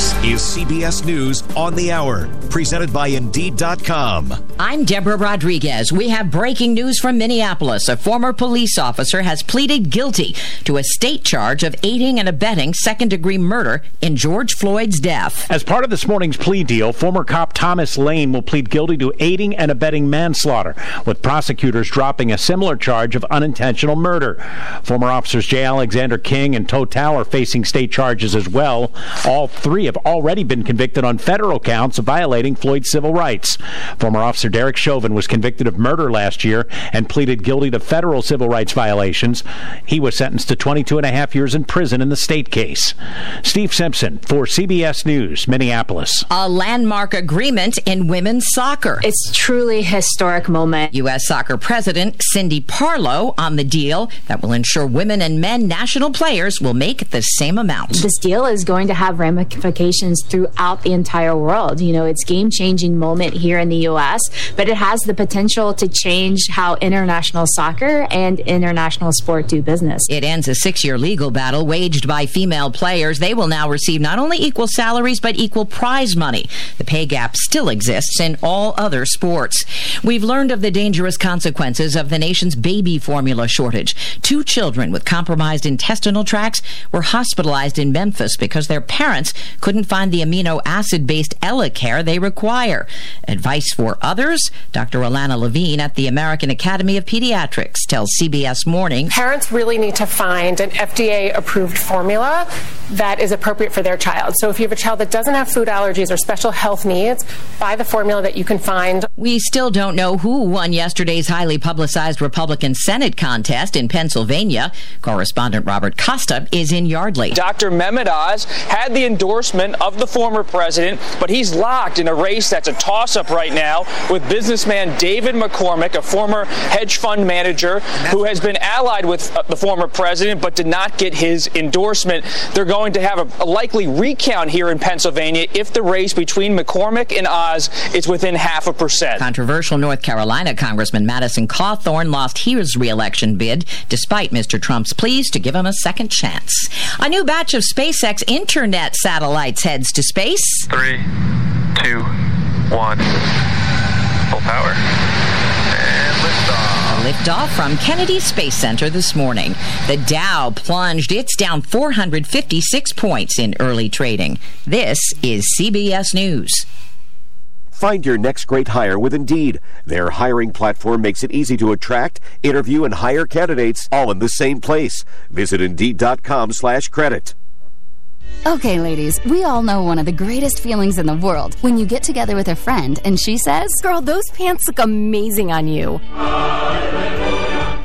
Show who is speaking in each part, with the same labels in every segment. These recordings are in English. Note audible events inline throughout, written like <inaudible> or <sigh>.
Speaker 1: This is CBS News on the Hour, presented by Indeed.com.
Speaker 2: I'm Deborah Rodriguez. We have breaking news from Minneapolis. A former police officer has pleaded guilty to a state charge of aiding and abetting second degree murder in George Floyd's death.
Speaker 3: As part of this morning's plea deal, former cop Thomas Lane will plead guilty to aiding and abetting manslaughter, with prosecutors dropping a similar charge of unintentional murder. Former officers J. Alexander Kueng and Tou Thao are facing state charges as well. All three have already been convicted on federal counts of violating Floyd's civil rights. Former officer Derek Chauvin was convicted of murder last year and pleaded guilty to federal civil rights violations. He was sentenced to 22 and a half years in prison in the state case. Steve Simpson for CBS News, Minneapolis.
Speaker 2: A landmark agreement in women's soccer.
Speaker 4: It's truly a historic moment.
Speaker 2: U.S. Soccer President Cindy Parlow on the deal that will ensure women and men national players will make the same amount.
Speaker 4: This deal is going to have ramifications throughout the entire world. You know, it's game-changing moment here in the U.S., but it has the potential to change how international soccer and international sport do business.
Speaker 2: It ends a six-year legal battle waged by female players. They will now receive not only equal salaries, but equal prize money. The pay gap still exists in all other sports. We've learned of the dangerous consequences of the nation's baby formula shortage. Two children with compromised intestinal tracts were hospitalized in Memphis because their parents couldn't find the amino acid based EleCare they require. Advice for others? Dr. Alanna Levine at the American Academy of Pediatrics tells CBS Morning.
Speaker 5: Parents really need to find an FDA approved formula that is appropriate for their child. So if you have a child that doesn't have food allergies or special health needs, buy the formula that you can find.
Speaker 2: We still don't know who won yesterday's highly publicized Republican Senate contest in Pennsylvania. Correspondent Robert Costa is in Yardley.
Speaker 6: Dr. Mehmet Oz had the endorsement of the former president, but he's locked in a race that's a toss up right now with businessman David McCormick, a former hedge fund manager who has been allied with uh, the former president but did not get his endorsement. They're going to have a, a likely recount here in Pennsylvania if the race between McCormick and Oz is within half a percent.
Speaker 2: Controversial North Carolina Congressman Madison Cawthorn lost his reelection bid despite Mr. Trump's pleas to give him a second chance. A new batch of SpaceX internet satellites heads to space.
Speaker 7: Three, two, one, full power. And liftoff.
Speaker 2: Liftoff from Kennedy Space Center this morning. The Dow plunged. It's down 456 points in early trading. This is CBS News.
Speaker 8: Find your next great hire with Indeed. Their hiring platform makes it easy to attract, interview, and hire candidates all in the same place. Visit Indeed.com slash credit.
Speaker 9: Okay, ladies, we all know one of the greatest feelings in the world when you get together with a friend and she says,
Speaker 10: Girl, those pants look amazing on you.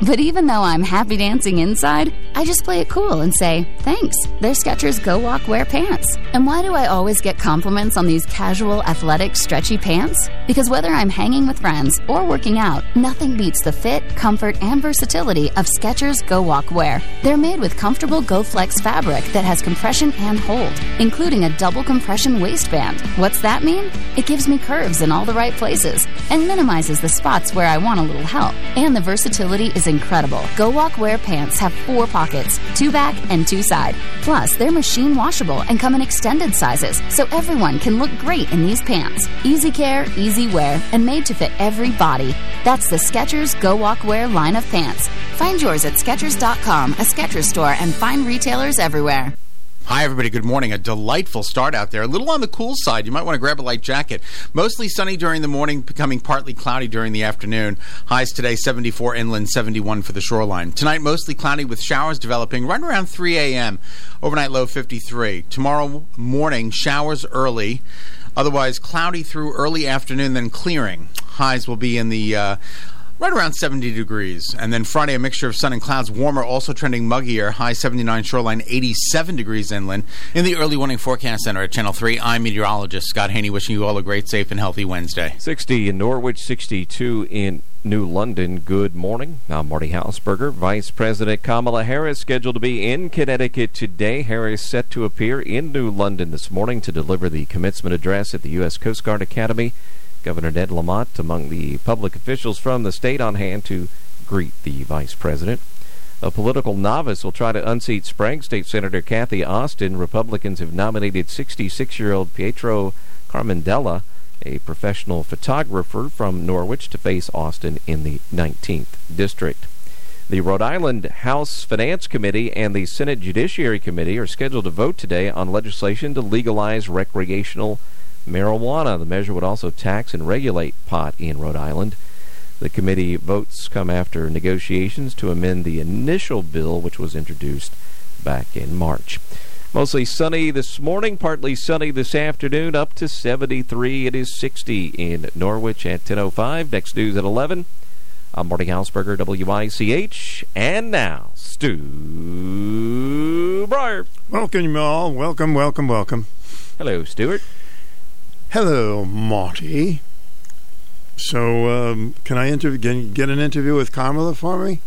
Speaker 9: But even though I'm happy dancing inside, I just play it cool and say, thanks, they're Skechers Go Walk Wear pants. And why do I always get compliments on these casual, athletic, stretchy pants? Because whether I'm hanging with friends or working out, nothing beats the fit, comfort, and versatility of Skechers Go Walk Wear. They're made with comfortable Go Flex fabric that has compression and hold, including a double compression waistband. What's that mean? It gives me curves in all the right places and minimizes the spots where I want a little help. And the versatility is incredible. Go Walk Wear pants have four pockets, two back and two side. Plus, they're machine washable and come in extended sizes, so everyone can look great in these pants. Easy care, easy wear, and made to fit every body. That's the Skechers Go Walk Wear line of pants. Find yours at Skechers.com, a Skechers store, and find retailers everywhere.
Speaker 11: Hi, everybody. Good morning. A delightful start out there. A little on the cool side. You might want to grab a light jacket. Mostly sunny during the morning, becoming partly cloudy during the afternoon. Highs today 74 inland, 71 for the shoreline. Tonight, mostly cloudy with showers developing right around 3 a.m. Overnight low 53. Tomorrow morning, showers early. Otherwise, cloudy through early afternoon, then clearing. Highs will be in the. Uh, right around 70 degrees. And then Friday, a mixture of sun and clouds, warmer, also trending muggier, high 79 shoreline, 87 degrees inland. In the early warning forecast center at Channel 3, I'm meteorologist Scott Haney, wishing you all a great, safe, and healthy Wednesday.
Speaker 12: 60 in Norwich, 62 in New London. Good morning. I'm Marty Hausberger. Vice President Kamala Harris scheduled to be in Connecticut today. Harris set to appear in New London this morning to deliver the commencement address at the U.S. Coast Guard Academy. Governor Ned Lamont among the public officials from the state on hand to greet the vice president. A political novice will try to unseat Sprague State Senator Cathy Osten. Republicans have nominated 66-year-old Pietro Camardella, a professional photographer from Norwich, to face Osten in the 19th district. The Rhode Island House Finance Committee and the Senate Judiciary Committee are scheduled to vote today on legislation to legalize recreational marijuana. The measure would also tax and regulate pot in Rhode Island. The committee votes come after negotiations to amend the initial bill, which was introduced back in March. Mostly sunny this morning, partly sunny this afternoon, up to 73. It is 60 in Norwich at 10.05. Next news at 11. I'm Marty Hausberger, WICH. And now, Stu Bryer.
Speaker 13: Welcome, you all. Welcome, welcome, welcome.
Speaker 12: Hello, Stuart.
Speaker 13: Hello, Marty. So, um, can I interview, can get an interview with Kamala for me?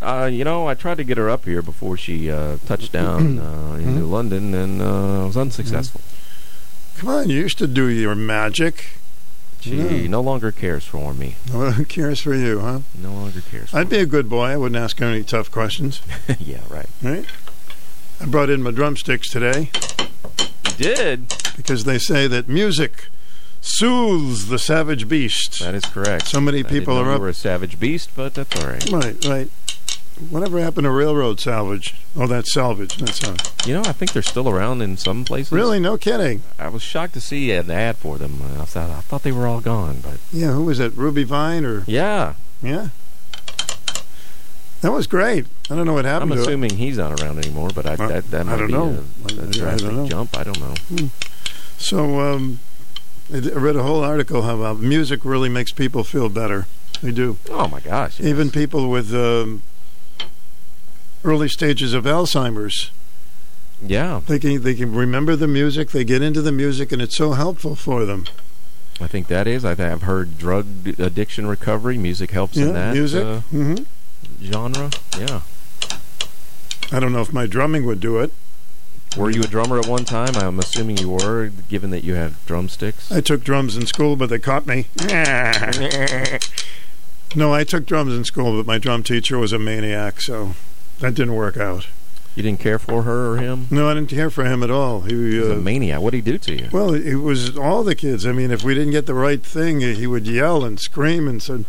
Speaker 12: Uh, you know, I tried to get her up here before she uh, touched <clears throat> down uh, in New London, and uh, I was unsuccessful.
Speaker 13: Come on, you used to do your magic.
Speaker 12: She
Speaker 13: Yeah.
Speaker 12: no longer cares for me. <laughs>
Speaker 13: Well, who cares for you, huh?
Speaker 12: No longer cares. For
Speaker 13: I'd be a good boy. I wouldn't ask her any tough questions. <laughs>
Speaker 12: yeah, right.
Speaker 13: Right? I brought in my drumsticks today
Speaker 12: did.
Speaker 13: because they say that music soothes the savage beast.
Speaker 12: That is correct.
Speaker 13: So many
Speaker 12: I
Speaker 13: people are up-
Speaker 12: were a savage beast, but that's all right.
Speaker 13: Right, right. Whatever happened to railroad salvage? Oh, that's salvage. That's uh,
Speaker 12: You know, I think they're still around in some places.
Speaker 13: really no kidding.
Speaker 12: I was shocked to see an ad for them. I thought, I thought they were all gone, but
Speaker 13: Yeah, who was it? Ruby Vine or
Speaker 12: yeah,
Speaker 13: yeah? That was great. I don't know what happened. I'm to it.
Speaker 12: assuming he's not around anymore. But I,
Speaker 13: Uh,
Speaker 12: that that
Speaker 13: I
Speaker 12: might
Speaker 13: don't
Speaker 12: be
Speaker 13: know.
Speaker 12: a,
Speaker 13: I- I
Speaker 12: a
Speaker 13: don't
Speaker 12: drastic
Speaker 13: know.
Speaker 12: jump. I don't know.
Speaker 13: So um, I read a whole article how about music really makes people feel better. They do.
Speaker 12: Oh my gosh! yes.
Speaker 13: Even people with um, early stages of Alzheimer's,
Speaker 12: yeah,
Speaker 13: they can they can remember the music. They get into the music, and it's so helpful for them.
Speaker 12: I think that is. I th- I've heard drug addiction recovery. Music helps
Speaker 13: Yeah,
Speaker 12: in that
Speaker 13: music.
Speaker 12: uh,
Speaker 13: hmm
Speaker 12: genre. Yeah.
Speaker 13: I don't know if my drumming would do it.
Speaker 12: Were you a drummer at one time? I'm assuming you were, given that you had drumsticks.
Speaker 13: I took drums in school, but they caught me. <laughs> no, I took drums in school, but my drum teacher was a maniac, so that didn't work out.
Speaker 12: You didn't care for her or him?
Speaker 13: No, I didn't care for him at all. He,
Speaker 12: was
Speaker 13: uh,
Speaker 12: a maniac. What did he do to you?
Speaker 13: well, it was all the kids. I mean, if we didn't get the right thing, he would yell and scream and said,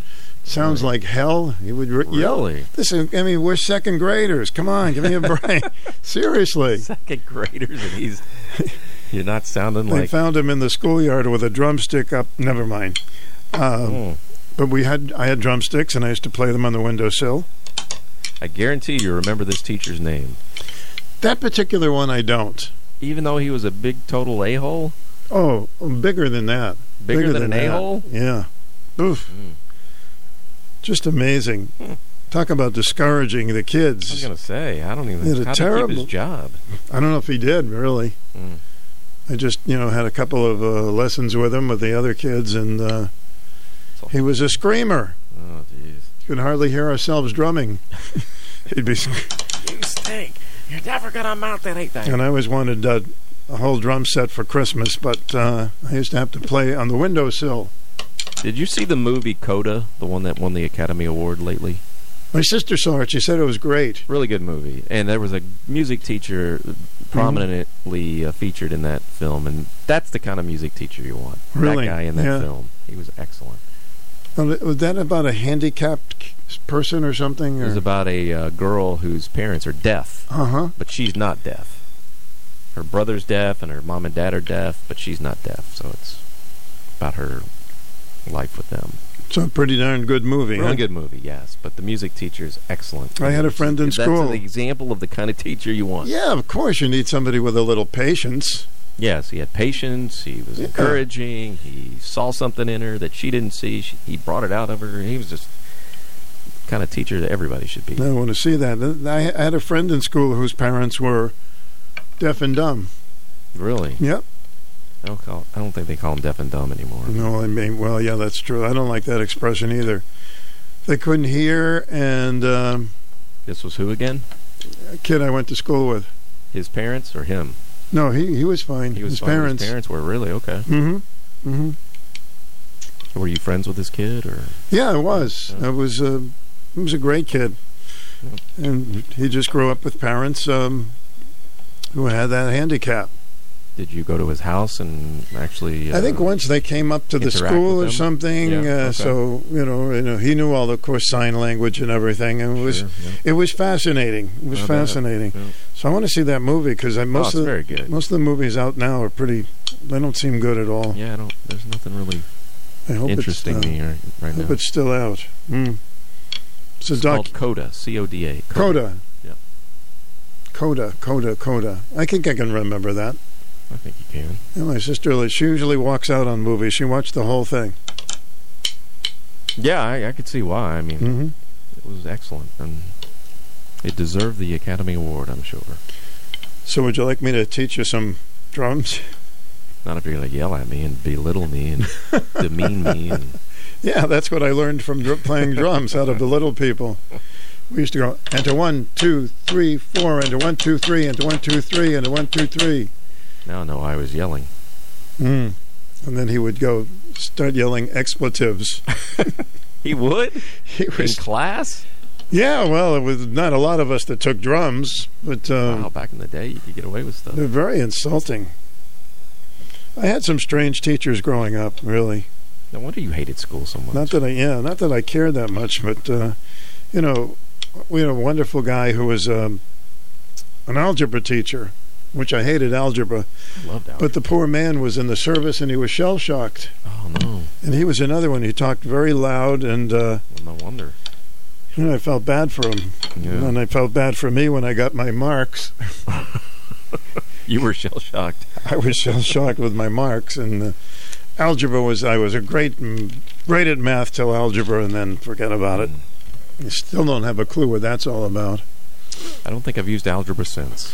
Speaker 13: "Sounds like hell." He would re- yell.
Speaker 12: Really?
Speaker 13: Listen, I mean, we're second graders. Come on, give me a break. <laughs> Seriously.
Speaker 12: Second graders, and he's you're not sounding
Speaker 13: They
Speaker 12: like.
Speaker 13: found him in the schoolyard with a drumstick up. Never mind. Um,
Speaker 12: Oh,
Speaker 13: But we had I had drumsticks, and I used to play them on the windowsill.
Speaker 12: I guarantee you remember this teacher's name,
Speaker 13: That particular one, I don't.
Speaker 12: even though he was a big total a hole.
Speaker 13: Oh, bigger than that.
Speaker 12: Bigger than an a-hole?
Speaker 13: Yeah. Oof.
Speaker 12: Mm.
Speaker 13: Just amazing. Talk about discouraging the kids.
Speaker 12: I was gonna say I don't
Speaker 13: He
Speaker 12: even
Speaker 13: had a
Speaker 12: how to keep
Speaker 13: terrible-
Speaker 12: his job.
Speaker 13: I don't know if he did really.
Speaker 12: Mm.
Speaker 13: I just, you know, had a couple of uh, lessons with him with the other kids, and uh, he was a screamer.
Speaker 12: Oh jeez.
Speaker 13: You could hardly hear ourselves drumming. <laughs> He'd be,
Speaker 12: You stink. You're never gonna mount anything.
Speaker 13: and I always wanted uh, a whole drum set for Christmas, but uh, I used to have to play on the windowsill.
Speaker 12: Did you see the movie Coda, the one that won the Academy Award lately?
Speaker 13: My sister saw it. She said it was great.
Speaker 12: Really good movie, and there was a music teacher prominently uh, featured in that film, and that's the kind of music teacher you want.
Speaker 13: Really?
Speaker 12: That guy in that
Speaker 13: Yeah.
Speaker 12: film, he was excellent.
Speaker 13: Was that about a handicapped person or something?
Speaker 12: It was about a uh, girl whose parents are deaf,
Speaker 13: Uh huh.
Speaker 12: but she's not deaf. Her brother's deaf, and her mom and dad are deaf, but she's not deaf. So it's about her life with them.
Speaker 13: It's a pretty darn good movie.
Speaker 12: Really
Speaker 13: huh?
Speaker 12: good movie, yes. But the music teacher is excellent.
Speaker 13: I had a friend in
Speaker 12: That's
Speaker 13: school.
Speaker 12: an example of the kind of teacher you want.
Speaker 13: Yeah, of course you need somebody with a little patience.
Speaker 12: Yes, he had patience. He was
Speaker 13: Yeah.
Speaker 12: encouraging. He saw something in her that she didn't see. She, he brought it out of her. He was just the kind of teacher that everybody should be.
Speaker 13: I want to see that. I had a friend in school whose parents were deaf and dumb.
Speaker 12: Really?
Speaker 13: Yep.
Speaker 12: I don't call. I don't think they call them deaf and dumb anymore.
Speaker 13: No, I mean, well, yeah, that's true. I don't like that expression either. They couldn't hear, and um,
Speaker 12: This was who again?
Speaker 13: a kid I went to school with.
Speaker 12: His parents or him?
Speaker 13: No, he he was fine.
Speaker 12: He was
Speaker 13: his
Speaker 12: fine.
Speaker 13: parents.
Speaker 12: His parents were really okay.
Speaker 13: Mm-hmm. Mm-hmm.
Speaker 12: Were you friends with this kid or?
Speaker 13: Yeah, I was. I was. Uh, he was a great kid. and he just grew up with parents um, who had that handicap.
Speaker 12: Did you go to his house and actually? Uh,
Speaker 13: I think once they came up to the school or something,
Speaker 12: Yeah,
Speaker 13: uh,
Speaker 12: okay.
Speaker 13: so you know, you know, he knew all the of course sign language and everything, and it was
Speaker 12: Sure, yeah.
Speaker 13: it was fascinating. It was fascinating.
Speaker 12: Yeah.
Speaker 13: So I want to see that movie because most
Speaker 12: Oh,
Speaker 13: of the,
Speaker 12: very good.
Speaker 13: most of the movies out now are pretty. They don't seem good at all.
Speaker 12: Yeah, I don't. There's nothing really
Speaker 13: I hope
Speaker 12: interesting
Speaker 13: it's, uh,
Speaker 12: me right, right
Speaker 13: hope
Speaker 12: now.
Speaker 13: it's still out. Mm. It's a
Speaker 12: It's
Speaker 13: doc.
Speaker 12: called Coda. C O D A.
Speaker 13: Coda.
Speaker 12: Yeah.
Speaker 13: Coda, Coda, Coda. I think I can remember that.
Speaker 12: I think you can.
Speaker 13: Yeah, my sister, she usually walks out on movies. She watched the whole thing.
Speaker 12: Yeah, I, I could see why. I mean,
Speaker 13: hmm
Speaker 12: it was excellent, and it deserved the Academy Award. I'm sure.
Speaker 13: So, would you like me to teach you some drums?
Speaker 12: Not if you're going to yell at me and belittle me and <laughs> demean me. And
Speaker 13: Yeah, that's what I learned from dr- playing drums out of the little people. We used to go enter one, two, three, four, enter one, two, three, enter one, two, three, enter one, two, three.
Speaker 12: Now, no, I was yelling.
Speaker 13: Mm. And then he would go start yelling expletives. <laughs>
Speaker 12: He would
Speaker 13: He
Speaker 12: in class.
Speaker 13: yeah, well, it was not a lot of us that took drums, but um,
Speaker 12: wow, back in the day, you could get away with stuff.
Speaker 13: they're very insulting. I had some strange teachers growing up, really.
Speaker 12: No wonder you hated school so much.
Speaker 13: Not that I, yeah, not that I cared that much, but uh, you know, we had a wonderful guy who was um, an algebra teacher, which I hated algebra.
Speaker 12: I loved algebra.
Speaker 13: But the poor man was in the service and he was shell shocked.
Speaker 12: oh no,
Speaker 13: And he was another one. He talked very loud, and uh,
Speaker 12: well, no wonder.
Speaker 13: you know, I felt bad for him.
Speaker 12: Yeah.
Speaker 13: And I felt bad for me when I got my marks. <laughs>
Speaker 12: You were shell shocked.
Speaker 13: I was shell shocked with my marks, and uh, algebra was I was a great great at math till algebra, and then forget about it. You still don't have a clue what that's all about.
Speaker 12: I don't think I've used algebra since.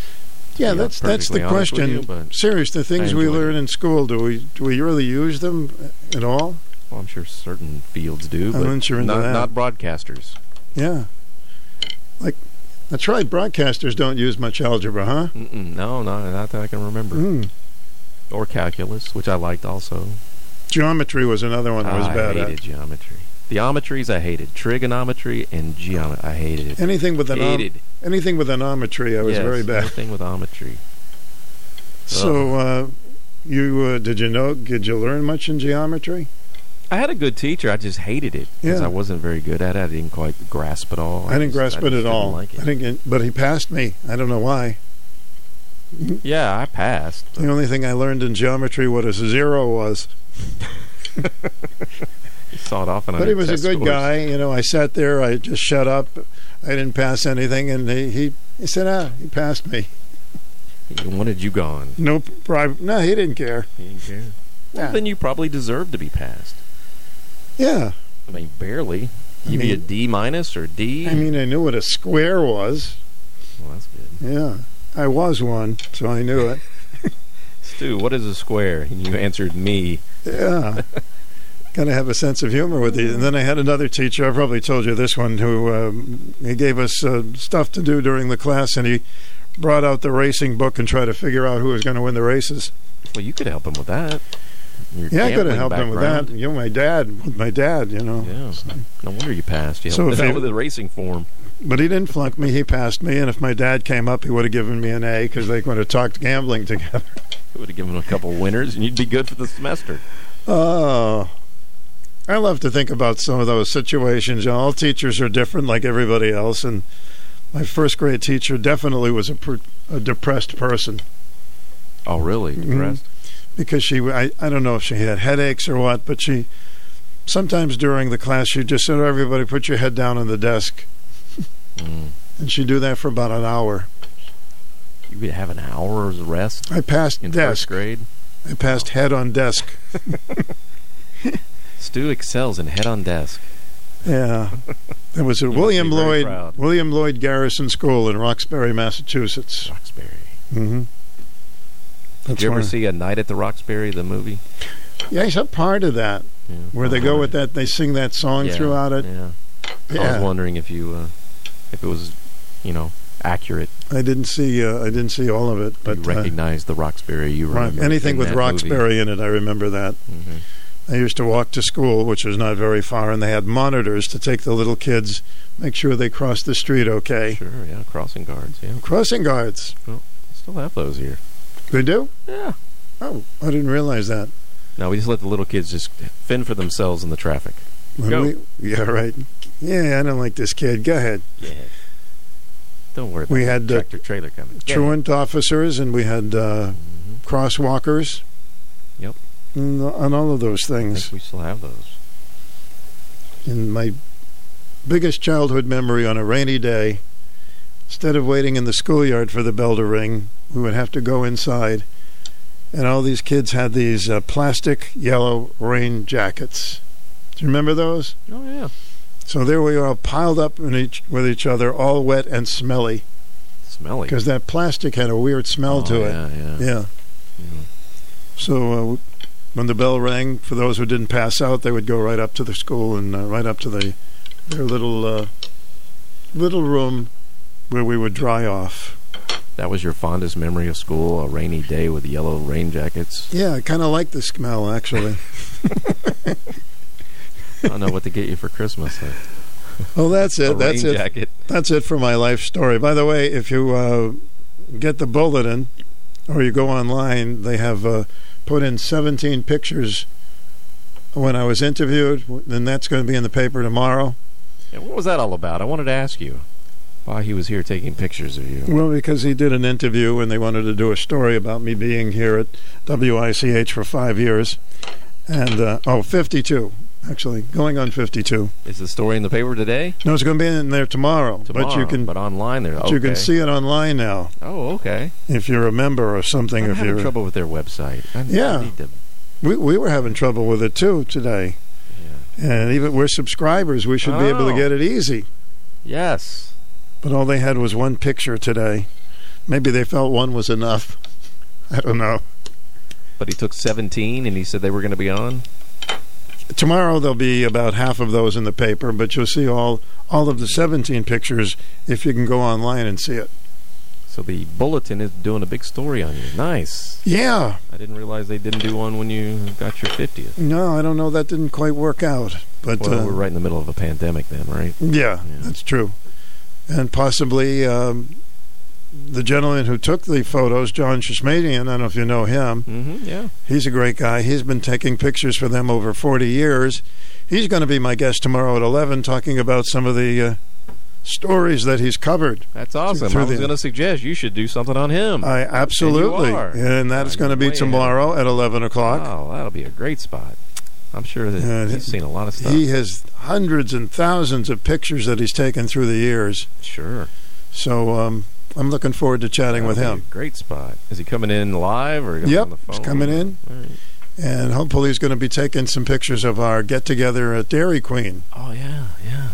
Speaker 13: Yeah, that's that's the
Speaker 12: perfectly honest with
Speaker 13: question.
Speaker 12: you,
Speaker 13: Serious, the things we learn
Speaker 12: it.
Speaker 13: in school, do we do we really use them at all?
Speaker 12: Well, I'm sure certain fields do, but
Speaker 13: Unless you're into
Speaker 12: not, not broadcasters.
Speaker 13: Yeah, like that's right. Broadcasters don't use much algebra, huh?
Speaker 12: Mm-mm, no, no, not that I can remember.
Speaker 13: Mm.
Speaker 12: Or calculus, which I liked also.
Speaker 13: Geometry was another one that was
Speaker 12: I
Speaker 13: bad
Speaker 12: hated
Speaker 13: at.
Speaker 12: geometry. Geometries I hated. Trigonometry and geometry I hated it.
Speaker 13: Anything with an om- anything with anometry, I was
Speaker 12: Yes,
Speaker 13: very bad.
Speaker 12: Anything with ometry.
Speaker 13: So, uh, you uh, did you know? Did you learn much in geometry?
Speaker 12: I had a good teacher. I just hated it because
Speaker 13: Yeah.
Speaker 12: I wasn't very good at it. I didn't quite grasp it all.
Speaker 13: I didn't
Speaker 12: just-
Speaker 13: grasp
Speaker 12: I
Speaker 13: it at all.
Speaker 12: Like it.
Speaker 13: I didn't get, but he passed me. I don't know why. <laughs>
Speaker 12: Yeah, I passed.
Speaker 13: The only thing I learned in geometry what a zero was. <laughs>
Speaker 12: He saw it off, and
Speaker 13: But he was a good
Speaker 12: scores.
Speaker 13: guy. You know, I sat there. I just shut up. I didn't pass anything, and he he, he said, "Ah, he passed me."
Speaker 12: He wanted you gone.
Speaker 13: No bribe. No, he didn't care.
Speaker 12: He didn't care. Well,
Speaker 13: Yeah.
Speaker 12: then you probably deserved to be passed.
Speaker 13: Yeah,
Speaker 12: I mean, barely. You be a D minus or D.
Speaker 13: I mean, I knew what a square was.
Speaker 12: well, that's good.
Speaker 13: Yeah, I was one, so I knew it. <laughs>
Speaker 12: Stu, what is a square? And you answered me.
Speaker 13: Yeah. <laughs> Got to have a sense of humor with you. And then I had another teacher. I probably told you this one who um, he gave us uh, stuff to do during the class, and he brought out the racing book and tried to figure out who was going to win the races.
Speaker 12: Well, you could help him with that. Your
Speaker 13: Yeah, I could have helped him with that. You know, my dad, with my dad, you know.
Speaker 12: Yeah. No wonder you passed. You
Speaker 13: So
Speaker 12: helped
Speaker 13: he-
Speaker 12: with the racing form.
Speaker 13: But he didn't flunk me. He passed me. And if my dad came up, he would have given me an A because they would have talked gambling <laughs> together.
Speaker 12: It would have given him a couple winners, and you'd be good for the semester.
Speaker 13: Oh, I love to think about some of those situations. You know, all teachers are different, like everybody else. And my first grade teacher definitely was a, per, a depressed person
Speaker 12: Oh, really?
Speaker 13: Mhm. Because she, I, I don't know if she had headaches or what, but she sometimes during the class she just said, "Everybody, put your head down on the desk,"
Speaker 12: Mm.
Speaker 13: and she'd do that for about an hour.
Speaker 12: You would have an hour's rest
Speaker 13: I passed
Speaker 12: in
Speaker 13: desk.
Speaker 12: first grade.
Speaker 13: I passed head on desk. <laughs>
Speaker 12: Stu excels in head on desk.
Speaker 13: Yeah, <laughs> it was at William Lloyd
Speaker 12: proud.
Speaker 13: William Lloyd Garrison School in Roxbury, Massachusetts.
Speaker 12: Roxbury.
Speaker 13: Mm-hmm.
Speaker 12: Did you ever see A Night at the Roxbury, the movie?
Speaker 13: Yeah, it's a part of that
Speaker 12: Yeah.
Speaker 13: where they go with that. They sing that song
Speaker 12: Yeah,
Speaker 13: throughout it.
Speaker 12: Yeah. I was wondering if you, uh, if it was, you know, accurate.
Speaker 13: I didn't see. Uh, I didn't see all of it, but
Speaker 12: you
Speaker 13: uh,
Speaker 12: recognized the Roxbury. You remember
Speaker 13: anything with Roxbury in it, I remember that.
Speaker 12: Movie.
Speaker 13: I used to walk to school, which was not very far, and they had monitors to take the little kids, make sure they crossed the street okay.
Speaker 12: Sure, yeah, crossing guards, yeah.
Speaker 13: Crossing guards.
Speaker 12: Well, still have those here.
Speaker 13: They do?
Speaker 12: Yeah.
Speaker 13: Oh, I didn't realize that.
Speaker 12: No, we just let the little kids just fend for themselves in the traffic.
Speaker 13: When
Speaker 12: Go.
Speaker 13: we- yeah, right. Yeah, I don't like this kid. Go ahead.
Speaker 12: Yeah. Don't worry about
Speaker 13: We had, uh,
Speaker 12: tractor trailer coming.
Speaker 13: Truant officers, and we had uh, crosswalkers. And, and all of those things.
Speaker 12: We still have those.
Speaker 13: In my biggest childhood memory on a rainy day, instead of waiting in the schoolyard for the bell to ring, we would have to go inside. And all these kids had these uh, plastic yellow rain jackets. Do you remember those?
Speaker 12: Oh yeah.
Speaker 13: So there we are, piled up in each, with each other, all wet and smelly.
Speaker 12: Smelly.
Speaker 13: Because that plastic had a weird smell
Speaker 12: Oh,
Speaker 13: to
Speaker 12: yeah,
Speaker 13: it.
Speaker 12: yeah.
Speaker 13: Yeah. So uh, when the bell rang, for those who didn't pass out, they would go right up to the school and uh, right up to the their little uh, little room where we would dry off.
Speaker 12: That was your fondest memory of school, a rainy day with yellow rain jackets.
Speaker 13: Yeah, I kind of like the smell actually. <laughs>
Speaker 12: I don't know what to get you for Christmas. Though.
Speaker 13: Oh, that's it. That's it.
Speaker 12: jacket.
Speaker 13: That's it for my life story. By the way, if you uh, get the bulletin or you go online, they have uh, put in 17 pictures when I was interviewed, and that's going to be in the paper tomorrow.
Speaker 12: Yeah, what was that all about? I wanted to ask you why he was here taking pictures of you.
Speaker 13: Well, because he did an interview and they wanted to do a story about me being here at WICH for five years. And, uh, oh, 52, actually, going on 52.
Speaker 12: Is the story in the paper today?
Speaker 13: No, it's going to be in there tomorrow.
Speaker 12: Tomorrow,
Speaker 13: but you can
Speaker 12: but online there.
Speaker 13: but you can see it online now.
Speaker 12: Oh, okay.
Speaker 13: If you're a member or something,
Speaker 12: I'm
Speaker 13: if
Speaker 12: having
Speaker 13: you're having
Speaker 12: trouble with their website. I, I
Speaker 13: Yeah.
Speaker 12: need to-
Speaker 13: We we were having trouble with it too today. Yeah. And even we're subscribers, we should be able to
Speaker 12: Oh.
Speaker 13: get it easy.
Speaker 12: yes.
Speaker 13: But all they had was one picture today. Maybe they felt one was enough. <laughs> I don't know.
Speaker 12: But he took 17 and he said they were going to be on?
Speaker 13: Tomorrow there'll be about half of those in the paper, but you'll see all all of the 17 pictures if you can go online and see it.
Speaker 12: So the bulletin is doing a big story on you. Nice.
Speaker 13: Yeah.
Speaker 12: I didn't realize they didn't do one when you got your 50th.
Speaker 13: No, I don't know. That didn't quite work out. But
Speaker 12: Well,
Speaker 13: uh,
Speaker 12: we're right in the middle of a pandemic then, right?
Speaker 13: Yeah, that's true. And possibly um, the gentleman who took the photos, John Shishmanian, I don't know if you know him.
Speaker 12: Mm-hmm, yeah.
Speaker 13: He's a great guy. He's been taking pictures for them over 40 years. He's going to be my guest tomorrow at 11 talking about some of the uh, stories that he's covered.
Speaker 12: That's awesome. I was going to suggest you should do something on him.
Speaker 13: I absolutely.
Speaker 12: And.
Speaker 13: And that is going to be
Speaker 12: way ahead.
Speaker 13: tomorrow at 11 o'clock.
Speaker 12: Oh, that'll be a great spot. I'm sure that
Speaker 13: And
Speaker 12: he's seen a lot of stuff.
Speaker 13: He has hundreds and thousands of pictures that he's taken through the years.
Speaker 12: Sure.
Speaker 13: So um, I'm looking forward to chatting with
Speaker 12: That'll be
Speaker 13: him.
Speaker 12: great spot. Is he coming in live or
Speaker 13: Yep,
Speaker 12: on the phone?
Speaker 13: he's coming in.
Speaker 12: All right.
Speaker 13: And hopefully he's going to be taking some pictures of our get together at Dairy Queen.
Speaker 12: Oh yeah, yeah.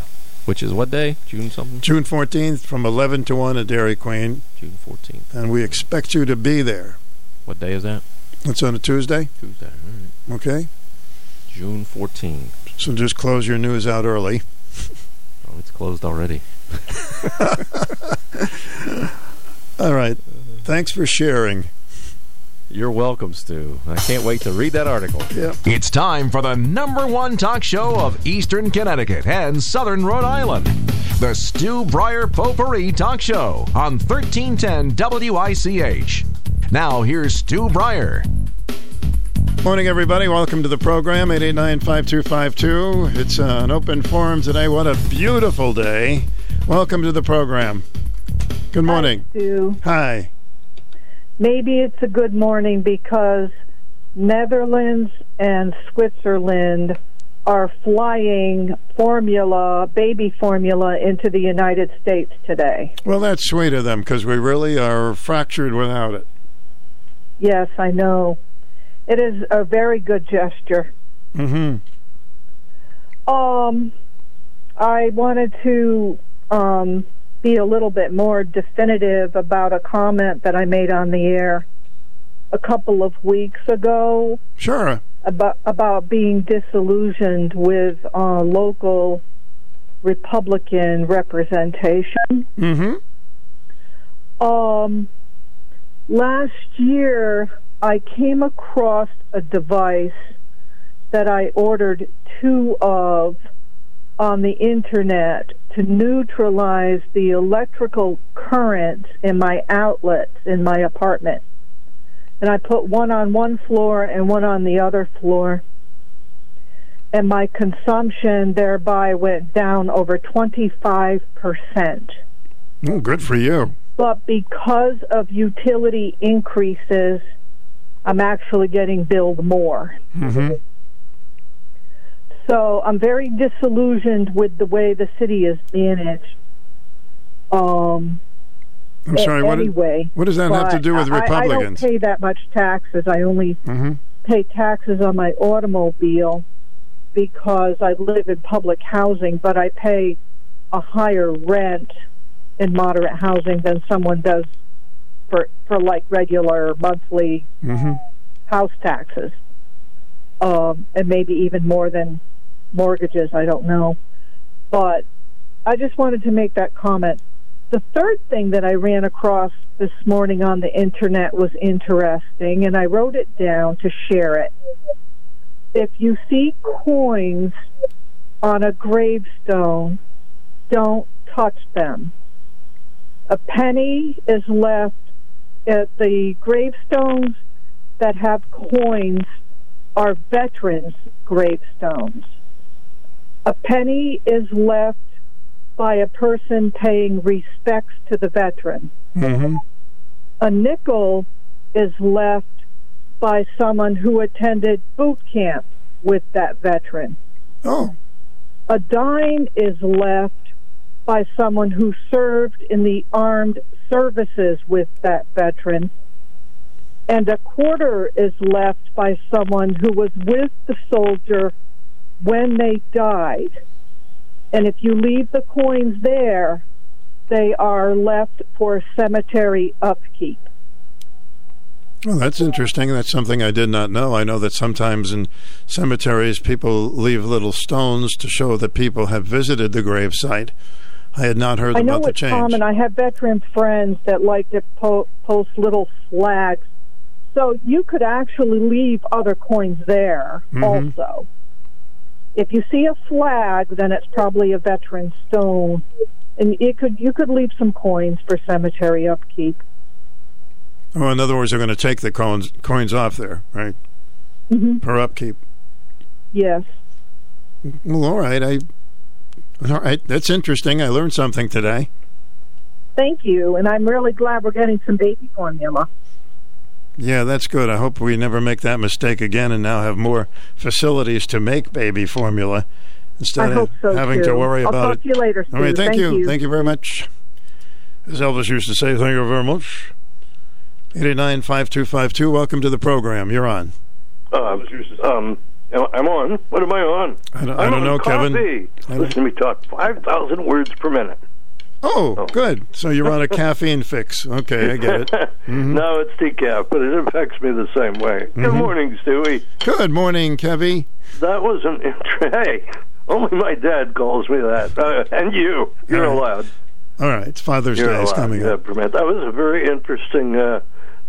Speaker 12: Which is what day? June something?
Speaker 13: June 14th from 11 to 1 at Dairy Queen.
Speaker 12: June 14th.
Speaker 13: And we expect you to be there.
Speaker 12: What day is that?
Speaker 13: It's on a Tuesday.
Speaker 12: Tuesday. All right.
Speaker 13: Okay.
Speaker 12: June 14th.
Speaker 13: So just close your news out early.
Speaker 12: Oh, it's closed already. <laughs>
Speaker 13: All right. Thanks for sharing.
Speaker 12: You're welcome, Stu. I can't wait to read that article.
Speaker 13: Yeah.
Speaker 14: It's time for the number one talk show of Eastern Connecticut and Southern Rhode Island. The Stu Bryer Potpourri Talk Show on 1310 WICH. Now, here's Stu Bryer.
Speaker 13: Morning, everybody. Welcome to the program, 889-5252. It's uh, an open forum today. What a beautiful day. Welcome to the program. Good morning.
Speaker 15: Stu.
Speaker 13: Hi.
Speaker 15: Maybe it's a good morning because Netherlands and Switzerland are flying formula, baby formula, into the United States today.
Speaker 13: Well, that's sweet of them because we really are fractured without it.
Speaker 15: Yes, I know. It is a very good gesture.
Speaker 13: Mm-hmm.
Speaker 15: Um, I wanted to um, be a little bit more definitive about a comment that I made on the air a couple of weeks ago
Speaker 13: Sure.
Speaker 15: about about being disillusioned with uh, local Republican representation.
Speaker 13: Mm-hmm.
Speaker 15: Um, last year, I came across a device that I ordered two of on the internet to neutralize the electrical current in my outlets in my apartment. And I put one on one floor and one on the other floor. And my consumption thereby went down over 25%.
Speaker 13: Oh, good for you.
Speaker 15: But because of utility increases, I'm actually getting billed more.
Speaker 13: Mm-hmm.
Speaker 15: So I'm very disillusioned with the way the city is managed. Um,
Speaker 13: I'm sorry. What,
Speaker 15: anyway,
Speaker 13: what does that have to do with Republicans?
Speaker 15: I, don't pay that much taxes. I only
Speaker 13: hmm
Speaker 15: pay taxes on my automobile because I live in public housing, but I pay a higher rent in moderate housing than someone does for for like regular monthly
Speaker 13: hmm
Speaker 15: house taxes, um, and maybe even more than mortgages. I don't know, but I just wanted to make that comment. The third thing that I ran across this morning on the internet was interesting, and I wrote it down to share it. If you see coins on a gravestone, don't touch them. A penny is left at the gravestones that have coins are veterans' gravestones. A penny is left by a person paying respects to the veteran.
Speaker 13: hmm
Speaker 15: A nickel is left by someone who attended boot camp with that veteran.
Speaker 13: Oh.
Speaker 15: A dime is left by someone who served in the armed services with that veteran. And a quarter is left by someone who was with the soldier when they died. And if you leave the coins there, they are left for cemetery upkeep.
Speaker 13: Well, that's interesting. That's something I did not know. I know that sometimes in cemeteries people leave little stones to show that people have visited the gravesite. I had not heard
Speaker 15: I know
Speaker 13: about the
Speaker 15: it's
Speaker 13: change.
Speaker 15: common. I have veteran friends that like to po- post little flags. So you could actually leave other coins there
Speaker 13: Mhm.
Speaker 15: also. If you see a flag, then it's probably a veteran stone, and you could you could leave some coins for cemetery upkeep.
Speaker 13: Oh, in other words, they're going to take the coins coins off there, right?
Speaker 15: Mhm.
Speaker 13: For upkeep.
Speaker 15: Yes.
Speaker 13: Well, all right. I. All right. That's interesting. I learned something today.
Speaker 15: Thank you, and I'm really glad we're getting some baby formula.
Speaker 13: Yeah, that's good. I hope we never make that mistake again and now have more facilities to make baby formula instead
Speaker 15: I hope
Speaker 13: of
Speaker 15: so,
Speaker 13: having to
Speaker 15: too.
Speaker 13: worry
Speaker 15: I'll
Speaker 13: about
Speaker 15: talk
Speaker 13: it.
Speaker 15: to you later,
Speaker 13: All right, thank,
Speaker 15: Thank
Speaker 13: you.
Speaker 15: you.
Speaker 13: Thank you very much. As Elvis used to say, thank you very much. 889 5252, welcome to the program. You're on.
Speaker 16: Uh, um, I'm on. What am I on?
Speaker 13: I don't- I don't know, Kevin.
Speaker 16: coffee.
Speaker 13: I don't-
Speaker 16: Listen to me talk 5,000 words per minute.
Speaker 13: Oh, good. So you're on a caffeine fix. Okay, I get it. <laughs> Mhm.
Speaker 16: No, it's decaf, but it affects me the same way. Good
Speaker 13: Mhm.
Speaker 16: morning, Stewie.
Speaker 13: Good morning, Kevy.
Speaker 16: That was an <laughs> hey. Only my dad calls me that, uh, and you. You're
Speaker 13: All right.
Speaker 16: allowed.
Speaker 13: All right, it's Father's
Speaker 16: You're
Speaker 13: Day is coming up.
Speaker 16: That was a very interesting uh,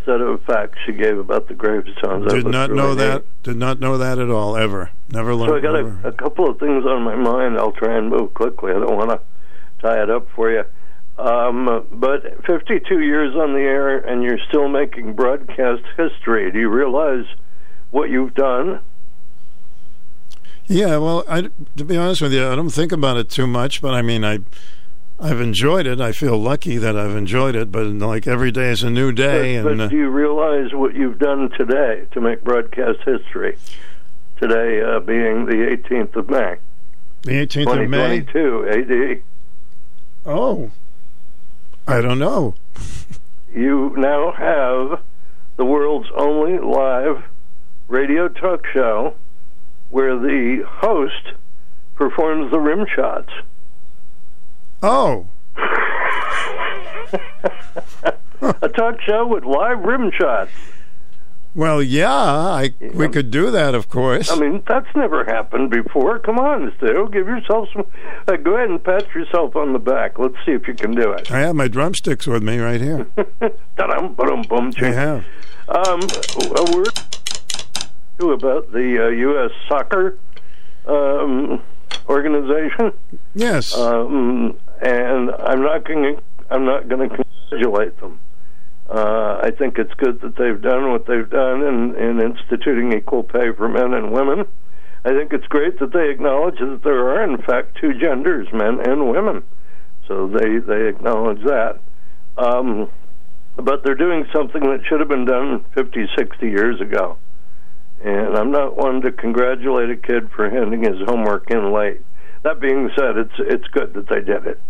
Speaker 16: set of facts you gave about the gravestones.
Speaker 13: Did not
Speaker 16: really
Speaker 13: know
Speaker 16: neat.
Speaker 13: that. Did not know that at all. Ever. Never learned.
Speaker 16: So I got a, a couple of things on my mind. I'll try and move quickly. I don't want to tie it up for you. Um, but 52 years on the air, and you're still making broadcast history. Do you realize what you've done?
Speaker 13: Yeah, well, I, to be honest with you, I don't think about it too much, but I mean, I, I've enjoyed it. I feel lucky that I've enjoyed it, but like every day is a new day,
Speaker 16: but,
Speaker 13: and
Speaker 16: but
Speaker 13: uh,
Speaker 16: do you realize what you've done today to make broadcast history? Today uh, being the 18th of May,
Speaker 13: the 18th of May.
Speaker 16: 2022 AD.
Speaker 13: Oh, I don't know.
Speaker 16: you now have the world's only live radio talk show where the host performs the rim shots.
Speaker 13: Oh, <laughs>
Speaker 16: A talk show with live rim shots.
Speaker 13: Well, yeah, I we could do that, of course.
Speaker 16: I mean, that's never happened before. Come on, Stu. Give yourself some. Uh, go ahead and pat yourself on the back. Let's see if you can do it.
Speaker 13: I have my drumsticks with me right here. <laughs>
Speaker 16: Da-dum, ba-dum, bum,
Speaker 13: I have.
Speaker 16: Um, a word. about the uh, U.S. soccer um, organization.
Speaker 13: Yes.
Speaker 16: Um, and I'm not going I'm not going to congratulate them. Uh, I think it's good that they've done what they've done in, in instituting equal pay for men and women. I think it's great that they acknowledge that there are, in fact, two genders, men and women. So they they acknowledge that. Um, but they're doing something that should have been done 50, 60 years ago. And I'm not one to congratulate a kid for handing his homework in late. That being said, it's it's good that they did it.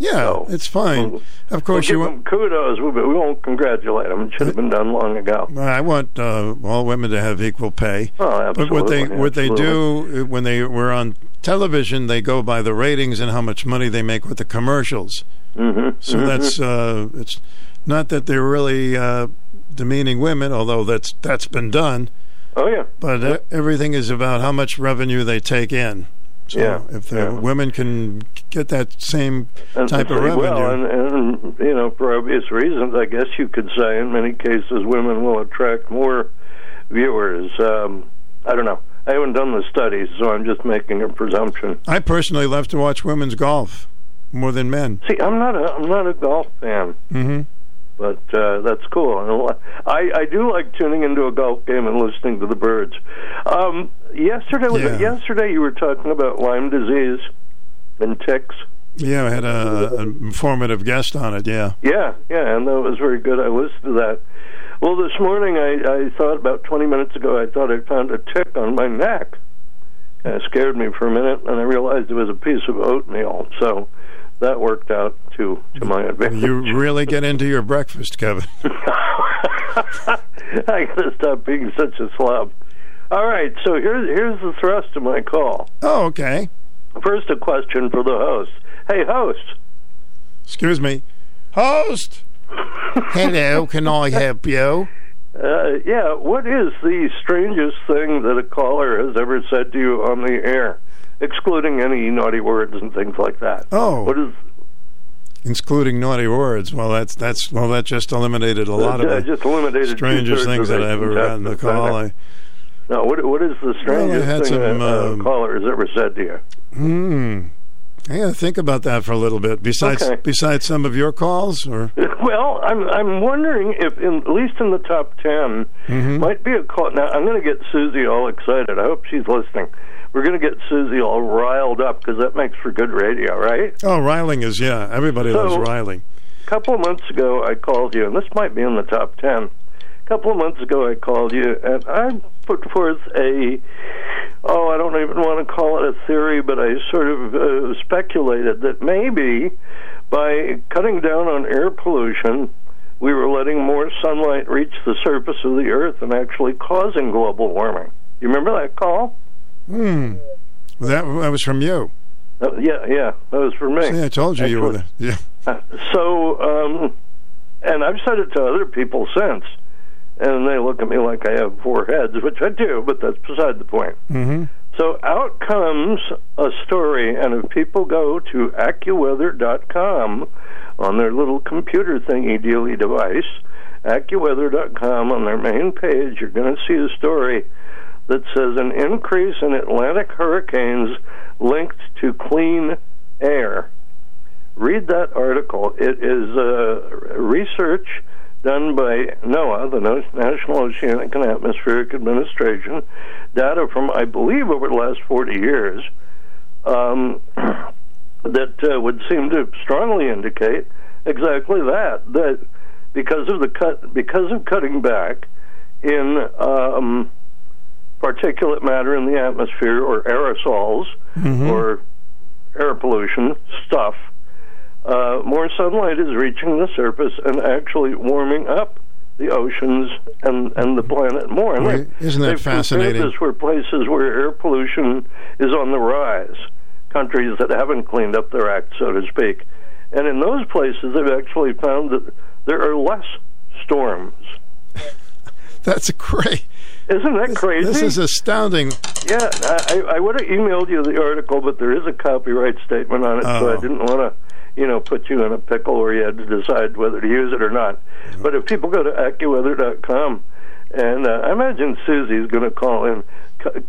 Speaker 13: Yeah,
Speaker 16: So,
Speaker 13: it's fine.
Speaker 16: we'll-
Speaker 13: Of course,
Speaker 16: we'll
Speaker 13: you want.
Speaker 16: them kudos, but we won't congratulate them. It should have been done long ago.
Speaker 13: I want uh, all women to have equal pay.
Speaker 16: Oh, absolutely.
Speaker 13: But what they
Speaker 16: absolutely,
Speaker 13: what they do when they were on television, they go by the ratings and how much money they make with the commercials.
Speaker 16: Mm-hmm.
Speaker 13: So that's uh, it's not that they're really uh, demeaning women, although that's that's been done.
Speaker 16: Oh yeah.
Speaker 13: But uh, everything is about how much revenue they take in. So
Speaker 16: Yeah,
Speaker 13: if the women can get that same
Speaker 16: And
Speaker 13: type of revenue,
Speaker 16: Well, and, and you know, for obvious reasons, I guess you could say in many cases women will attract more viewers. Um, I don't know. I haven't done the studies, so I'm just making a presumption.
Speaker 13: I personally love to watch women's golf more than men.
Speaker 16: See, I'm not a I'm not a golf fan,
Speaker 13: hmm
Speaker 16: but uh, that's cool. <laughs> I I do like tuning into a golf game and listening to the birds. Um, yesterday was it
Speaker 13: Yeah.
Speaker 16: yesterday you were talking about Lyme disease and ticks.
Speaker 13: Yeah, I had a, an informative guest on it. Yeah.
Speaker 16: Yeah, yeah, and that was very good. I listened to that. Well, this morning I, I thought about 20 minutes ago, I thought I found a tick on my neck. And it scared me for a minute, and I realized it was a piece of oatmeal. So that worked out to, to my advantage.
Speaker 13: You really get into your breakfast, Kevin. <laughs> <laughs>
Speaker 16: I gotta stop being such a slob. All right, so here's here's the thrust of my call.
Speaker 13: Oh, okay.
Speaker 16: First, a question for the host. Hey, host.
Speaker 13: Excuse me. Host. Hello, can I help you?
Speaker 16: Uh, yeah, what is the strangest thing that a caller has ever said to you on the air, excluding any naughty words and things like that?
Speaker 13: Oh.
Speaker 16: What is
Speaker 13: Excluding naughty words. Well, that's that's well, that just eliminated a lot of
Speaker 16: uh, just eliminated
Speaker 13: strangest things that
Speaker 16: it
Speaker 13: I ever read in the call.
Speaker 16: I. No, what what is the strangest
Speaker 13: had
Speaker 16: thing
Speaker 13: some,
Speaker 16: a, a
Speaker 13: um,
Speaker 16: caller has ever said to you?
Speaker 13: hmm. I gotta think about that for a little bit. Besides,
Speaker 16: Okay.
Speaker 13: besides some of your calls, or <laughs>
Speaker 16: Well, I'm I'm wondering if, in, at least in the top 10
Speaker 13: Mhm.
Speaker 16: might be a call. Now, I'm going to get Susie all excited. I hope she's listening. We're going to get Susie all riled up because that makes for good radio, right?
Speaker 13: oh, riling is yeah. Everybody
Speaker 16: So-
Speaker 13: loves riling.
Speaker 16: A couple of months ago, I called you, and this might be in the top 10. A couple of months ago, I called you, and I put forth a, oh, I don't even want to call it a theory, but I sort of uh, speculated that maybe by cutting down on air pollution, we were letting more sunlight reach the surface of the earth and actually causing global warming. You remember that call?
Speaker 13: Hmm. That, that was from you.
Speaker 16: Uh, yeah, yeah, that was for me.
Speaker 13: See, I told you you were
Speaker 16: Actually-
Speaker 13: the yeah.
Speaker 16: Uh, so, um, and I've said it to other people since, and they look at me like I have four heads, which I do, but that's beside the point.
Speaker 13: Mm-hmm.
Speaker 16: So out comes a story, and if people go to AccuWeather.com on their little computer thingy dealy device, AccuWeather.com on their main page, you're going to see a story that says an increase in Atlantic hurricanes linked to clean air. Read that article. It is uh, research done by NOAA, the National Oceanic and Atmospheric Administration, data from, I believe, over the last 40 years, um, <clears throat> that uh, would seem to strongly indicate exactly that. That because of the cut, because of cutting back in um, particulate matter in the atmosphere or aerosols
Speaker 13: Mhm.
Speaker 16: or air pollution stuff, uh, more sunlight is reaching the surface and actually warming up the oceans and, and the planet more. And they-
Speaker 13: isn't that fascinating?
Speaker 16: This where places where air pollution is on the rise, countries that haven't cleaned up their act, so to speak. And in those places, they've actually found that there are less storms. <laughs>
Speaker 13: That's a great.
Speaker 16: Isn't that crazy?
Speaker 13: This is astounding.
Speaker 16: Yeah, I, I would have emailed you the article, but there is a copyright statement on it, so
Speaker 13: Oh.
Speaker 16: I didn't want to, you know, put you in a pickle where you had to decide whether to use it or not. But if people go to AccuWeather.com, And uh, I imagine Susie's going to call in.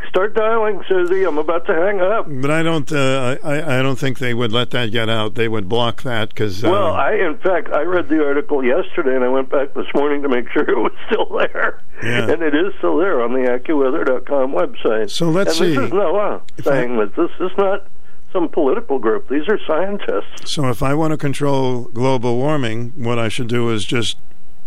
Speaker 16: Start dialing, Susie. I'm about to hang up.
Speaker 13: But I don't. Uh, I I don't think they would let that get out. They would block that because. Uh,
Speaker 16: Well, I in fact I read the article yesterday, and I went back this morning to make sure <laughs> it was still there,
Speaker 13: Yeah.
Speaker 16: and it is still there on the AccuWeather.com website.
Speaker 13: So let's
Speaker 16: and
Speaker 13: see.
Speaker 16: This is NOAA saying that this is not some political group; these are scientists.
Speaker 13: So if I want to control global warming, what I should do is just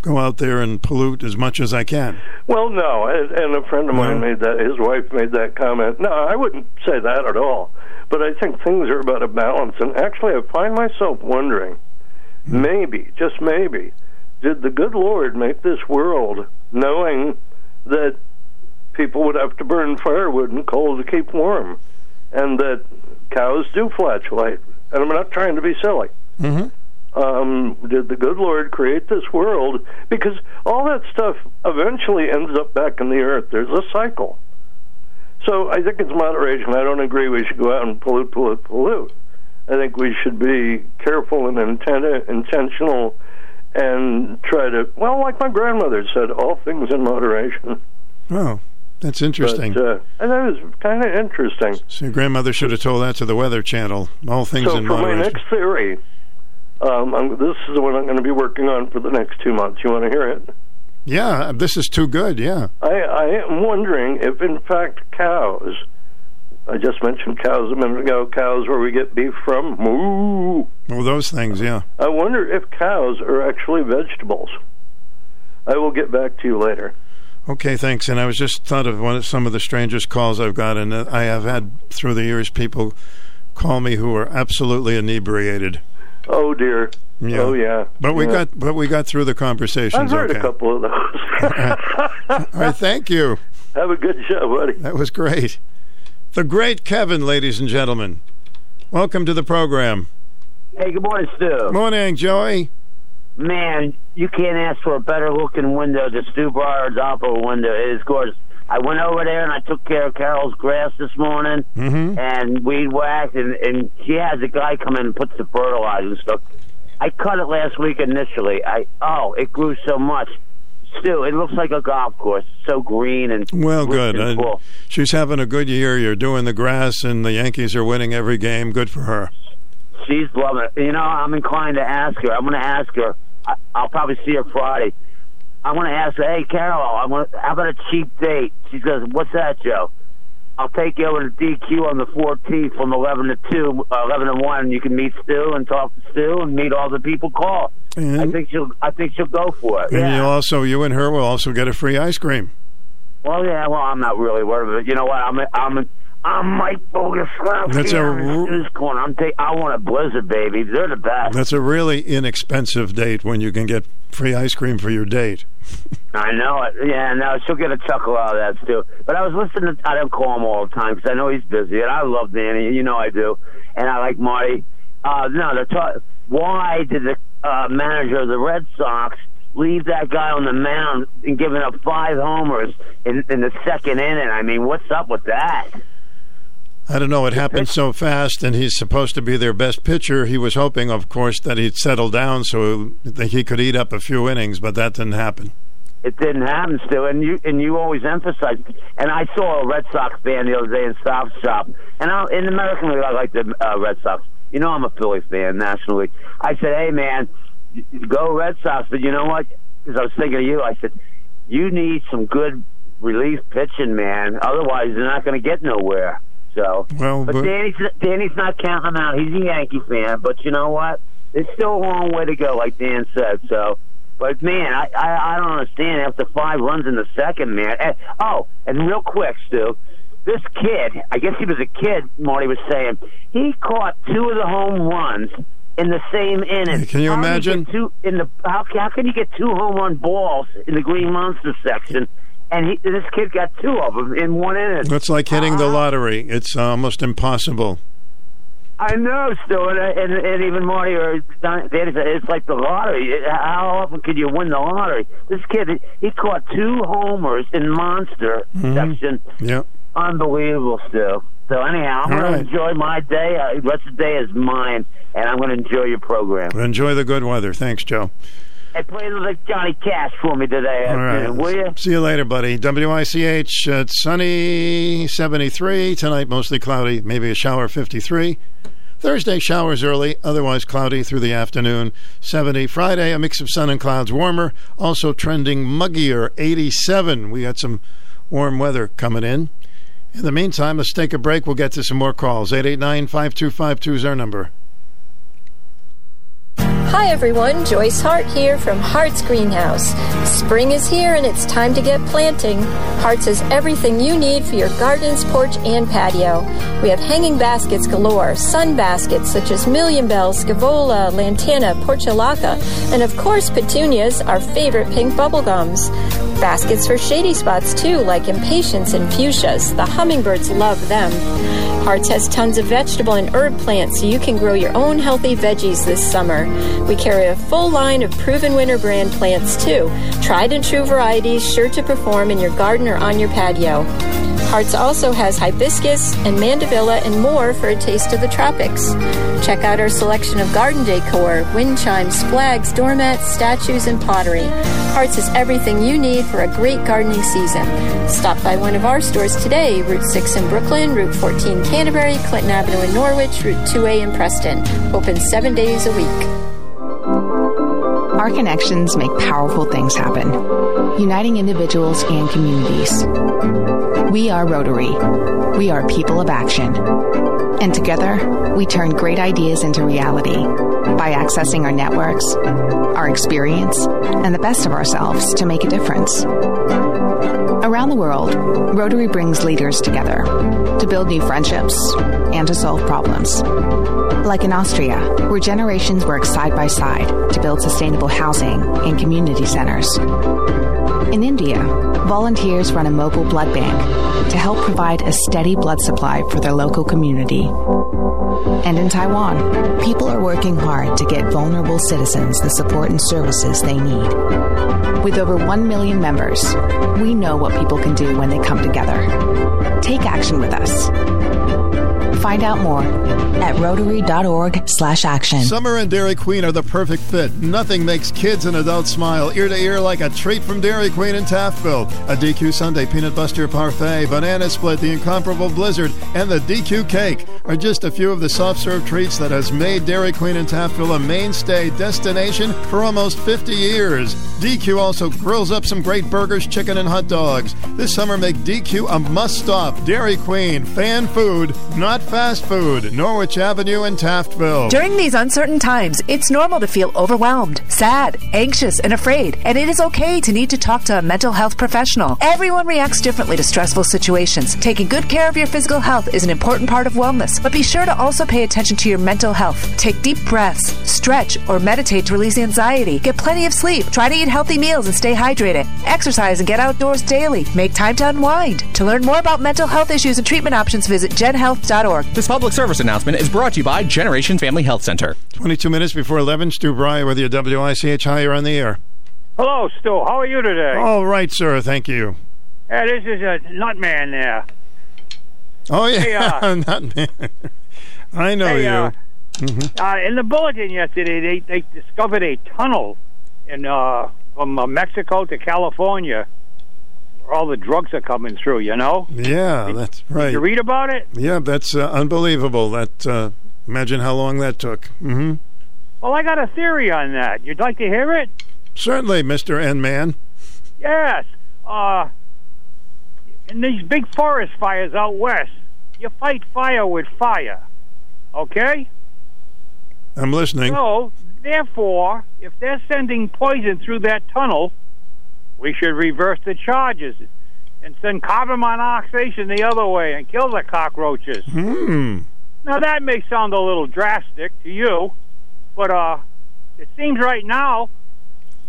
Speaker 13: go out there and pollute as much as I can.
Speaker 16: Well, no, and, a friend of mine made that. His wife made that comment. No, I wouldn't say that at all. But I think things are about a balance. And actually, I find myself wondering, maybe, just maybe, did the good Lord make this world knowing that people would have to burn firewood and coal to keep warm, and that cows do flatulate? And I'm not trying to be silly
Speaker 13: Mm-hmm.
Speaker 16: Um, did the good Lord create this world? Because all that stuff eventually ends up back in the earth. There's a cycle. So I think it's moderation. I don't agree we should go out and pollute, pollute, pollute. I think we should be careful and inten- intentional and try to, well, like my grandmother said, all things in moderation.
Speaker 13: Oh, that's interesting.
Speaker 16: But, uh, that is kind of interesting.
Speaker 13: so your grandmother should have told that to the Weather Channel. All things
Speaker 16: so
Speaker 13: in
Speaker 16: for my
Speaker 13: moderation.
Speaker 16: next theory, um, I'm, this is what I'm going to be working on for the next two months. You want to hear it?
Speaker 13: Yeah, this is too good. Yeah.
Speaker 16: I, I am wondering if, in fact, cows. I just mentioned cows a minute ago. Cows where we get beef from. Moo.
Speaker 13: Well, those things. Yeah.
Speaker 16: I wonder if cows are actually vegetables. I will get back to you later.
Speaker 13: Okay, thanks. And I was just thought of one of some of the strangest calls I've gotten. and uh, I have had through the years people call me who are absolutely inebriated.
Speaker 16: Oh dear.
Speaker 13: Yeah.
Speaker 16: Oh yeah.
Speaker 13: But we
Speaker 16: Yeah.
Speaker 13: got, but we got through the conversations.
Speaker 16: I've heard
Speaker 13: okay.
Speaker 16: a couple of those. <laughs>
Speaker 13: All right, thank you.
Speaker 16: Have a good show, buddy.
Speaker 13: That was great. The great Kevin, ladies and gentlemen. Welcome to the program.
Speaker 17: Hey, good morning, Stu.
Speaker 13: Morning, Joey.
Speaker 17: Man, you can't ask for a better looking window. The Stu Bryer's opera window It is gorgeous. I went over there and I took care of Carol's grass this morning
Speaker 13: Mm-hmm.
Speaker 17: and weed whacked, and, and she has a guy come in and puts the fertilizer and stuff. I cut it last week initially. I oh, it grew so much. Stu, it looks like a golf course. So green and
Speaker 13: Well, good.
Speaker 17: and
Speaker 13: Uh, she's having a good year. You're doing the grass, and the Yankees are winning every game. Good for her.
Speaker 17: She's loving it. You know, I'm inclined to ask her. I'm going to ask her. I, I'll probably see her Friday. I want to ask her, hey, Carol, I want, how about a cheap date? She goes, what's that, Joe? I'll take you over to DQ on the 14th from 11 to 2, uh, 11 to 1. You can meet Stu and talk to Stu and meet all the people call. I think she'll. I think she'll go for it.
Speaker 13: And
Speaker 17: Yeah.
Speaker 13: you also, you and her will also get a free ice cream.
Speaker 17: Well, yeah. Well, I'm not really worried about it. You know what? I'm. I'm. I'm Mike Boguslavsky.
Speaker 13: That's a
Speaker 17: in corner. I'm. Ta- I want a Blizzard, baby. They're the best.
Speaker 13: That's a really inexpensive date when you can get free ice cream for your date.
Speaker 17: I know it. Yeah, no, she'll get a chuckle out of that too. But I was listening. To, I don't call him all the time because I know he's busy, and I love Danny. You know I do, and I like Marty. Uh, no, they're why did the uh, manager of the Red Sox leave that guy on the mound and giving up five homers in, in the second inning? I mean, what's up with that?
Speaker 13: I don't know. It happened so fast, and he's supposed to be their best pitcher. He was hoping, of course, that he'd settle down so that he could eat up a few innings, but that didn't happen.
Speaker 17: It didn't happen, Stu, and you and you always emphasize. And I saw a Red Sox fan the other day in Stop Shop, and I, in the American League, I like the uh, Red Sox. You know, I'm a Philly fan nationally. I said, "Hey, man, go Red Sox!" But you know what? Because I was thinking of you, I said, "You need some good relief pitching, man. Otherwise, you're not going to get nowhere." So,
Speaker 13: Well,
Speaker 17: but
Speaker 13: but-
Speaker 17: Danny's Danny's not counting out. He's a Yankee fan, but you know what? It's still a long way to go, like Dan said. So, but man, I I, I don't understand. After five runs in the second, man. And, oh, and real quick, Stu, this kid, I guess he was a kid. Marty was saying he caught two of the home runs in the same inning.
Speaker 13: Can you
Speaker 17: How
Speaker 13: imagine?
Speaker 17: get two in the how, how can you get two home run balls in the Green Monster section? And he, this kid got two of them in one inning.
Speaker 13: It's like hitting the lottery. It's almost impossible.
Speaker 17: I know, Stu, and, and, even Marty or Danny said it's like the lottery. How often could you win the lottery? This kid, he caught two homers in Monster
Speaker 13: Mhm.
Speaker 17: section.
Speaker 13: Yep.
Speaker 17: Unbelievable, Stu. So anyhow, I'm
Speaker 13: All
Speaker 17: going
Speaker 13: right.
Speaker 17: to enjoy my day. Uh, the rest of the day is mine, and I'm going to enjoy your program.
Speaker 13: Enjoy the good weather. Thanks, Joe.
Speaker 17: Hey, play the Johnny Cash for me today,
Speaker 13: All right.
Speaker 17: will you?
Speaker 13: See you later, buddy. WICH, uh, it's sunny 73. Tonight, mostly cloudy, maybe a shower 53. Thursday, showers early, otherwise cloudy through the afternoon 70. Friday, a mix of sun and clouds, warmer, also trending muggier 87. We got some warm weather coming in. In the meantime, let's take a break. We'll get to some more calls. 889 5252 is our number.
Speaker 18: Hi everyone, Joyce Hart here from Hart's Greenhouse. Spring is here and it's time to get planting. Hart's has everything you need for your gardens, porch, and patio. We have hanging baskets galore, sun baskets such as Million Bell, Scaevola, Lantana, Portulaca, and of course petunias, our favorite pink bubblegums. Baskets for shady spots too, like impatiens and fuchsias. The hummingbirds love them. Hart's has tons of vegetable and herb plants so you can grow your own healthy veggies this summer. We carry a full line of proven winter brand plants too. Tried and true varieties sure to perform in your garden or on your patio. Hart's also has hibiscus and mandevilla and more for a taste of the tropics. Check out our selection of garden decor, wind chimes, flags, doormats, statues, and pottery. Hart's is everything you need for a great gardening season. Stop by one of our stores today, Route 6 in Brooklyn, Route 14 Canterbury, Clinton Avenue in Norwich, Route 2A in Preston. Open seven days a week.
Speaker 19: Our connections make powerful things happen, uniting individuals and communities. We are Rotary. We are people of action. And together, we turn great ideas into reality by accessing our networks, our experience, and the best of ourselves to make a difference. Around the world, Rotary brings leaders together to build new friendships and to solve problems. Like in Austria, where generations work side by side to build sustainable housing and community centers. In India, volunteers run a mobile blood bank to help provide a steady blood supply for their local community. And in Taiwan, people are working hard to get vulnerable citizens the support and services they need. With over 1 million members, we know what people can do when they come together. Take action with us. Find out more at rotary.org slash action.
Speaker 13: Summer and Dairy Queen are the perfect fit. Nothing makes kids and adults smile ear to ear like a treat from Dairy Queen in Taftville. A DQ Sundae Peanut Buster Parfait, Banana Split, the incomparable Blizzard, and the DQ Cake are just a few of the soft serve treats that has made Dairy Queen in Taftville a mainstay destination for almost 50 years. DQ also grills up some great burgers, chicken, and hot dogs. This summer, make DQ a must stop. Dairy Queen, fan food, not fast food. Norwich Avenue in Taftville.
Speaker 20: During these uncertain times, it's normal to feel overwhelmed, sad, anxious, and afraid, and it is okay to need to talk to a mental health professional. Everyone reacts differently to stressful situations. Taking good care of your physical health is an important part of wellness, but be sure to also pay attention to your mental health. Take deep breaths, stretch, or meditate to release anxiety. Get plenty of sleep. Try to eat healthy meals and stay hydrated. Exercise and get outdoors daily. Make time to unwind. To learn more about mental health issues and treatment options, visit genhealth.org.
Speaker 21: This public service announcement is brought to you by Generation Family Health Center.
Speaker 13: 22 minutes before 11, Stu Bryer with your WICH Higher on the air.
Speaker 22: Hello, Stu. How are you today?
Speaker 13: All right, sir. Thank you.
Speaker 22: Yeah, this is a nutman there.
Speaker 13: Oh, yeah.
Speaker 22: Hey, uh, <laughs>
Speaker 13: Not me. I know
Speaker 22: Hey,
Speaker 13: you.
Speaker 22: uh,
Speaker 13: Mhm.
Speaker 22: Uh, in the bulletin yesterday, they, they discovered a tunnel in uh, from uh, Mexico to California where all the drugs are coming through, you know?
Speaker 13: Yeah, that's right.
Speaker 22: Did you read about it?
Speaker 13: Yeah, that's uh, unbelievable. That uh, Imagine how long that took. Mm-hmm.
Speaker 22: Well, I got a theory on that. You'd like to hear it?
Speaker 13: Certainly, Mr. N Man.
Speaker 22: Yes. Uh, in these big forest fires out west, you fight fire with fire. Okay?
Speaker 13: I'm listening.
Speaker 22: So, therefore, if they're sending poison through that tunnel, we should reverse the charges and send carbon monoxide the other way and kill the cockroaches.
Speaker 13: Hmm.
Speaker 22: Now that may sound a little drastic to you, but uh, it seems right now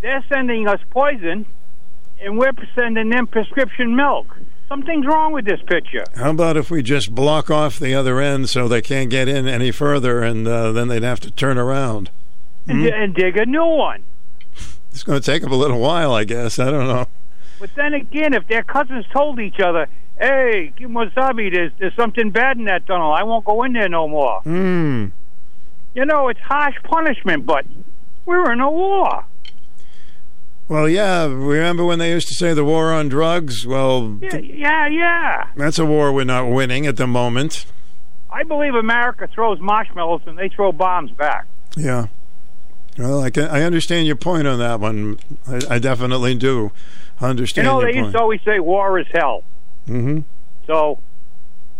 Speaker 22: they're sending us poison, and we're sending them prescription milk. Something's wrong with this picture.
Speaker 13: How about if we just block off the other end so they can't get in any further, and uh, then they'd have to turn around?
Speaker 22: And,
Speaker 13: Hmm?
Speaker 22: and dig a new one.
Speaker 13: It's going to take them a little while, I guess. I don't know.
Speaker 22: But then again, if their cousins told each other, "Hey, Wasabi, there's there's something bad in that tunnel. I won't go in there no more."
Speaker 13: Hmm.
Speaker 22: You know, it's harsh punishment, but we're in a war.
Speaker 13: Well, yeah. Remember when they used to say the war on drugs? Well,
Speaker 22: Yeah, yeah, yeah.
Speaker 13: that's a war we're not winning at the moment.
Speaker 22: I believe America throws marshmallows and they throw bombs back.
Speaker 13: Yeah. Well, I can, I understand your point on that one. I, I definitely do understand.
Speaker 22: You
Speaker 13: know,
Speaker 22: they
Speaker 13: point.
Speaker 22: used to always say war is hell.
Speaker 13: mm-hmm.
Speaker 22: So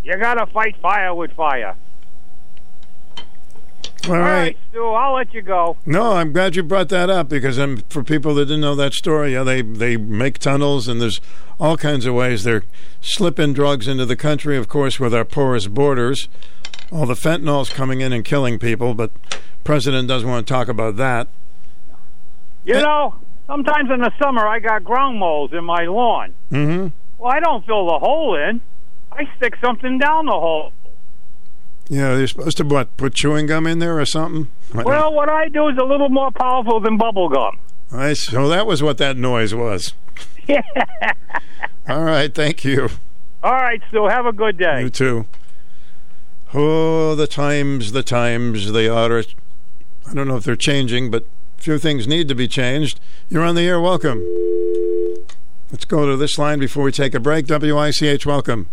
Speaker 22: you got to fight fire with fire.
Speaker 13: All
Speaker 22: All
Speaker 13: right.
Speaker 22: right, Stu, I'll let you go.
Speaker 13: No, I'm glad you brought that up because um, for people that didn't know that story, yeah, they they make tunnels and there's all kinds of ways they're slipping drugs into the country. Of course, with our porous borders, all the fentanyl's coming in and killing people. But president doesn't want to talk about that.
Speaker 22: You know, sometimes in the summer I got ground moles in my lawn.
Speaker 13: Mm-hmm.
Speaker 22: Well, I don't fill the hole in. I stick something down the hole.
Speaker 13: Yeah, they're supposed to what put chewing gum in there or something.
Speaker 22: Well, what I do is a little more powerful than bubble gum.
Speaker 13: I so that was what that noise was. <laughs>
Speaker 22: Yeah.
Speaker 13: All right, thank you.
Speaker 22: All right, Stu, have a good day.
Speaker 13: You too. Oh, the times, the times, they are. I don't know if they're changing, but few things need to be changed. You're on the air. Welcome. Let's go to this line before we take a break. WICH, welcome.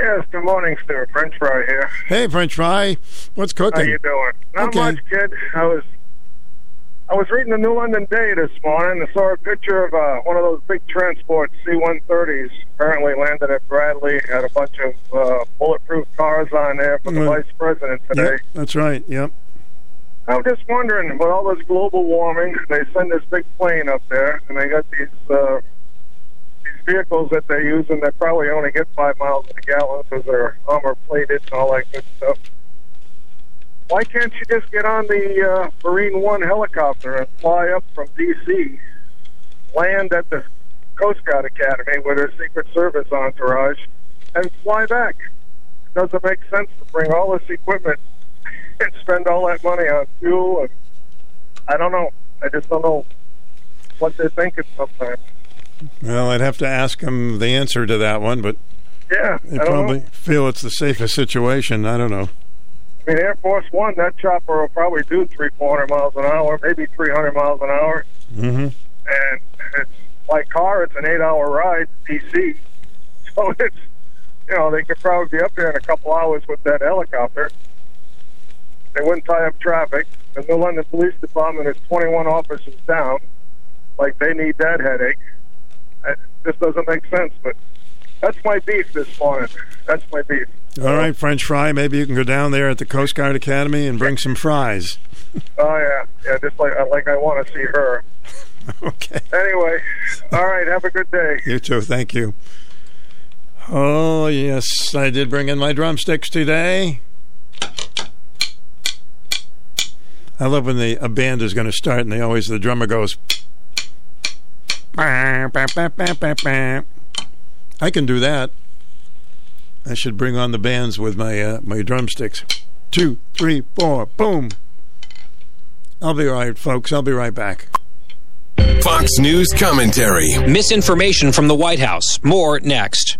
Speaker 23: Yes, good morning, Stu. French fry here.
Speaker 13: Hey, French fry. What's cooking?
Speaker 23: How you doing? Not
Speaker 13: Okay.
Speaker 23: much, kid. I was I was reading the New London Day this morning and saw a picture of uh, one of those big transports, C-130s, apparently landed at Bradley. Had a bunch of uh, bulletproof cars on there for the vice president today.
Speaker 13: Yep, that's right. Yep.
Speaker 23: I'm just wondering, with all this global warming, they send this big plane up there, and they got these uh, these vehicles that they use, and they probably only get five miles per gallon because they're armor plated and all that good stuff. Why can't you just get on the uh, Marine One helicopter and fly up from D.C., land at the Coast Guard Academy with their Secret Service entourage, and fly back? It doesn't make sense to bring all this equipment <laughs> and spend all that money on fuel. And I don't know. I just don't know what they're thinking sometimes.
Speaker 13: Well, I'd have to ask them the answer to that one, but
Speaker 23: Yeah,
Speaker 13: they
Speaker 23: I
Speaker 13: probably
Speaker 23: know.
Speaker 13: feel it's the safest situation. I don't know.
Speaker 23: I mean, Air Force One, that chopper will probably do three, four hundred miles an hour, maybe three hundred miles an hour.
Speaker 13: Mm-hmm.
Speaker 23: And it's by car, it's an eight-hour ride, DC. <laughs> So it's, you know, they could probably be up there in a couple hours with that helicopter. They wouldn't tie up traffic. And the New London Police Department is 21 officers down. Like they need that headache. Just doesn't make sense. But that's my beef this morning. That's my beef.
Speaker 13: All right, French fry. Maybe you can go down there at the Coast Guard Academy and bring some fries. <laughs>
Speaker 23: Oh yeah, yeah. Just like uh, like I want to see her. <laughs>
Speaker 13: okay.
Speaker 23: Anyway, all right. Have a good day.
Speaker 13: You too. Thank you. Oh, yes, I did bring in my drumsticks today. I love when the a band is going to start and they always the drummer goes. I can do that. I should bring on the bands with my uh, my drumsticks. Two, three, four, boom. I'll be right, folks. I'll be right back.
Speaker 24: Fox News commentary.
Speaker 25: Misinformation from the White House. More next.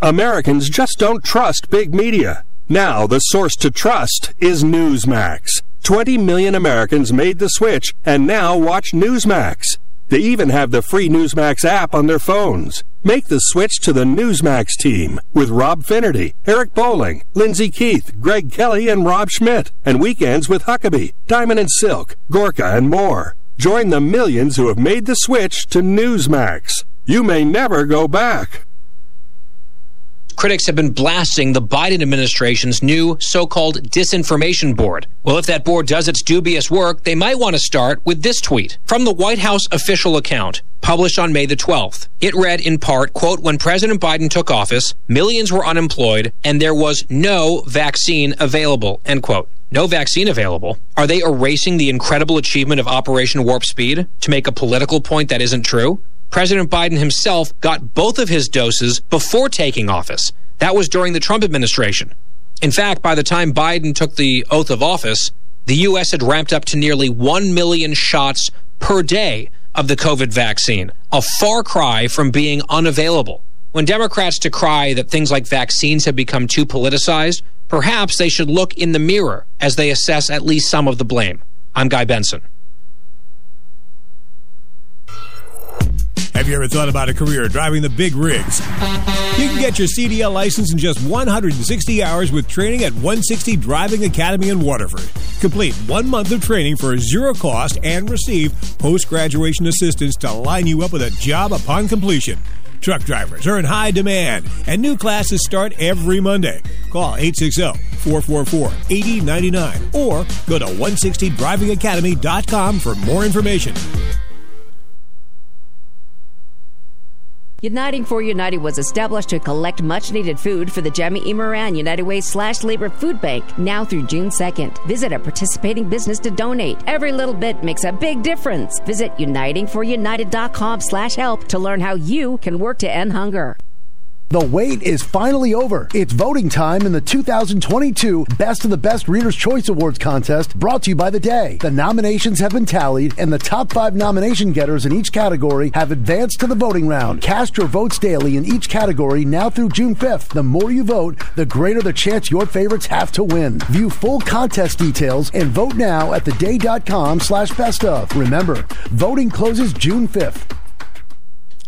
Speaker 26: Americans just don't trust big media. Now, the source to trust is Newsmax. 20 million Americans made the switch and now watch Newsmax. They even have the free Newsmax app on their phones. Make the switch to the Newsmax team with Rob Finnerty, Eric Bolling, Lindsey Keith, Greg Kelly, and Rob Schmitt, and weekends with Huckabee, Diamond and Silk, Gorka, and more. Join the millions who have made the switch to Newsmax. You may never go back.
Speaker 25: Critics have been blasting the Biden administration's new so called disinformation board. Well, if that board does its dubious work, they might want to start with this tweet from the White House official account published on May the 12th. It read in part, quote, when President Biden took office, millions were unemployed and there was no vaccine available, end quote. No vaccine available. Are they erasing the incredible achievement of Operation Warp Speed to make a political point that isn't true? President Biden himself got both of his doses before taking office. That was during the Trump administration. In fact, by the time Biden took the oath of office, the U.S. had ramped up to nearly 1 million shots per day of the COVID vaccine, a far cry from being unavailable. When Democrats decry that things like vaccines have become too politicized, perhaps they should look in the mirror as they assess at least some of the blame. I'm Guy Benson.
Speaker 27: Have you ever thought about a career driving the big rigs? You can get your CDL license in just 160 hours with training at 160 Driving Academy in Waterford. Complete one month of training for zero cost and receive post graduation assistance to line you up with a job upon completion. Truck drivers are in high demand, and new classes start every Monday. Call 860 444 8099 or go to 160drivingacademy.com for more information.
Speaker 28: Uniting for United was established to collect much needed food for the Gemma E. Moran United Way slash Labor Food Bank now through June 2nd. Visit a participating business to donate. Every little bit makes a big difference. Visit unitingforunited.com slash help to learn how you can work to end hunger.
Speaker 29: The wait is finally over. It's voting time in the 2022 Best of the Best Reader's Choice Awards contest brought to you by The Day. The nominations have been tallied, and the top five nomination getters in each category have advanced to the voting round. Cast your votes daily in each category now through June 5th. The more you vote, the greater the chance your favorites have to win. View full contest details and vote now at theday.com slash best of. Remember, voting closes June 5th.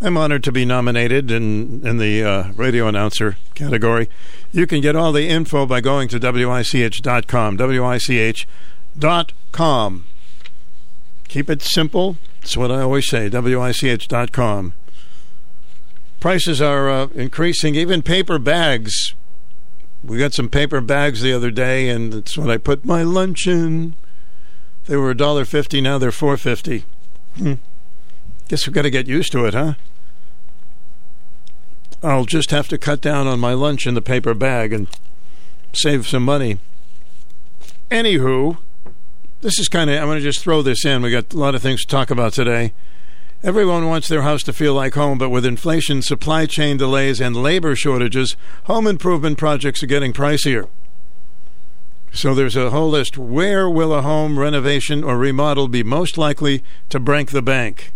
Speaker 13: I'm honored to be nominated in in the uh, radio announcer category. You can get all the info by going to wich.com. wich.com. Keep it simple. That's what I always say. wich.com. Prices are uh, increasing. Even paper bags. We got some paper bags the other day, and that's what I put my lunch in. They were $1.50. Now they're $4.50. Hmm. Guess we've got to get used to it, huh? I'll just have to cut down on my lunch in the paper bag and save some money. Anywho, this is kind of, I'm going to just throw this in. We got a lot of things to talk about today. Everyone wants their house to feel like home, but with inflation, supply chain delays, and labor shortages, home improvement projects are getting pricier. So there's a whole list. Where will a home renovation or remodel be most likely to break the bank?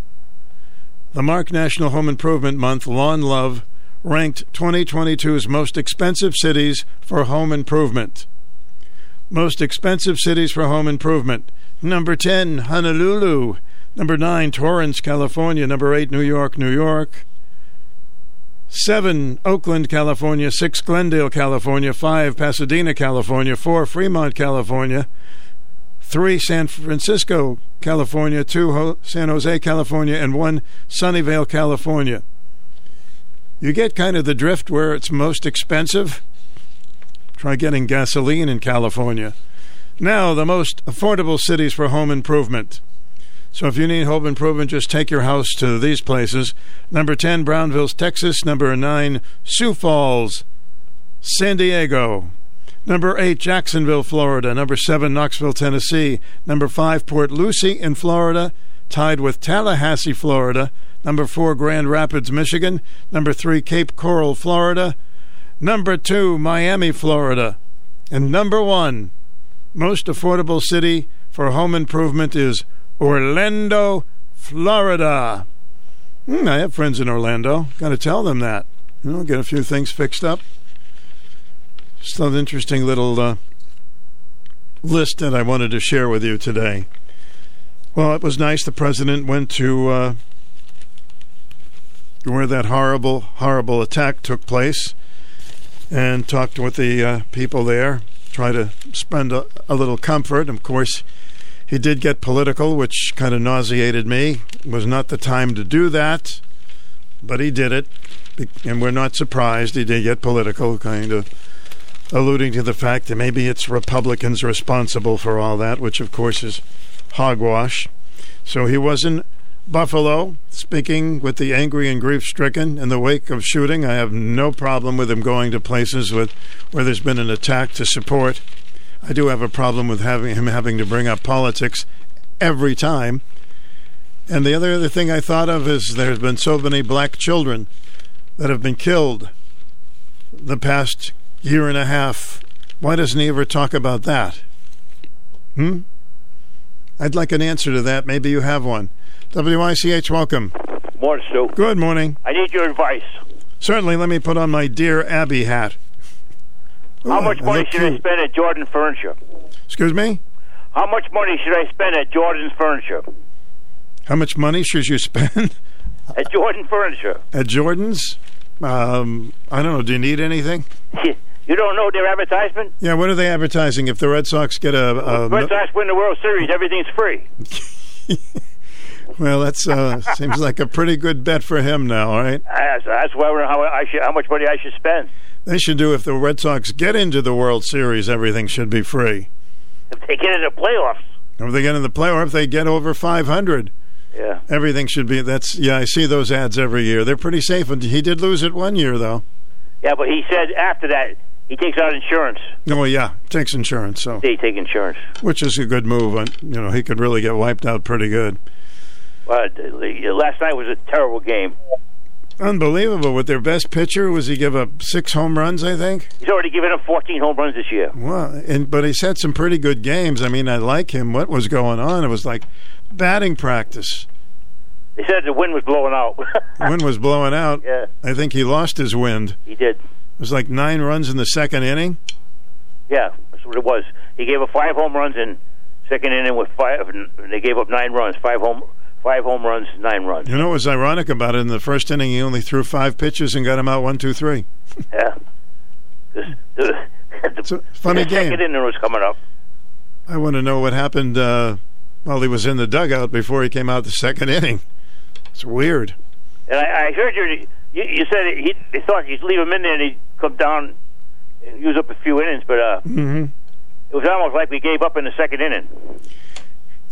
Speaker 13: The Mark National Home Improvement Month, Lawn Love, ranked 2022's most expensive cities for home improvement. Most expensive cities for home improvement. Number 10, Honolulu. Number 9, Torrance, California. Number 8, New York, New York. 7, Oakland, California. 6, Glendale, California. 5, Pasadena, California. 4, Fremont, California. 3, San Francisco, California. 2, San Jose, California. And 1, Sunnyvale, California. You get kind of the drift where it's most expensive. Try getting gasoline in California. Now, the most affordable cities for home improvement. So if you need home improvement, just take your house to these places. Number 10, Brownville, Texas. Number 9, Sioux Falls, San Diego. Number 8, Jacksonville, Florida. Number 7, Knoxville, Tennessee. Number 5, Port Lucie in Florida, tied with Tallahassee, Florida. Number 4, Grand Rapids, Michigan. Number 3, Cape Coral, Florida. Number 2, Miami, Florida. And number 1, most affordable city for home improvement is Orlando, Florida. Hmm, I have friends in Orlando. Got to tell them that. You know, get a few things fixed up. Just an interesting little uh, list that I wanted to share with you today. Well, it was nice. The president went to uh, where that horrible, horrible attack took place and talked with the uh, people there, try to spend a, a little comfort. Of course, he did get political, which kind of nauseated me. It was not the time to do that, but he did it, and we're not surprised he did get political, kind of alluding to the fact that maybe it's Republicans responsible for all that, which of course is hogwash. So he was in Buffalo speaking with the angry and grief stricken in the wake of shooting. I have no problem with him going to places with where there's been an attack to support. I do have a problem with having him having to bring up politics every time. And the other, other thing I thought of is there's been so many black children that have been killed the past year and a half. Why doesn't he ever talk about that? Hmm? I'd like an answer to that. Maybe you have one. WICH, welcome.
Speaker 30: Morning, Stu.
Speaker 13: Good morning.
Speaker 30: I need your advice.
Speaker 13: Certainly, let me put on my Dear Abby hat.
Speaker 30: How much
Speaker 13: I
Speaker 30: money should I spend at Jordan Furniture?
Speaker 13: Excuse me?
Speaker 30: How much money should I spend at Jordan's Furniture?
Speaker 13: How much money should you <laughs> spend?
Speaker 30: At Jordan Furniture.
Speaker 13: At Jordan's? Um, I don't know. Do you need anything? <laughs>
Speaker 30: You don't know their advertisement?
Speaker 13: Yeah, what are they advertising? If the Red Sox get a, a
Speaker 30: Red Sox win the World Series, everything's free. <laughs>
Speaker 13: well, that's uh, seems like a pretty good bet for him now. All right,
Speaker 30: That's, that's why I wonder how I should, how much money I should spend.
Speaker 13: they should do if the Red Sox get into the World Series, everything should be free.
Speaker 30: If they get into the playoffs,
Speaker 13: If they get in the play, or if they get over five hundred,
Speaker 30: yeah.
Speaker 13: everything should be. That's yeah. I see those ads every year. They're pretty safe. And he did lose it one year though.
Speaker 30: Yeah, but he said after that he takes out insurance.
Speaker 13: Oh yeah, takes insurance. So
Speaker 30: They take insurance.
Speaker 13: which is a good move. And you know he could really get wiped out pretty good.
Speaker 30: But uh, last night was a terrible game.
Speaker 13: Unbelievable. With their best pitcher, was he give up six home runs? I think.
Speaker 30: He's already given up 14 home runs this year.
Speaker 13: Well, and but he's had some pretty good games. I mean, I like him. What was going on? It was like batting practice.
Speaker 30: They said the wind was blowing out. <laughs>
Speaker 13: Wind was blowing out.
Speaker 30: Yeah.
Speaker 13: I think he lost his wind.
Speaker 30: he did.
Speaker 13: It was like nine runs in the second inning.
Speaker 30: Yeah, that's what it was. He gave up five home runs in second inning with five. and They gave up nine runs. Five home, five home runs, nine runs.
Speaker 13: You know what was ironic about it? In the first inning, he only threw five pitches and got him out one, two, three. <laughs>
Speaker 30: Yeah. This- The, <laughs>
Speaker 13: It's a funny
Speaker 30: the
Speaker 13: game.
Speaker 30: second inning was coming up.
Speaker 13: I want to know what happened uh, while he was in the dugout before he came out the second inning. It's weird.
Speaker 30: And I, I heard you, you. You said he. They thought you'd leave him in there and he'd come down and use up a few innings, but uh,
Speaker 13: hmm
Speaker 30: it was almost like we gave up in the second inning.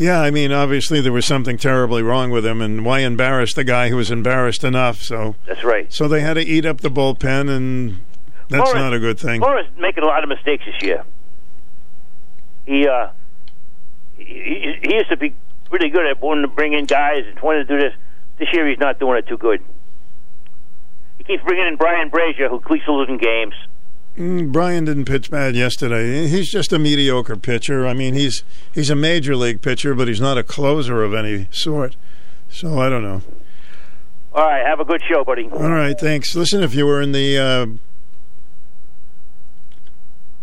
Speaker 13: Yeah, I mean, obviously there was something terribly wrong with him, and why embarrass the guy who was embarrassed enough? So,
Speaker 30: That's right.
Speaker 13: so they had to eat up the bullpen, and that's
Speaker 30: Morris-
Speaker 13: not a good thing.
Speaker 30: Morris making a lot of mistakes this year. He uh, he, he, used to be really good at wanting to bring in guys and wanting to do this. This year he's not doing it too good. He keeps bringing in Brian Brasier, who keeps losing games.
Speaker 13: Mm, Brian didn't pitch bad yesterday. He's just a mediocre pitcher. I mean, he's he's a major league pitcher, but he's not a closer of any sort. So I don't know.
Speaker 30: All right, have a good show, buddy.
Speaker 13: All right, thanks. Listen, if you were in the uh,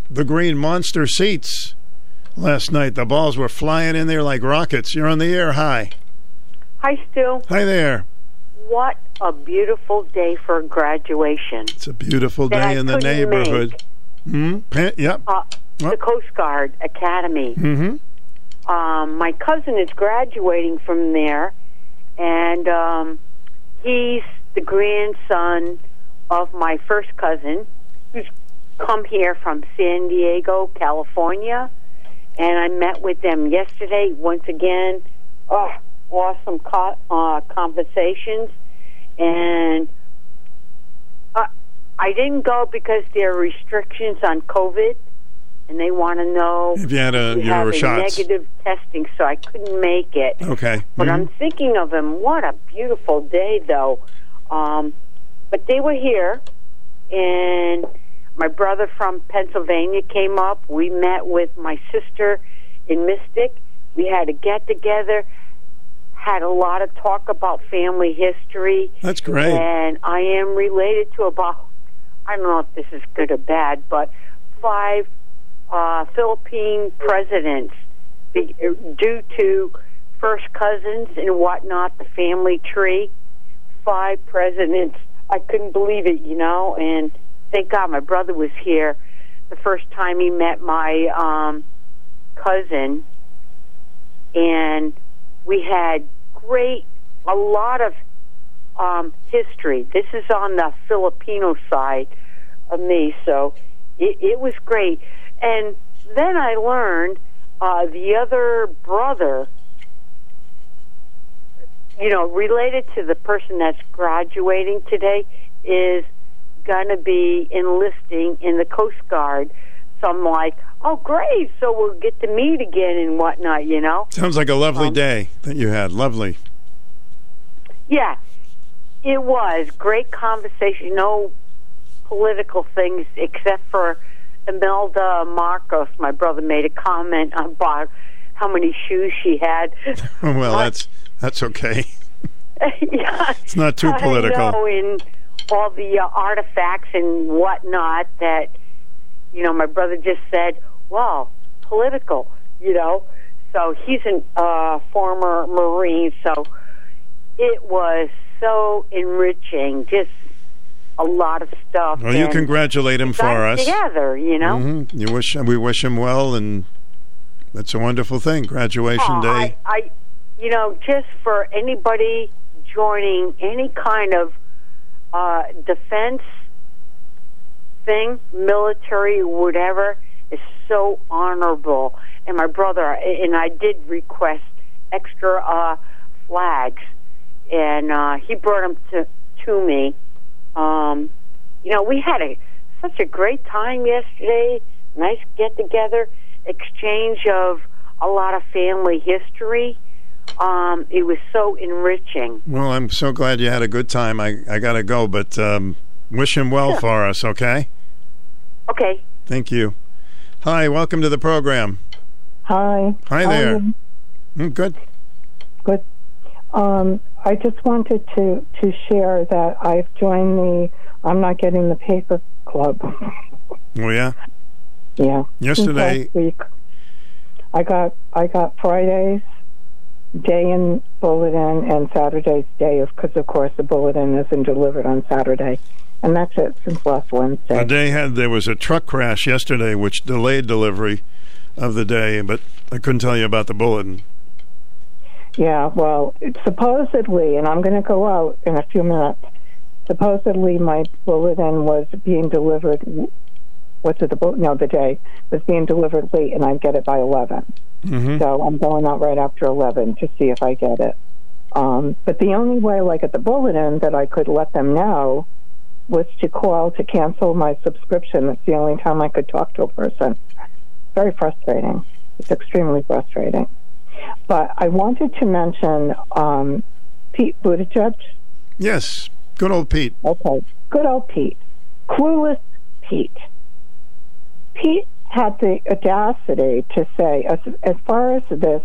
Speaker 13: the green monster seats last night, the balls were flying in there like rockets. You're on the air. Hi,
Speaker 31: Hi, Stu.
Speaker 13: hi there.
Speaker 31: What a beautiful day for graduation.
Speaker 13: It's a beautiful day in the neighborhood. Hmm. Pa- Yep.
Speaker 31: Uh, the Coast Guard Academy.
Speaker 13: Mm-hmm.
Speaker 31: Um, my cousin is graduating from there, and um, he's the grandson of my first cousin, who's come here from San Diego, California. And I met with them yesterday. Once again, oh, awesome co- uh, conversations. And uh, I didn't go because there are restrictions on COVID, and they want to know
Speaker 13: If you had a
Speaker 31: we
Speaker 13: your shots.
Speaker 31: negative testing, so I couldn't make it.
Speaker 13: Okay.
Speaker 31: But
Speaker 13: Mhm.
Speaker 31: I'm thinking of them. What a beautiful day, though. Um, but they were here, and my brother from Pennsylvania came up. We met with my sister in Mystic. We had a get together. Had a lot of talk about family history.
Speaker 13: That's great.
Speaker 31: And I am related to about I don't know if this is good or bad, but five uh, Philippine presidents be- due to first cousins and whatnot, the family tree. Five presidents. I couldn't believe it, you know, and thank God my brother was here the first time he met my um, cousin, and we had great, a lot of um, history. This is on the Filipino side of me, so it, it was great. And then I learned uh, the other brother, you know, related to the person that's graduating today, is going to be enlisting in the Coast Guard. some like, oh, great. So we'll get to meet again and whatnot, you know?
Speaker 13: Sounds like a lovely
Speaker 31: Um,
Speaker 13: day that you had. Lovely.
Speaker 31: Yeah, it was great conversation. No political things except for Imelda Marcos. My brother made a comment about how many shoes she had. <laughs>
Speaker 13: well, that's that's okay. <laughs>
Speaker 31: yeah,
Speaker 13: It's not too political.
Speaker 31: I know, and all the uh, artifacts and whatnot that you know. My brother just said, "Well, political," you know. So he's a uh, former Marine, so it was so enriching. Just a lot of stuff.
Speaker 13: Well, you congratulate him for us.
Speaker 31: together. You know.
Speaker 13: Mhm. You wish we wish him well, and that's a wonderful thing. Graduation
Speaker 31: Oh,
Speaker 13: day.
Speaker 31: I, I, you know, just for anybody joining any kind of uh, defense thing, military, whatever, is so honorable. And my brother and I did request extra uh, flags, and uh, he brought them to to me. Um, you know, we had a such a great time yesterday. Nice get together, exchange of a lot of family history. Um, it was so enriching.
Speaker 13: Well, I'm so glad you had a good time. I I got to go, but um, wish him well for us. Okay.
Speaker 31: Okay.
Speaker 13: Thank you. Hi, welcome to the program.
Speaker 32: Hi.
Speaker 13: Hi there.
Speaker 32: you?
Speaker 13: Mm, good.
Speaker 32: Good. Um, I just wanted to to share that I've joined the I'm not getting the paper club. <laughs>
Speaker 13: Oh yeah.
Speaker 32: yeah.
Speaker 13: Yesterday-
Speaker 32: last week, I got I got Fridays day in bulletin and Saturday's day of because of course the bulletin isn't delivered on Saturday, and that's it since last Wednesday.
Speaker 13: The day had there was a truck crash yesterday, which delayed delivery of the day, but I couldn't tell you about the bulletin.
Speaker 32: Yeah, well, supposedly, and I'm going to go out in a few minutes. Supposedly, my bulletin was being delivered. What's it? The bu- no, the day was being delivered late, and I'd get it by 11.
Speaker 13: Mm-hmm.
Speaker 32: So I'm going out right after 11 to see if I get it. Um, but the only way, like at the bulletin, that I could let them know was to call to cancel my subscription. That's the only time I could talk to a person. Very frustrating. It's extremely frustrating. But I wanted to mention um, Pete Buttigieg.
Speaker 13: Yes, good old Pete.
Speaker 32: Okay, good old Pete. Clueless Pete. Pete had the audacity to say, as, as far as this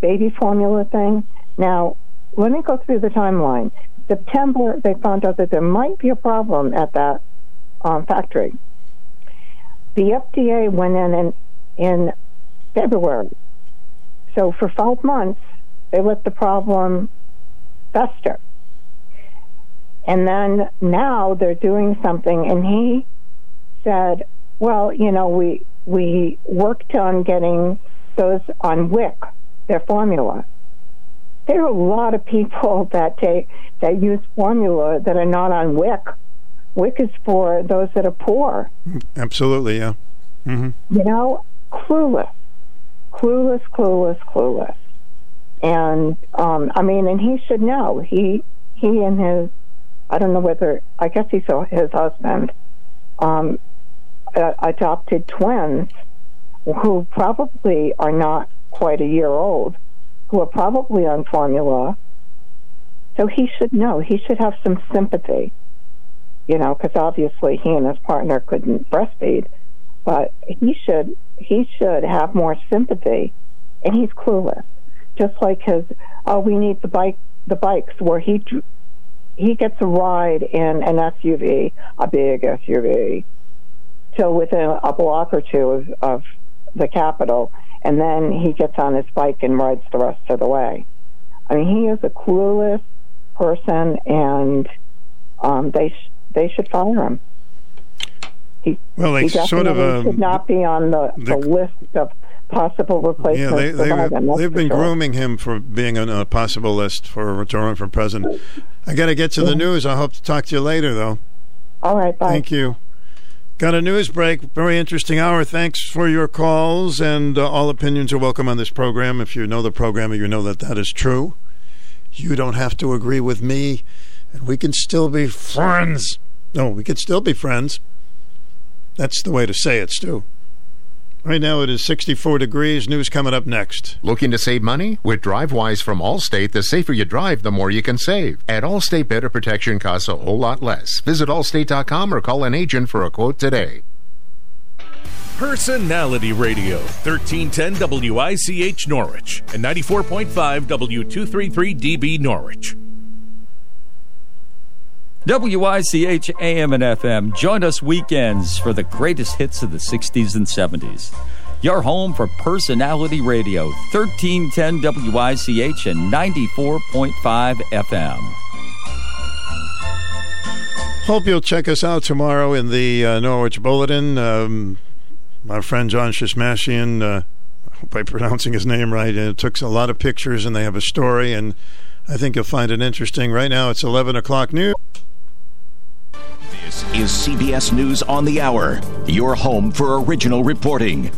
Speaker 32: baby formula thing, now, let me go through the timeline. September, they found out that there might be a problem at that um, factory. The FDA went in, in in February. So for five months, they let the problem fester. And then now they're doing something, and he said, "Well, you know, we we worked on getting those on WIC, their formula. There are a lot of people that take that use formula that are not on WIC. WIC is for those that are poor.
Speaker 13: Absolutely, yeah. hmm
Speaker 32: You know, clueless, clueless, clueless, clueless. And um, I mean, and he should know. He he and his, I don't know whether I guess he saw his husband, um, uh, adopted twins, who probably are not quite a year old, who are probably on formula. So he should know. He should have some sympathy. You know, because obviously he and his partner couldn't breastfeed but he should he should have more sympathy and he's clueless just like his oh we need the bike the bikes where he he gets a ride in an SUV a big SUV till within a block or two of, of the Capitol and then he gets on his bike and rides the rest of the way I mean he is a clueless person and um, they sh- they should fire him he,
Speaker 13: Well, they
Speaker 32: he
Speaker 13: sort of,
Speaker 32: definitely
Speaker 13: uh,
Speaker 32: should not be on the, the,
Speaker 13: the-
Speaker 32: list of possible
Speaker 13: Yeah,
Speaker 32: replacements
Speaker 13: they,
Speaker 32: for
Speaker 13: they,
Speaker 32: Biden.
Speaker 13: they've been
Speaker 32: sure.
Speaker 13: grooming him for being on a possible list for run for president. I got to get to the news. I hope to talk to you later, though.
Speaker 32: All right, bye.
Speaker 13: Thank you. Got a news break. Very interesting hour. Thanks for your calls, and uh, all opinions are welcome on this program. If you know the program, you know that that is true. You don't have to agree with me, and we can still be friends. No, we can still be friends. That's the way to say it, Stu. Right now it is 64 degrees. News coming up next.
Speaker 33: Looking to save money? With DriveWise from Allstate, the safer you drive, the more you can save. At Allstate, better protection costs a whole lot less. Visit allstate.com or call an agent for a quote today.
Speaker 34: Personality Radio, 1310 WICH Norwich and 94.5 W233DB Norwich.
Speaker 35: WICH AM and FM. Join us weekends for the greatest hits of the 60s and 70s. Your home for personality radio, 1310 WICH and 94.5 FM.
Speaker 13: Hope you'll check us out tomorrow in the uh, Norwich Bulletin. Um, my friend John Shishmanian, uh, I hope I'm pronouncing his name right, uh, took a lot of pictures and they have a story, and I think you'll find it interesting. Right now it's 11 o'clock news.
Speaker 8: This is CBS News on the Hour, your home for original reporting.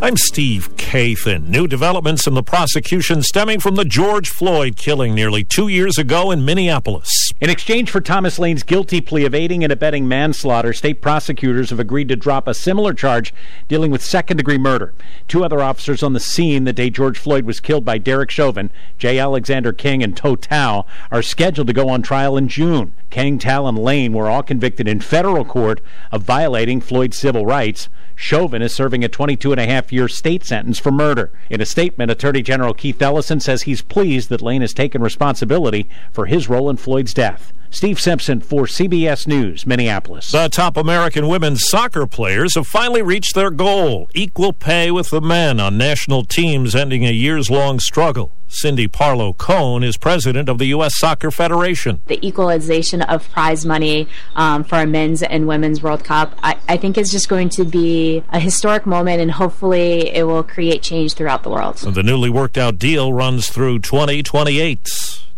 Speaker 36: I'm Steve Kathan. New developments in the prosecution stemming from the George Floyd killing nearly two years ago in Minneapolis.
Speaker 37: In exchange for Thomas Lane's guilty plea of aiding and abetting manslaughter, state prosecutors have agreed to drop a similar charge dealing with second degree murder. Two other officers on the scene the day George Floyd was killed by Derek Chauvin, J. Alexander Kueng, and Tou Thao, are scheduled to go on trial in June. Kueng, Thao, and Lane were all convicted in federal court of violating Floyd's civil rights. Chauvin is serving a 22 and a half year state sentence for murder. In a statement, Attorney General Keith Ellison says he's pleased that Lane has taken responsibility for his role in Floyd's death. Steve Simpson for CBS News, Minneapolis.
Speaker 36: The top American women's soccer players have finally reached their goal equal pay with the men on national teams, ending a years long struggle. Cindy Parlow Cone is president of the U.S. Soccer Federation.
Speaker 4: The equalization of prize money um, for a men's and women's World Cup, I, I think, is just going to be a historic moment, and hopefully it will create change throughout the world.
Speaker 36: The newly worked out deal runs through 2028.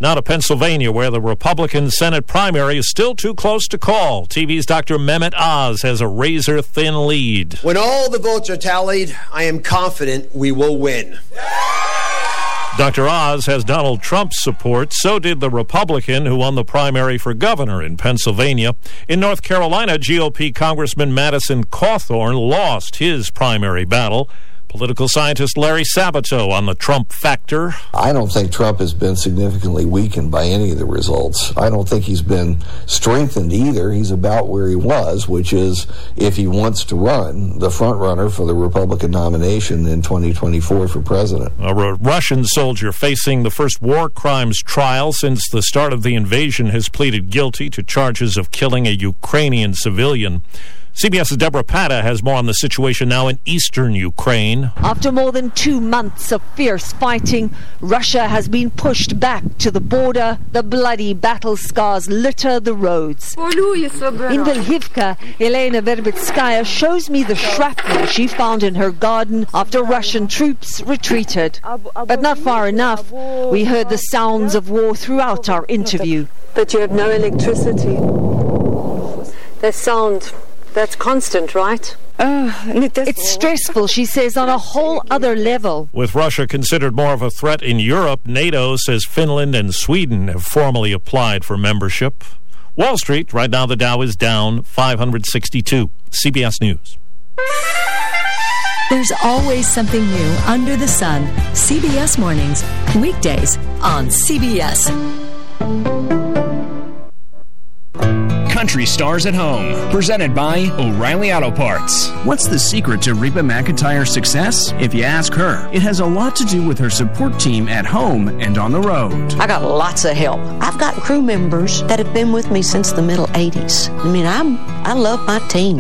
Speaker 36: Now to Pennsylvania, where the Republican Senate primary is still too close to call. TV's Dr. Mehmet Oz has a razor-thin lead.
Speaker 38: When all the votes are tallied, I am confident we will win.
Speaker 36: Dr. Oz has Donald Trump's support. So did the Republican who won the primary for governor in Pennsylvania. In North Carolina, GOP Congressman Madison Cawthorn lost his primary battle. Political scientist Larry Sabato on the Trump factor.
Speaker 39: I don't think Trump has been significantly weakened by any of the results. I don't think he's been strengthened either. He's about where he was, which is if he wants to run, the front runner for the Republican nomination in 2024 for president.
Speaker 36: A Russian soldier facing the first war crimes trial since the start of the invasion has pleaded guilty to charges of killing a Ukrainian civilian. CBS's Debora Patta has more on the situation now in eastern Ukraine.
Speaker 40: After more than two months of fierce fighting, Russia has been pushed back to the border. The bloody battle scars litter the roads. In Lvivka, Elena Verbitskaya shows me the shrapnel she found in her garden after Russian troops retreated. But not far enough. We heard the sounds of war throughout our interview.
Speaker 41: But you have no electricity. The sound that's constant, right?
Speaker 40: Uh, it's stressful, she says, on a whole other level.
Speaker 36: With Russia considered more of a threat in Europe, NATO says Finland and Sweden have formally applied for membership. Wall Street, right now the Dow is down 562. CBS News.
Speaker 42: There's always something new under the sun. CBS Mornings, weekdays on CBS.
Speaker 43: Country Stars at Home, presented by O'Reilly Auto Parts. What's the secret to Reba McEntire's success? If you ask her, it has a lot to do with her support team at home and on the road.
Speaker 44: I got lots of help. I've got crew members that have been with me since the middle 80s. I mean, I'm I love my team.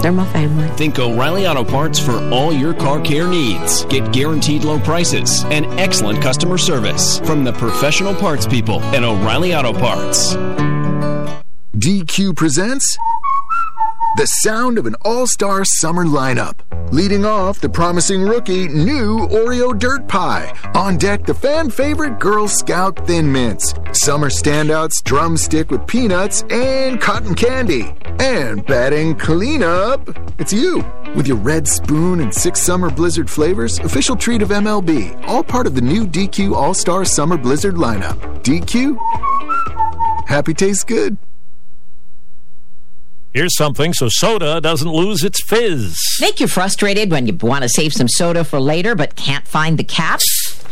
Speaker 44: They're my family.
Speaker 43: Think O'Reilly Auto Parts for all your car care needs. Get guaranteed low prices and excellent customer service from the professional parts people at O'Reilly Auto Parts.
Speaker 45: DQ presents the sound of an all-star summer lineup. Leading off, the promising rookie, new Oreo Dirt Pie. On deck, the fan favorite Girl Scout Thin Mints. Summer standouts, Drumstick with peanuts and cotton candy. And batting cleanup, it's you. With your red spoon and six summer blizzard flavors, official treat of MLB. All part of the new DQ All-Star Summer Blizzard lineup. DQ? Happy tastes good.
Speaker 36: Here's something so soda doesn't lose its fizz.
Speaker 2: Make you frustrated when you want to save some soda for later but can't find the caps?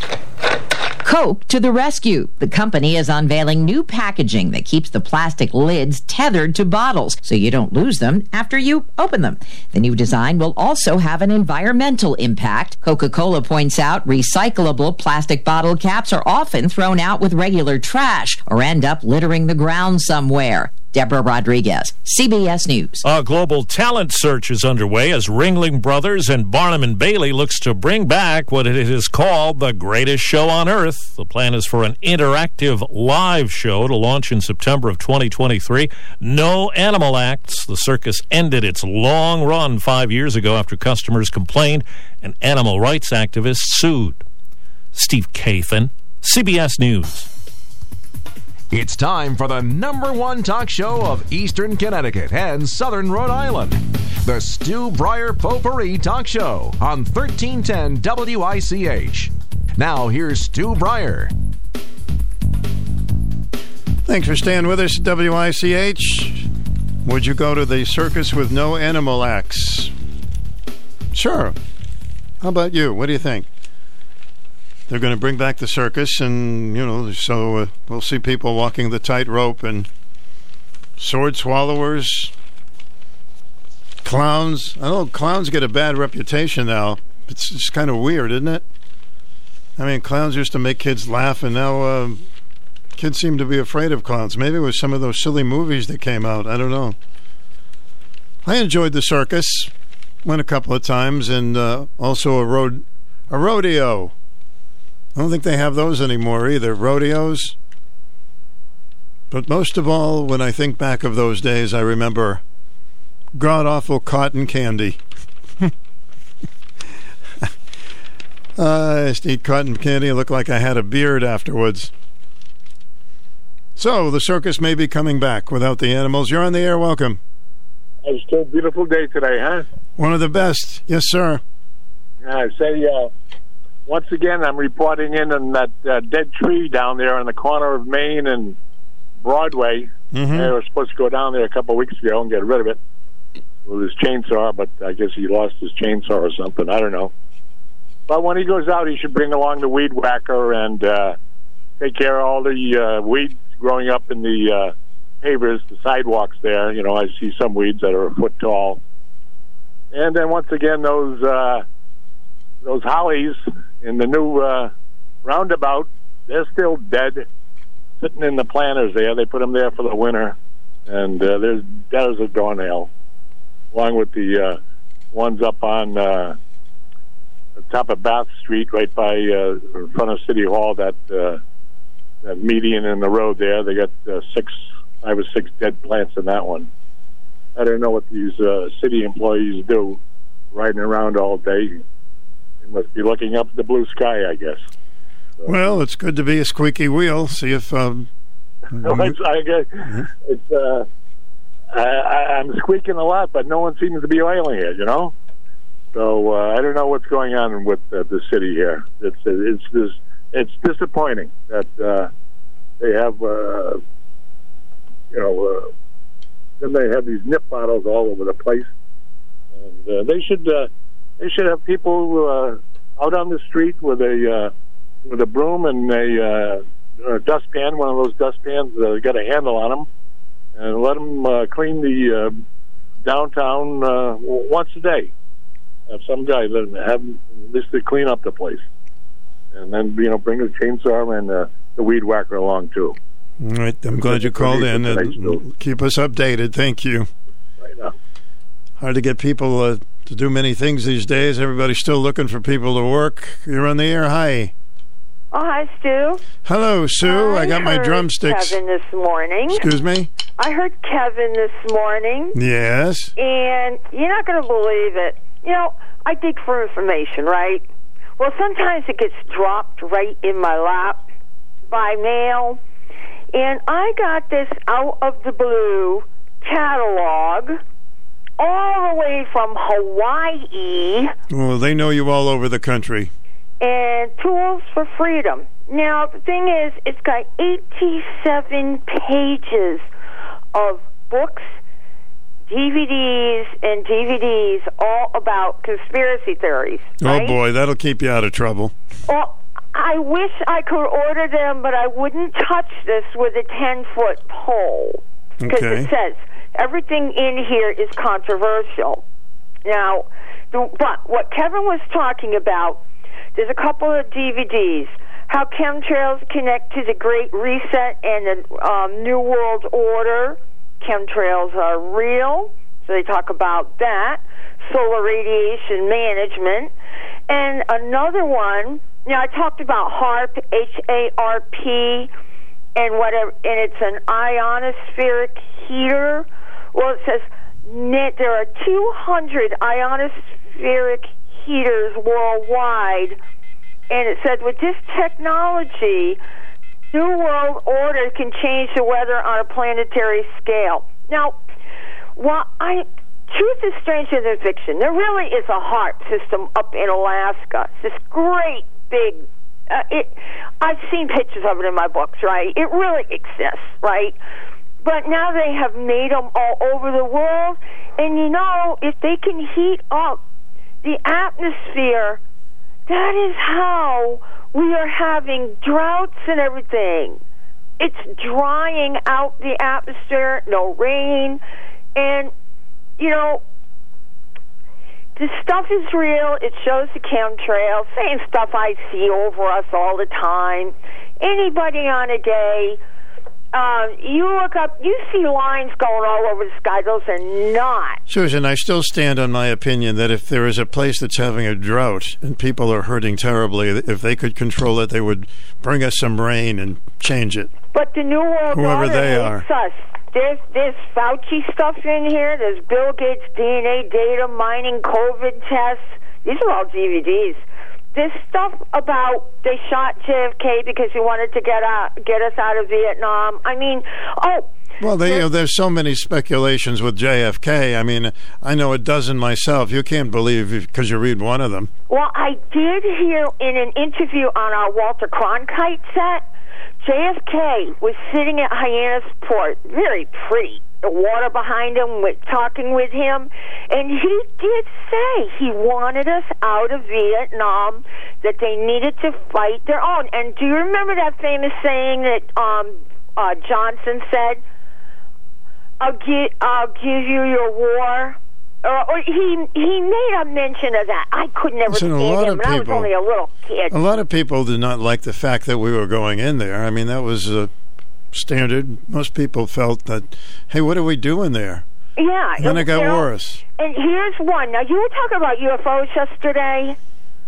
Speaker 2: Coke to the rescue. The company is unveiling new packaging that keeps the plastic lids tethered to bottles so you don't lose them after you open them. The new design will also have an environmental impact. Coca-Cola points out recyclable plastic bottle caps are often thrown out with regular trash or end up littering the ground somewhere.
Speaker 46: Deborah Rodriguez, CBS News.
Speaker 47: A global talent search is underway as Ringling Brothers and Barnum and Bailey looks to bring back what it is called the greatest show on earth. The plan is for an interactive live show to launch in September of 2023. No animal acts. The circus ended its long run five years ago after customers complained and animal rights activists sued. Steve Kathan, CBS News.
Speaker 48: It's time for the number one talk show of Eastern Connecticut and Southern Rhode Island. The Stu Bryer Potpourri Talk Show on 1310 WICH. Now, here's Stu Bryer.
Speaker 13: Thanks for staying with us, WICH. Would you go to the circus with no animal acts? Sure. How about you? What do you think? They're going to bring back the circus, and you know, so uh, we'll see people walking the tightrope and sword swallowers, clowns. I know clowns get a bad reputation now. It's just kind of weird, isn't it? I mean, clowns used to make kids laugh, and now uh, kids seem to be afraid of clowns. Maybe it was some of those silly movies that came out. I don't know. I enjoyed the circus. Went a couple of times, and uh, also a road, a rodeo. I don't think they have those anymore either. Rodeos. But most of all, when I think back of those days, I remember god awful cotton candy. <laughs> I used to eat cotton candy It looked like I had a beard afterwards. So, the circus may be coming back without the animals. You're on the air. Welcome.
Speaker 40: It's still a beautiful day today, huh?
Speaker 13: One of the best. Yes, sir.
Speaker 40: I say, uh, once again, I'm reporting in on that uh, dead tree down there on the corner of Main and Broadway.
Speaker 13: Mm-hmm.
Speaker 40: They were supposed to go down there a couple of weeks ago and get rid of it with his chainsaw, but I guess he lost his chainsaw or something. I don't know. But when he goes out, he should bring along the weed whacker and uh, take care of all the uh, weeds growing up in the uh, pavers, the sidewalks there. You know, I see some weeds that are a foot tall. And then once again, those uh, those hollies in the new uh, roundabout, they're still dead, sitting in the planters there. They put them there for the winter, and uh, there's dead as a doornail, along with the uh, ones up on uh, the top of Bath Street, right by uh, in front of City Hall. That uh, that median in the road there, they got uh, six, five or six dead plants in that one. I don't know what these uh, city employees do, riding around all day must be looking up at the blue sky, I guess.
Speaker 13: So. Well, it's good to be a squeaky wheel. See if. Um, <laughs>
Speaker 40: it's, I guess mm-hmm. <laughs> it's. Uh, I, I'm squeaking a lot, but no one seems to be oiling it. You know. So uh, I don't know what's going on with uh, the city here. It's it's this it's disappointing that uh, they have uh, you know uh, then they have these nip bottles all over the place, and uh, they should uh, they should have people uh, out on the street with a uh, with a broom and a, uh, a dustpan, one of those dustpans that uh, got a handle on them, and let them uh, clean the uh, downtown uh, once a day. Have some guy let them have at least to clean up the place, and then you know bring a chainsaw and uh, the weed whacker along too.
Speaker 13: All right, I'm glad you called in and keep us updated. Thank you.
Speaker 40: Right now.
Speaker 13: Hard to get people uh, to do many things these days. Everybody's still looking for people to work. You're on the air. Hi.
Speaker 49: Oh, hi, Stu.
Speaker 13: Hello, Sue. I, I got my drumsticks.
Speaker 49: Kevin this morning.
Speaker 13: Excuse me?
Speaker 49: I heard Kevin this morning.
Speaker 13: Yes.
Speaker 49: And you're not going to believe it. You know, I dig for information, right? Well, sometimes it gets dropped right in my lap by mail. And I got this out of the blue catalog all the way from Hawaii.
Speaker 13: Well, they know you all over the country.
Speaker 49: And Tools for Freedom. Now, the thing is, it's got 87 pages of books, DVDs, and DVDs all about conspiracy theories.
Speaker 13: Oh,
Speaker 49: right?
Speaker 13: Oh, boy, that'll keep you out of trouble.
Speaker 49: Well, I wish I could order them, but I wouldn't touch this with a 10 foot pole. Because
Speaker 13: okay.
Speaker 49: it says everything in here is controversial. Now, but what Kevin was talking about, there's a couple of DVDs. How chemtrails connect to the Great Reset and the um, New World Order. chemtrails are real, so they talk about that. Solar radiation management. And another one, know, I talked about HARP, H A R P, and whatever, and it's an ionospheric heater. Well, it says there are 200 ionospheric heaters worldwide, and it said with this technology, New World Order can change the weather on a planetary scale. Now, while I truth is stranger than fiction, there really is a HARP system up in Alaska. It's this great big. Uh, it, I've seen pictures of it in my books, right? It really exists, right? But now they have made them all over the world, and you know, if they can heat up the atmosphere, that is how we are having droughts and everything. It's drying out the atmosphere, no rain, and you know, this stuff is real. It shows the chemtrail, same stuff I see over us all the time. Anybody on a day um, you look up, you see lines going all over the sky. Those are not.
Speaker 13: Susan, I still stand on my opinion that if there is a place that's having a drought and people are hurting terribly, if they could control it, they would bring us some rain and change it.
Speaker 49: But the New World
Speaker 13: Whoever
Speaker 49: Order
Speaker 13: they are.
Speaker 49: us. There's there's Fauci stuff in here. There's Bill Gates DNA data mining, COVID tests. These are all DVDs. This stuff about they shot JFK because he wanted to get out, get us out of Vietnam. I mean, oh,
Speaker 13: Well, they, you know, there's so many speculations with JFK. I mean, I know a dozen myself. You can't believe because you read one of them.
Speaker 49: Well, I did hear in an interview on our Walter Cronkite set, JFK was sitting at Hyannis Port, very pretty, water behind him, with, talking with him, and he did say he wanted us out of Vietnam, that they needed to fight their own. And do you remember that famous saying that um, uh, Johnson said? I'll give, I'll give you your war. Or, or he he made a mention of that. I could never
Speaker 13: Listen, a lot
Speaker 49: him,
Speaker 13: of
Speaker 49: and I was only a little kid.
Speaker 13: A lot of people did not like the fact that we were going in there. I mean, that was uh, standard. Most people felt that, hey, what are we doing there?
Speaker 49: Yeah.
Speaker 13: And then it got
Speaker 49: you know,
Speaker 13: worse.
Speaker 49: And here's one. Now you were talking about UFOs yesterday.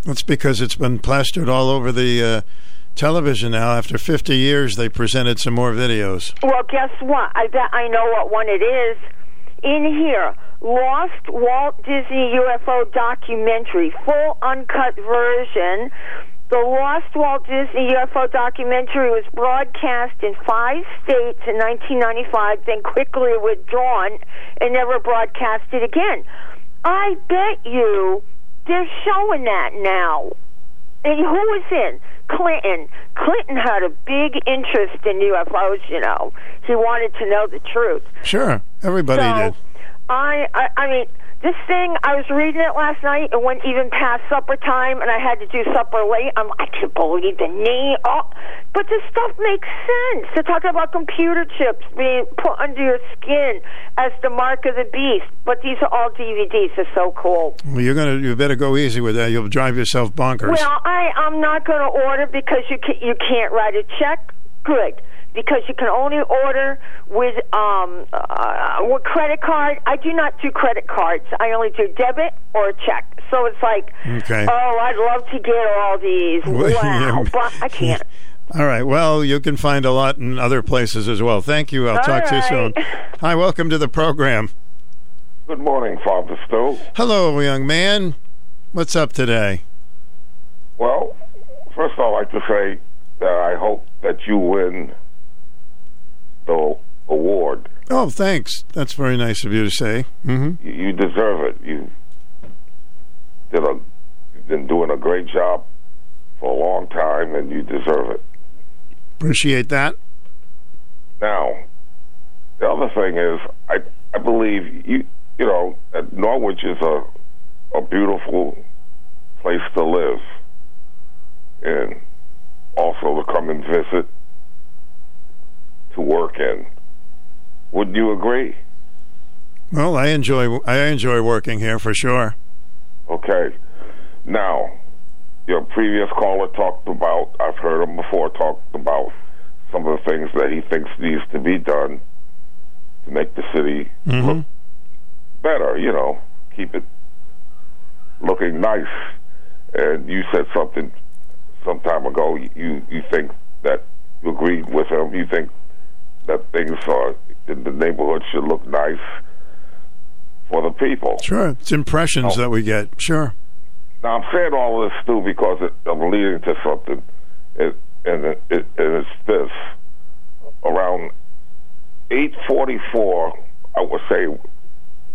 Speaker 13: That's because it's been plastered all over the uh, television now. After 50 years, they presented some more videos.
Speaker 49: Well, guess what? I bet I know what one it is. In here, Lost Walt Disney UFO documentary, full uncut version. The Lost Walt Disney UFO documentary was broadcast in five states in 1995, then quickly withdrawn and never broadcasted again. I bet you they're showing that now. And who was in? Clinton. Clinton had a big interest in UFOs, you know. He wanted to know the truth.
Speaker 13: Sure, everybody
Speaker 49: So,
Speaker 13: did.
Speaker 49: I, I, I mean, this thing, I was reading it last night. It went even past supper time, and I had to do supper late. I'm, I can't believe the name. Oh, but this stuff makes sense. They're talking about computer chips being put under your skin as the mark of the beast. But these are all DVDs. They're so cool.
Speaker 13: Well, you're gonna. You better go easy with that. You'll drive yourself bonkers.
Speaker 49: Well, I, I'm not going to order because you can, you can't write a check. Good. Because you can only order with um uh, with credit card. I do not do credit cards. I only do debit or a check. So it's like,
Speaker 13: Okay.
Speaker 49: oh, I'd love to get all these.
Speaker 13: Well, <laughs>
Speaker 49: Wow,
Speaker 13: yeah.
Speaker 49: but I can't. <laughs>
Speaker 13: All right. Well, you can find a lot in other places as well. Thank you. I'll
Speaker 49: All
Speaker 13: talk to you soon. <laughs> Hi. Welcome to the program.
Speaker 50: Good morning, Father Stowe.
Speaker 13: Hello, young man. What's up today?
Speaker 50: Well, first of all, I'd like to say that I hope that you win the award.
Speaker 13: Oh, thanks. That's very nice of you to say. hmm
Speaker 50: You, you deserve it. You did a, you've been doing a great job for a long time, and you deserve it.
Speaker 13: Appreciate that.
Speaker 50: Now, the other thing is, I I believe you you know that Norwich is a a beautiful place to live, and also to come and visit, to work in. Would you agree?
Speaker 13: Well, I enjoy I enjoy working here for sure.
Speaker 50: Okay. Now, your previous caller talked about, I've heard him before, talked about some of the things that he thinks needs to be done to make the city
Speaker 13: Mm-hmm.
Speaker 50: look better. You know, keep it looking nice. And you said something some time ago. You you think that you agreed with him. You think that things are in the neighborhood should look nice for the people.
Speaker 13: Sure, it's impressions
Speaker 50: Oh.
Speaker 13: that we get. Sure.
Speaker 50: Now I'm saying all of this too because it, I'm leading to something, it, and it, and it's this: around 8:44, I would say,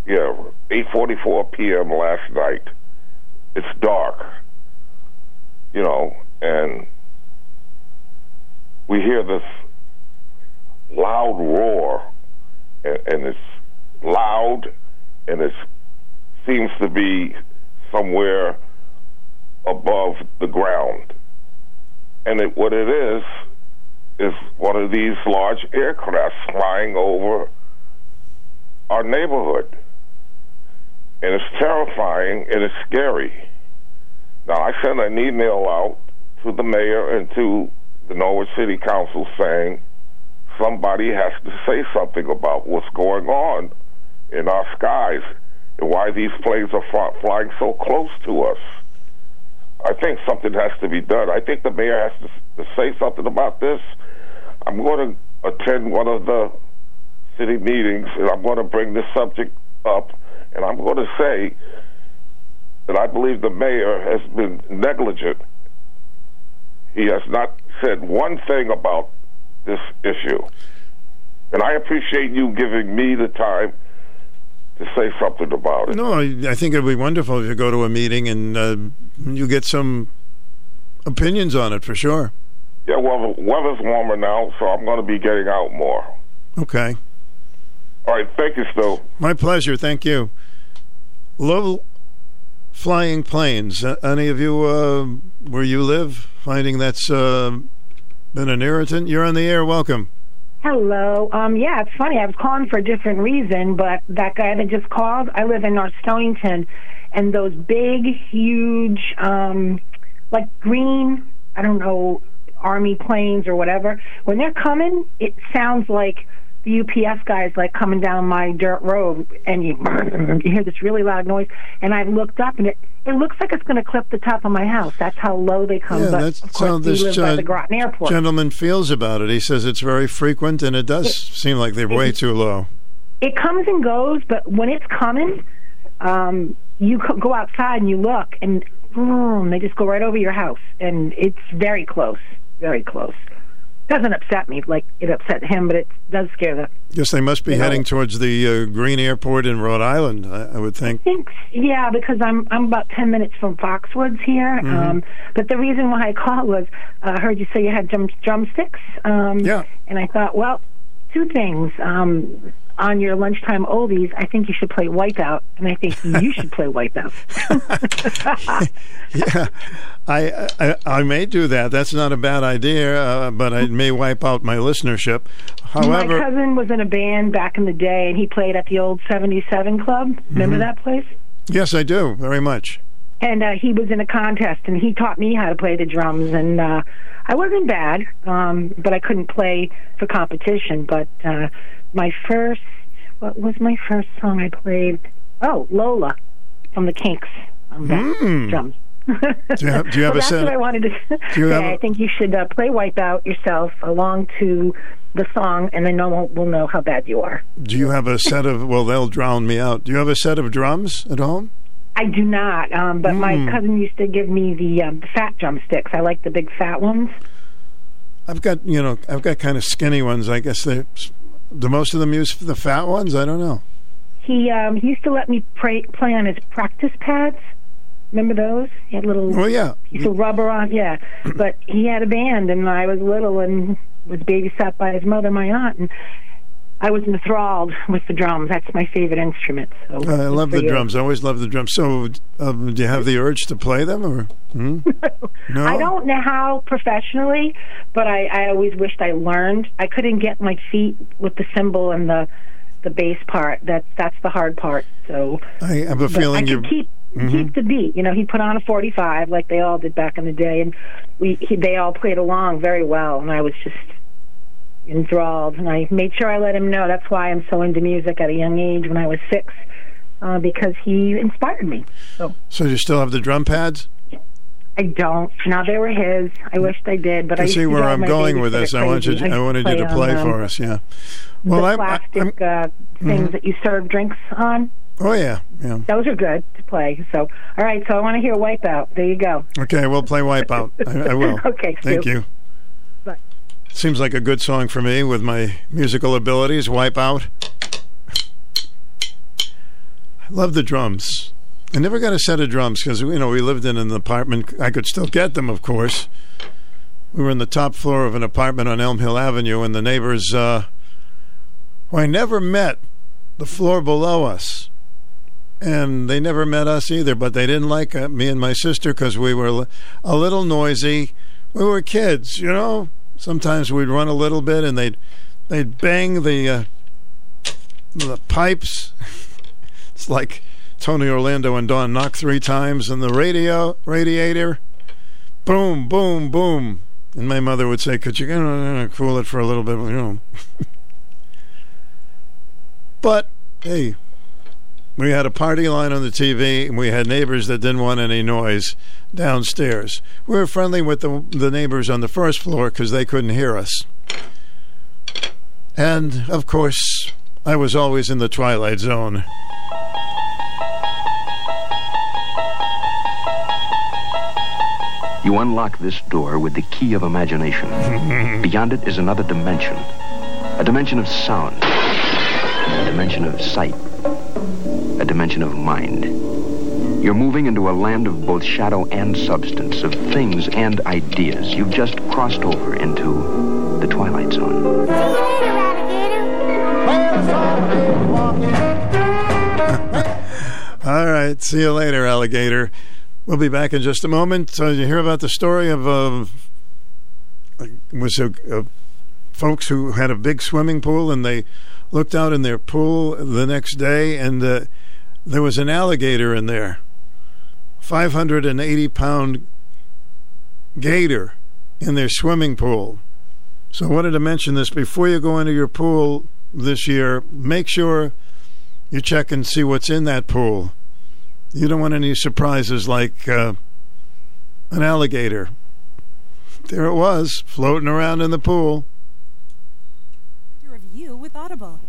Speaker 50: yeah, 8:44 p.m. last night. It's dark, you know, and we hear this loud roar, and, and it's loud, and it seems to be somewhere above the ground. And it, what it is, is one of these large aircrafts flying over our neighborhood. And it's terrifying and it's scary. Now, I sent an email out to the mayor and to the Norwich City Council saying somebody has to say something about what's going on in our skies and why these planes are fly- flying so close to us. I think something has to be done. I think the mayor has to, to say something about this. I'm going to attend one of the city meetings and I'm going to bring this subject up and I'm going to say that I believe the mayor has been negligent. He has not said one thing about this issue. And I appreciate you giving me the time to say something about it.
Speaker 13: No, I, I think it'd be wonderful if you go to a meeting and uh, you get some opinions on it for sure.
Speaker 50: Yeah, well, the weather's warmer now, so I'm going to be getting out more.
Speaker 13: Okay.
Speaker 50: All right, thank you, Stu.
Speaker 13: My pleasure. Thank you. Low flying planes. Uh, any of you uh, where you live finding that's uh, been an irritant? You're on the air. Welcome.
Speaker 51: Hello. Um, yeah, it's funny. I was calling for a different reason, but that guy that just called, I live in North Stonington, and those big, huge, um, like green, I don't know, army planes or whatever, when they're coming, it sounds like UPS guys like coming down my dirt road, and you, <laughs> you hear this really loud noise. And I looked up, and it it looks like it's going to clip the top of my house. That's how low they come.
Speaker 13: Yeah,
Speaker 51: but
Speaker 13: that's how this
Speaker 51: live by
Speaker 13: uh,
Speaker 51: the Groton Airport.
Speaker 13: gentleman feels about it. He says it's very frequent, and it does seem like they're way too low.
Speaker 51: it comes and goes, but when it's coming, um, you co- go outside and you look, and boom, they just go right over your house, and it's very close, very close. Doesn't upset me like it upset him, but it does scare the.
Speaker 13: Yes, they must be
Speaker 51: You know-
Speaker 13: heading towards the uh, Green Airport in Rhode Island. I, I would think.
Speaker 51: I think yeah, because I'm I'm about ten minutes from Foxwoods here.
Speaker 13: Mhm.
Speaker 51: Um, but the reason why I called was uh, I heard you say you had drum, drumsticks. Um,
Speaker 13: yeah.
Speaker 51: And I thought, well, two things. Um, on your lunchtime oldies, I think you should play Wipeout, and I think <laughs> you should play Wipeout. <laughs>
Speaker 13: yeah, I, I I may do that. That's not a bad idea, uh, but I may wipe out my listenership. However, my
Speaker 51: cousin was in a band back in the day, and he played at the old 77 Club. Remember
Speaker 13: Mhm.
Speaker 51: that place?
Speaker 13: yes, I do very much.
Speaker 51: And uh, he was in a contest, and he taught me how to play the drums. And uh, I wasn't bad, um, but I couldn't play for competition. But uh, my first, what was my first song I played? Oh, Lola from the Kinks on
Speaker 13: Hmm.
Speaker 51: drums.
Speaker 13: Do you have, do you <laughs> have
Speaker 51: well,
Speaker 13: a
Speaker 51: that's
Speaker 13: set?
Speaker 51: what I wanted to
Speaker 13: Do <laughs> you
Speaker 51: say.
Speaker 13: have a-
Speaker 51: I think you should uh, play Wipeout yourself along to the song, and then no one will know how bad you are.
Speaker 13: Do you have a set of? Well, they'll drown me out. Do you have a set of drums at home?
Speaker 51: I do not, um, but my
Speaker 13: Mm.
Speaker 51: cousin used to give me the um, fat drumsticks. I like the big fat ones.
Speaker 13: I've got you know I've got kind of skinny ones. I guess they. Do most of them use the fat ones? I don't know.
Speaker 51: He um, he used to let me pray, play on his practice pads. Remember those? He had little.
Speaker 13: Oh yeah.
Speaker 51: Piece of rubber on, yeah. But he had a band, and I was little and was babysat by his mother, my aunt, and I was enthralled with the drums. That's my favorite instrument. So
Speaker 13: I love the
Speaker 51: you.
Speaker 13: drums. I always love the drums. So, um, do you have the urge to play them, or hmm? <laughs> no?
Speaker 51: I don't know how professionally, but I, I always wished I learned. I couldn't get my feet with the cymbal and the the bass part. That's that's the hard part. So
Speaker 13: I have a feeling you.
Speaker 51: could keep
Speaker 13: Mhm.
Speaker 51: keep the beat. You know, he put on a forty five like they all did back in the day, and we he, they all played along very well. And I was just enthralled, and I made sure I let him know. That's why I'm so into music at a young age. When I was six, uh, because he inspired me. So,
Speaker 13: So you still have the drum pads?
Speaker 51: I don't. Now they were his. I wished I did, but I
Speaker 13: see where I'm going with this. I want you. I wanted you to
Speaker 51: on,
Speaker 13: play
Speaker 51: um,
Speaker 13: for us. Yeah. Well,
Speaker 51: the
Speaker 13: I, I,
Speaker 51: plastic uh, things
Speaker 13: Mhm.
Speaker 51: that you serve drinks on.
Speaker 13: oh yeah, yeah.
Speaker 51: Those are good to play. So, all right. So I want to hear Wipeout. There you go.
Speaker 13: Okay, we'll play Wipeout. I, I will. <laughs>
Speaker 51: Okay,
Speaker 13: Thank
Speaker 51: Stu.
Speaker 13: you. Seems like a good song for me with my musical abilities. Wipeout. I love the drums. I never got a set of drums because you know we lived in an apartment. I could still get them, of course. We were in the top floor of an apartment on Elm Hill Avenue, and the neighbors, uh, who I never met, the floor below us, and they never met us either. But they didn't like uh, me and my sister because we were a little noisy. We were kids, you know. Sometimes we'd run a little bit, and they'd they'd bang the uh, the pipes. <laughs> it's like Tony Orlando and Dawn knock three times, and the radio radiator, boom, boom, boom. And my mother would say, "Could you uh, cool it for a little bit?" You know. <laughs> but hey, we had a party line on the TV, and we had neighbors that didn't want any noise downstairs. We were friendly with the the neighbors on the first floor because they couldn't hear us. And of course, I was always in the twilight zone.
Speaker 52: You unlock this door with the key of imagination. <laughs> Beyond it is another dimension. A dimension of sound. A dimension of sight. A dimension of mind. You're moving into a land of both shadow and substance, of things and ideas. You've just crossed over into the Twilight Zone. See you later, alligator.
Speaker 13: All right, see you later, alligator. We'll be back in just a moment. Uh, you hear about the story of uh, was a, folks who had a big swimming pool and they looked out in their pool the next day and uh, there was an alligator in there, five hundred and eighty pound gator in their swimming pool. So I wanted to mention this before you go into your pool this year. Make sure you check and see what's in that pool. You don't want any surprises like uh, an alligator. There it was, floating around in the pool.
Speaker 53: Review with Audible.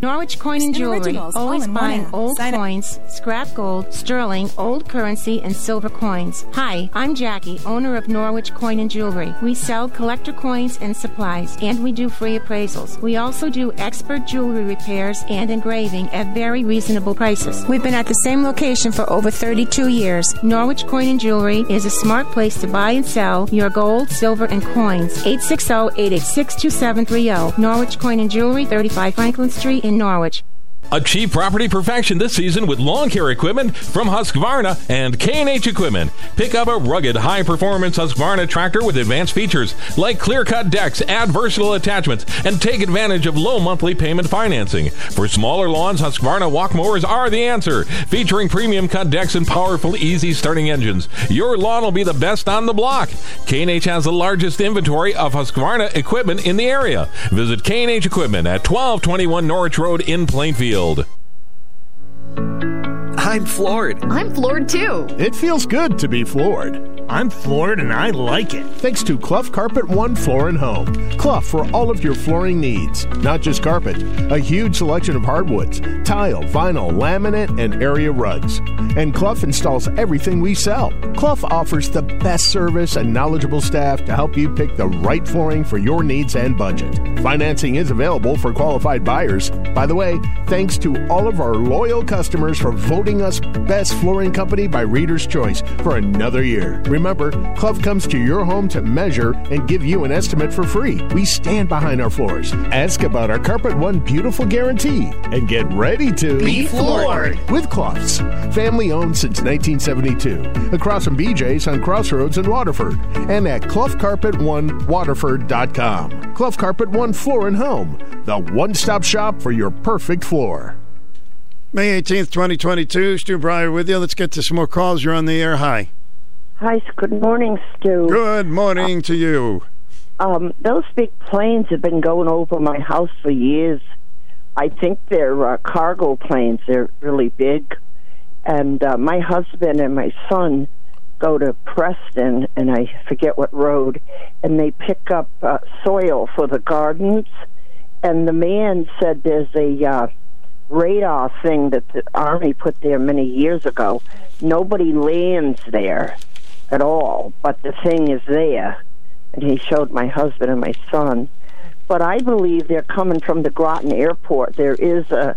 Speaker 54: Norwich Coin and Jewelry. Always buying old
Speaker 53: Sign up.
Speaker 54: coins, scrap gold, sterling, old currency, and silver coins. Hi, I'm Jackie, owner of Norwich Coin and Jewelry. We sell collector coins and supplies, and we do free appraisals. We also do expert jewelry repairs and engraving at very reasonable prices. We've been at the same location for over 32 years. Norwich Coin and Jewelry is a smart place to buy and sell your gold, silver, and coins. 860-886-2730. Norwich Coin and Jewelry, 35 Franklin Street in Norwich.
Speaker 14: Achieve property perfection this season with lawn care equipment from Husqvarna and K&H Equipment. Pick up a rugged, high-performance Husqvarna tractor with advanced features like clear-cut decks, add versatile attachments, and take advantage of low monthly payment financing. For smaller lawns, Husqvarna walk mowers are the answer. Featuring premium cut decks and powerful, easy starting engines, your lawn will be the best on the block. K&H has the largest inventory of Husqvarna equipment in the area. Visit K&H Equipment at 1221 Norwich Road in Plainfield.
Speaker 55: I'm floored.
Speaker 56: I'm floored too.
Speaker 55: It feels good to be floored. I'm floored and I like it. Thanks to Clough Carpet One Floor and Home. Clough for all of your flooring needs, not just carpet. A huge selection of hardwoods, tile, vinyl, laminate, and area rugs. And Clough installs everything we sell. Clough offers the best service and knowledgeable staff to help you pick the right flooring for your needs and budget. Financing is available for qualified buyers. By the way, thanks to all of our loyal customers for voting us Best Flooring Company by Reader's Choice for another year. Remember, Clough comes to your home to measure and give you an estimate for free. We stand behind our floors. Ask about our Carpet One Beautiful Guarantee and get ready to
Speaker 56: Be floored.
Speaker 55: with Cloughs. Family owned since 1972. Across from BJ's on Crossroads in Waterford and at cloughcarpet1waterford.com. Clough Carpet One Floor and Home, the one stop shop for your perfect floor.
Speaker 13: May 18th, 2022. Stu Bryer with you. Let's get to some more calls. You're on the air. Hi.
Speaker 57: Hi, good morning, Stu.
Speaker 13: Good morning to you.
Speaker 57: Um, those big planes have been going over my house for years. I think they're uh, cargo planes. They're really big. And uh, my husband and my son go to Preston, and I forget what road, and they pick up uh, soil for the gardens. And the man said there's a uh, radar thing that the Army put there many years ago. Nobody lands there at all, but the thing is there. And he showed my husband and my son. But I believe they're coming from the Groton Airport. There is a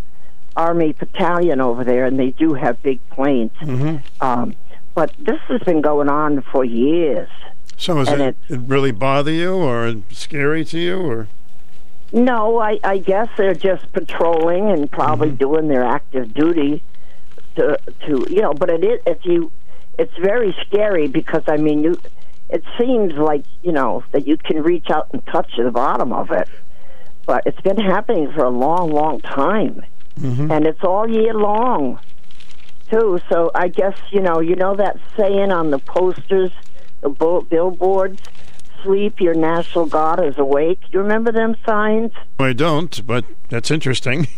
Speaker 57: Army battalion over there, and they do have big planes.
Speaker 13: Mm-hmm.
Speaker 57: Um, but this has been going on for years.
Speaker 13: So, is it, it really bother you, or scary to you, or?
Speaker 57: No, I, I guess they're just patrolling and probably
Speaker 13: Mm-hmm.
Speaker 57: doing their active duty to to you know. But it is if you, it's very scary because I mean you, it seems like you know that you can reach out and touch the bottom of it, but it's been happening for a long, long time,
Speaker 13: Mm-hmm.
Speaker 57: and it's all year long, too. So I guess you know you know that saying on the posters, the billboards. Sleep, your national guard is awake. You remember them signs?
Speaker 13: I don't, but that's interesting. <laughs>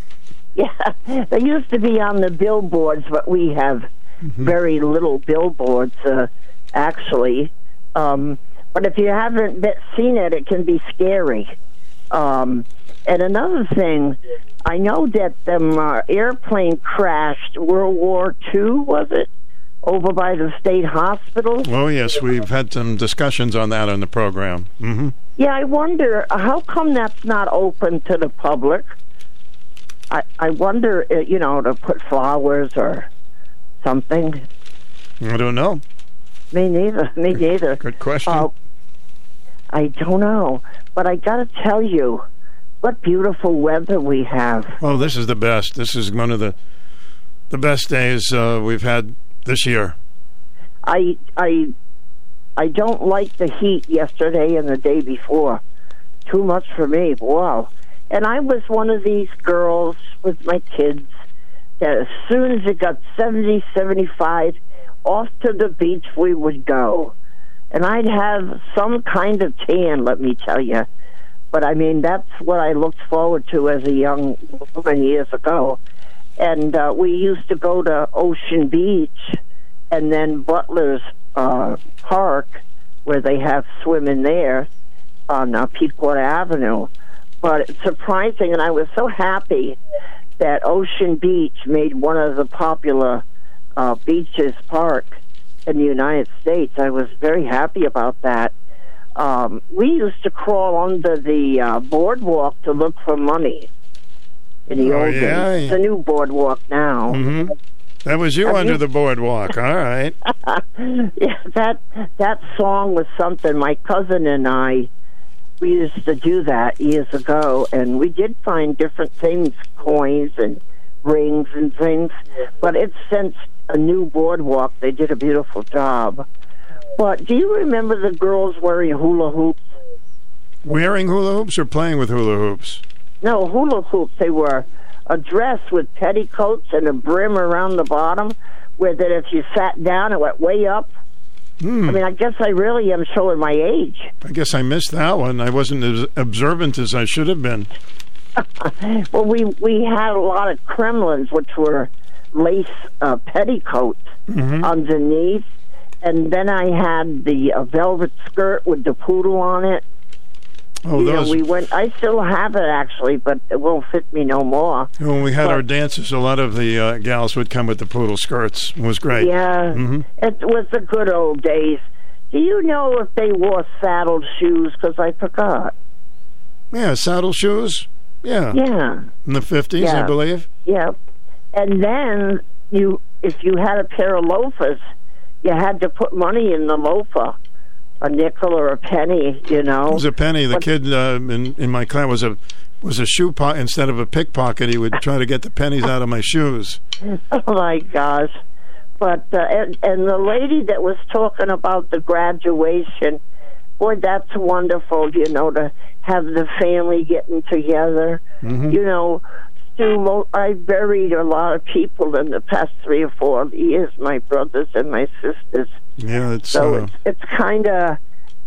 Speaker 57: Yeah, they used to be on the billboards, but we have very little billboards, uh, actually. Um, but if you haven't be- seen it, it can be scary. Um, and another thing, I know that the uh, airplane crashed World War II, was it? Over by the state hospital.
Speaker 13: Oh, yes, we've had some discussions on that on the program. Mm-hmm.
Speaker 57: Yeah, I wonder how come that's not open to the public. I I wonder, uh, you know, to put flowers or something.
Speaker 13: I don't know.
Speaker 57: Me neither. <laughs> Me neither.
Speaker 13: Good question.
Speaker 57: Uh, I don't know, but I got to tell you, what beautiful weather we have.
Speaker 13: Oh, this is the best. This is one of the the best days uh, we've had this year.
Speaker 57: I I I don't like the heat yesterday and the day before. Too much for me. Wow. And I was one of these girls with my kids as soon as it got 70, 75, off to the beach we would go. And I'd have some kind of tan, let me tell you. But I mean, that's what I looked forward to as a young woman years ago. And uh, we used to go to Ocean Beach and then Butler's uh, Park, where they have swimming there on uh, Pequot Avenue. But it's surprising, and I was so happy that Ocean Beach made one of the popular uh, beaches park in the United States. I was very happy about that. Um, we used to crawl under the uh, boardwalk to look for money in the
Speaker 13: Oh,
Speaker 57: old
Speaker 13: yeah?
Speaker 57: days. The new boardwalk now.
Speaker 13: Mm-hmm. That was you under the boardwalk. All right. <laughs>
Speaker 57: yeah, that that song was something. My cousin and I, we used to do that years ago, and we did find different things, coins and rings and things. But it's since a new boardwalk. They did a beautiful job. But do you remember the girls wearing hula hoops?
Speaker 13: Wearing hula hoops or playing with hula hoops?
Speaker 57: No, hula hoops. They were a dress with petticoats and a brim around the bottom, where that if you sat down, it went way up.
Speaker 13: Hmm.
Speaker 57: I mean, I guess I really am showing my age.
Speaker 13: I guess I missed that one. I wasn't as observant as I should have been. <laughs>
Speaker 57: well, we we had a lot of Kremlins, which were lace uh, petticoats
Speaker 13: Mm-hmm.
Speaker 57: underneath, and then I had the uh, velvet skirt with the poodle on it.
Speaker 13: Oh,
Speaker 57: you
Speaker 13: those.
Speaker 57: know, we went. I still have it actually, but it won't fit me no more.
Speaker 13: when we had
Speaker 57: but-
Speaker 13: our dances, a lot of the uh, gals would come with the poodle skirts. It was great.
Speaker 57: Yeah,
Speaker 13: hmm
Speaker 57: it was the good old days. Do you know if they wore saddled shoes? Because I forgot.
Speaker 13: Yeah, saddle shoes. Yeah.
Speaker 57: Yeah.
Speaker 13: In the 50s, I believe.
Speaker 57: Yeah. And then you, if you had a pair of loafers, you had to put money in the loafer, a nickel or a penny. You know.
Speaker 13: It was a penny. The
Speaker 57: But-
Speaker 13: kid uh, in in my class was a was a shoe pocket instead of a pickpocket. He would try to get the pennies out of my shoes. <laughs>
Speaker 57: Oh my gosh! But uh, and, and the lady that was talking about the graduation, boy, that's wonderful. You know, to have the family getting together.
Speaker 13: Mhm.
Speaker 57: You know, Stu, mo- I buried a lot of people in the past three or four years, my brothers and my sisters.
Speaker 13: Yeah, it's
Speaker 57: So
Speaker 13: uh,
Speaker 57: it's, it's kind of.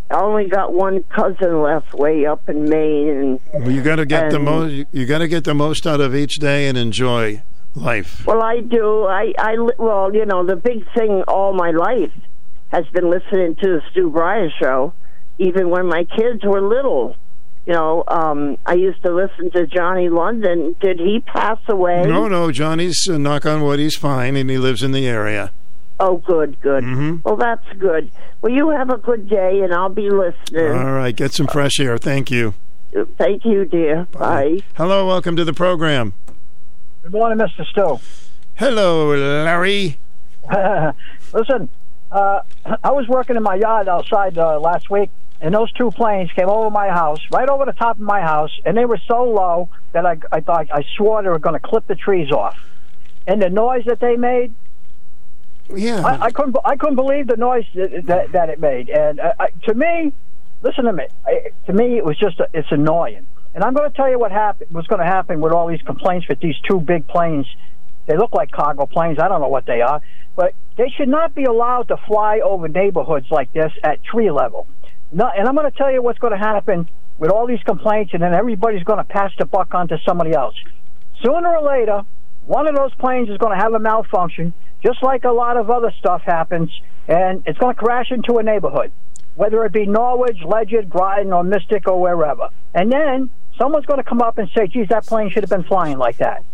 Speaker 57: I only got one cousin left way up in Maine, and
Speaker 13: well, you got to get the most. You got to get the most out of each day and enjoy life.
Speaker 57: Well, I do. I, I, well, you know, the big thing all my life has been listening to the Stu Bryer show, even when my kids were little. You know, um, I used to listen to Johnny London. Did he pass away?
Speaker 13: No, no, Johnny's uh, knock on wood. He's fine, and he lives in the area.
Speaker 57: Oh, good, good.
Speaker 13: Mm-hmm.
Speaker 57: Well, that's good. Well, you have a good day, and I'll be listening.
Speaker 13: All right, get some fresh air. Thank you.
Speaker 57: Thank you, dear. Bye.
Speaker 13: Hello, welcome to the program.
Speaker 58: Good morning, Mr. Stowe.
Speaker 13: Hello, Larry. <laughs>
Speaker 58: Listen, uh, I was working in my yard outside uh, last week, and those two planes came over my house, right over the top of my house, and they were so low that I, I thought I swore they were going to clip the trees off. And the noise that they made,
Speaker 13: yeah,
Speaker 58: I, I couldn't, I couldn't believe the noise that that, that it made. And uh, I, to me, listen to me. I, to me, it was just a, it's annoying. And I'm going to tell you what happened. What's going to happen with all these complaints with these two big planes? They look like cargo planes. I don't know what they are, but they should not be allowed to fly over neighborhoods like this at tree level. No, and I'm going to tell you what's going to happen with all these complaints, and then everybody's going to pass the buck on to somebody else. Sooner or later, one of those planes is going to have a malfunction, just like a lot of other stuff happens, and it's going to crash into a neighborhood, whether it be Norwich, Ledyard, Groton, or Mystic, or wherever. And then someone's going to come up and say, geez, that plane should have been flying like that.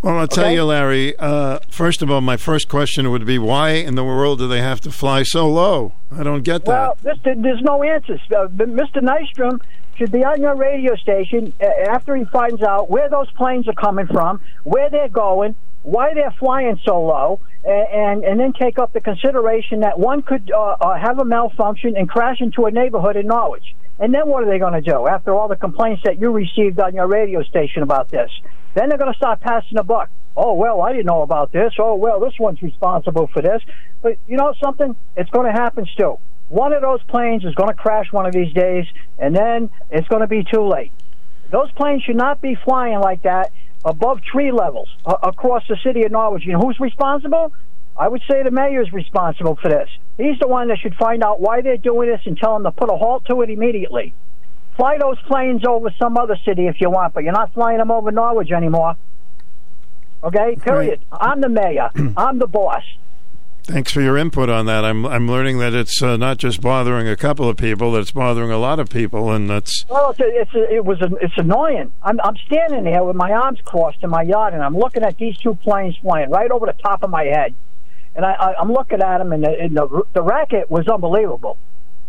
Speaker 13: Well, I'll tell you, Larry. Uh, first of all, my first question would be, why in the world do they have to fly so low? I don't get that.
Speaker 58: Well, this, there's no answers. Uh, Mr. Nystrom should be on your radio station uh, after he finds out where those planes are coming from, where they're going, why they're flying so low, and and then take up the consideration that one could uh, uh, have a malfunction and crash into a neighborhood in Norwich. And then what are they going to do after all the complaints that you received on your radio station about this? Then they're going to start passing the buck. Oh well, I didn't know about this. Oh well, this one's responsible for this. But you know something? It's going to happen still. One of those planes is going to crash one of these days, and then it's going to be too late. Those planes should not be flying like that above tree levels uh, across the city of Norwich. You know who's responsible? I would say the mayor's responsible for this. He's the one that should find out why they're doing this and tell them to put a halt to it immediately. Fly those planes over some other city if you want, but you're not flying them over Norwich anymore. Okay, period. I'm the mayor. <clears throat> I'm the boss.
Speaker 13: Thanks for your input on that. I'm I'm learning that it's uh, not just bothering a couple of people; that it's bothering a lot of people, and that's
Speaker 58: Well, it's, a, it's a, it was a, it's annoying. I'm I'm standing there with my arms crossed in my yard, and I'm looking at these two planes flying right over the top of my head, and I, I I'm looking at them, and, the, and the the racket was unbelievable.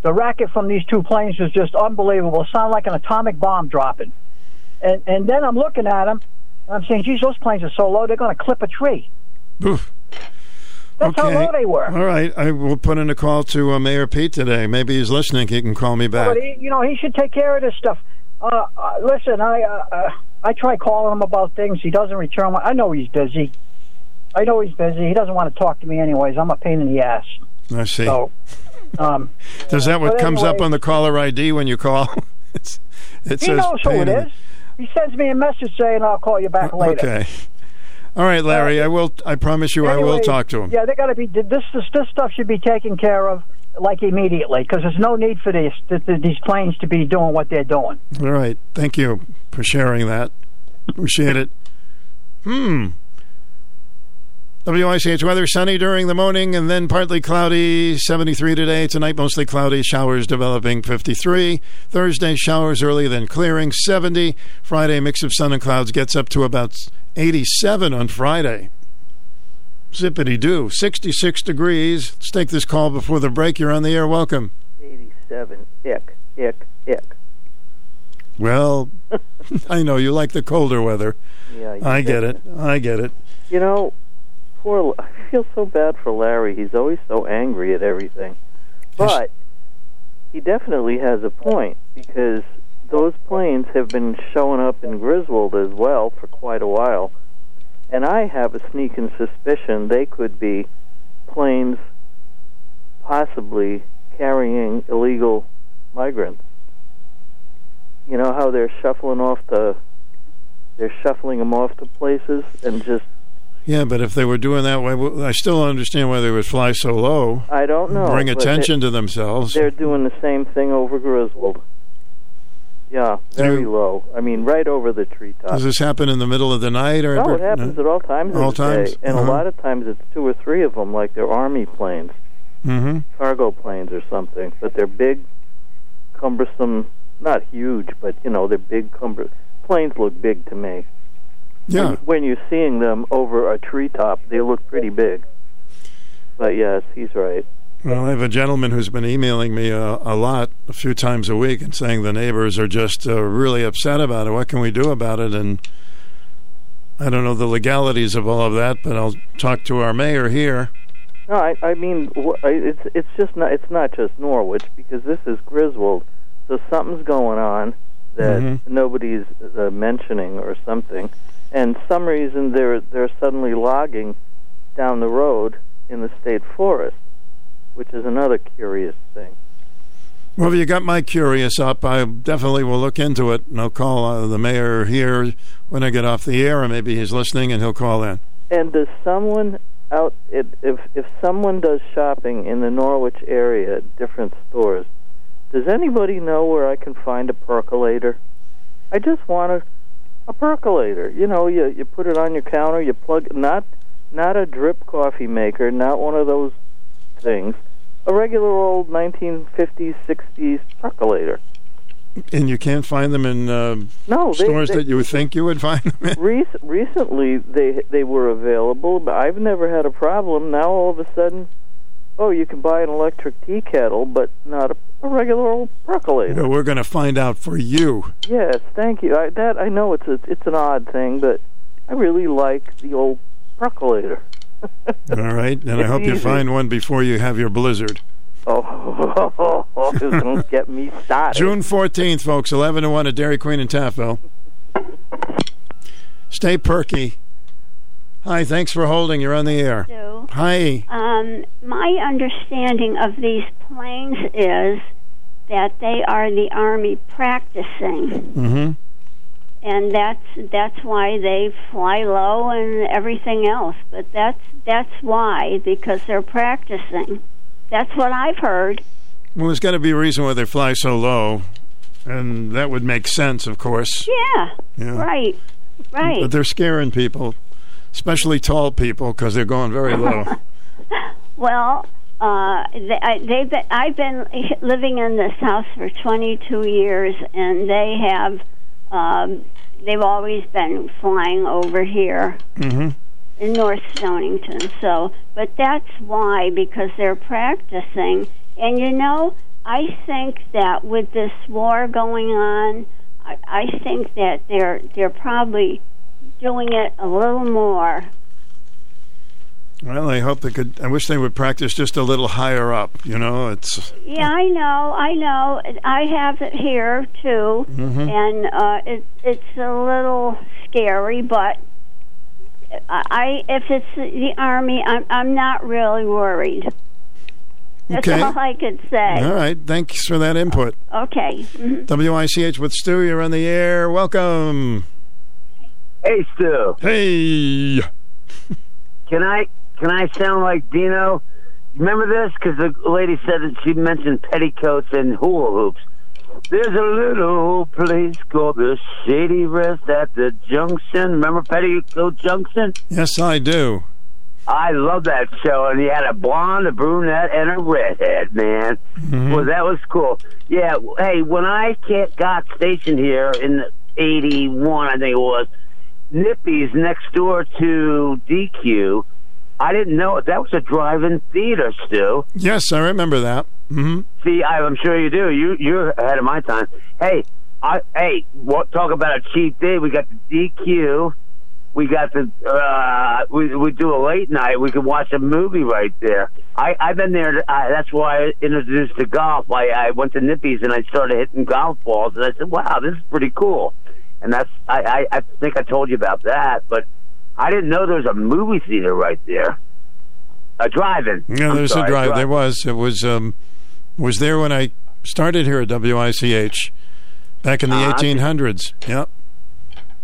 Speaker 58: The racket from these two planes was just unbelievable. It sounded like an atomic bomb dropping, and and then I'm looking at them, and I'm saying, "Geez, those planes are so low, they're going to clip a tree."
Speaker 13: Oof.
Speaker 58: That's how low they were.
Speaker 13: All right, I will put in a call to uh, Mayor Pete today. Maybe he's listening. He can call me back.
Speaker 58: But he, you know, he should take care of this stuff. Uh, uh, listen, I uh, uh, I try calling him about things. He doesn't return. My, I know he's busy. I know he's busy. He doesn't want to talk to me anyways. I'm a pain in the ass.
Speaker 13: I see.
Speaker 58: So, um, <laughs>
Speaker 13: Does that what comes up on the caller ID when you call? <laughs> it's, it
Speaker 58: he
Speaker 13: says
Speaker 58: knows who it is. He sends me a message saying I'll call you back later.
Speaker 13: Okay. All right, Larry. I will. I promise you, I will talk to him.
Speaker 58: Yeah, they got to be. This, this this stuff should be taken care of like immediately because there's no need for this th- th- these planes to be doing what they're doing.
Speaker 13: All right. Thank you for sharing that. Appreciate it. Hmm. WICH weather sunny during the morning and then partly cloudy, 73 today. Tonight, mostly cloudy, showers developing 53. Thursday, showers early, then clearing 70. Friday, mix of sun and clouds gets up to about 87 on Friday. Zippity doo, 66 degrees. Let's take this call before the break. You're on the air. Welcome.
Speaker 59: 87. Ick, ick, ick.
Speaker 13: Well, <laughs> I know you like the colder weather.
Speaker 59: Yeah,
Speaker 13: I get it. I get it.
Speaker 59: You know, poor. I feel so bad for Larry. He's always so angry at everything. But he definitely has a point because those planes have been showing up in Griswold as well for quite a while. And I have a sneaking suspicion they could be planes possibly carrying illegal migrants. You know how they're shuffling off the they're shuffling them off to places and just
Speaker 13: Yeah, but if they were doing that way, I still don't understand why they would fly so low.
Speaker 59: I don't know.
Speaker 13: Bring attention
Speaker 59: they-
Speaker 13: to themselves.
Speaker 59: They're doing the same thing over Griswold. Yeah, very low. I mean, right over the treetop.
Speaker 13: Does this happen in the middle of the night or?
Speaker 59: No, it happens at all times.
Speaker 13: All times?
Speaker 59: day. and
Speaker 13: Uh-huh.
Speaker 59: a lot of times it's two or three of them, like they're army planes,
Speaker 13: Mm-hmm.
Speaker 59: cargo planes or something. But they're big, cumbersome. Not huge, but you know they're big. cumbersome. planes look big to me.
Speaker 13: Yeah.
Speaker 59: When, you're seeing them over a treetop, they look pretty big. But yes, he's right.
Speaker 13: Well, I have a gentleman who's been emailing me a, a lot, a few times a week, and saying the neighbors are just uh, really upset about it. What can we do about it? And I don't know the legalities of all of that, but I'll talk to our mayor here.
Speaker 59: No, I, I mean it's it's just not it's not just Norwich because this is Griswold, so something's going on that
Speaker 13: Mhm.
Speaker 59: nobody's uh, mentioning or something, and some reason they're they're suddenly logging down the road in the state forest, which is another curious thing.
Speaker 13: Well, if you got my curious up, I definitely will look into it, and I'll call uh, the mayor here when I get off the air, and maybe he's listening, and he'll call in.
Speaker 59: And does someone out it, if if someone does shopping in the Norwich area at different stores, does anybody know where I can find a percolator? I just want a a percolator. You know, you you put it on your counter, you plug not not a drip coffee maker, not one of those things. A regular old 1950s, 60s percolator.
Speaker 13: And you can't find them in uh,
Speaker 59: No, they-
Speaker 13: stores
Speaker 59: they-
Speaker 13: that you would think you would find them in. <laughs>
Speaker 59: Rec- recently, they they were available, but I've never had a problem. Now all of a sudden, oh, you can buy an electric tea kettle, but not a, a regular old percolator.
Speaker 13: Well, we're going to find out for you.
Speaker 59: Yes, thank you. I, that I know it's a, it's an odd thing, but I really like the old percolator. <laughs>
Speaker 13: All right, and I hope you find one before you have your blizzard.
Speaker 59: Oh, <laughs> don't get me started.
Speaker 13: June 14th, folks, 11 to 1 at Dairy Queen in Taftville. Stay perky. Hi, thanks for holding. You're on the air.
Speaker 60: Stu.
Speaker 13: Hi.
Speaker 60: Um, my understanding of these planes is that they are the Army practicing,
Speaker 13: Mm-hmm.
Speaker 60: and that's that's why they fly low and everything else. But that's that's why because they're practicing. That's what I've heard.
Speaker 13: Well, there's got to be a reason why they fly so low, and that would make sense, of course.
Speaker 60: Yeah.
Speaker 13: Yeah.
Speaker 60: Right. Right.
Speaker 13: But they're scaring people, especially tall people, because they're going very low. <laughs>
Speaker 60: Well, uh, they, I, they've been, I've been living in this house for 22 years, and they have um, they've always been flying over here
Speaker 13: mm-hmm.
Speaker 60: in North Stonington. So, but that's why because they're practicing, and you know, I think that with this war going on, I, I think that they're they're probably doing it a little more
Speaker 13: Well, I hope they could. I wish they would practice just a little higher up. You know, it's
Speaker 60: Yeah, I know, I know. I have it here too,
Speaker 13: Mhm.
Speaker 60: and uh, it, it's a little scary. But I, if it's the army, I'm I'm not really worried. That's
Speaker 13: Okay.
Speaker 60: all I could say.
Speaker 13: all right. Thanks for that input.
Speaker 60: Okay. Mhm.
Speaker 13: WICH with Stu. You're on the air. Welcome.
Speaker 17: Hey, Stu.
Speaker 13: Hey.
Speaker 17: Can I can I sound like Dino? Remember this? Because the lady said that she mentioned petticoats and hula hoops. There's a little place called the Shady Rest at the Junction. Remember Petticoat Junction?
Speaker 13: Yes, I do.
Speaker 17: I love that show, and he had a blonde, a brunette, and a redhead. Man,
Speaker 13: Mm-hmm.
Speaker 17: well, that was cool. Yeah. Hey, when I got stationed here in '81, I think it was, Nippy's next door to DQ. I didn't know it. That was a drive-in theater, Stu.
Speaker 13: Yes, I remember that. hmm
Speaker 17: See, I, I'm sure you do. You you're ahead of my time. Hey, I hey, what talk about a cheap day? We got the DQ. We got the uh, we we do a late night. We could watch a movie right there. I I've been there. I, that's why I introduced to golf. I I went to Nippy's and I started hitting golf balls, and I said, "Wow, this is pretty cool." And that's I I, I think I told you about that, but I didn't know there was a movie theater right there. A drive-in.
Speaker 13: Yeah,
Speaker 17: I'm
Speaker 13: there's
Speaker 17: sorry,
Speaker 13: a drive. There was. It was um, was there when I started here at WICH back in the
Speaker 17: Uh-huh.
Speaker 13: 1800s. Yep.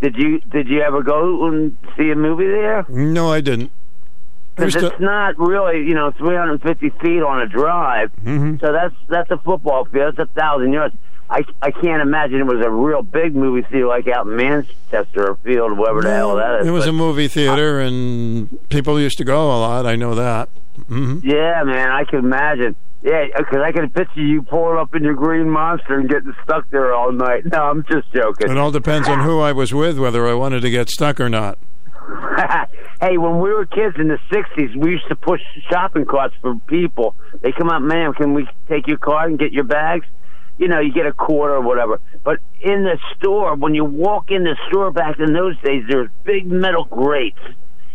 Speaker 17: Did you did you ever go and see a movie there?
Speaker 13: No, I didn't.
Speaker 17: Because it's not really, you know, 350 feet on a drive.
Speaker 13: Mhm.
Speaker 17: So that's that's a football field. That's a thousand yards. I I can't imagine it was a real big movie theater like out in Manchester or Field, or whatever the hell that is.
Speaker 13: It was
Speaker 17: But-
Speaker 13: a movie theater, and people used to go a lot. I know that. hmm
Speaker 17: Yeah, man, I can imagine. Yeah, because I can picture you pulling up in your green monster and getting stuck there all night. No, I'm just joking.
Speaker 13: It all depends on who I was with, whether I wanted to get stuck or not. <laughs>
Speaker 17: hey, when we were kids in the '60s, we used to push shopping carts for people. They come up, man, can we take your card and get your bags? You know, you get a quarter or whatever. But in the store, when you walk in the store back in those days, there's big metal grates,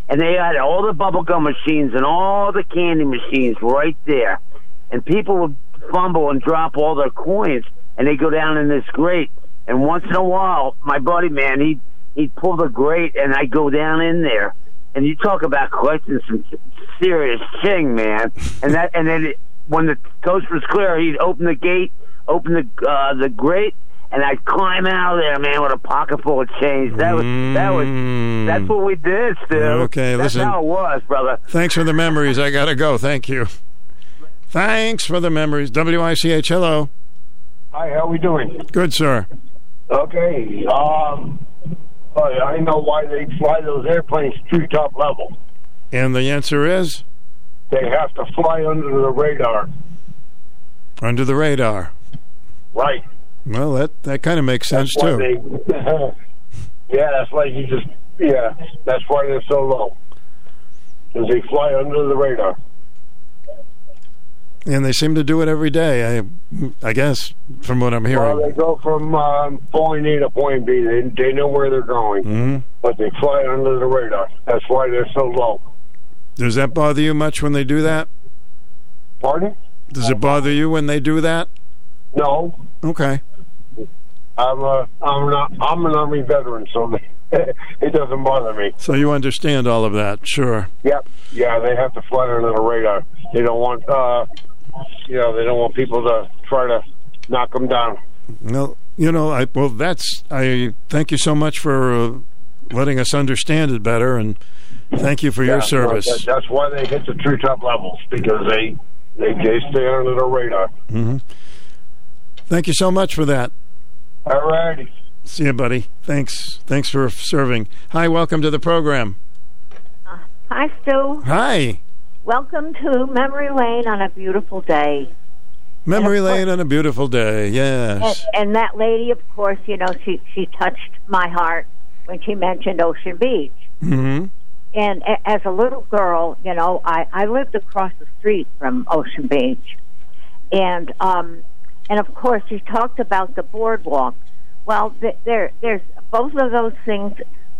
Speaker 17: and they had all the bubble gum machines and all the candy machines right there. And people would fumble and drop all their coins, and they go down in this grate. And once in a while, my buddy, man, he he'd pull the grate, and I go down in there. And you talk about collecting some serious ching, man. And that, and then it, when the coast was clear, he'd open the gate, open the uh, the grate, and I'd climb out of there, man, with a pocket full of change. That was that was that's what we did, Stu.
Speaker 13: Okay,
Speaker 17: that's
Speaker 13: listen.
Speaker 17: how it was, brother.
Speaker 13: Thanks for the memories. I got to go. Thank you. Thanks for the memories. WICH, hello.
Speaker 61: Hi, how are we doing?
Speaker 13: Good, sir.
Speaker 61: Okay. Um, I know why they fly those airplanes to top level.
Speaker 13: And the answer is
Speaker 61: They have to fly under the radar.
Speaker 13: under the radar.
Speaker 61: Right.
Speaker 13: Well, that, that kind of makes sense, too.
Speaker 61: they- <laughs> yeah, that's like you just. Yeah, that's why they're so low. Because they fly under the radar.
Speaker 13: And they seem to do it every day, I, I guess, from what I'm hearing.
Speaker 61: Well, they go from um, point A to point B. They, they know where they're going,
Speaker 13: hmm
Speaker 61: but they fly under the radar. That's why they're so low.
Speaker 13: Does that bother you much when they do that?
Speaker 61: Pardon?
Speaker 13: Does it bother you when they do that?
Speaker 61: No,
Speaker 13: Okay.
Speaker 61: I'm a, I'm not. I'm an army veteran, so <laughs> it doesn't bother me.
Speaker 13: So you understand all of that, sure.
Speaker 61: Yep. Yeah, they have to fly under the radar. They don't want, uh, you know, they don't want people to try to knock them down.
Speaker 13: Well, you know, I well, that's I thank you so much for uh, letting us understand it better, and thank you for your
Speaker 61: Yeah,
Speaker 13: service.
Speaker 61: that- that's why they hit the treetop levels because they they they stay under the radar.
Speaker 13: hmm Thank you so much for that.
Speaker 61: All righty.
Speaker 13: See you, buddy. Thanks. Thanks for serving. Hi, welcome to the program.
Speaker 62: Hi, Stu.
Speaker 13: Hi,
Speaker 62: Welcome to Memory Lane on a beautiful day.
Speaker 13: memory lane on a beautiful day.
Speaker 62: And,
Speaker 13: Yes.
Speaker 62: and that lady, of course, you know, she she touched my heart when she mentioned Ocean Beach.
Speaker 13: hmm
Speaker 62: And a, as a little girl, you know, I I lived across the street from Ocean Beach, and um, and of course, you talked about the boardwalk. Well, th- there there's both of those things.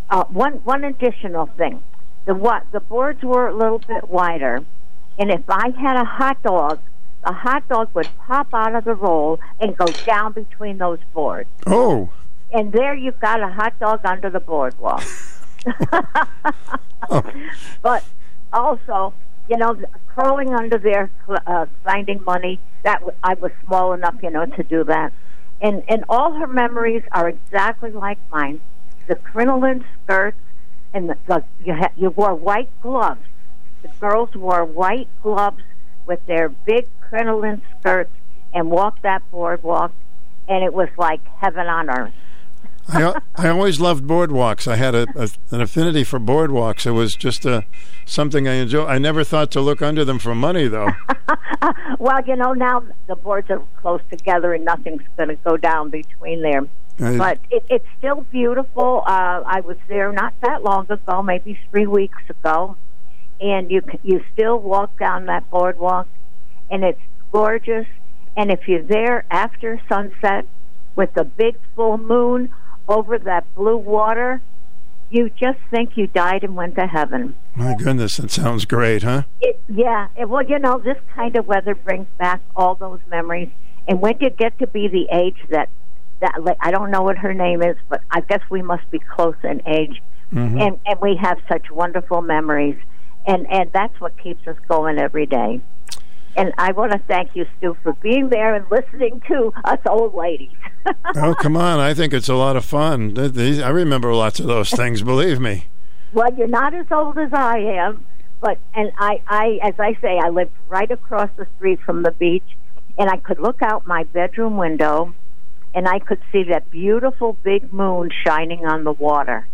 Speaker 62: Uh, one one additional thing, the what the boards were a little bit wider, and if I had a hot dog, the hot dog would pop out of the roll and go down between those boards.
Speaker 13: Oh,
Speaker 62: And there you've got a hot dog under the boardwalk. <laughs> <laughs> But also, you know, crawling under there, uh, finding money, that w- I was small enough, you know, to do that. And, and all her memories are exactly like mine. The crinoline skirts, and the, the, you, ha- you wore white gloves. The girls wore white gloves with their big crinoline skirts and walked that boardwalk, and it was like heaven on earth.
Speaker 13: I I always loved boardwalks. I had a, a an affinity for boardwalks. It was just a something I enjoy. I never thought to look under them for money, though. <laughs>
Speaker 62: well, you know, now the boards are close together and nothing's going to go down between there.
Speaker 13: I-
Speaker 62: but it, it's still beautiful. Uh, I was there not that long ago, maybe three weeks ago, and you you still walk down that boardwalk, and it's gorgeous. And if you're there after sunset with the big full moon over that blue water, you just think you died and went to heaven.
Speaker 13: My goodness, that sounds great, huh?
Speaker 62: It, yeah, it, well, you know, this kind of weather brings back all those memories. And when you get to be the age that that like, I don't know what her name is, but I guess we must be close in age,
Speaker 13: Mhm.
Speaker 62: and and we have such wonderful memories, and and that's what keeps us going every day. And I want to thank you, Stu, for being there and listening to us old ladies. <laughs>
Speaker 13: oh, come on. I think it's a lot of fun. I remember lots of those things, believe me.
Speaker 62: Well, you're not as old as I am, but and I, I, as I say, I lived right across the street from the beach, and I could look out my bedroom window, and I could see that beautiful big moon shining on the water.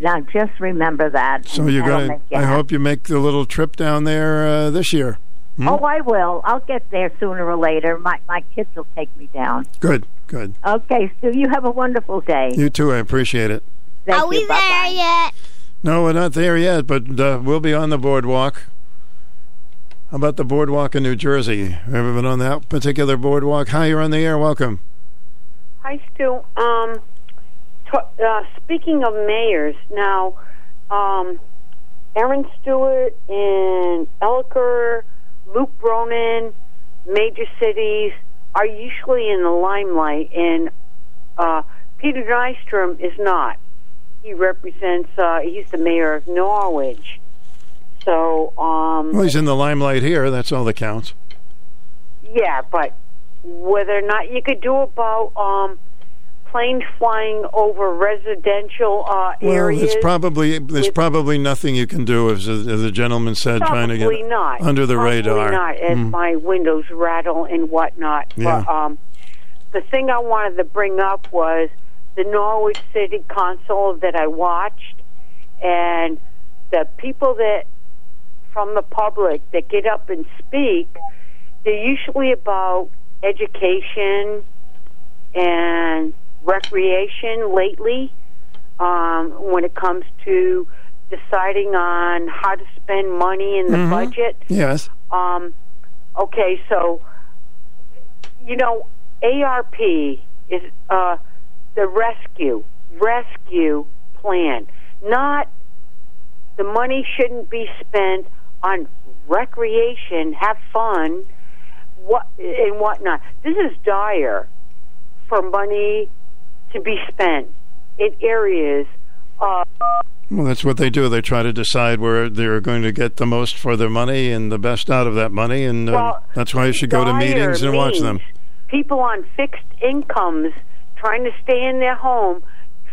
Speaker 62: Now, just remember that.
Speaker 13: So you're going I hope you make the little trip down there uh, this year. Hmm?
Speaker 62: Oh, I will. I'll get there sooner or later. My my kids will take me down.
Speaker 13: Good, good.
Speaker 62: Okay, Stu, you have a wonderful day.
Speaker 13: You too. I appreciate it.
Speaker 62: Thank
Speaker 63: Are we.
Speaker 62: Bye-bye.
Speaker 63: there yet?
Speaker 13: No, we're not there yet, but uh, we'll be on the boardwalk. How about the boardwalk in New Jersey? Ever been on that particular boardwalk? Hi, you're on the air. Welcome.
Speaker 31: Hi, Stu. Um, t- uh, speaking of mayors, now, um, Erin Stewart in Elicker, Luke Bronin, major cities are usually in the limelight, and uh, Peter Nystrom is not. He represents. Uh, he's the mayor of Norwich. So, um,
Speaker 13: Well, he's in the limelight here. That's all that counts.
Speaker 31: Yeah, but whether or not you could do about um, planes flying over residential uh,
Speaker 13: Well,
Speaker 31: areas.
Speaker 13: it's probably there's probably nothing you can do, as, as the gentleman said, trying to get
Speaker 31: not.
Speaker 13: under the
Speaker 31: Probably
Speaker 13: radar.
Speaker 31: not, as
Speaker 13: Mm.
Speaker 31: my windows rattle and whatnot.
Speaker 13: Yeah.
Speaker 31: But um, the thing I wanted to bring up was the Norwich City Council that I watched, and the people that from the public that get up and speak. They're usually about education and recreation lately um, when it comes to deciding on how to spend money in the
Speaker 13: Mhm.
Speaker 31: budget.
Speaker 13: Yes.
Speaker 31: Um, okay, so you know, ARP is uh, the rescue rescue plan. Not the money shouldn't be spent on recreation, have fun, what and whatnot. This is dire for money to be spent in areas. Uh,
Speaker 13: Well, that's what they do. They try to decide where they're going to get the most for their money and the best out of that money, and uh,
Speaker 31: Well,
Speaker 13: that's why you should go to meetings and watch them.
Speaker 31: People on fixed incomes trying to stay in their home,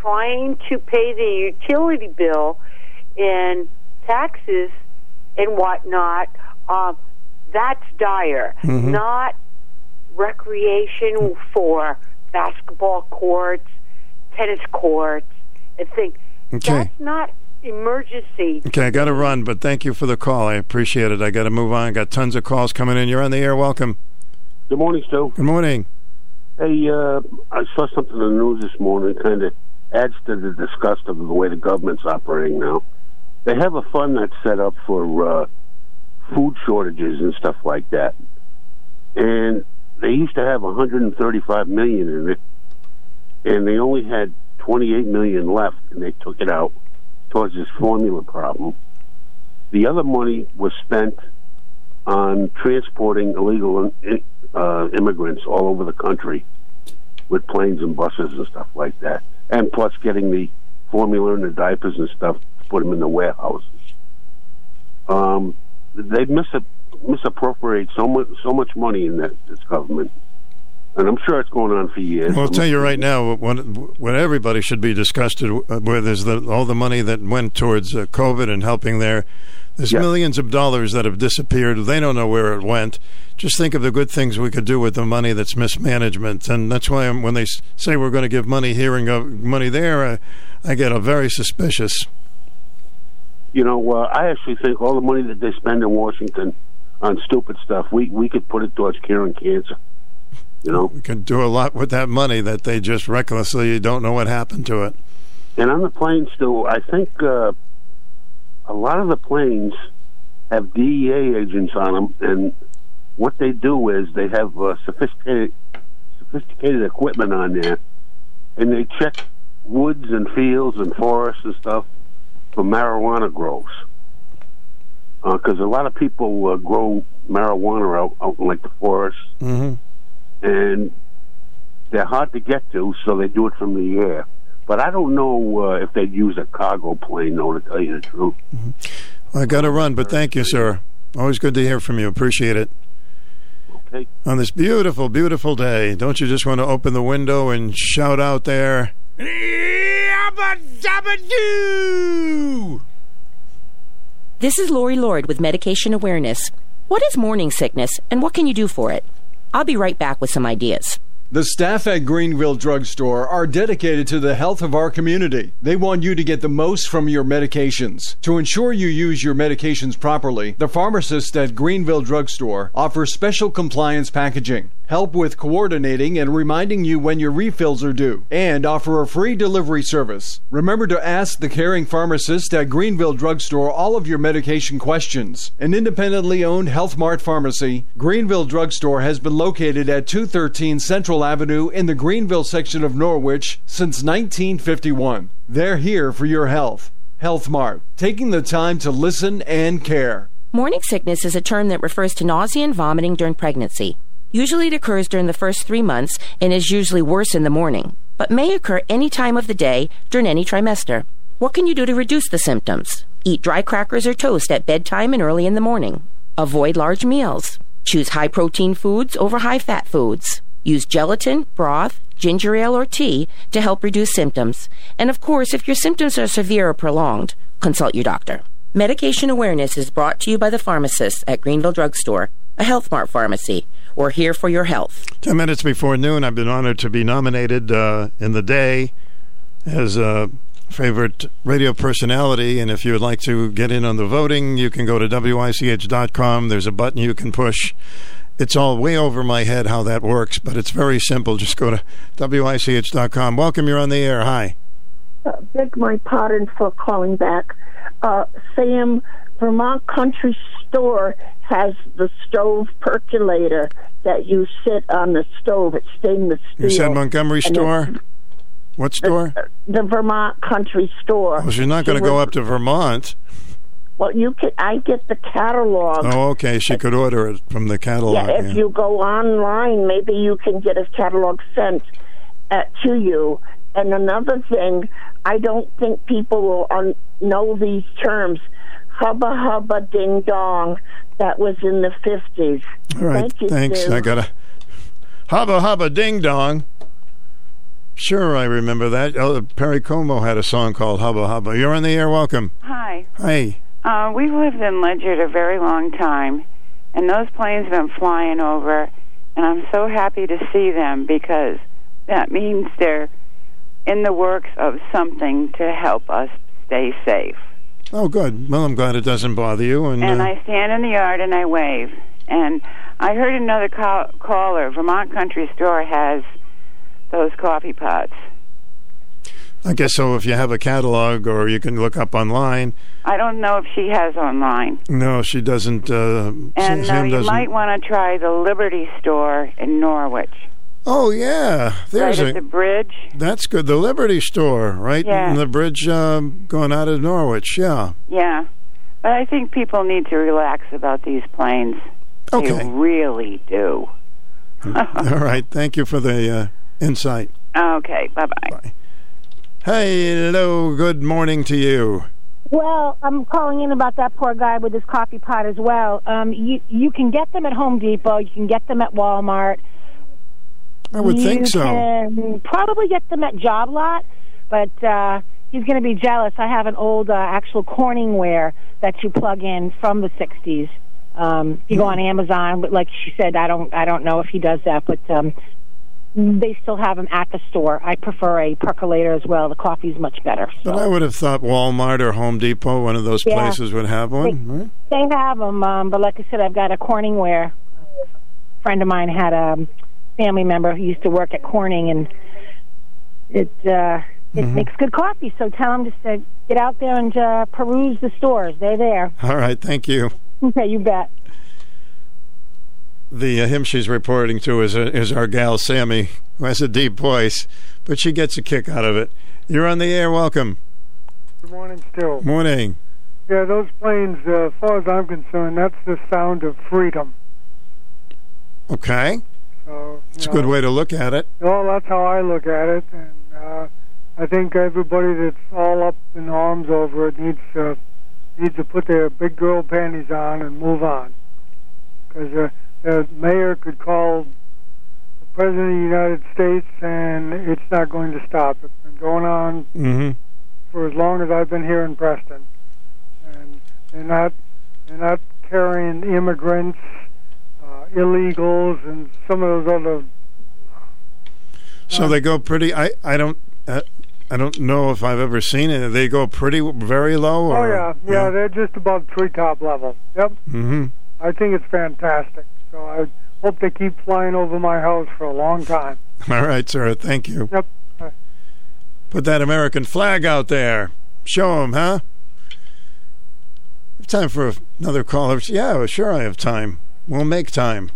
Speaker 31: trying to pay the utility bill and taxes and whatnot. Uh, that's dire.
Speaker 13: Mhm.
Speaker 31: Not recreation for basketball courts, tennis courts, and things.
Speaker 13: Okay.
Speaker 31: That's not emergency.
Speaker 13: Okay, I got to run, but thank you for the call. I appreciate it. I got to move on. Got tons of calls coming in. You're on the air. Welcome.
Speaker 64: Good morning, Stu.
Speaker 13: Good morning.
Speaker 64: Hey, uh, I saw something in the news this morning. Kind of adds to the disgust of the way the government's operating now. They have a fund that's set up for uh, food shortages and stuff like that, and they used to have 135 million in it, and they only had 28 million left, and they took it out towards this formula problem. The other money was spent on transporting illegal uh, immigrants all over the country with planes and buses and stuff like that, and plus getting the formula and the diapers and stuff to put them in the warehouses. Um, they mis- misappropriate so much so much money in that this government, and I'm sure it's going on for years.
Speaker 13: Well, I'll tell you right now, what, what everybody should be disgusted with is the, all the money that went towards uh, COVID and helping there. There's millions of dollars that have disappeared. They don't know where it went. Just think of the good things we could do with the money that's mismanagement. And that's why when they say we're going to give money here and go money there, I, I get a very suspicious.
Speaker 64: You know, uh, I actually think all the money that they spend in Washington on stupid stuff, we we could put it towards curing cancer. You know,
Speaker 13: We could do a lot with that money that they just recklessly don't know what happened to it.
Speaker 64: And on the planes, too, I think uh, a lot of the planes have DEA agents on them, and what they do is they have uh, sophisticated sophisticated equipment on there, and they check woods and fields and forests and stuff for marijuana grows. Because a lot of people uh, grow marijuana out, out in like the forest,
Speaker 13: Mm-hmm.
Speaker 64: and they're hard to get to, so they do it from the air. But I don't know uh, if they'd use a cargo plane, though, to tell you the truth.
Speaker 13: I got to run, but thank you, sir. Always good to hear from you. Appreciate it.
Speaker 64: take
Speaker 13: on this beautiful, beautiful day. Don't you just want to open the window and shout out there?
Speaker 65: This is Lori Lord with Medication Awareness. What is morning sickness and what can you do for it? I'll be right back with some ideas.
Speaker 66: The staff at Greenville Drugstore are dedicated to the health of our community. They want you to get the most from your medications. To ensure you use your medications properly, the pharmacists at Greenville Drugstore offer special compliance packaging, help with coordinating and reminding you when your refills are due, and offer a free delivery service. Remember to ask the caring pharmacist at Greenville Drugstore all of your medication questions. An independently owned Health Mart pharmacy, Greenville Drugstore has been located at 213 Central Avenue in the Greenville section of Norwich since 1951. They're here for your health. Health Mart, taking the time to listen and care.
Speaker 65: Morning sickness is a term that refers to nausea and vomiting during pregnancy. Usually it occurs during the first three months and is usually worse in the morning, but may occur any time of the day during any trimester. What can you do to reduce the symptoms? Eat dry crackers or toast at bedtime and early in the morning. Avoid large meals. Choose high protein foods over high fat foods. Use gelatin, broth, ginger ale, or tea to help reduce symptoms. And of course, if your symptoms are severe or prolonged, consult your doctor. Medication awareness is brought to you by the pharmacists at Greenville Drugstore, a Health Mart pharmacy. We're here for your health.
Speaker 13: Ten minutes before noon, I've been honored to be nominated uh, in the day as a favorite radio personality. And if you would like to get in on the voting, you can go to WICH.com. There's a button you can push. It's all way over my head how that works, but it's very simple. Just go to WICH.com. Welcome, you're on the air. Hi.
Speaker 57: Uh, beg my pardon for calling back. Uh, Sam, Vermont Country Store has the stove percolator that you sit on the stove. It's stainless steel.
Speaker 13: You said Montgomery store? What store?
Speaker 57: The Vermont Country Store.
Speaker 13: Well, she's not going to go up to Vermont.
Speaker 57: Well, you can. I get the catalog.
Speaker 13: Oh, okay. She could order it from the catalog.
Speaker 57: Yeah, if you go online, maybe you can get a catalog sent uh, to you. And another thing, I don't think people will un- know these terms. Hubba hubba ding dong. That was in the fifties.
Speaker 13: All right.
Speaker 57: Thank you,
Speaker 13: Thanks.
Speaker 57: Sue.
Speaker 13: I got a hubba hubba ding dong. Sure, I remember that. Oh, Perry Como had a song called Hubba Hubba. You're on the air. Welcome.
Speaker 67: Hi.
Speaker 13: Hey.
Speaker 67: Uh, we've lived in Ledyard a very long time, and those planes have been flying over, and I'm so happy to see them because that means they're in the works of something to help us stay safe.
Speaker 13: Oh, good. Well, I'm glad it doesn't bother you. And,
Speaker 67: And
Speaker 13: uh,
Speaker 67: I stand in the yard and I wave. And I heard another call- caller, Vermont Country Store has those coffee pots.
Speaker 13: I guess so. If you have a catalog, or you can look up online.
Speaker 67: I don't know if she has online.
Speaker 13: No, she doesn't. Uh,
Speaker 67: And uh, you
Speaker 13: doesn't.
Speaker 67: might want to try the Liberty Store in Norwich.
Speaker 13: Oh yeah, there's
Speaker 67: right
Speaker 13: a.
Speaker 67: the bridge.
Speaker 13: That's good. The Liberty Store, right
Speaker 67: Yeah.
Speaker 13: the bridge um, going out of Norwich. Yeah.
Speaker 67: Yeah. But I think people need to relax about these planes.
Speaker 13: Okay.
Speaker 67: They really do. <laughs>
Speaker 13: All right. Thank you for the uh, insight.
Speaker 67: Okay. Bye bye.
Speaker 13: Hello. Good morning to you.
Speaker 51: Well, I'm calling in about that poor guy with his coffee pot as well. Um, you you can get them at Home Depot. You can get them at Walmart.
Speaker 13: I would
Speaker 51: you
Speaker 13: think so.
Speaker 51: Can probably get them at Job Lot, but uh, he's going to be jealous. I have an old uh, actual Corningware that you plug in from the '60s. Um, you go on Amazon, but like she said, I don't I don't know if he does that, but um, they still have them at the store. I prefer a percolator as well. The coffee's much better.
Speaker 13: But I would have thought Walmart or Home Depot, one of those
Speaker 51: Yeah.
Speaker 13: places, would have one. Right?
Speaker 51: They have them, um, but like I said, I've got a Corningware. A friend of mine had a family member who used to work at Corning, and it uh, it
Speaker 13: Mhm.
Speaker 51: makes good coffee. So tell them just to get out there and uh, peruse the stores. They're there.
Speaker 13: All right. Thank you.
Speaker 51: Okay, <laughs> you bet.
Speaker 13: The uh, him she's reporting to is, uh, is our gal Sammy, who has a deep voice, but she gets a kick out of it. You're on the air. Welcome.
Speaker 68: Good morning, still.
Speaker 13: Morning.
Speaker 68: Yeah, those planes, uh, as far as I'm concerned, that's the sound of freedom.
Speaker 13: Okay.
Speaker 68: So,
Speaker 13: It's a good way to look at it.
Speaker 68: Well, that's how I look at it, and uh, I think everybody that's all up in arms over it needs uh, needs to put their big girl panties on and move on, because uh,
Speaker 67: the mayor could call the president of the United States, and it's not going to stop. It's been going on
Speaker 13: Mm-hmm.
Speaker 67: for as long as I've been here in Preston, and they're not they're not carrying immigrants, uh, illegals, and some of those other.
Speaker 13: So they go pretty. I I don't. Uh, I don't know if I've ever seen it. They go pretty very low.
Speaker 67: Oh
Speaker 13: Or,
Speaker 67: yeah, yeah, they're just above treetop level. Yep,
Speaker 13: Mm-hmm.
Speaker 67: I think it's fantastic. So I hope they keep flying over my house for a long time. <laughs>
Speaker 13: All right, sir. Thank you.
Speaker 67: Yep.
Speaker 13: Put that American flag out there. Show them, huh? Time for another caller. Yeah, sure, I have time. We'll make time.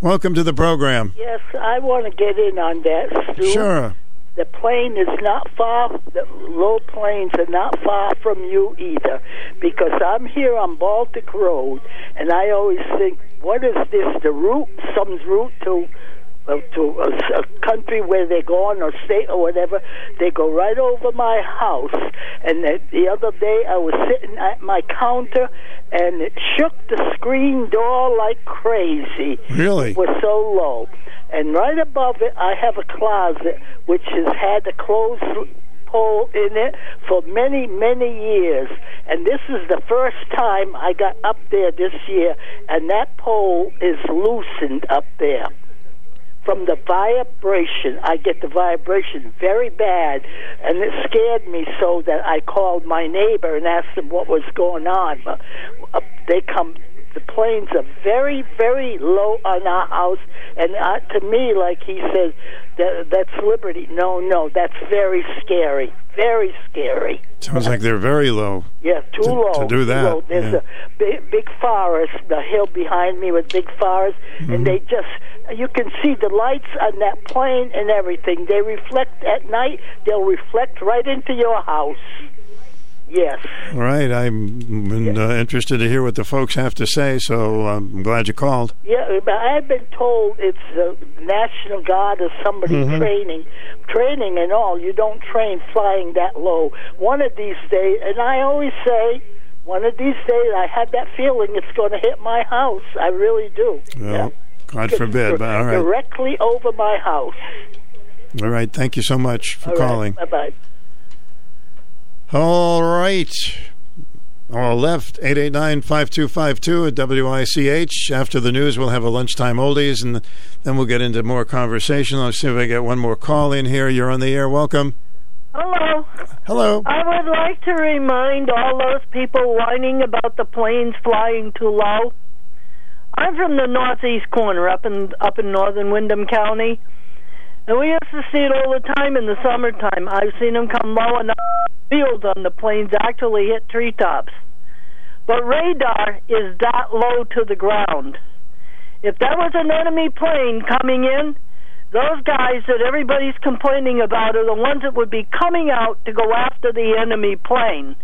Speaker 13: Welcome to the program.
Speaker 69: Yes, I want to get in on that, Stu.
Speaker 13: Sure.
Speaker 69: The plane is not far, the low planes are not far from you either. Because I'm here on Baltic Road, and I always think, what is this? The route, some's route to uh, to a, a country where they're going or state or whatever, they go right over my house. And the, the other day I was sitting at my counter and it shook the screen door like crazy.
Speaker 13: Really?
Speaker 69: It was so low. And right above it, I have a closet which has had a clothes pole in it for many, many years. And this is the first time I got up there this year, and that pole is loosened up there from the vibration. I get the vibration very bad, and it scared me so that I called my neighbor and asked him what was going on. But uh, they come. The planes are very, very low on our house, and uh, to me, like he says, that that's liberty. No, no, that's very scary. Very scary.
Speaker 13: Sounds like they're very low.
Speaker 69: Yeah, too
Speaker 13: To-
Speaker 69: low.
Speaker 13: to do that.
Speaker 69: There's
Speaker 13: yeah.
Speaker 69: a big, big forest, the hill behind me with big forest,
Speaker 13: Mm-hmm.
Speaker 69: and they just you can see the lights on that plane and everything. They reflect at night. They'll reflect right into your house. Yes.
Speaker 13: All right. I'm been, uh, interested to hear what the folks have to say, so um, I'm glad you called.
Speaker 69: Yeah, but I've been told it's the National Guard or somebody
Speaker 13: Mhm.
Speaker 69: training, training and all. You don't train flying that low. One of these days, and I always say, one of these days, I had that feeling it's going to hit my house. I really do.
Speaker 13: Well, God forbid, but all right.
Speaker 69: Directly over my house.
Speaker 13: All right. Thank you so much for calling.
Speaker 69: Bye bye.
Speaker 13: All right. All left, 889-5252 at WICH. After the news, we'll have a lunchtime oldies, and then we'll get into more conversation. Let's see if I get one more call in here. You're on the air. Welcome.
Speaker 70: Hello.
Speaker 13: Hello.
Speaker 70: I would like to remind all those people whining about the planes flying too low. I'm from the northeast corner up in up in northern Windham County. And we used to see it all the time in the summertime. I've seen them come low enough fields on the planes actually hit treetops. But radar is that low to the ground. If that was an enemy plane coming in, those guys that everybody's complaining about are the ones that would be coming out to go after the enemy plane.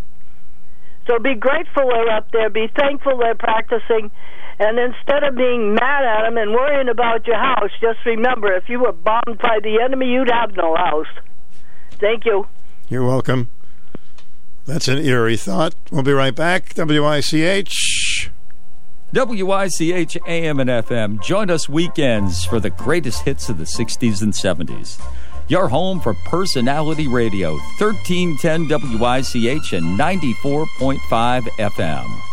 Speaker 70: So be grateful they're up there. Be thankful they're practicing. And instead of being mad at them and worrying about your house, just remember if you were bombed by the enemy, you'd have no house. Thank you.
Speaker 13: You're welcome. That's an eerie thought. We'll be right back. WICH.
Speaker 71: WICH AM and FM. Join us weekends for the greatest hits of the 60s and 70s. Your home for personality radio, 1310 WICH and 94.5 FM.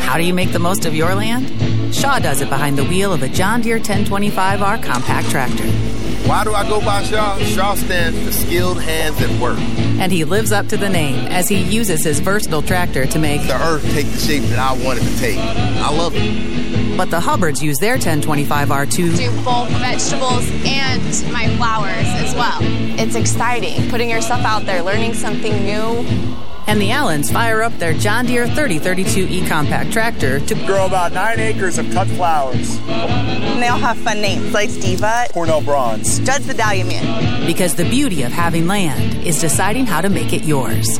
Speaker 72: How do you make the most of your land? Shaw does it behind the wheel of a John Deere 1025R compact tractor.
Speaker 73: Why do I go by Shaw? Shaw stands for skilled hands at work.
Speaker 72: And he lives up to the name as he uses his versatile tractor to make
Speaker 73: The earth take the shape that I want it to take. I love it.
Speaker 72: But the Hubbards use their 1025R to
Speaker 74: do both vegetables and my flowers as well. It's exciting putting yourself out there, learning something new.
Speaker 72: And the Allens fire up their John Deere 3032E compact tractor to
Speaker 75: grow about nine acres of cut flowers.
Speaker 76: And they all have fun names like Diva,
Speaker 75: Cornell Bronze,
Speaker 76: Judd's the Dahlia Man.
Speaker 72: because the beauty of having land is deciding how to make it yours.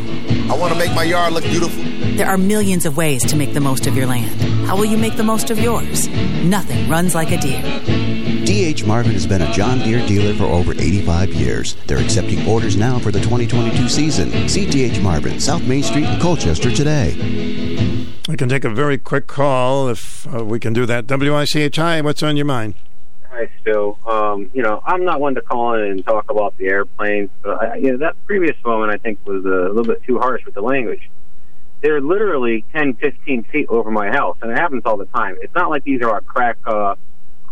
Speaker 73: I want to make my yard look beautiful.
Speaker 72: There are millions of ways to make the most of your land. How will you make the most of yours? Nothing runs like a Deere.
Speaker 77: DH Marvin has been a John Deere dealer for over 85 years. They're accepting orders now for the 2022 season. See DH Marvin, South Main Street in Colchester today.
Speaker 13: We can take a very quick call if uh, we can do that. WICHI, what's on your mind?
Speaker 78: Hi, Stu. Um, you know, I'm not one to call in and talk about the airplanes, but I, you know, that previous moment I think was a little bit too harsh with the language. They're literally 10, 15 feet over my house, and it happens all the time. It's not like these are our crack, uh,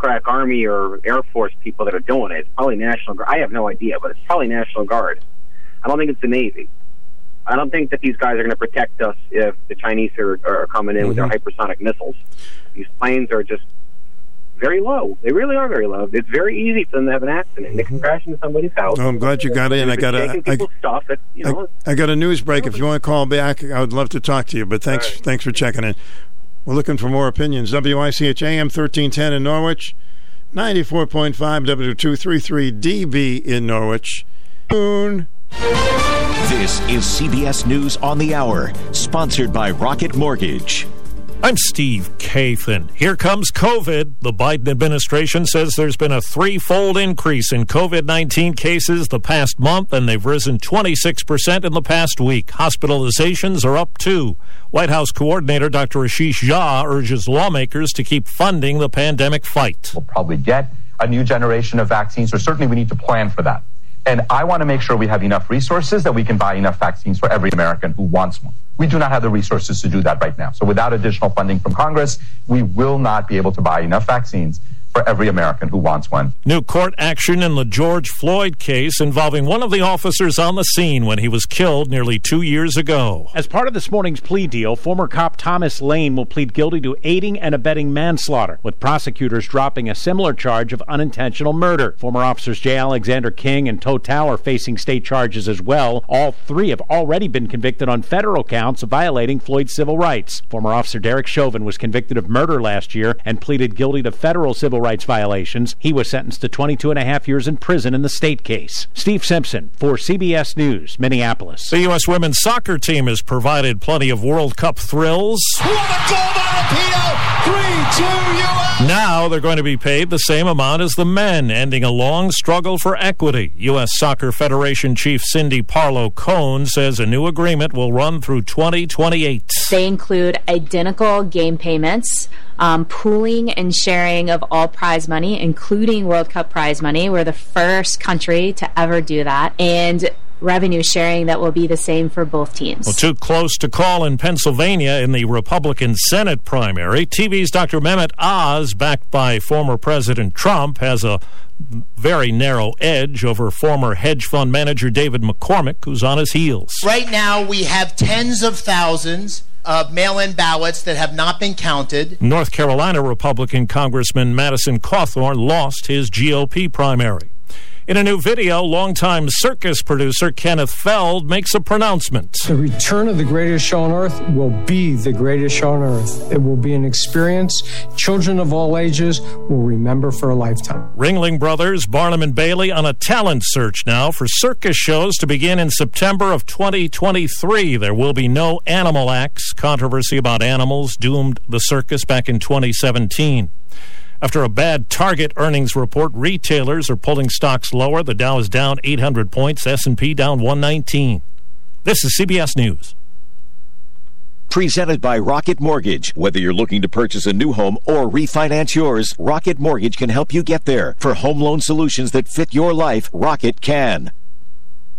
Speaker 78: crack Army or Air Force people that are doing it. It's probably National Guard. I have no idea, but it's probably National Guard. I don't think it's the Navy. I don't think that these guys are going to protect us if the Chinese are, are coming in with their mm-hmm. hypersonic missiles. These planes are just very low. They really are very low. It's very easy for them to have an accident. They can mm-hmm. crash into somebody's house.
Speaker 13: Oh, I'm glad you got in. I got a, I,
Speaker 78: stuff. It, you know,
Speaker 13: I, I got a news break. If you want to call back, I would love to talk to you. But thanks, thanks for checking in. We're looking for more opinions. WICH AM 1310 in Norwich, 94.5 W233 DB in Norwich. Moon.
Speaker 79: This is CBS News on the Hour, sponsored by Rocket Mortgage.
Speaker 36: I'm Steve Kathan. Here comes COVID. The Biden administration says there's been a threefold increase in COVID 19 cases the past month, and they've risen 26% in the past week. Hospitalizations are up too. White House coordinator Dr. Ashish Jha urges lawmakers to keep funding the pandemic fight.
Speaker 80: We'll probably get a new generation of vaccines, or certainly we need to plan for that. And I want to make sure we have enough resources that we can buy enough vaccines for every American who wants one. We do not have the resources to do that right now. So without additional funding from Congress, we will not be able to buy enough vaccines for every American who wants one.
Speaker 36: New court action in the George Floyd case involving one of the officers on the scene when he was killed nearly two years ago.
Speaker 37: As part of this morning's plea deal, former cop Thomas Lane will plead guilty to aiding and abetting manslaughter, with prosecutors dropping a similar charge of unintentional murder. Former officers J. Alexander Kueng and Tou Thao are facing state charges as well. All three have already been convicted on federal counts of violating Floyd's civil rights. Former officer Derek Chauvin was convicted of murder last year and pleaded guilty to federal civil rights violations. He was sentenced to 22 and a half years in prison in the state case. Steve Simpson for CBS News, Minneapolis.
Speaker 36: The U.S. women's soccer team has provided plenty of World Cup thrills.
Speaker 81: What a goal by Rapinoe! 3 2 U.S.
Speaker 36: Now they're going to be paid the same amount as the men, ending a long struggle for equity. U.S. Soccer Federation Chief Cindy Parlow Cone says a new agreement will run through 2028.
Speaker 4: They include identical game payments, um, pooling and sharing of all prize money, including World Cup prize money. We're the first country to ever do that. And revenue sharing that will be the same for both teams.
Speaker 36: Well, too close to call in Pennsylvania in the Republican Senate primary. TV's Dr. Mehmet Oz, backed by former President Trump, has a very narrow edge over former hedge fund manager David McCormick, who's on his heels.
Speaker 82: Right now, we have tens of thousands of mail-in ballots that have not been counted.
Speaker 36: North Carolina Republican Congressman Madison Cawthorn lost his GOP primary. In a new video, longtime circus producer Kenneth Feld makes a pronouncement.
Speaker 83: The return of the greatest show on earth will be the greatest show on earth. It will be an experience children of all ages will remember for a lifetime.
Speaker 36: Ringling Brothers, Barnum and Bailey on a talent search now for circus shows to begin in September of 2023. There will be no animal acts. Controversy about animals doomed the circus back in 2017. After a bad Target earnings report, retailers are pulling stocks lower. The Dow is down 800 points, S&P down 119. This is CBS News.
Speaker 79: Presented by Rocket Mortgage. Whether you're looking to purchase a new home or refinance yours, Rocket Mortgage can help you get there. For home loan solutions that fit your life, Rocket can.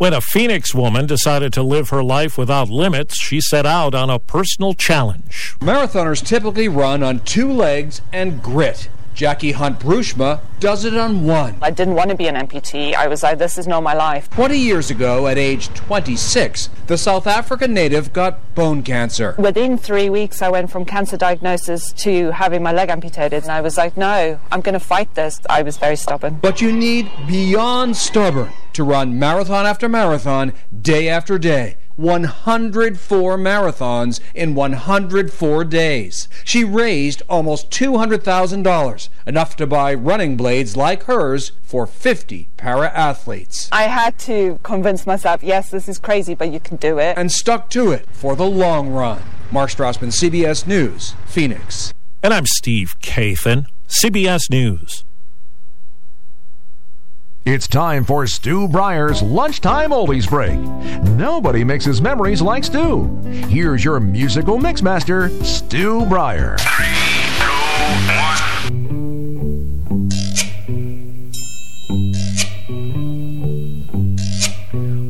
Speaker 36: When a Phoenix woman decided to live her life without limits, she set out on a personal challenge.
Speaker 67: Marathoners typically run on two legs and grit. Jacky Hunt-Broersma does it on one.
Speaker 84: I didn't want to be an amputee. I was like, this is not my life.
Speaker 67: 20 years ago, at age 26, the South African native got bone cancer.
Speaker 84: Within three weeks, I went from cancer diagnosis to having my leg amputated. And I was like, no, I'm going to fight this. I was very stubborn.
Speaker 67: But you need beyond stubborn to run marathon after marathon, day after day. 104 marathons in 104 days. She raised almost $200,000, enough to buy running blades like hers for 50 para athletes.
Speaker 84: I had to convince myself, yes, this is crazy, but you can do it.
Speaker 67: And stuck to it for the long run. Mark Strassman, CBS News, Phoenix.
Speaker 36: And I'm Steve Kathan, CBS News.
Speaker 85: It's time for Stu Bryer's Lunchtime Oldies Break. Nobody mixes memories like Stu. Here's your musical mixmaster, Stu Bryer.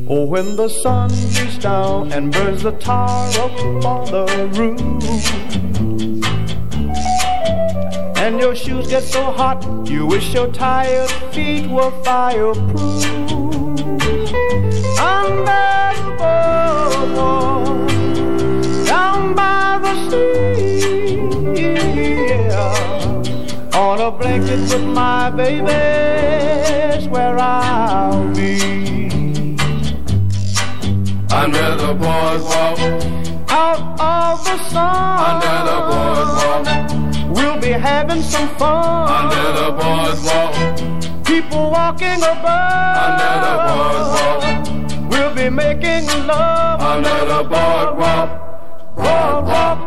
Speaker 81: Oh, when the sun beats down and burns the tar up on the roof. And your shoes get so hot, you wish your tired feet were fireproof. Under the boardwalk, down by the sea, yeah. on a blanket with my baby's where I'll be.
Speaker 86: Under the boardwalk,
Speaker 81: out of the sun.
Speaker 86: Under the boardwalk,
Speaker 81: be having some fun.
Speaker 86: Under the boardwalk,
Speaker 81: people walking above.
Speaker 86: Under the boardwalk,
Speaker 81: we'll be making love.
Speaker 86: Under the boardwalk,
Speaker 81: boardwalk.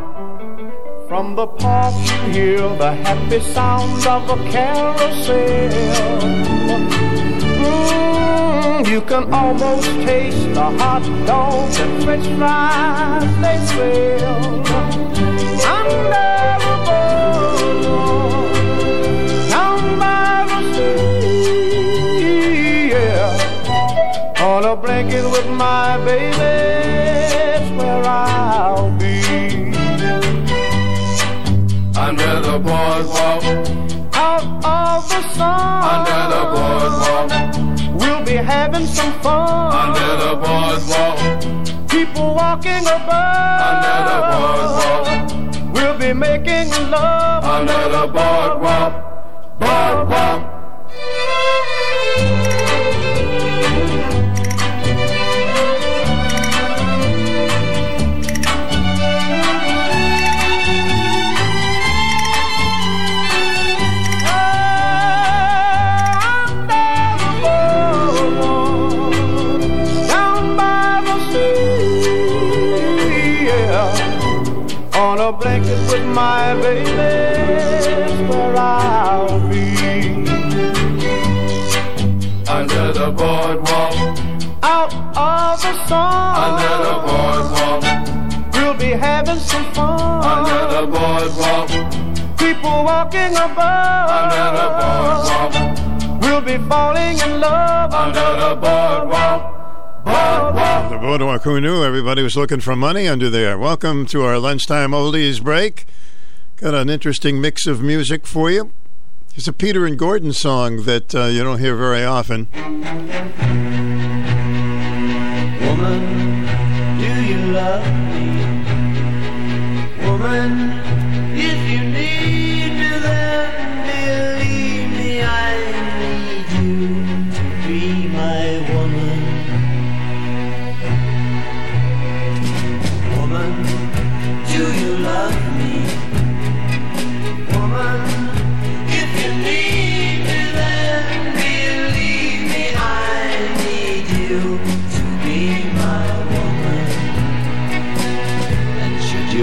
Speaker 81: From the park you hear the happy sound of a carousel. Mm, you can almost taste the hot dogs and french fries they sell. Under a blanket with my baby, that's where I'll be.
Speaker 86: Under the boardwalk,
Speaker 81: out of the sun.
Speaker 86: Under the boardwalk,
Speaker 81: we'll be having some fun.
Speaker 86: Under the boardwalk,
Speaker 81: people walking above.
Speaker 86: Under the boardwalk,
Speaker 81: we'll be making love.
Speaker 86: Under the boardwalk, boardwalk.
Speaker 81: My baby, where I'll be.
Speaker 86: Under the boardwalk,
Speaker 81: out of the sun.
Speaker 86: Under the boardwalk,
Speaker 81: we'll be having some fun.
Speaker 86: Under the boardwalk,
Speaker 81: people walking above.
Speaker 86: Under the boardwalk,
Speaker 81: we'll be falling in love.
Speaker 86: Under the boardwalk.
Speaker 13: The. Who knew everybody was looking for money under there? Welcome to our lunchtime oldies break. Got an interesting mix of music for you. It's a Peter and Gordon song that uh, you don't hear very often.
Speaker 81: Woman, do you love me? Woman,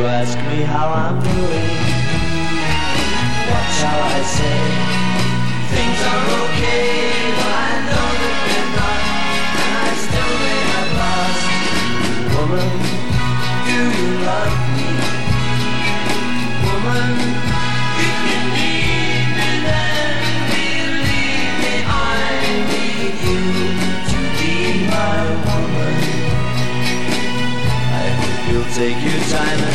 Speaker 81: you ask me how I'm doing, what shall I say? Things are okay, but I know that they're not, and I still may have lost. Woman, do you love me? Woman, you can need me then, believe me, I need you to be my woman.
Speaker 7: I hope you'll take your
Speaker 81: time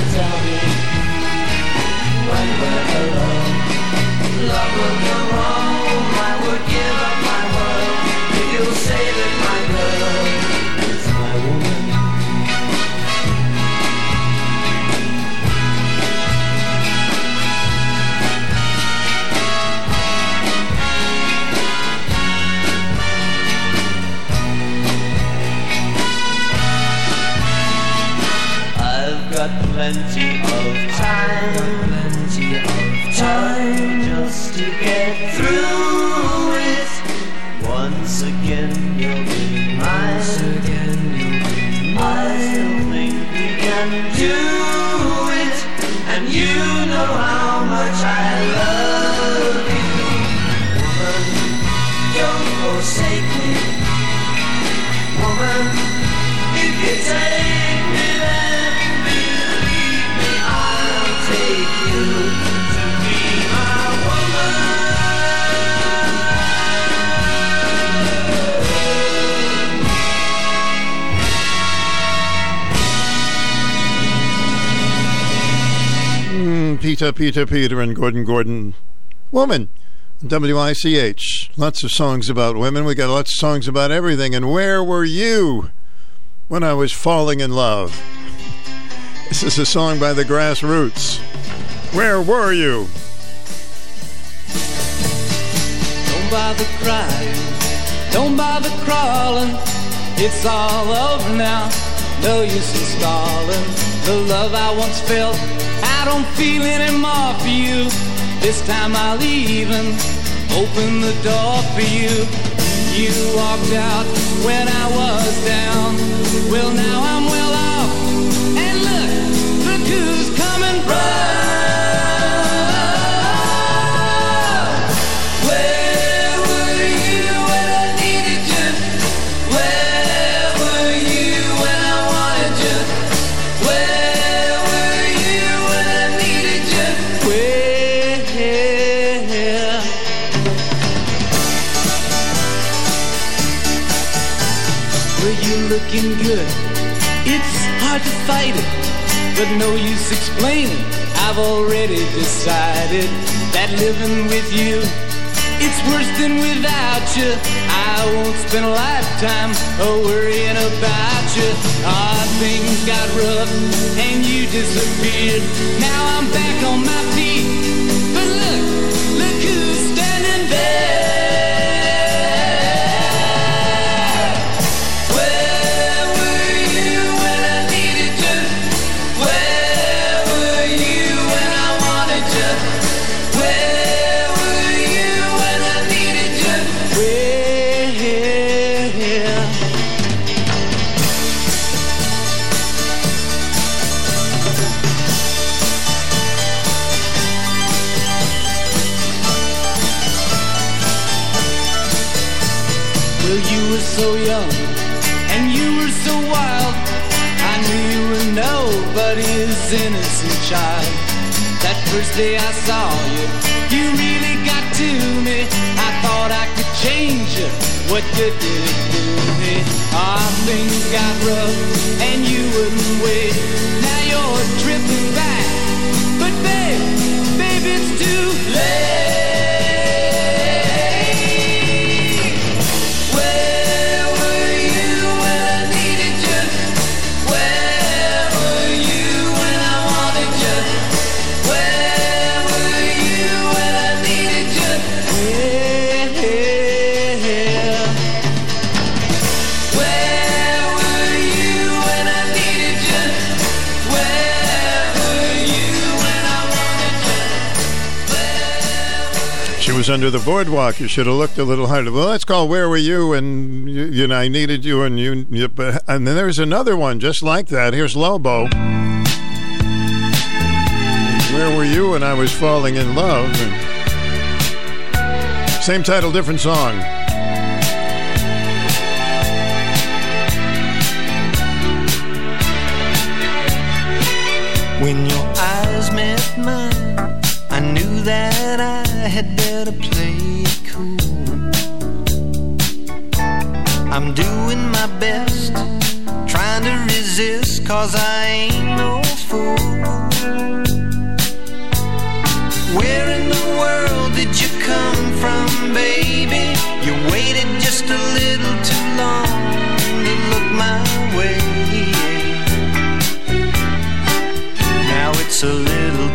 Speaker 81: Peter, Peter, Peter, and Gordon, Gordon. Woman. WICH. Lots of songs about women. We got lots of songs about everything. And where were you when I was falling in love? This is a song by the Grassroots. Where were you?
Speaker 7: Don't bother crying, don't bother crawling. It's all over now. No use in stalling. The love I once felt, I don't feel anymore for you. This time I'll even open the door for you. You walked out when I was down. Well, now I'm well off. And look, look who's coming round. But no use explaining. I've already decided that living with you, it's worse than without you. I won't spend a lifetime oh, worrying about you. Ah, things got rough and you disappeared. Now I'm back on my feet, but look, look who's standing there. Nobody's innocent child. That first day I saw you, you really got to me. I thought I could change you. What good did it do me? Our things got rough and you wouldn't wait.
Speaker 81: Under the boardwalk. You should have looked a little harder. Well, that's called "Where Were You?" And you, you know, I needed you, and you. you and then there's another one just like that. Here's Lobo. Where were you when I was falling in love? And same title, different song.
Speaker 7: When your eyes met mine, I knew that I had better play it cool. I'm doing my best, trying to resist
Speaker 81: cause I ain't no fool. Where in the world did you come from, baby? You waited just a little too long to look my way. Now it's a little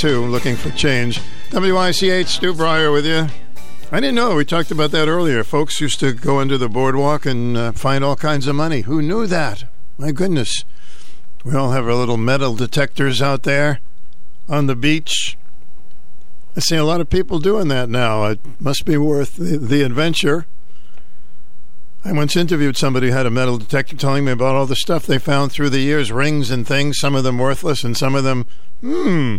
Speaker 13: too, looking for change. WICH, Stu Bryer with you. I didn't know. We talked about that earlier. Folks used to go under the boardwalk and uh, find all kinds of money. Who knew that? My goodness. We all have our little metal detectors out there on the beach. I see a lot of people doing that now. It must be worth the, the adventure. I once interviewed somebody who had a metal detector telling me about all the stuff they found through the years rings and things, some of them worthless and some of them, hmm,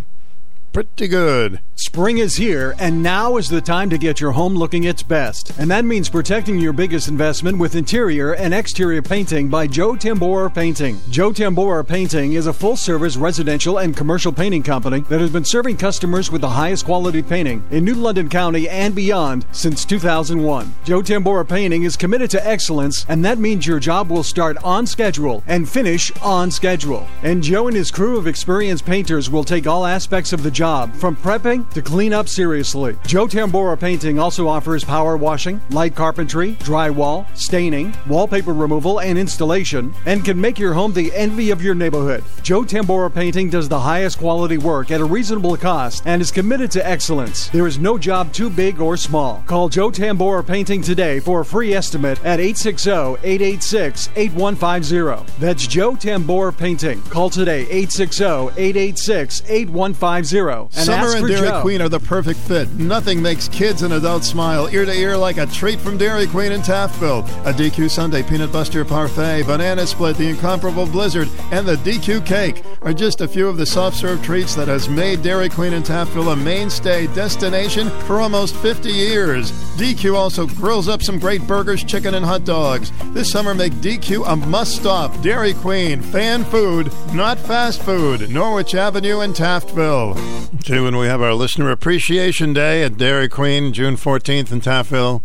Speaker 13: pretty good.
Speaker 87: Spring is here, and now is the time to get your home looking its best. And that means protecting your biggest investment with interior and exterior painting by Joe Tambora Painting. Joe Tambora Painting is a full service residential and commercial painting company that has been serving customers with the highest quality painting in New London County and beyond since 2001. Joe Tambora Painting is committed to excellence, and that means your job will start on schedule and finish on schedule. And Joe and his crew of experienced painters will take all aspects of the job, from prepping to clean up seriously. Joe Tambora Painting also offers power washing, light carpentry, drywall, staining, wallpaper removal, and installation, and can make your home the envy of your neighborhood. Joe Tambora Painting does the highest quality work at a reasonable cost and is committed to excellence. There is no job too big or small. Call Joe Tambora Painting today for a free estimate at 860-886-8150. That's Joe Tambora Painting. Call today 860-886-8150 and
Speaker 13: Summer and Dairy
Speaker 87: Joe.
Speaker 13: Queen are the perfect fit. Nothing makes kids and adults smile ear to ear like a treat from Dairy Queen in Taftville. A DQ Sundae Peanut Buster Parfait, Banana Split, the incomparable Blizzard, and the DQ Cake are just a few of the soft serve treats that has made Dairy Queen in Taftville a mainstay destination for almost 50 years. DQ also grills up some great burgers, chicken, and hot dogs. This summer, make DQ a must stop. Dairy Queen, fan food, not fast food. Norwich Avenue in Taftville. Okay, when we have our Listener Appreciation Day at Dairy Queen, June 14th in Taftville,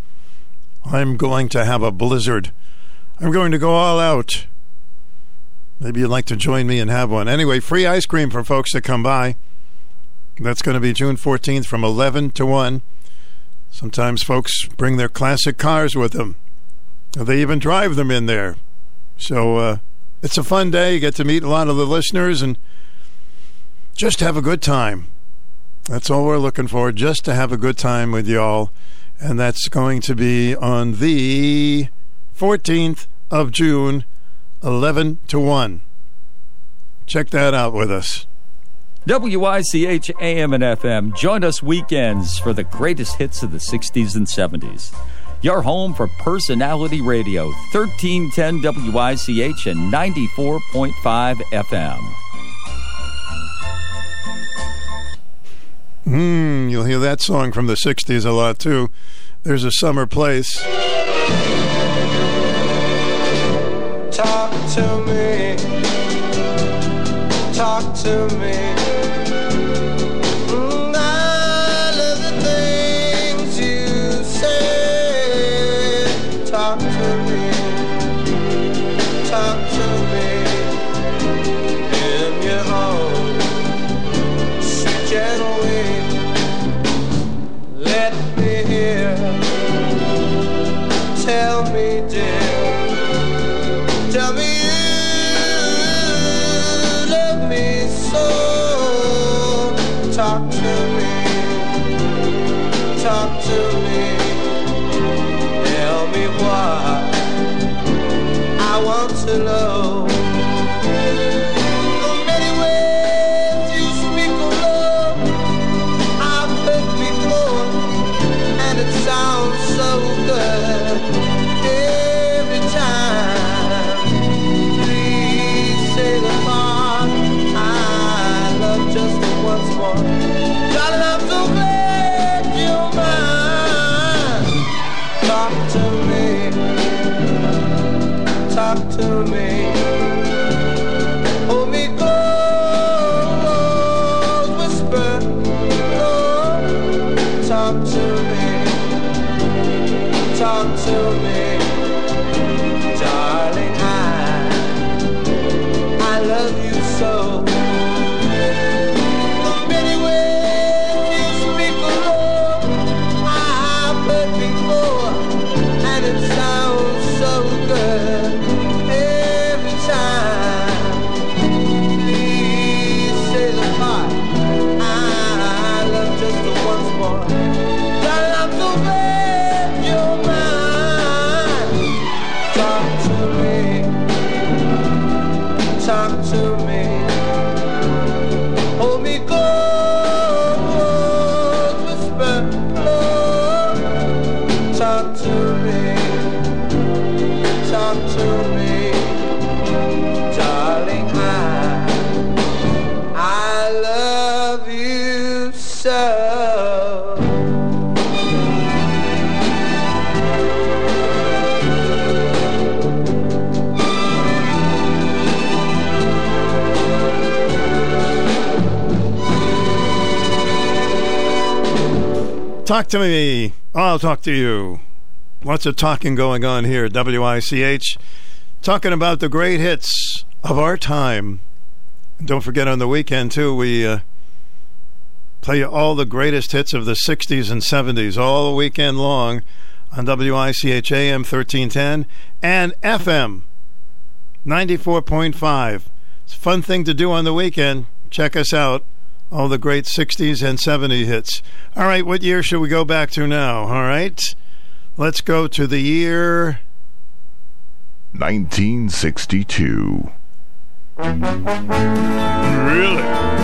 Speaker 13: I'm going to have a blizzard. I'm going to go all out. Maybe you'd like to join me and have one. Anyway, free ice cream for folks that come by. That's going to be June 14th from 11 to 1. Sometimes folks bring their classic cars with them. They even drive them in there. So uh, it's a fun day. You get to meet a lot of the listeners and just have a good time. That's all we're looking for, just to have a good time with y'all. And that's going to be on the 14th of June, 11 to 1. Check that out with us.
Speaker 88: WICH AM and FM. Join us weekends for the greatest hits of the 60s and 70s. Your home for personality radio, 1310 WICH and 94.5 FM.
Speaker 13: Hmm, you'll hear that song from the 60s a lot too. There's a summer place.
Speaker 81: Talk to me. Talk to me. Talk to me.
Speaker 13: I'll talk to you. Lots of talking going on here at WICH. Talking about the great hits of our time. And don't forget on the weekend, too, we uh, play all the greatest hits of the 60s and 70s all weekend long on WICH AM 1310 and FM 94.5. It's a fun thing to do on the weekend. Check us out. All the great 60s and 70s hits. All right, what year should we go back to now? All right. Let's go to the year
Speaker 89: 1962.
Speaker 13: Really?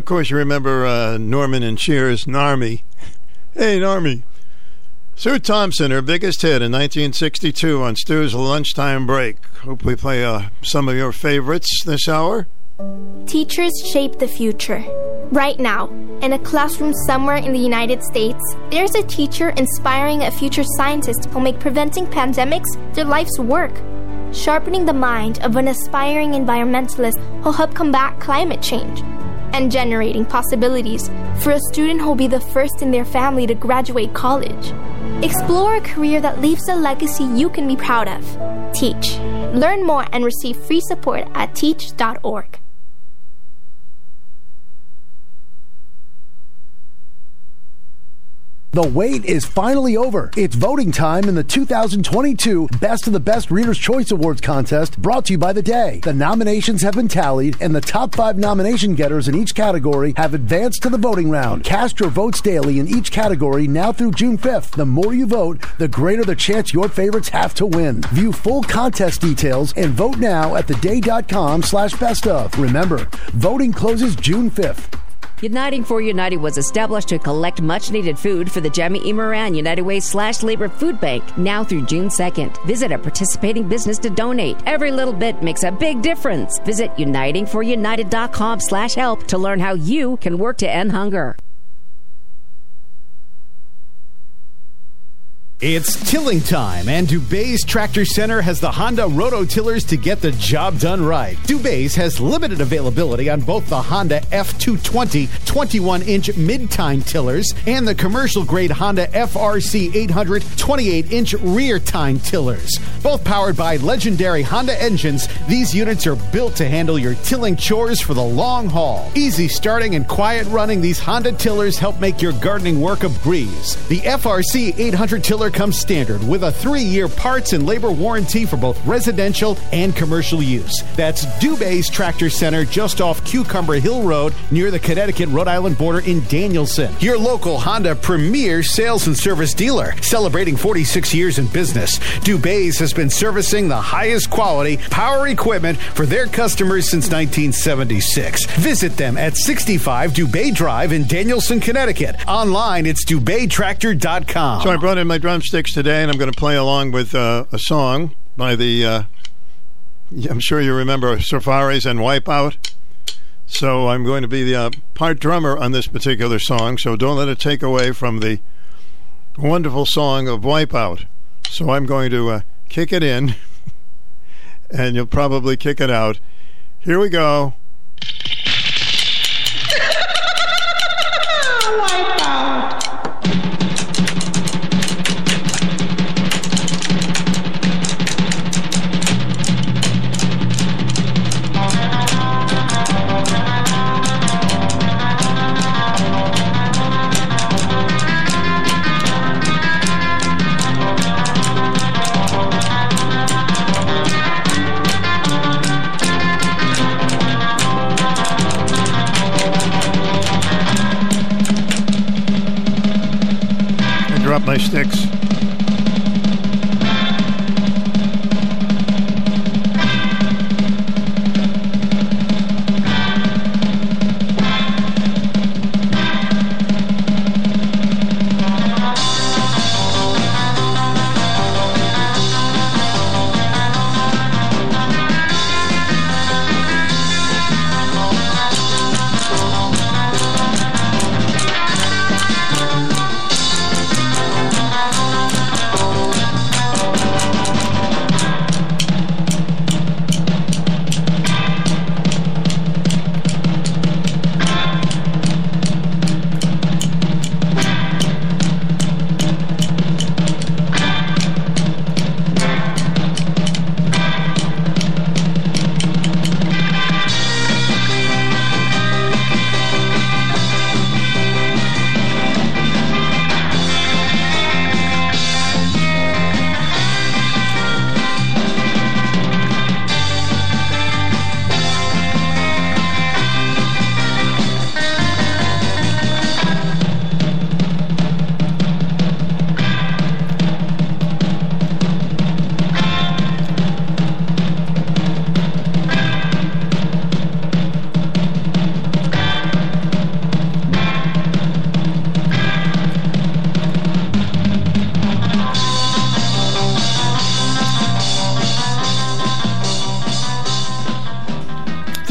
Speaker 13: Of course, you remember uh, Norman and Cheers, Narmy. Hey, Narmy. Sue Thompson, her biggest hit in 1962 on Stu's lunchtime break. Hope we play uh, some of your favorites this hour.
Speaker 90: Teachers shape the future. Right now, in a classroom somewhere in the United States, there's a teacher inspiring a future scientist who'll make preventing pandemics their life's work. Sharpening the mind of an aspiring environmentalist who'll help combat climate change. And generating possibilities for a student who'll be the first in their family to graduate college. Explore a career that leaves a legacy you can be proud of. Teach. Learn more and receive free support at teach.org.
Speaker 29: The wait is finally over. It's voting time in the 2022 Best of the Best Reader's Choice Awards contest brought to you by The Day. The nominations have been tallied, and the top five nomination getters in each category have advanced to the voting round. Cast your votes daily in each category now through June 5th. The more you vote, the greater the chance your favorites have to win. View full contest details and vote now at theday.com slash best of. Remember, voting closes June 5th.
Speaker 91: Uniting for United was established to collect much needed food for the Gemma E. Moran United Way slash Labor Food Bank now through June 2nd. Visit a participating business to donate. Every little bit makes a big difference. Visit unitingforunited.com slash help to learn how you can work to end hunger.
Speaker 81: It's tilling time, and Dubay's Tractor Center has the Honda Rototillers to get the job done right. Dubay's has limited availability on both the Honda F220 21 inch mid tine tillers and the commercial grade Honda FRC 800 28 inch rear tine tillers. Both powered by legendary Honda engines, these units are built to handle your tilling chores for the long haul. Easy starting and quiet running, these Honda tillers help make your gardening work a breeze. The FRC 800 tiller comes standard with a three year parts and labor warranty for both residential and commercial use. That's Dubay's Tractor Center just off Cucumber Hill Road near the Connecticut Rhode Island border in Danielson. Your local Honda premier sales and service dealer, celebrating 46 years in business. Dubay's has been servicing the highest quality power equipment for their customers since 1976. Visit them at 65 Dubay Drive in Danielson, Connecticut. Online, it's DubayTractor.com.
Speaker 13: So I brought in my drumsticks today, and I'm going to play along with uh, a song by the. Uh, I'm sure you remember Surfaris and Wipeout. So I'm going to be the uh, part drummer on this particular song. So don't let it take away from the wonderful song of Wipeout. So I'm going to uh, kick it in, <laughs> and you'll probably kick it out. Here we go. Drop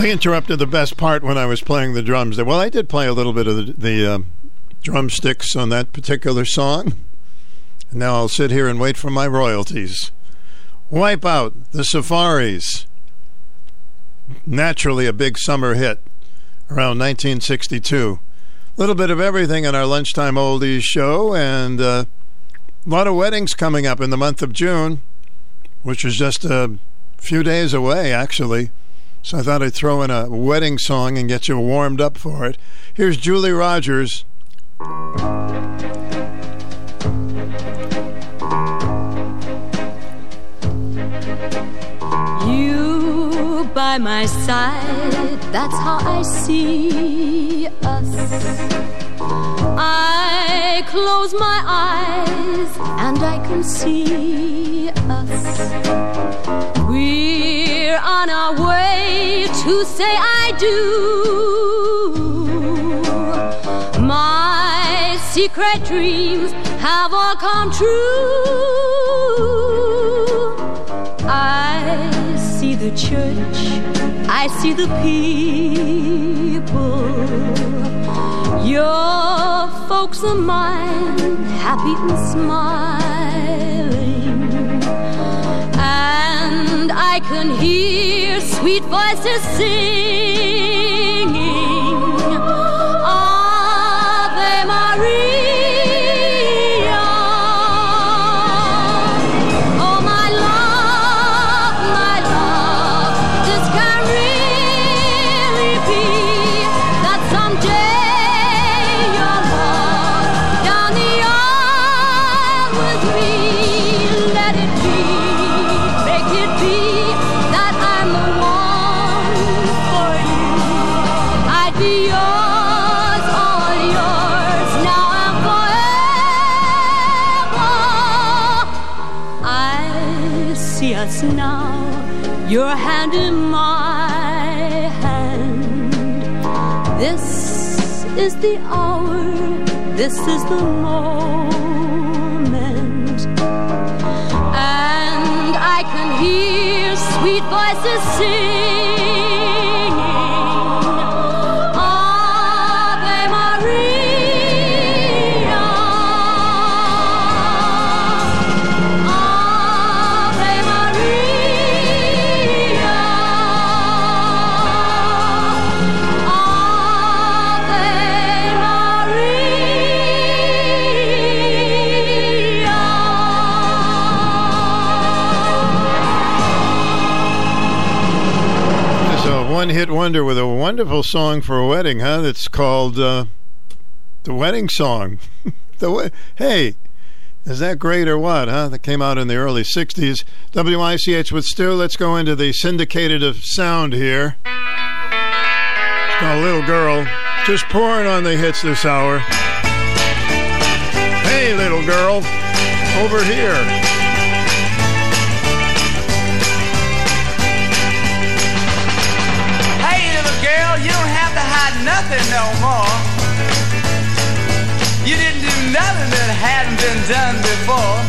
Speaker 13: interrupted the best part when I was playing the drums. Well, I did play a little bit of the, the um, drumsticks on that particular song. And now I'll sit here and wait for my royalties. Wipe out the Surfaris. Naturally, a big summer hit around 1962. A little bit of everything in our lunchtime oldies show, and uh, a lot of weddings coming up in the month of June, which is just a few days away, actually. So I thought I'd throw in a wedding song and get you warmed up for it. Here's Julie Rogers.
Speaker 92: You by my side, that's how I see us. I close my eyes and I can see us. We're on our way to say I do. My secret dreams have all come true. I see the church, I see the people. Your folks are mine, happy and smiling. And I can hear sweet voices singing. Your hand in my hand. This is the hour, this is the moment. And I can hear sweet voices singing.
Speaker 13: One hit wonder with a wonderful song for a wedding, huh? That's called uh, The Wedding Song. <laughs> the we- Hey, is that great or what, huh? That came out in the early 60s. WICH with Stu. Let's go into the Syndicate of Sound here. Called Little Girl. Just pouring on the hits this hour. Hey, little girl, over here.
Speaker 7: Before.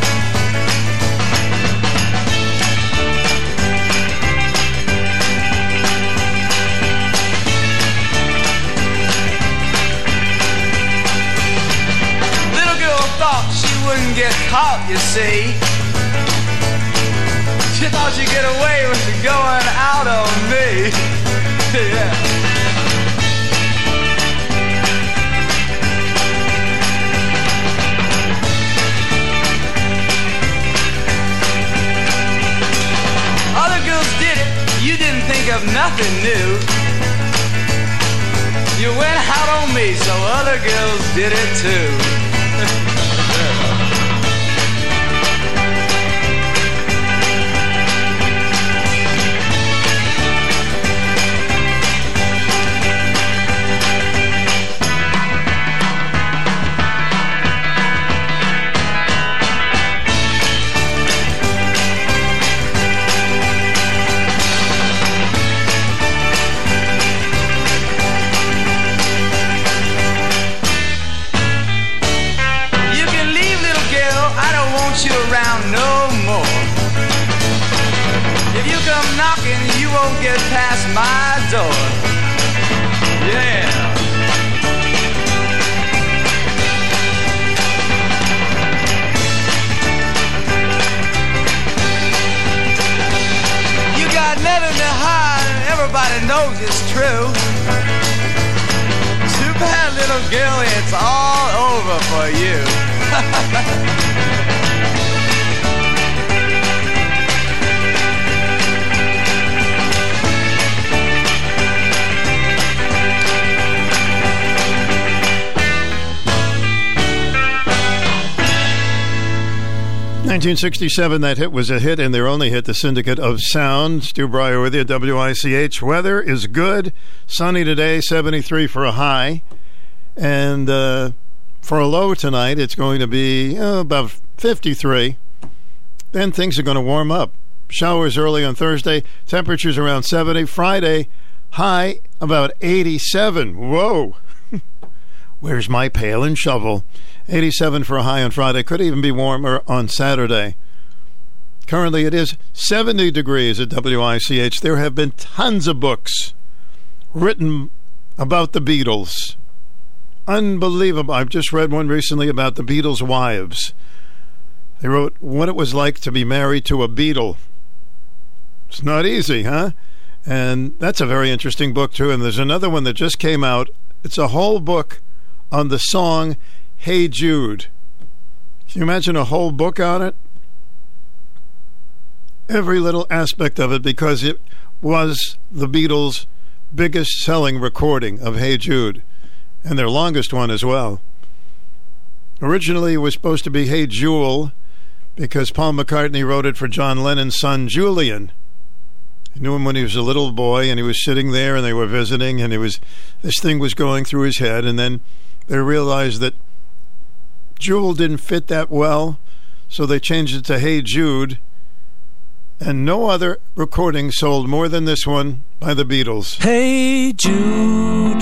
Speaker 7: Little girl thought she wouldn't get caught, you see. She thought she'd get away with going out on me. <laughs> yeah. Think of nothing new. You went out on me, so other girls did it too. It's all over for you.
Speaker 13: Nineteen sixty-seven. That hit was a hit, and their only hit, "The Syndicate of Sound." Stu Bryer with you. WICH. Weather is good. Sunny today. Seventy-three for a high, and uh, for a low tonight, it's going to be uh, about fifty-three. Then things are going to warm up. Showers early on Thursday. Temperatures around seventy. Friday, high about eighty-seven. Whoa. <laughs> Where's my pail and shovel? 87 for a high on Friday. Could even be warmer on Saturday. Currently, it is 70 degrees at WICH. There have been tons of books written about the Beatles. Unbelievable. I've just read one recently about the Beatles' wives. They wrote what it was like to be married to a Beatle. It's not easy, huh? And that's a very interesting book, too. And there's another one that just came out. It's a whole book on the song Hey Jude. Can you imagine a whole book on it? Every little aspect of it because it was the Beatles' biggest selling recording of Hey Jude and their longest one as well. Originally, it was supposed to be Hey Jewel because Paul McCartney wrote it for John Lennon's son Julian. I knew him when he was a little boy, and he was sitting there, and they were visiting, and it was this thing was going through his head, and then they realized that Jewel didn't fit that well, so they changed it to Hey Jude. And no other recording sold more than this one by the Beatles.
Speaker 93: Hey Jude,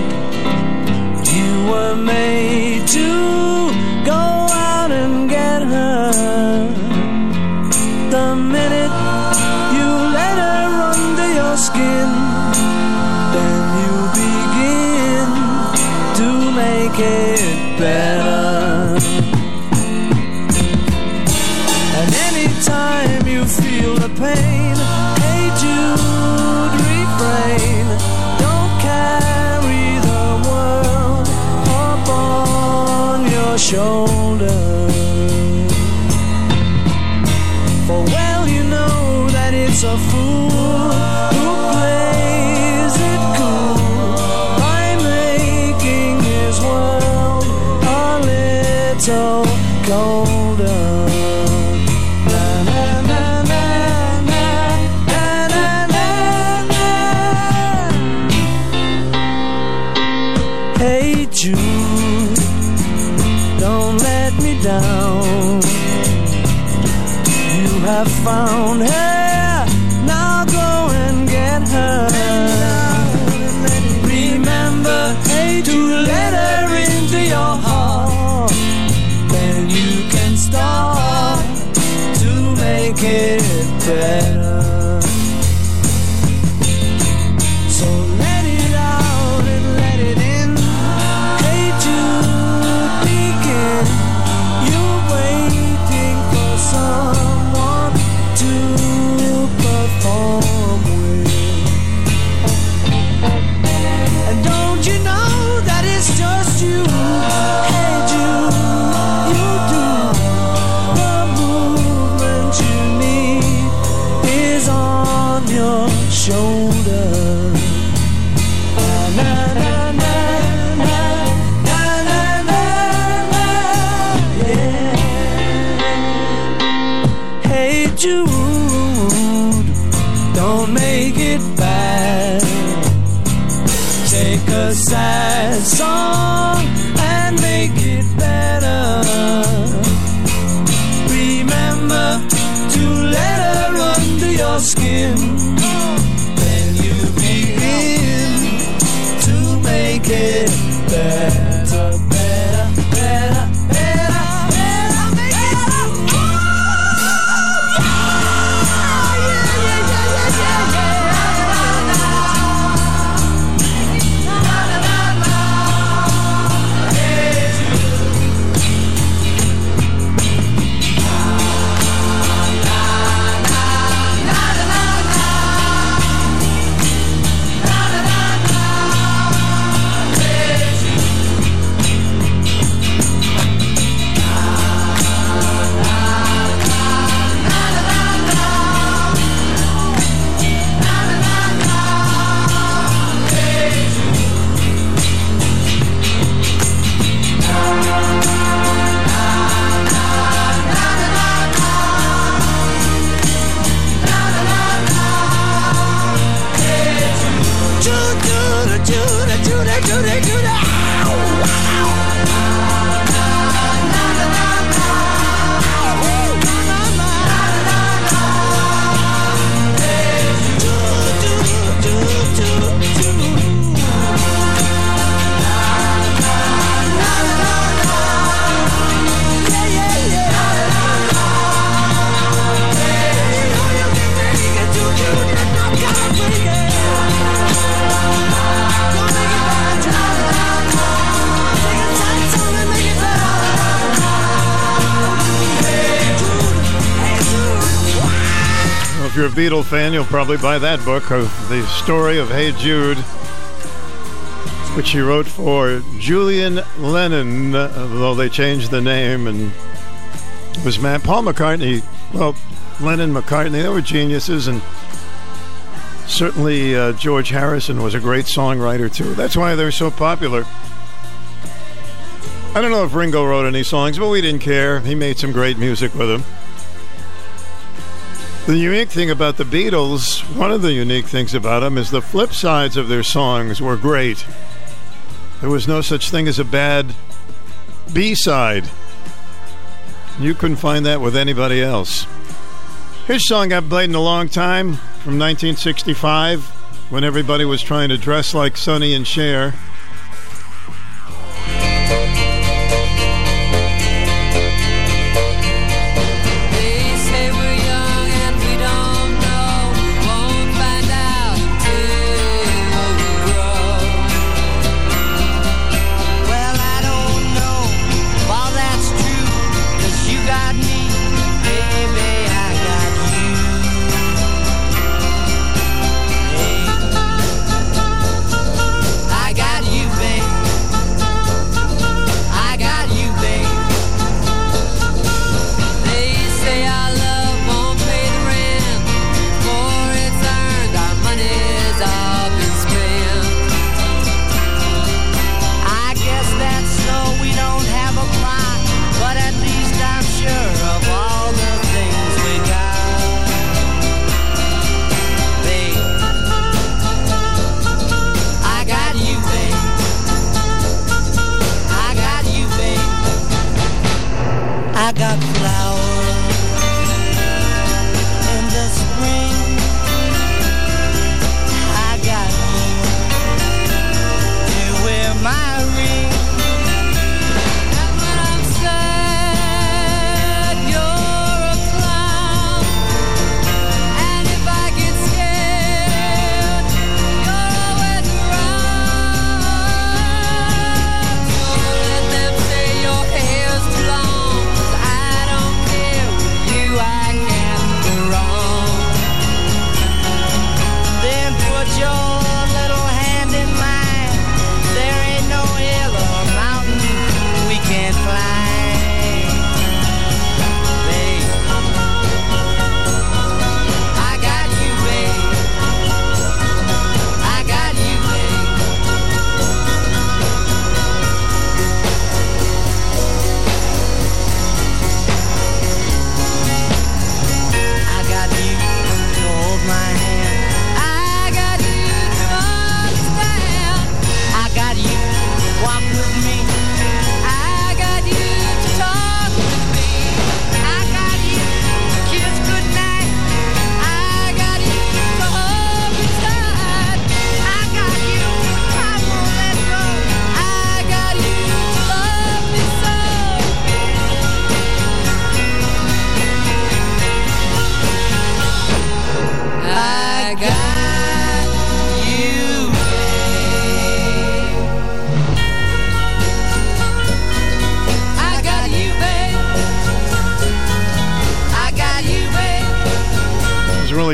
Speaker 93: Were made to go out and get her. The minute you let her under your skin, then you begin to make it better.
Speaker 94: Beatle fan, you'll probably buy that book of the story of Hey Jude, which he wrote for Julian Lennon, uh, though they changed the name and it was Matt Paul McCartney. Well, Lennon, McCartney, they were geniuses, and certainly uh, George Harrison was a great songwriter too. That's why they're so popular. I don't know if Ringo wrote any songs, but we didn't care. He made some great music with them. The unique thing about the Beatles, one of the unique things about them, is the flip sides of their songs were great. There was no such thing as a bad B side. You couldn't find that with anybody else. A song I've played in a long time from 1965 when everybody was trying to dress like Sonny and Cher.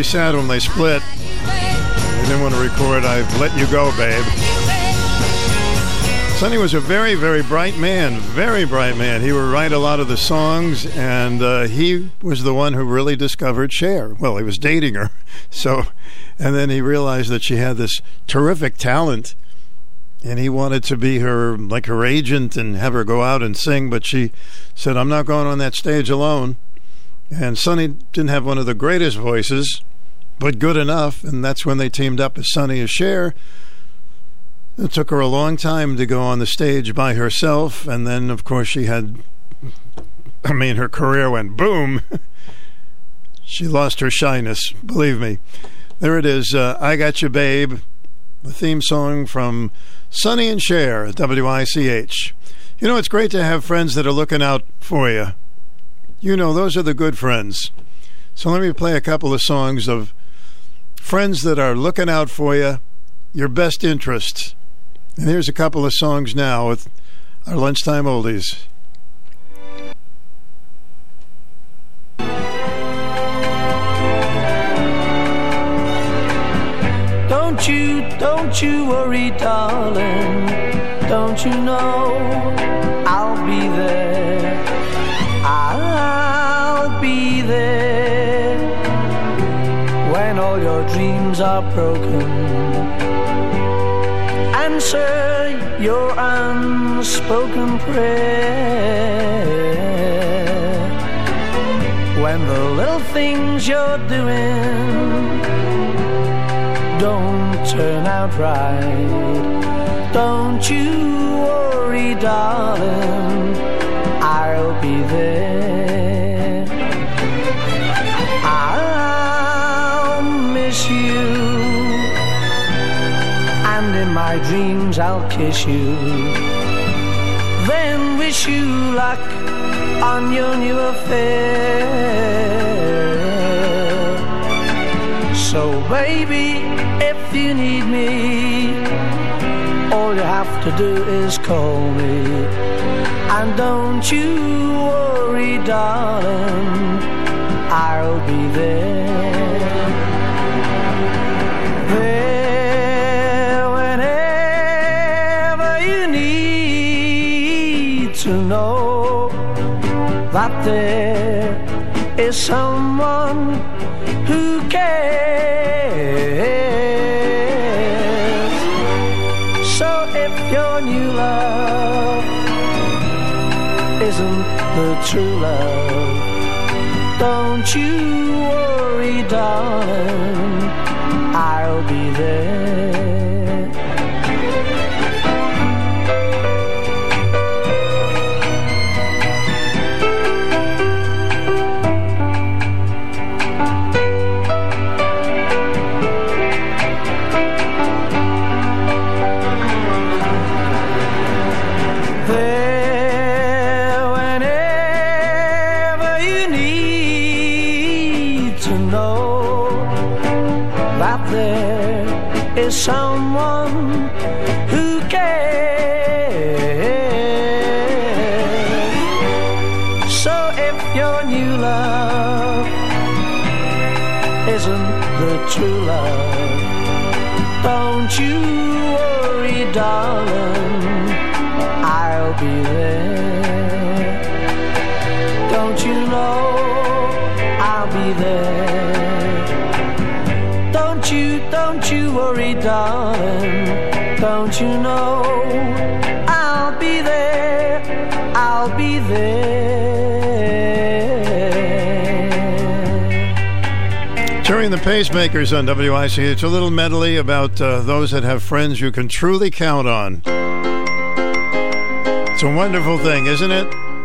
Speaker 95: Sad
Speaker 13: when they split. They didn't want to record I've Let You Go, Babe. Sonny was a very, very bright man, very bright man. He would write a lot of the songs, and uh, he was the one who really discovered Cher. Well, he was dating her, <laughs> so, and then he realized that she had this terrific talent, and he wanted to be her like her agent and have her go out and sing. But she said, "I'm not going on that stage alone." And Sonny didn't have one of the greatest voices, but good enough, and that's when they teamed up as Sonny as Cher. It took her a long time to go on the stage by herself, and then, of course, she had. I mean, her career went boom. <laughs> she lost her shyness, believe me. There it is. Uh, I Got You, Babe, the theme song from Sonny and Cher at WICH. You know, it's great to have friends that are looking out for you. You know, those are the good friends. So let me play a couple of songs of friends that are looking out for you, your best interests. And here's a couple of songs now with our lunchtime oldies.
Speaker 93: Don't you, don't you worry, darling. Don't you know I'll be there? Are broken. Answer your unspoken prayer when the little things you're doing don't turn out right. Don't you worry, darling, my dreams I'll kiss you. Then wish you luck on your new affair. So, baby, if you need me, all you have to do is call me. And don't you worry, darling, I'll be there. That there is someone who cares. So if your new love isn't the true love, don't you worry, darling, darling. Don't you know I'll be there? I'll be there. Gerry
Speaker 13: and the Pacemakers on WICH, it's a little medley about uh, those that have friends you can truly count on. It's a wonderful thing, isn't it?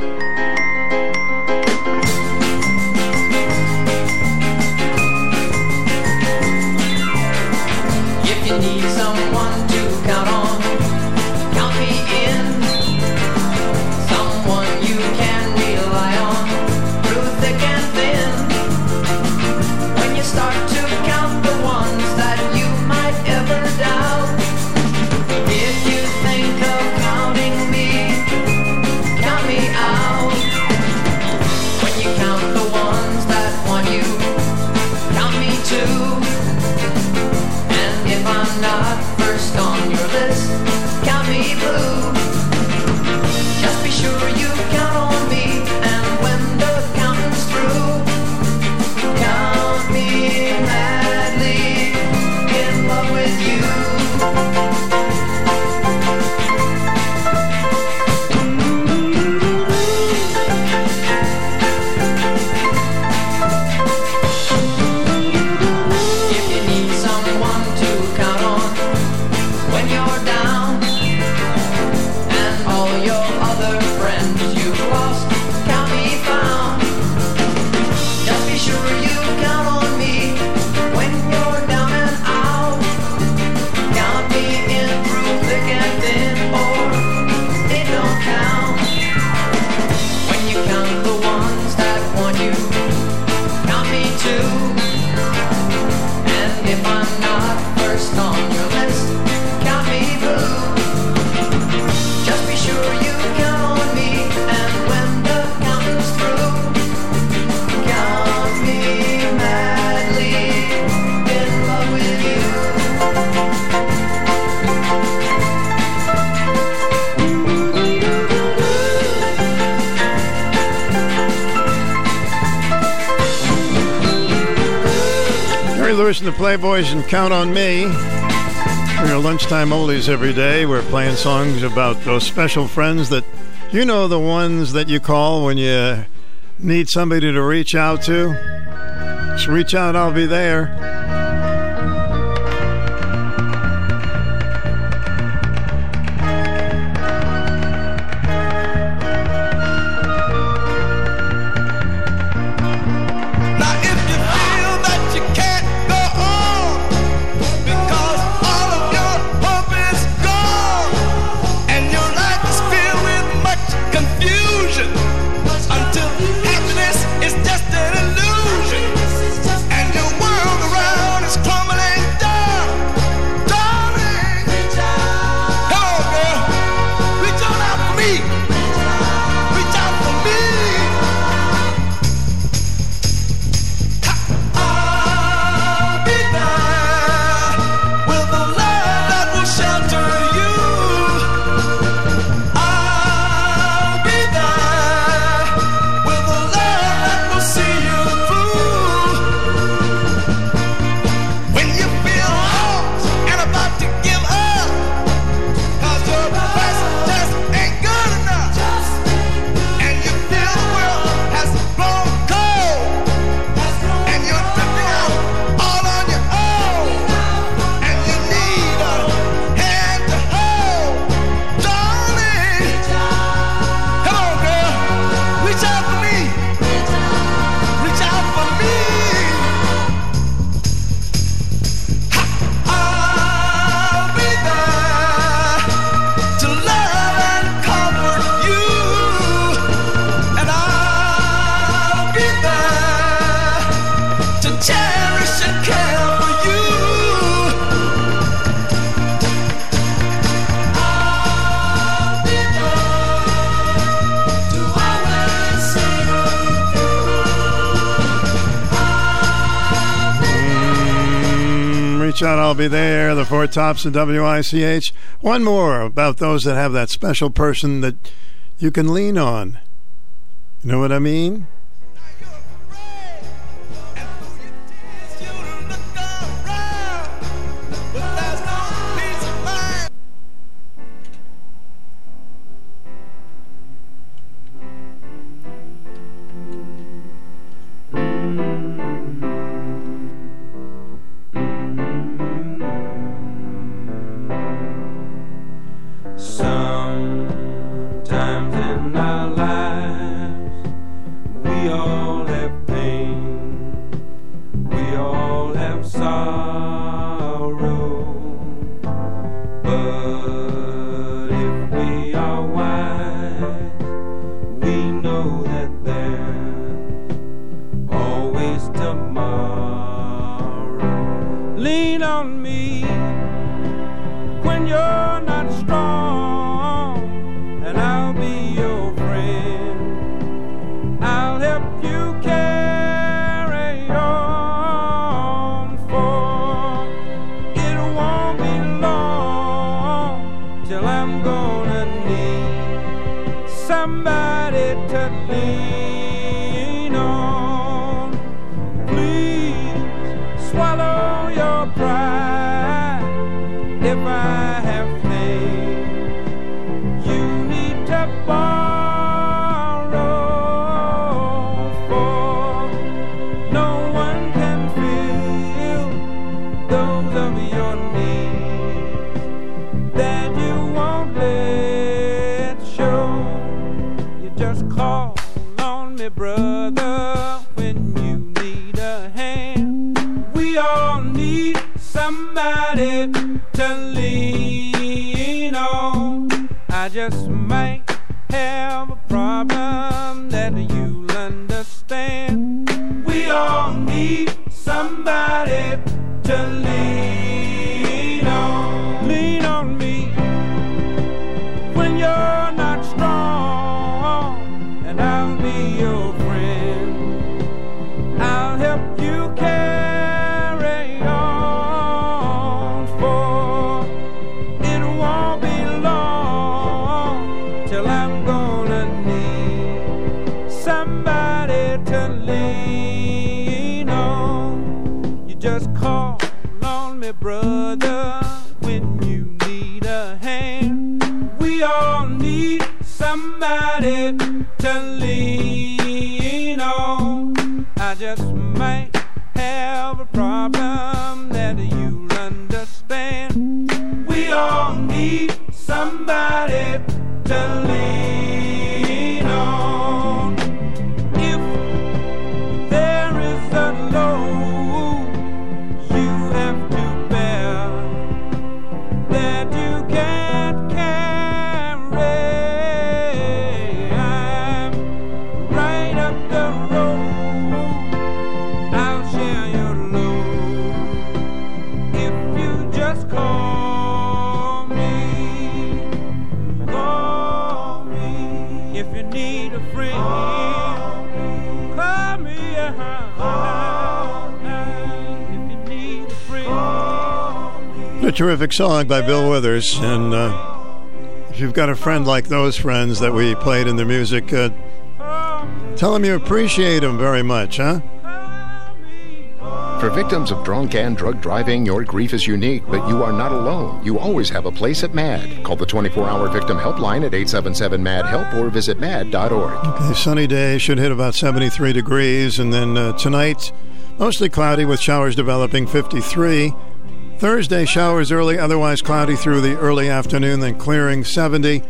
Speaker 93: Bush the
Speaker 74: Playboys and Count on Me. For your lunchtime oldies every day, we're playing songs about those special friends that you know the ones that you call when you need somebody to reach out to. Just reach out, I'll be there.
Speaker 13: be there, the
Speaker 74: Four Tops and WICH. One more about those that have that special person that you can lean on. You know what I mean?
Speaker 13: Terrific song by Bill Withers. And uh, if you've got a friend like those friends that we played in the music, uh, tell them you appreciate them very much, huh?
Speaker 96: For victims of drunk and drug driving, your grief is unique, but you are not alone. You always have a place at MADD. Call the 24 hour victim helpline at 877 MADD HELP or visit MADD.org.
Speaker 13: Okay, sunny day should hit about 73 degrees, and then uh, tonight, mostly cloudy with showers developing 53. Thursday, showers early, otherwise cloudy through the early afternoon, then clearing 70.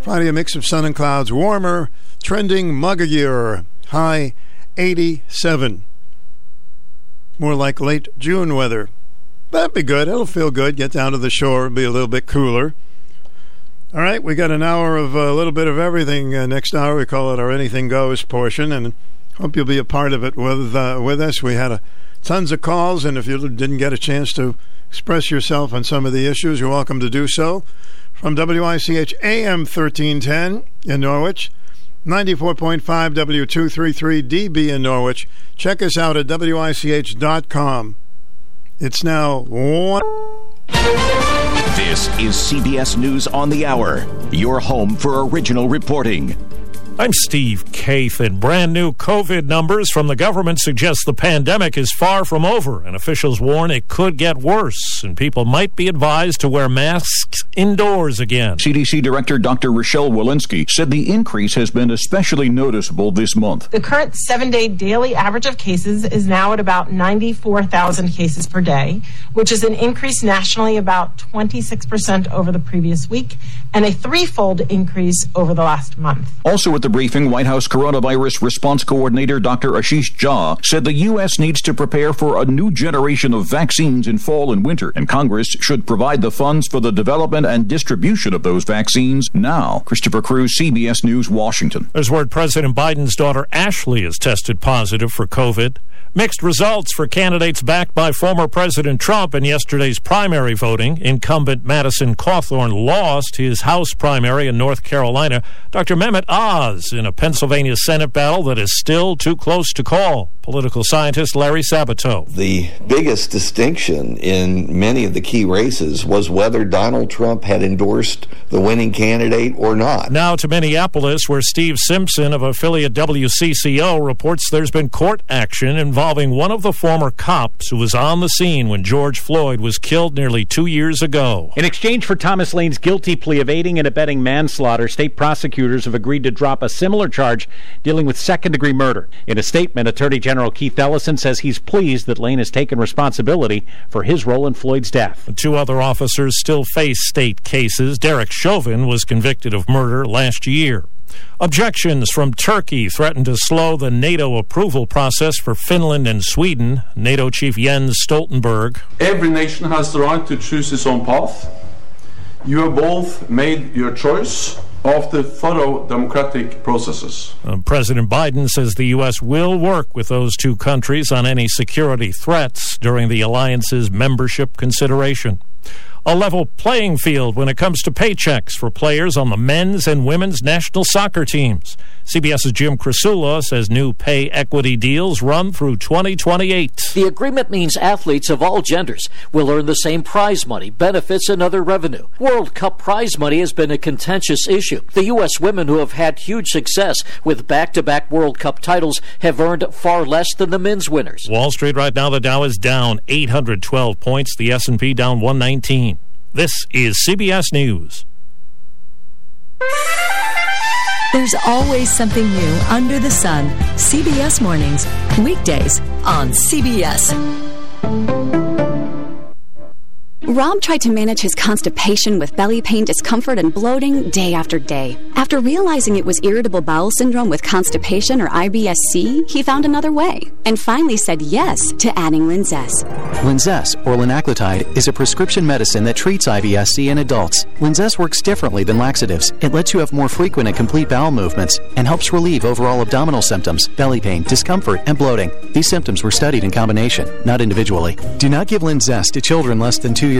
Speaker 13: Friday, a mix of sun and clouds, warmer, trending muggier, high 87. More like late June weather. That'd be good. It'll feel good. Get down to the shore, be a little bit cooler. All right, we got an hour of a little bit of everything. Uh, next hour, we call it our Anything Goes portion, and hope you'll be a part of it with uh, with us. We had a, tons of calls, and if you didn't get a chance to express yourself on some of the issues, you're welcome to do so. From WICH AM 1310 in Norwich, 94.5 W233 DB in Norwich. Check us out at WICH.com. It's now one.
Speaker 97: This is CBS News on the Hour, your home for original reporting.
Speaker 36: I'm Steve Kaith, and brand new COVID numbers from the government suggest the pandemic is far from over, and officials warn it could get worse, and people might be advised to wear masks indoors again.
Speaker 98: CDC Director Dr. Rochelle Walensky said the increase has been especially noticeable this month.
Speaker 99: The current seven day daily average of cases is now at about 94,000 cases per day, which is an increase nationally about 26% over the previous week and a threefold increase over the last month.
Speaker 98: Also at the briefing, White House Coronavirus Response Coordinator Dr. Ashish Jha said the U.S. needs to prepare for a new generation of vaccines in fall and winter, and Congress should provide the funds for the development and distribution of those vaccines now. Christopher Cruise, CBS News, Washington.
Speaker 36: There's word President Biden's daughter Ashley has tested positive for COVID. Mixed results for candidates backed by former President Trump in yesterday's primary voting. Incumbent Madison Cawthorn lost his House primary in North Carolina. Dr. Mehmet Oz in a Pennsylvania Senate battle that is still too close to call. Political scientist Larry Sabato.
Speaker 100: The biggest distinction in many of the key races was whether Donald Trump had endorsed the winning candidate or not.
Speaker 36: Now to Minneapolis, where Steve Simpson of affiliate WCCO reports there's been court action involving one of the former cops who was on the scene when George Floyd was killed nearly two years ago.
Speaker 101: In exchange for Thomas Lane's guilty plea of aiding and abetting manslaughter, state prosecutors have agreed to drop a similar charge dealing with second degree murder. In a statement, Attorney General Keith Ellison says he's pleased that Lane has taken responsibility for his role in Floyd's death.
Speaker 36: Two other officers still face state cases. Derek Chauvin was convicted of murder last year. Objections from Turkey threaten to slow the NATO approval process for Finland and Sweden. NATO chief Jens Stoltenberg.
Speaker 102: Every nation has the right to choose its own path. You have both made your choice after thorough democratic processes.
Speaker 36: Uh, President Biden says the U.S. will work with those two countries on any security threats during the alliance's membership consideration a level playing field when it comes to paychecks for players on the men's and women's national soccer teams. CBS's Jim Krasula says new pay equity deals run through 2028.
Speaker 103: The agreement means athletes of all genders will earn the same prize money, benefits, and other revenue. World Cup prize money has been a contentious issue. The U.S. women who have had huge success with back-to-back World Cup titles have earned far less than the men's winners.
Speaker 36: Wall Street right now, the Dow is down 812 points, the S&P down 119. This is CBS News.
Speaker 104: There's always something new under the sun. CBS Mornings, weekdays on CBS.
Speaker 105: Rob tried to manage his constipation with belly pain, discomfort, and bloating day after day. After realizing it was irritable bowel syndrome with constipation or IBS-C, he found another way and finally said yes to adding Linzess.
Speaker 106: Linzess, or linaclotide, is a prescription medicine that treats IBS-C in adults. Linzess works differently than laxatives. It lets you have more frequent and complete bowel movements and helps relieve overall abdominal symptoms, belly pain, discomfort, and bloating. These symptoms were studied in combination, not individually. Do not give Linzess to children less than two years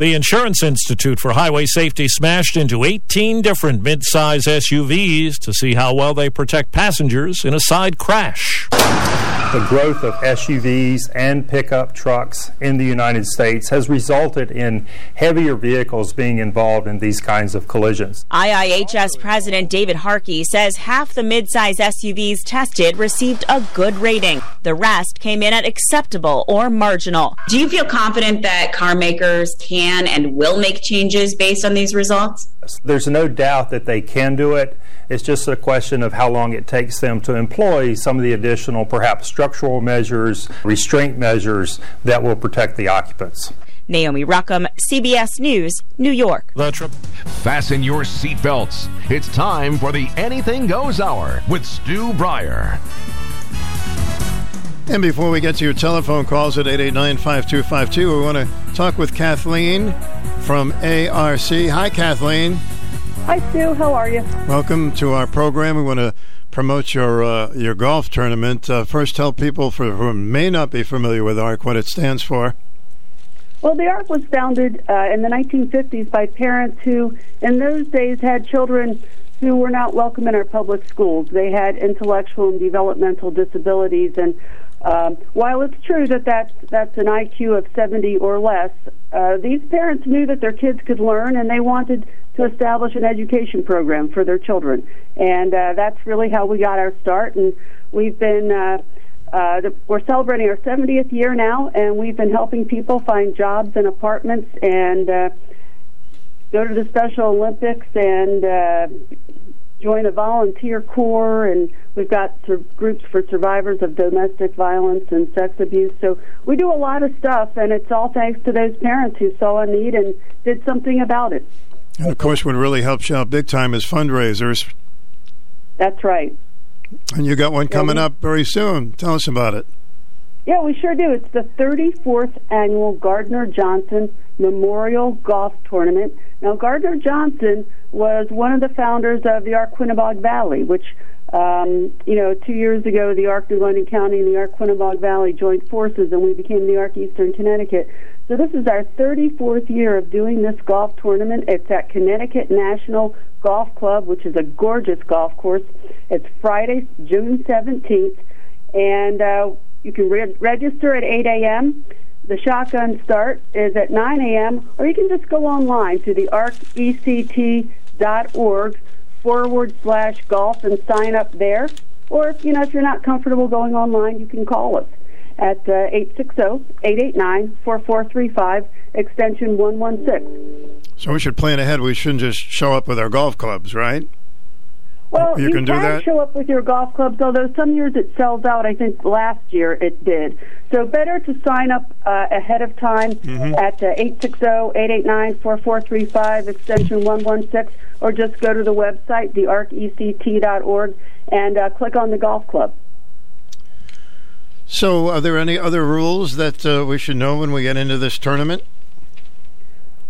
Speaker 36: The Insurance Institute for Highway Safety smashed into 18 different midsize SUVs to see how well they protect passengers in a side crash.
Speaker 107: The growth of SUVs and pickup trucks in the United States has resulted in heavier vehicles being involved in these kinds of collisions.
Speaker 108: IIHS President David Harkey says half the midsize SUVs tested received a good rating. The rest came in at acceptable or marginal.
Speaker 109: Do you feel confident that car makers can and will make changes based on these results?
Speaker 107: There's no doubt that they can do it. It's just a question of how long it takes them to employ some of the additional, perhaps structural measures, restraint measures that will protect the occupants.
Speaker 108: Naomi Ruchim, CBS News, New York.
Speaker 89: Fasten your seatbelts. It's time for the Anything Goes Hour with Stu Bryer.
Speaker 13: And before we get to your telephone calls at 889-5252, we want to talk with Kathleen from ARC. Hi, Kathleen.
Speaker 110: Hi, Sue. How are you?
Speaker 13: Welcome to our program. We want to promote your uh, your golf tournament. Uh, first, tell people for, who may not be familiar with ARC what it stands for.
Speaker 110: Well, the ARC was founded uh, in the 1950s by parents who, in those days, had children who were not welcome in our public schools. They had intellectual and developmental disabilities, and um, while it's true that that's, that's an IQ of 70 or less, uh, these parents knew that their kids could learn and they wanted to establish an education program for their children. And uh, that's really how we got our start. And we've been, uh, uh, we're celebrating our 70th year now, and we've been helping people find jobs and apartments and uh, go to the Special Olympics and uh, join a volunteer corps, and we've got sur- groups for survivors of domestic violence and sex abuse. So we do a lot of stuff, and it's all thanks to those parents who saw a need and did something about it.
Speaker 13: And of course, what really helps you out big time is fundraisers.
Speaker 110: That's right.
Speaker 13: And you got one
Speaker 110: Yeah,
Speaker 13: coming
Speaker 110: we-
Speaker 13: up very soon. Tell us about it.
Speaker 110: Yeah, we sure do. It's the 34th annual Gardner Johnson Memorial Golf Tournament. Now, Gardner Johnson was one of the founders of the Arc Quinebaug Valley, which, um, you know, two years ago, the Arc New London County and the Arc Quinebaug Valley joined forces, and we became the Arc Eastern Connecticut. So this is our 34th year of doing this golf tournament. It's at Connecticut National Golf Club, which is a gorgeous golf course. It's Friday, June 17th, and uh, you can re- register at 8 a.m. The shotgun start is at 9 a.m., or you can just go online to the arcect.org forward slash golf and sign up there. Or, if, you know, if you're not comfortable going online, you can call us at uh, 860-889-4435, extension 116.
Speaker 13: So we should plan ahead. We shouldn't just show up with our golf clubs, right?
Speaker 110: Well,
Speaker 13: You
Speaker 110: you,
Speaker 13: can do that?
Speaker 110: show up with your golf clubs, although some years it sells out. I think last year it did. So better to sign up uh, ahead of time
Speaker 13: Mm-hmm.
Speaker 110: at uh, 860-889-4435, extension 116, or just go to the website, thearcect.org, and uh, click on the golf club.
Speaker 13: So, are there any other rules that uh, we should know when we get into this tournament?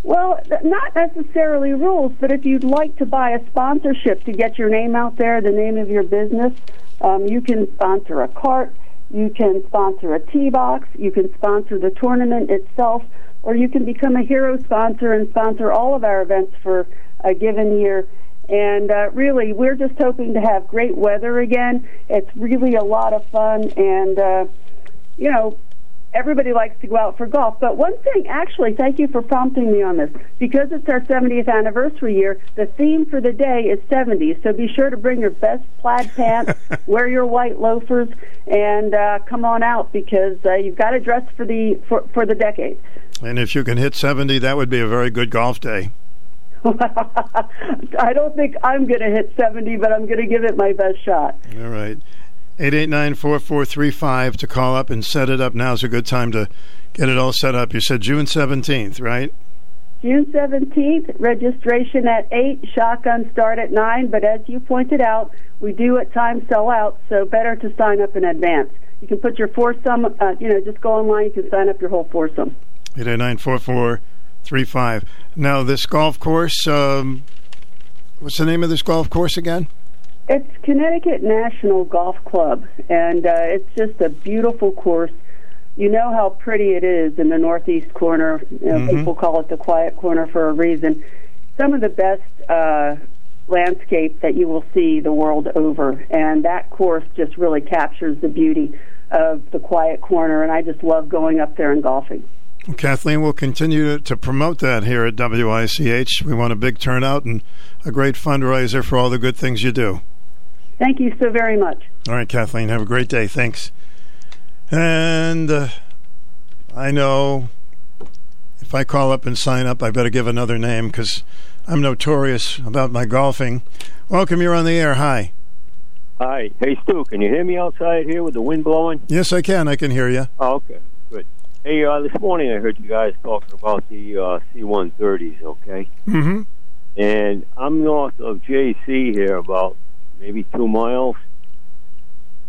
Speaker 110: Well, not necessarily rules, but if you'd like to buy a sponsorship to get your name out there, the name of your business, um, you can sponsor a cart, you can sponsor a tee box, you can sponsor the tournament itself, or you can become a hero sponsor and sponsor all of our events for a given year. And uh, really, we're just hoping to have great weather again. It's really a lot of fun, and uh, you know, everybody likes to go out for golf. But one thing, actually, thank you for prompting me on this. Because it's our 70th anniversary year, the theme for the day is 70s. So be sure to bring your best plaid pants, <laughs> wear your white loafers, and uh, come on out because uh, you've got to dress for the for, for the decade.
Speaker 13: And if you can hit 70, that would be a very good golf day. <laughs>
Speaker 110: I don't think I'm going to hit 70, but I'm going to give it my best shot.
Speaker 13: All right. 889-4435 to call up and set it up. Now's a good time to get it all set up. You said June 17th, right?
Speaker 110: June 17th, registration at 8, shotgun start at 9, but as you pointed out, we do at times sell out, so better to sign up in advance. You can put your foursome, uh, you know, just go online, you can sign up your whole foursome.
Speaker 13: 889-4435. Now, this golf course, um, what's the name of this golf course again?
Speaker 110: It's Connecticut National Golf Club, and uh, it's just a beautiful course. You know how pretty it is in the northeast corner. You know,
Speaker 111: Mhm.
Speaker 110: People call it the quiet corner for a reason. Some of the best uh, landscape that you will see the world over, and that course just really captures the beauty of the quiet corner. And I just love going up there and golfing.
Speaker 13: Kathleen we'll continue to, to promote that here at WICH. We want a big turnout and a great fundraiser for all the good things you do.
Speaker 110: Thank you so very much.
Speaker 13: All right, Kathleen, have a great day. Thanks. And uh, I know if I call up and sign up, I better give another name because I'm notorious about my golfing. Welcome, you're on the air. Hi.
Speaker 112: Hi. Hey, Stu, can you hear me outside here with the wind blowing?
Speaker 13: Yes, I can. I can hear you.
Speaker 112: Oh, okay. Good. Hey, uh, this morning I heard you guys talking about the uh, C-130s, okay?
Speaker 13: Mm-hmm.
Speaker 112: And I'm north of JC here about maybe two miles.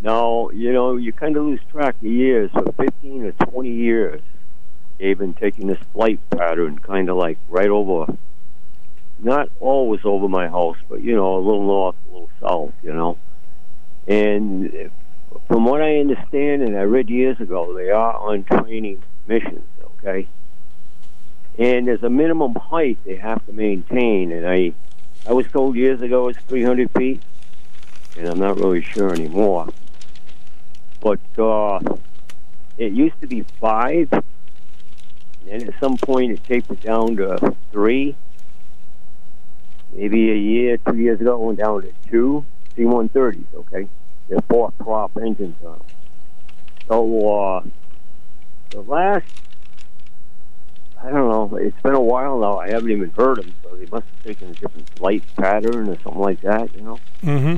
Speaker 112: Now, you know, you kind of lose track of years. For 15 or 20 years, they've been taking this flight pattern kind of like right over, not always over my house, but, you know, a little north, a little south, you know. And from what I understand, and I read years ago, they are on training missions, okay? And there's a minimum height they have to maintain, and I, I was told years ago it's 300 feet, and I'm not really sure anymore. But uh, it used to be five, and then at some point it tapered down to three. Maybe a year, two years ago, it went down to two C-130s. Okay, they're four prop engines on them. So uh, the last, I don't know, it's been a while now. I haven't even heard them, so they must have taken a different flight pattern or something like that. You know.
Speaker 13: Mm-hmm.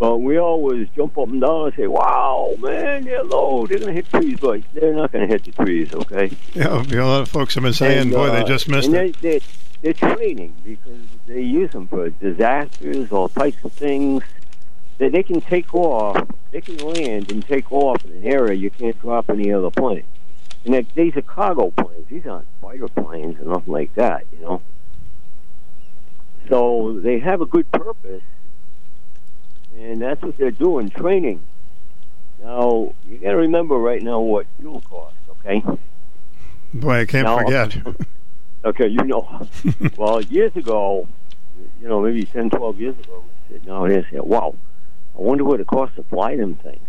Speaker 112: But we always jump up and down and say, "Wow, man, they're low. They're going to hit trees, but they're not going to hit the trees." Okay.
Speaker 13: Yeah, a lot of folks have been saying,
Speaker 112: And,
Speaker 13: boy,
Speaker 112: uh,
Speaker 13: they just missed
Speaker 112: and
Speaker 13: it.
Speaker 112: They, they, they're training because they use them for disasters, all types of things. They, they can take off, they can land and take off in an area you can't drop any other plane. And they, these are cargo planes. These aren't fighter planes or nothing like that, you know. So they have a good purpose, and that's what they're doing, training. Now you got to remember right now what fuel costs, okay?
Speaker 13: Boy, I can't
Speaker 112: Now-
Speaker 13: forget. <laughs>
Speaker 112: Okay, you know. <laughs> well, years ago, you know, maybe 10, 12 years ago, we here and said, wow, I wonder what it costs to fly them things.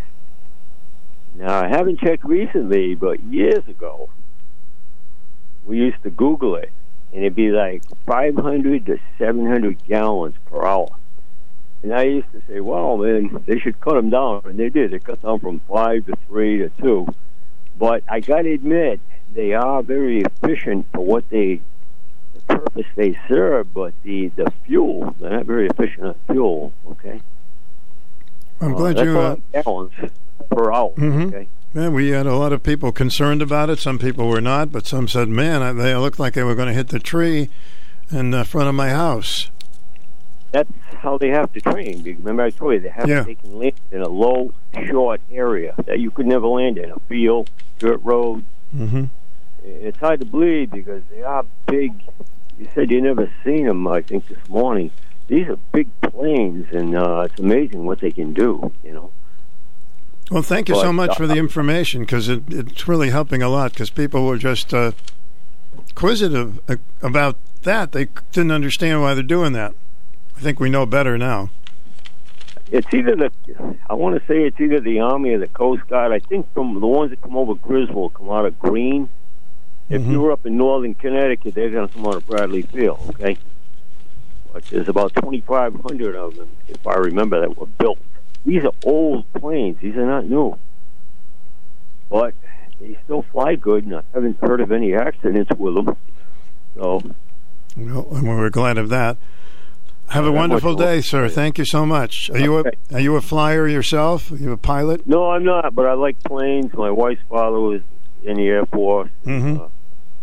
Speaker 112: Now, I haven't checked recently, but years ago, we used to Google it, and it'd be like 500 to 700 gallons per hour. And I used to say, well, man, they should cut them down. And they did. They cut down from five to three to two. But I got to admit, they are very efficient for what they, the purpose they serve. But the the fuel, they're not very efficient on fuel. Okay.
Speaker 13: I'm
Speaker 112: Uh,
Speaker 13: glad
Speaker 112: that's
Speaker 13: you. Uh,
Speaker 112: gallons per hour.
Speaker 13: Mhm.
Speaker 112: Okay.
Speaker 13: Yeah, we had a lot of people concerned about it. Some people were not, but some said, "Man, they looked like they were going to hit the tree in the front of my house."
Speaker 112: That's how they have to train. Remember, I told you they have
Speaker 13: Yeah.
Speaker 112: they can land in a low, short area that you could never land in a field, dirt road.
Speaker 13: Mm-hmm.
Speaker 112: It's hard to believe because they are big. You said you never seen them. I think this morning. These are big planes, and uh, it's amazing what they can do. You know.
Speaker 13: Well, thank you so
Speaker 112: But,
Speaker 13: much for the
Speaker 112: uh,
Speaker 13: information because it, it's really helping a lot. Because people were just uh, inquisitive uh, about that; they didn't understand why they're doing that. I think we know better now.
Speaker 112: It's either the, I want to say it's either the Army or the Coast Guard. I think from the ones that come over Griswold come out of Green. If
Speaker 13: Mm-hmm.
Speaker 112: you were up in northern Connecticut, they're going to come out of Bradley Field, okay? But there's about 2,500 of them, if I remember, that were built. These are old planes. These are not new. But they still fly good, and I haven't heard of any accidents with them. So,
Speaker 13: Well, and we're glad of that. Have a wonderful day, sir. Thank you so much. Are you a are you a flyer yourself? Are you a pilot?
Speaker 112: no, I'm not, but I like planes. My wife's father was in the Air Force.
Speaker 13: Mm-hmm.
Speaker 112: Uh,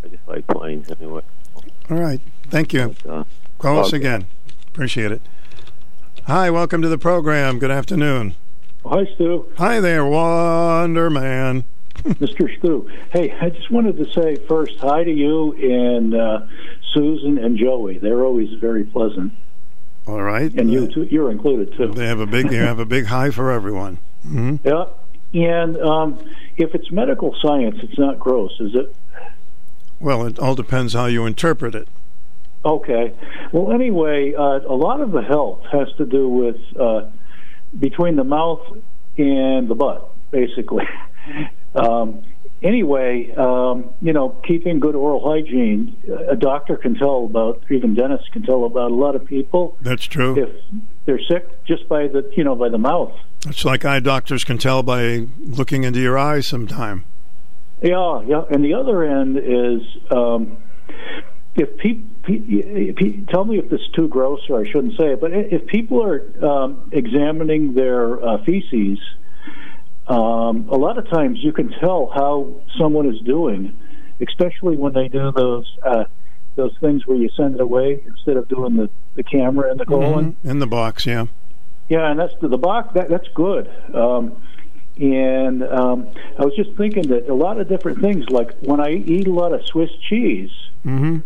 Speaker 112: I just like planes anyway.
Speaker 13: All right. Thank you.
Speaker 112: uh,
Speaker 13: Call us again. Appreciate it. Hi, welcome to the program. Good afternoon.
Speaker 111: Hi, Stu.
Speaker 13: Hi there, Wonder Man. <laughs>
Speaker 111: Mr. Stu. Hey, I just wanted to say first hi to you and uh, Susan and Joey. They're always very pleasant.
Speaker 13: All right.
Speaker 111: And you too. You're included too.
Speaker 13: They have a big. You have a big high for everyone. hmm
Speaker 111: Yeah. And um, if it's medical science, it's not gross, is it?
Speaker 13: Well, it all depends how you interpret it.
Speaker 111: Okay. Well, anyway, uh, a lot of the health has to do with uh, between the mouth and the butt, basically. <laughs> um, anyway, um, you know, keeping good oral hygiene, a doctor can tell about, even dentists can tell about a lot of people
Speaker 13: That's true.
Speaker 111: if they're sick just by the, you know, by the mouth.
Speaker 13: It's like eye doctors can tell by looking into your eyes sometime.
Speaker 111: Yeah, yeah. And the other end is um, if people tell me if this is too gross or I shouldn't say it, but if people are um, examining their uh, feces, um, a lot of times you can tell how someone is doing, especially when they do those uh, those things where you send it away instead of doing the, the camera and the colon.
Speaker 13: Mhm. In the box, yeah.
Speaker 111: Yeah, and that's the, the box. That, that's good. Um, and um, I was just thinking that a lot of different things, like when I eat a lot of Swiss cheese,
Speaker 13: Mm-hmm.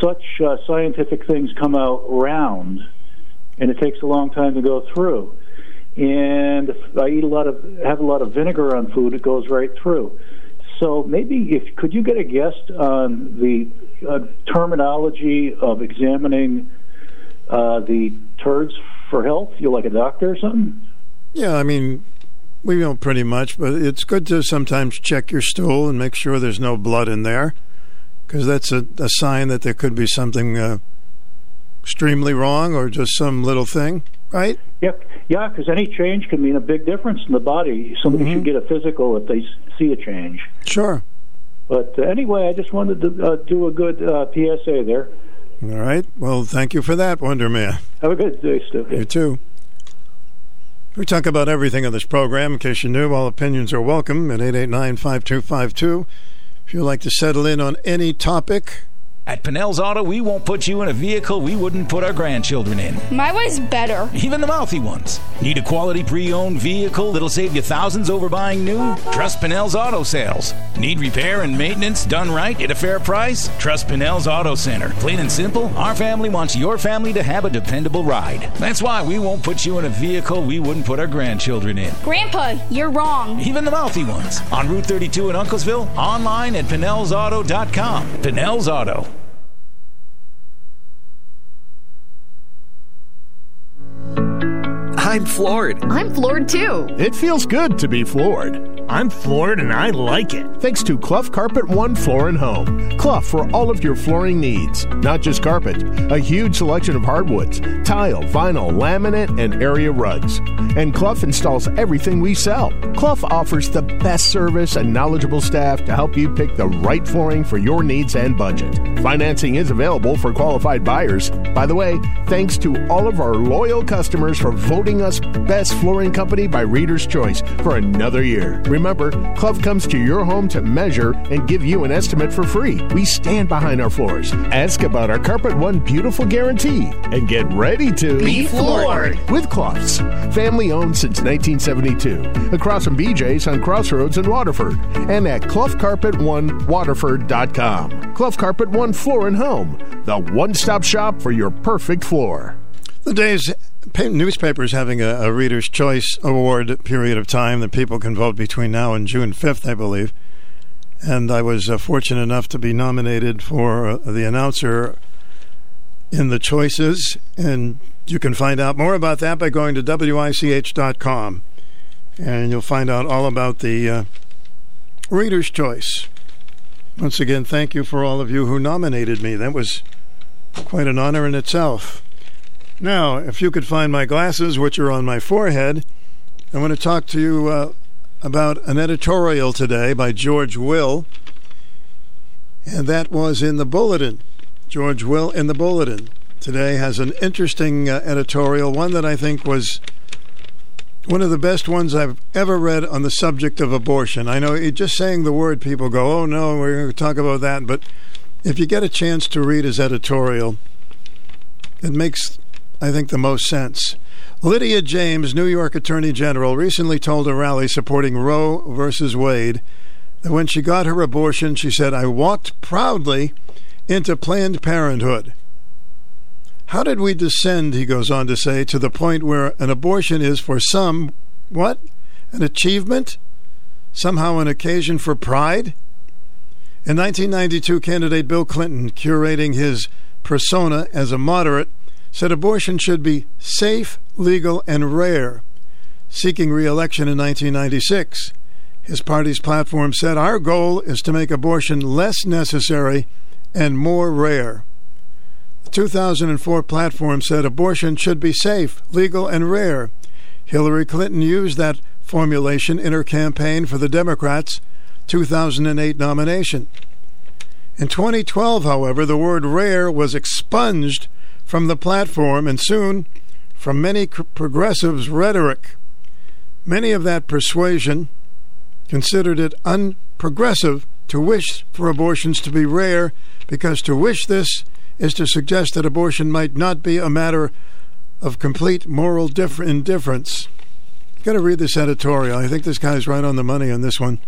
Speaker 111: such uh, scientific things come out round, and it takes a long time to go through. And if I eat a lot of have a lot of vinegar on food, it goes right through. So maybe if could you get a guest on the uh, terminology of examining uh, the turds for health? You like a doctor or something?
Speaker 13: Yeah, I mean, we know pretty much, but it's good to sometimes check your stool and make sure there's no blood in there, because that's a, a sign that there could be something uh, extremely wrong or just some little thing, right?
Speaker 111: Yeah, yeah, because any change can mean a big difference in the body. Somebody should get a physical if they see a change.
Speaker 13: Sure.
Speaker 111: But uh, anyway, I just wanted to uh, do a good uh, PSA there.
Speaker 13: All right. Well, thank you for that, Wonder Man.
Speaker 111: Have a good day, Stu.
Speaker 13: You too. We talk about everything on this program. In case you knew, all opinions are welcome at 889 5252. If you'd like to settle in on any topic,
Speaker 113: At Pinnell's Auto, we won't put you in a vehicle we wouldn't put our grandchildren in.
Speaker 114: My way's better.
Speaker 113: Even the mouthy ones. Need a quality pre-owned vehicle that'll save you thousands over buying new? Trust Pinnell's Auto Sales. Need repair and maintenance done right at a fair price? Trust Pinnell's Auto Center. Plain and simple, our family wants your family to have a dependable ride. That's why we won't put you in a vehicle we wouldn't put our grandchildren in.
Speaker 114: Grandpa, you're wrong.
Speaker 113: Even the mouthy ones. On Route 32 in Uncasville, online at PinnellsAuto.com. Pinnell's Auto.
Speaker 115: I'm floored.
Speaker 116: I'm floored too.
Speaker 81: It feels good to be floored. I'm floored and I like it. Thanks to Clough Carpet One Floor and Home. Clough for all of your flooring needs. Not just carpet, a huge selection of hardwoods, tile, vinyl, laminate, and area rugs. And Clough installs everything we sell. Clough offers the best service and knowledgeable staff to help you pick the right flooring for your needs and budget. Financing is available for qualified buyers. By the way, thanks to all of our loyal customers for voting us Best Flooring Company by Reader's Choice for another year. Remember, Clough comes to your home to measure and give you an estimate for free. We stand behind our floors. Ask about our Carpet One Beautiful Guarantee and get ready to
Speaker 116: Be floored.
Speaker 81: with Cloughs. Family owned since 1972. Across from BJ's on Crossroads in Waterford and at cloughcarpet1waterford.com. Clough Carpet One Floor and Home, the one stop shop for your perfect floor.
Speaker 13: the day's pa- newspapers having a, a Reader's Choice Award period of time that people can vote between now and June 5th, I believe. And I was uh, fortunate enough to be nominated for uh, the announcer in the choices. And you can find out more about that by going to WICH.com. And you'll find out all about the uh, Reader's Choice. Once again, thank you for all of you who nominated me. That was quite an honor in itself. Now, if you could find my glasses, which are on my forehead, I want to talk to you uh, about an editorial today by George Will, and that was in the Bulletin. George Will in the Bulletin today has an interesting uh, editorial, one that I think was one of the best ones I've ever read on the subject of abortion. I know just saying the word, people go, oh no, we're going to talk about that. But if you get a chance to read his editorial, it makes, I think, the most sense. Lydia James, New York Attorney General, recently told a rally supporting Roe versus Wade that when she got her abortion, she said, I walked proudly into Planned Parenthood. How did we descend, he goes on to say, to the point where an abortion is for some, what? An achievement? Somehow an occasion for pride? In 1992, candidate Bill Clinton, curating his persona as a moderate, said abortion should be safe, legal, and rare. Seeking re election in 1996, his party's platform said, Our goal is to make abortion less necessary and more rare. The 2004 platform said abortion should be safe, legal, and rare. Hillary Clinton used that formulation in her campaign for the Democrats' 2008 nomination. In 2012, however, the word rare was expunged from the platform and soon from many progressives' rhetoric. Many of that persuasion considered it unprogressive to wish for abortions to be rare because to wish this is to suggest that abortion might not be a matter of complete moral differ- indifference. You've got to read this editorial. I think this guy's right on the money on this one.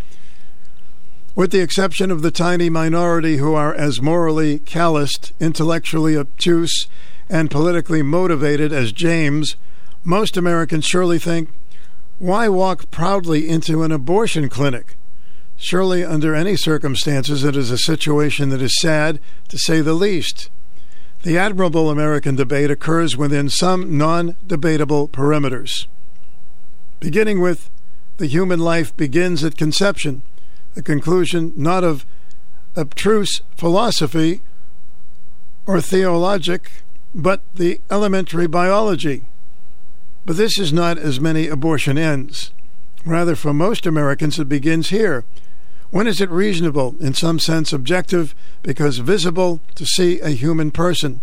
Speaker 13: With the exception of the tiny minority who are as morally calloused, intellectually obtuse, and politically motivated as James, most Americans surely think, why walk proudly into an abortion clinic? Surely, under any circumstances, it is a situation that is sad, to say the least. The admirable American debate occurs within some non debatable perimeters. Beginning with the human life begins at conception, a conclusion not of abstruse philosophy or theologic, but the elementary biology. But this is not as many abortion ends. Rather, for most Americans, it begins here when is it reasonable, in some sense objective, because visible to see a human person?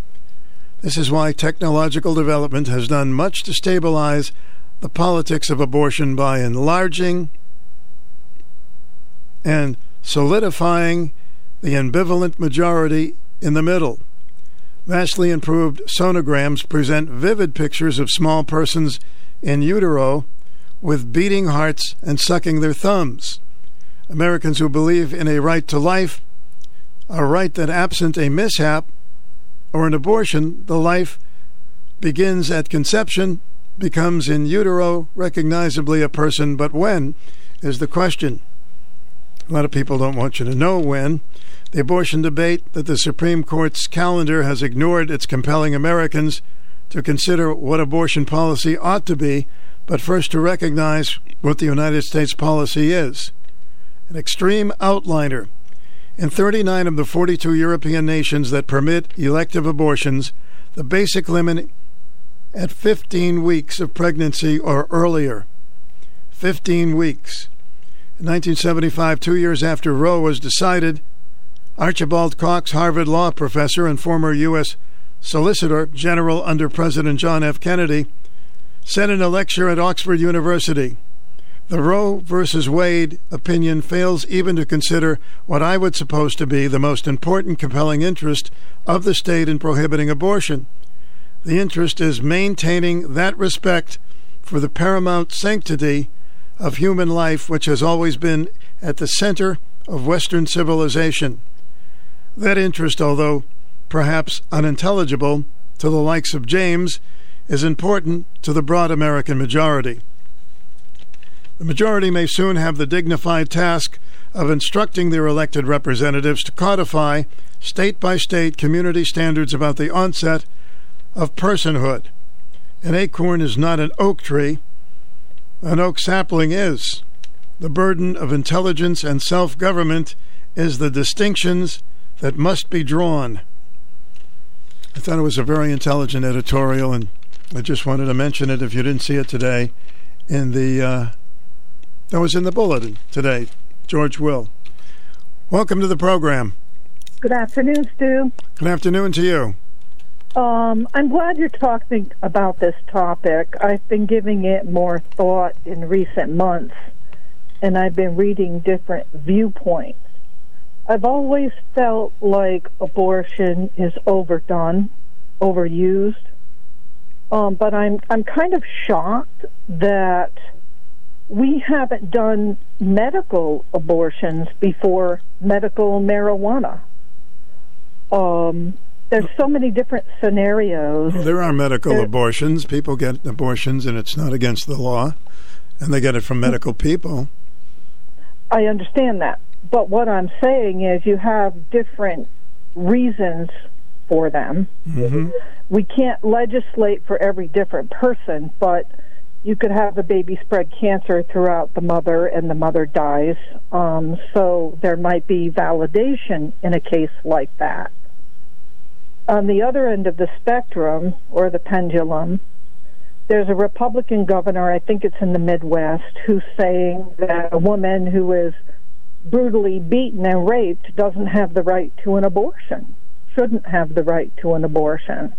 Speaker 13: This is why technological development has done much to stabilize the politics of abortion by enlarging and solidifying the ambivalent majority in the middle. Vastly improved sonograms present vivid pictures of small persons in utero with beating hearts and sucking their thumbs. Americans who believe in a right to life, a right that absent a mishap or an abortion, the life begins at conception, becomes in utero recognizably a person, but when is the question. A lot of people don't want you to know when. The abortion debate that the Supreme Court's calendar has ignored its compelling Americans to consider what abortion policy ought to be, but first to recognize what the United States policy is an extreme outliner. In 39 of the 42 European nations that permit elective abortions, the basic limit at 15 weeks of pregnancy or earlier. 15 weeks. In 1975, two years after Roe was decided, Archibald Cox, Harvard Law professor and former U.S. Solicitor General under President John F. Kennedy, said in a lecture at Oxford University the Roe versus Wade opinion fails even to consider what I would suppose to be the most important compelling interest of the state in prohibiting abortion. The interest is maintaining that respect for the paramount sanctity of human life, which has always been at the center of Western civilization. That interest, although perhaps unintelligible to the likes of James, is important to the broad American majority. The majority may soon have the dignified task of instructing their elected representatives to codify state by state community standards about the onset of personhood. An acorn is not an oak tree, an oak sapling is. The burden of intelligence and self government is the distinctions that must be drawn. I thought it was a very intelligent editorial, and I just wanted to mention it if you didn't see it today. In the uh, that was in the bulletin today. George Will, welcome to the program.
Speaker 15: Good afternoon, Stu.
Speaker 13: Good afternoon to you.
Speaker 15: Um, I'm glad you're talking about this topic. I've been giving it more thought in recent months, and I've been reading different viewpoints. I've always felt like abortion is overdone, overused. Um, but I'm I'm kind of shocked that we haven't done medical abortions before medical marijuana. Um, there's so many different scenarios.
Speaker 13: There are medical there, abortions. People get abortions, and it's not against the law, and they get it from medical people.
Speaker 15: I understand that, but what I'm saying is, you have different reasons for them.
Speaker 13: Mm-hmm.
Speaker 15: We can't legislate for every different person, but you could have a baby spread cancer throughout the mother and the mother dies. Um, so there might be validation in a case like that. On the other end of the spectrum, or the pendulum, there's a Republican governor, I think it's in the Midwest, who's saying that a woman who is brutally beaten and raped doesn't have the right to an abortion, shouldn't have the right to an abortion.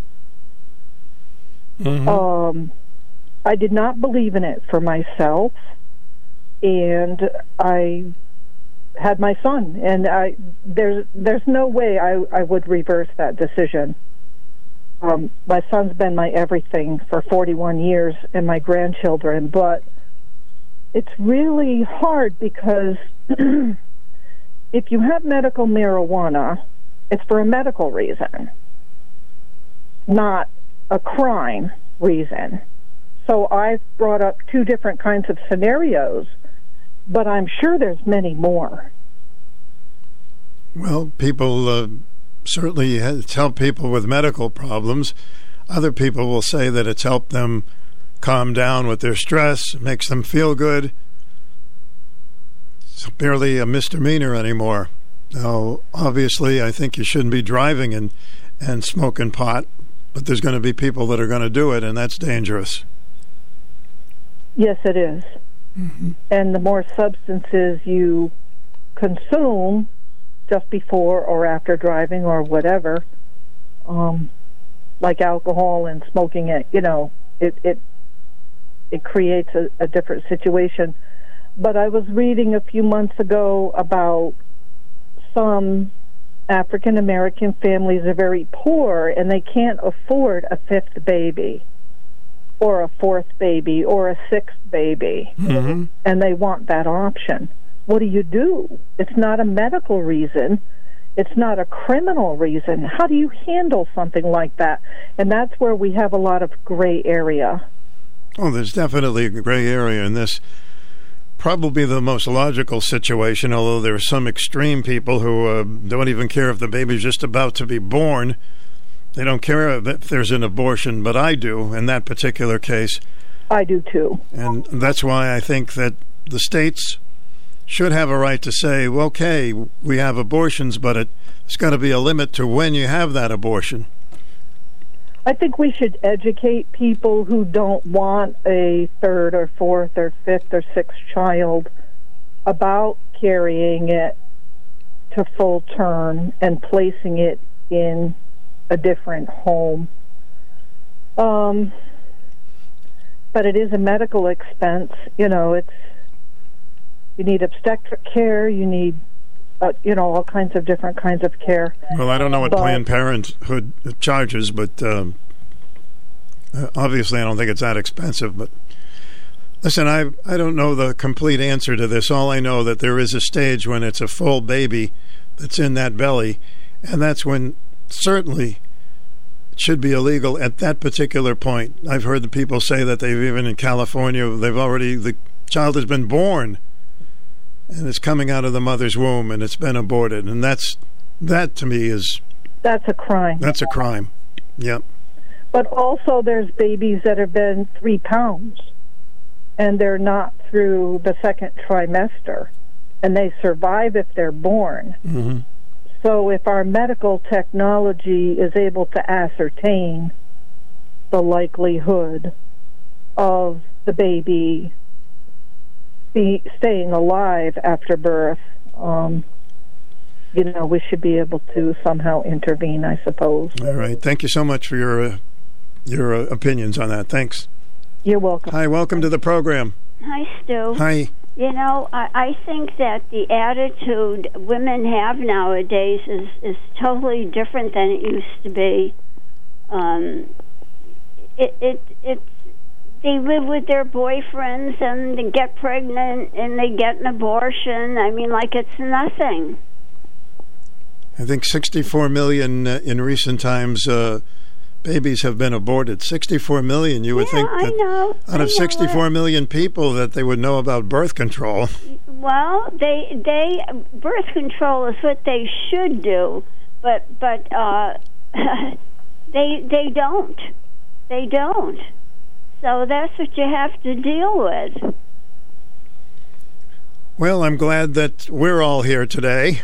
Speaker 13: Mm-hmm.
Speaker 15: Um, I did not believe in it for myself, and I had my son, and I there's there's no way I I would reverse that decision. Um, my son's been my everything for 41 years, and my grandchildren, but it's really hard because <clears throat> if you have medical marijuana, it's for a medical reason, not a crime reason. So I've brought up two different kinds of scenarios, but I'm sure there's many more.
Speaker 13: Well, people uh, certainly helped people with medical problems. Other people will say that it's helped them calm down with their stress, makes them feel good. It's barely a misdemeanor anymore. Now, obviously, I think you shouldn't be driving and, and smoking pot, but there's going to be people that are going to do it, and that's dangerous.
Speaker 15: Yes, it is.
Speaker 13: Mm-hmm.
Speaker 15: And the more substances you consume just before or after driving or whatever, um, like alcohol and smoking it, you know, it it it creates a, a different situation. But I was reading a few months ago about some African American families are very poor and they can't afford a fifth baby or a fourth baby or a sixth baby.
Speaker 13: Mm-hmm.
Speaker 15: And they want that option. What do you do? It's not a medical reason. It's not a criminal reason. How do you handle something like that? And that's where we have a lot of gray area.
Speaker 13: Oh, there's definitely a gray area in this. Probably the most logical situation, although there are some extreme people who uh, don't even care if the baby's just about to be born. They don't care if there's an abortion, but I do in that particular case.
Speaker 15: I do too.
Speaker 13: And that's why I think that the states should have a right to say, well, okay, we have abortions, but it, it's got to be a limit to when you have that abortion.
Speaker 15: I think we should educate people who don't want a third or fourth or fifth or sixth child about carrying it to full term and placing it in a different home. Um, but it is a medical expense. You know, it's you need obstetric care. You need, uh, you know, all kinds of different kinds of care.
Speaker 13: Well, I don't know what
Speaker 15: But-
Speaker 13: Planned Parenthood charges, but um, uh, obviously I don't think it's that expensive. But listen, I I don't know the complete answer to this. All I know that there is a stage when it's a full baby that's in that belly, and that's when certainly it should be illegal at that particular point. I've heard the people say that they've even in California they've already the child has been born and it's coming out of the mother's womb and it's been aborted, and that's that to me is
Speaker 15: That's a crime.
Speaker 13: that's a crime. Yep.
Speaker 15: But also, there's babies that have been three pounds, and they're not through the second trimester, and they survive if they're born.
Speaker 13: Mm-hmm.
Speaker 15: So, if our medical technology is able to ascertain the likelihood of the baby be staying alive after birth, um, you know, we should be able to somehow intervene, I suppose.
Speaker 13: All right. Thank you so much for your uh, your uh, opinions on that. Thanks.
Speaker 15: You're welcome.
Speaker 13: Hi. Welcome to the program.
Speaker 60: Hi, Stu.
Speaker 13: Hi.
Speaker 60: You know, I, I think that the attitude women have nowadays is, is totally different than it used to be. Um, it, it, it's they live with their boyfriends and they get pregnant and they get an abortion. I mean, like it's nothing.
Speaker 13: I think 64 million uh, in recent times uh, babies have been aborted. 64 million. You would
Speaker 60: Yeah,
Speaker 13: think that
Speaker 60: know.
Speaker 13: out of
Speaker 60: know
Speaker 13: 64 million people that they would know about birth control.
Speaker 60: Well, they they birth control is what they should do, but but uh, <laughs> they they don't. They don't. So that's what you have to deal with.
Speaker 13: Well, I'm glad that we're all here today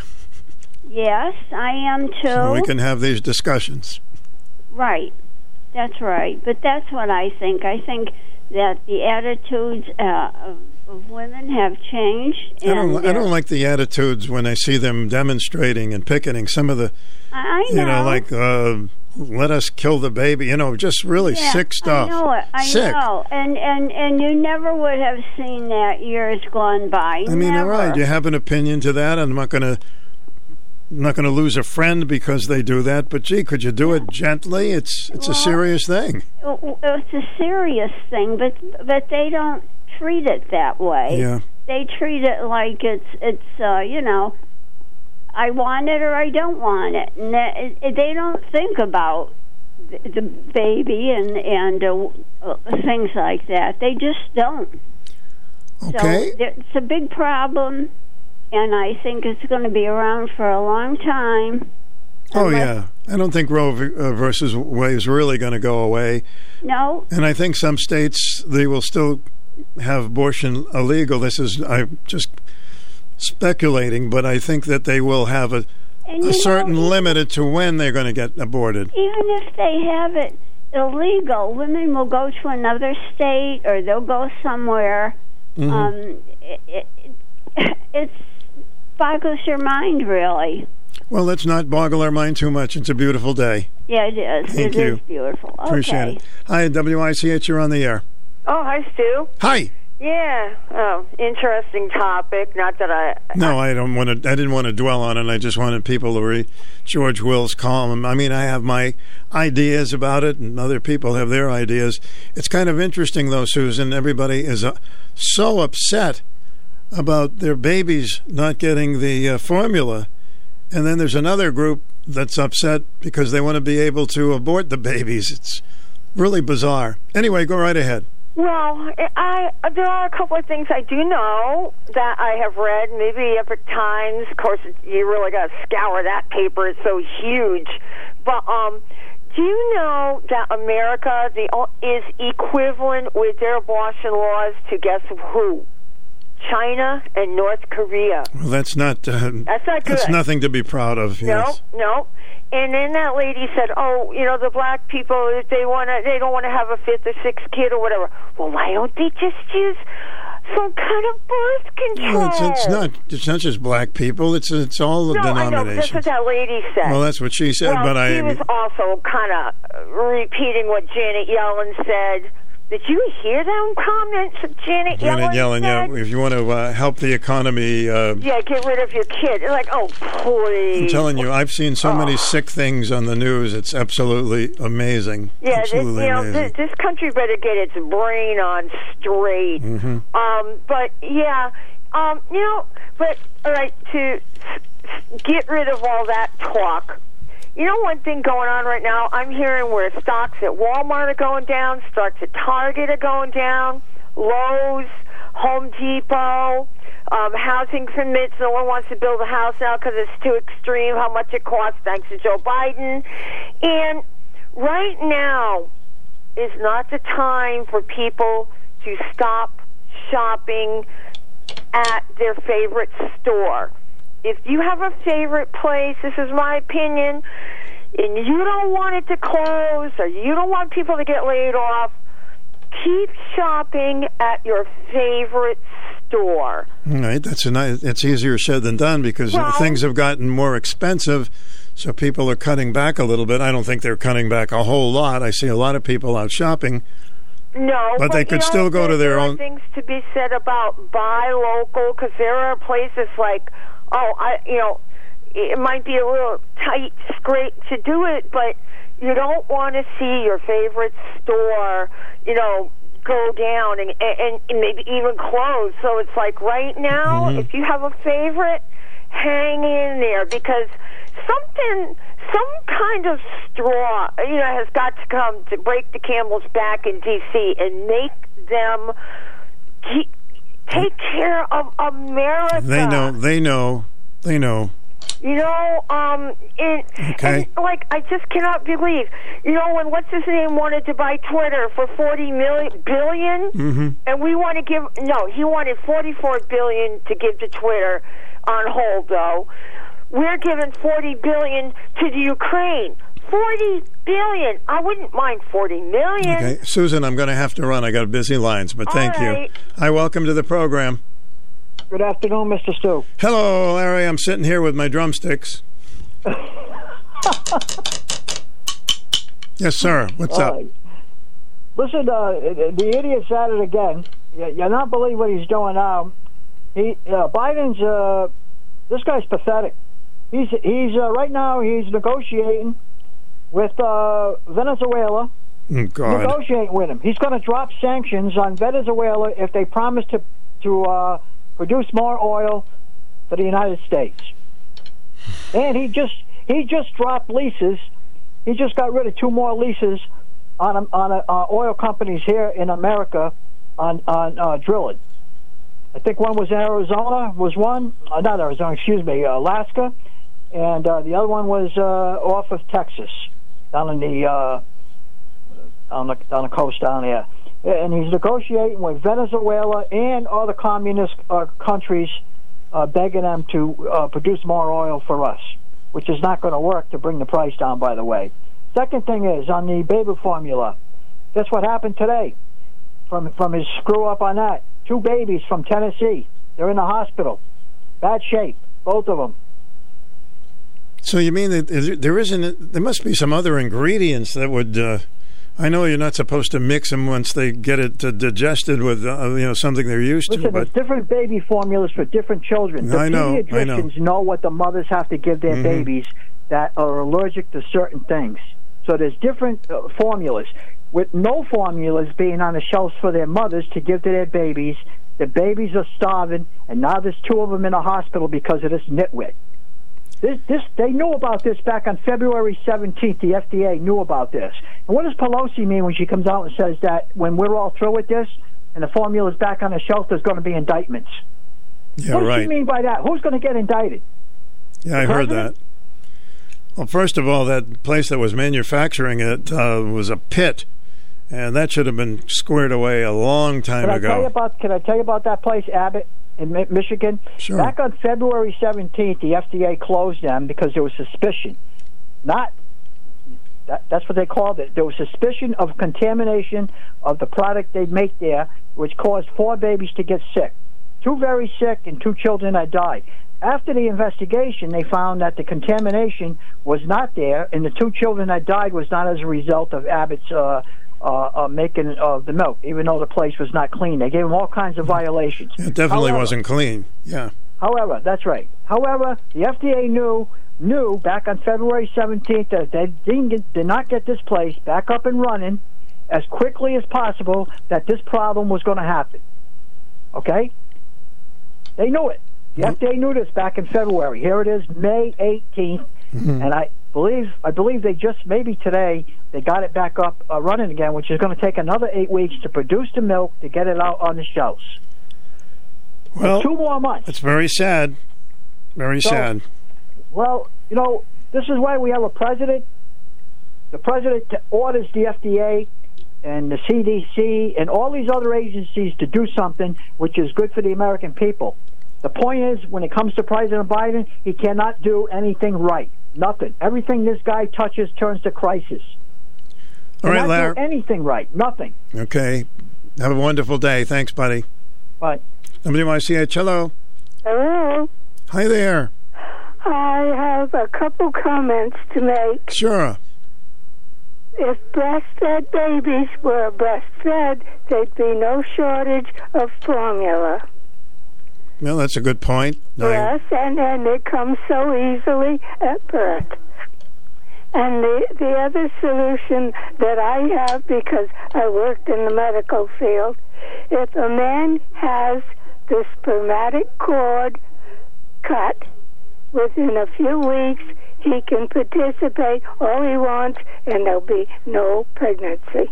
Speaker 60: Yes, I am too.
Speaker 13: so we can have these discussions.
Speaker 60: Right. That's right. But that's what I think. I think that the attitudes uh, of, of women have changed.
Speaker 13: I don't, I don't like the attitudes when I see them demonstrating and picketing. Some of the,
Speaker 60: I, I
Speaker 13: you
Speaker 60: know.
Speaker 13: know, like uh, let us kill the baby. You know, just really
Speaker 60: Yeah,
Speaker 13: sick stuff.
Speaker 60: I know it. I
Speaker 13: sick.
Speaker 60: know, and and and you never would have seen that years gone by.
Speaker 13: I mean, all
Speaker 60: never.
Speaker 13: right, you have an opinion to that. I'm not going to. I'm not going to lose a friend because they do that, but gee, could you do it gently? It's it's a serious thing.
Speaker 60: It's a serious thing, but but they don't treat it that way.
Speaker 13: Yeah.
Speaker 60: They treat it like it's it's uh, you know, I want it or I don't want it, and they, they don't think about the, the baby and and uh, uh, things like that. They just don't.
Speaker 13: Okay.
Speaker 60: So it's a big problem, and I think it's going to be around for a long time.
Speaker 13: Oh yeah, I don't think Roe v- uh, versus Wade is really going to go away,
Speaker 60: No,
Speaker 13: and I think some states they will still have abortion illegal. This is I'm just speculating, but I think that they will have a, a
Speaker 60: know,
Speaker 13: certain limit to when they're going to get aborted.
Speaker 60: even if they have it illegal, women will go to another state or they'll go somewhere.
Speaker 13: Mhm.
Speaker 60: Um, it, it, <laughs> it's boggles your mind, really.
Speaker 13: Well, let's not boggle our mind too much. It's a beautiful day.
Speaker 60: Yeah, it is.
Speaker 13: Thank
Speaker 60: It
Speaker 13: you.
Speaker 60: is beautiful.
Speaker 13: Appreciate
Speaker 60: okay.
Speaker 13: it. Hi, WICH, you're on the air.
Speaker 49: Oh, hi, Stu.
Speaker 13: Hi.
Speaker 49: Yeah, oh, interesting topic. Not that I.
Speaker 13: No, I don't want to. I didn't want to dwell on it. I just wanted people to read George Will's column. I mean, I have my ideas about it, and other people have their ideas. It's kind of interesting, though, Susan. Everybody is uh, so upset about their babies not getting the uh, formula, and then there's another group that's upset because they want to be able to abort the babies. It's really bizarre. Anyway, go right ahead.
Speaker 49: Well, I there are a couple of things I do know that I have read. Maybe Epoch Times. Of course, you really got to scour that paper. It's so huge. But um, do you know that America the is equivalent with their abortion laws to guess who? China and North Korea.
Speaker 13: Well, that's not. Uh,
Speaker 49: That's not good.
Speaker 13: That's nothing to be proud of. Yes.
Speaker 49: No, no. And then that lady said, "Oh, you know, the black people if they want to, they don't want to have a fifth or sixth kid or whatever. Well, why don't they just use some kind of birth control?"
Speaker 13: Well, it's, it's not. It's not just black people. It's it's all the
Speaker 49: No, I know. but That's
Speaker 13: denominations.
Speaker 49: what that lady said.
Speaker 13: Well, that's what she said,
Speaker 49: Well,
Speaker 13: but I-
Speaker 49: she was also kind of repeating what Janet Yellen said. Did you hear them comments Janet,
Speaker 13: Janet Yellen,
Speaker 49: said?
Speaker 13: yeah. If you want to uh, help the economy, uh,
Speaker 49: Yeah, get rid of your kid. They're like, oh, please.
Speaker 13: I'm telling you, I've seen so
Speaker 49: Oh.
Speaker 13: many sick things on the news. It's absolutely amazing.
Speaker 49: Yeah, this, you
Speaker 13: absolutely
Speaker 49: know, this, this country better get its brain on straight.
Speaker 13: Mhm.
Speaker 49: Um, but yeah, um, you know, but all right, to get rid of all that talk. You know, one thing going on right now, I'm hearing where stocks at Walmart are going down, stocks at Target are going down, Lowe's, Home Depot, um, housing permits. No one wants to build a house now because it's too extreme. How much it costs, thanks to Joe Biden. And right now is not the time for people to stop shopping at their favorite store. If you have a favorite place, this is my opinion, and you don't want it to close or you don't want people to get laid off, keep shopping at your favorite store.
Speaker 13: All right, that's a nice. It's easier said than done because
Speaker 49: Well-
Speaker 13: things have gotten more expensive, so people are cutting back a little bit. I don't think they're cutting back a whole lot. I see a lot of people out shopping.
Speaker 49: No,
Speaker 13: But they could
Speaker 49: know,
Speaker 13: still go to their
Speaker 49: there are
Speaker 13: own-
Speaker 49: things to be said about buy local because there are places like, oh, I, you know, it might be a little tight, scrape to do it, but you don't want to see your favorite store, you know, go down and, and, and maybe even close. So it's like right now,
Speaker 13: Mm-hmm.
Speaker 49: if you have a favorite, hang in there because something, some kind of straw, you know, has got to come to break the camel's back in D.C. and make them keep, take care of America.
Speaker 13: They know. They know. They know.
Speaker 49: You know, um, and,
Speaker 13: Okay.
Speaker 49: and like I just cannot believe. You know, when what's his name wanted to buy Twitter for forty million billion,
Speaker 13: Mm-hmm.
Speaker 49: and we want to give no, he wanted forty-four billion to give to Twitter on hold. Though we're giving forty billion to the Ukraine. Forty billion. I wouldn't mind forty million.
Speaker 13: Okay, Susan, I'm going to have to run. I got busy lines, but thank
Speaker 49: All
Speaker 13: you. Hi, welcome to the program.
Speaker 58: Good afternoon, Mr. Stu.
Speaker 13: Hello, Larry. I'm sitting here with my drumsticks. <laughs> yes, sir. What's
Speaker 58: All
Speaker 13: up?
Speaker 58: right. Listen, uh, the idiot's at it again. You- You're not believe what he's doing now. He uh, Biden's uh, this guy's pathetic. He's he's uh, right now he's negotiating with uh, Venezuela.
Speaker 13: Oh, God.
Speaker 58: Negotiating with him. He's going to drop sanctions on Venezuela if they promise to to uh, produce more oil for the United States. And he just he just dropped leases. He just got rid of two more leases on a, on a, uh, oil companies here in America on on uh, drilling. I think one was in Arizona was one, uh, not Arizona, excuse me, Alaska, and uh, the other one was uh, off of Texas, down in the uh, on the the coast down there. And he's negotiating with Venezuela and other communist uh, countries, uh, begging them to uh, produce more oil for us, which is not going to work to bring the price down. By the way, second thing is on the baby formula. Guess what happened today? From from his screw up on that, two babies from Tennessee. They're in the hospital, bad shape, both of them.
Speaker 13: So you mean that there isn't? There must be some other ingredients that would. Uh, I know you're not supposed to mix them once they get it uh, digested with uh, you know something they're used to,
Speaker 58: Listen,
Speaker 13: but
Speaker 58: there's different baby formulas for different children. The
Speaker 13: I know, I
Speaker 58: pediatricians
Speaker 13: know.
Speaker 58: what the mothers have to give their
Speaker 13: Mhm.
Speaker 58: babies that are allergic to certain things. So there's different uh, formulas. With no formulas being on the shelves for their mothers to give to their babies, the babies are starving, and now there's two of them in a hospital because of this nitwit. This, this, they knew about this back on February 17th. The FDA knew about this. And what does Pelosi mean when she comes out and says that when we're all through with this and the formula is back on the shelf, there's going to be indictments?
Speaker 13: yeah,
Speaker 58: what does
Speaker 13: right.
Speaker 58: she mean by that? Who's going to get indicted?
Speaker 13: Yeah, I heard that. Well, first of all, that place that was manufacturing it uh, was a pit, and that should have been squared away a long time
Speaker 58: Can I tell you
Speaker 13: ago.
Speaker 58: about? Can I tell you about that place, Abbott in Mi- Michigan?
Speaker 13: Sure.
Speaker 58: Back on February 17th, the FDA closed them because there was suspicion. Not that, that's what they called it. There was suspicion of contamination of the product they make there, which caused four babies to get sick. Two very sick, and two children that died. After the investigation, they found that the contamination was not there, and the two children that died was not as a result of Abbott's uh, uh, uh, making of the milk, even though the place was not clean. They gave them all kinds of violations.
Speaker 13: It definitely
Speaker 58: However-
Speaker 13: wasn't clean. Yeah.
Speaker 58: However, that's right. However, the FDA knew knew back on February 17th that they didn't get, did not get this place back up and running as quickly as possible. That this problem was going to happen. Okay, they knew it. The FDA knew this back in February. Here it is, May 18th, and I believe I believe they just maybe today they got it back up uh, running again, which is going to take another eight weeks to produce the milk to get it out on the shelves.
Speaker 13: Well,
Speaker 58: two more months.
Speaker 13: It's very sad. Very
Speaker 58: So-
Speaker 13: sad.
Speaker 58: Well, you know, this is why we have a president. The president orders the FDA and the CDC and all these other agencies to do something which is good for the American people. The point is, when it comes to President Biden, he cannot do anything right. Nothing. Everything this guy touches turns to crisis.
Speaker 13: All right,
Speaker 58: Cannot
Speaker 13: Larry.
Speaker 58: do anything right. Nothing.
Speaker 13: Okay. Have a wonderful day. Thanks, buddy.
Speaker 58: Bye.
Speaker 13: WICH, hello.
Speaker 117: Hello.
Speaker 13: Hi there.
Speaker 117: I have a couple comments to make.
Speaker 13: Sure.
Speaker 117: If breastfed babies were breastfed, there'd be no shortage of formula.
Speaker 13: Well, that's a good point. I-
Speaker 117: Yes, and, and it comes so easily at birth. And the, the other solution that I have, because I worked in the medical field, if a man has the spermatic cord cut, within a few weeks he can participate all he wants and there'll be no pregnancy.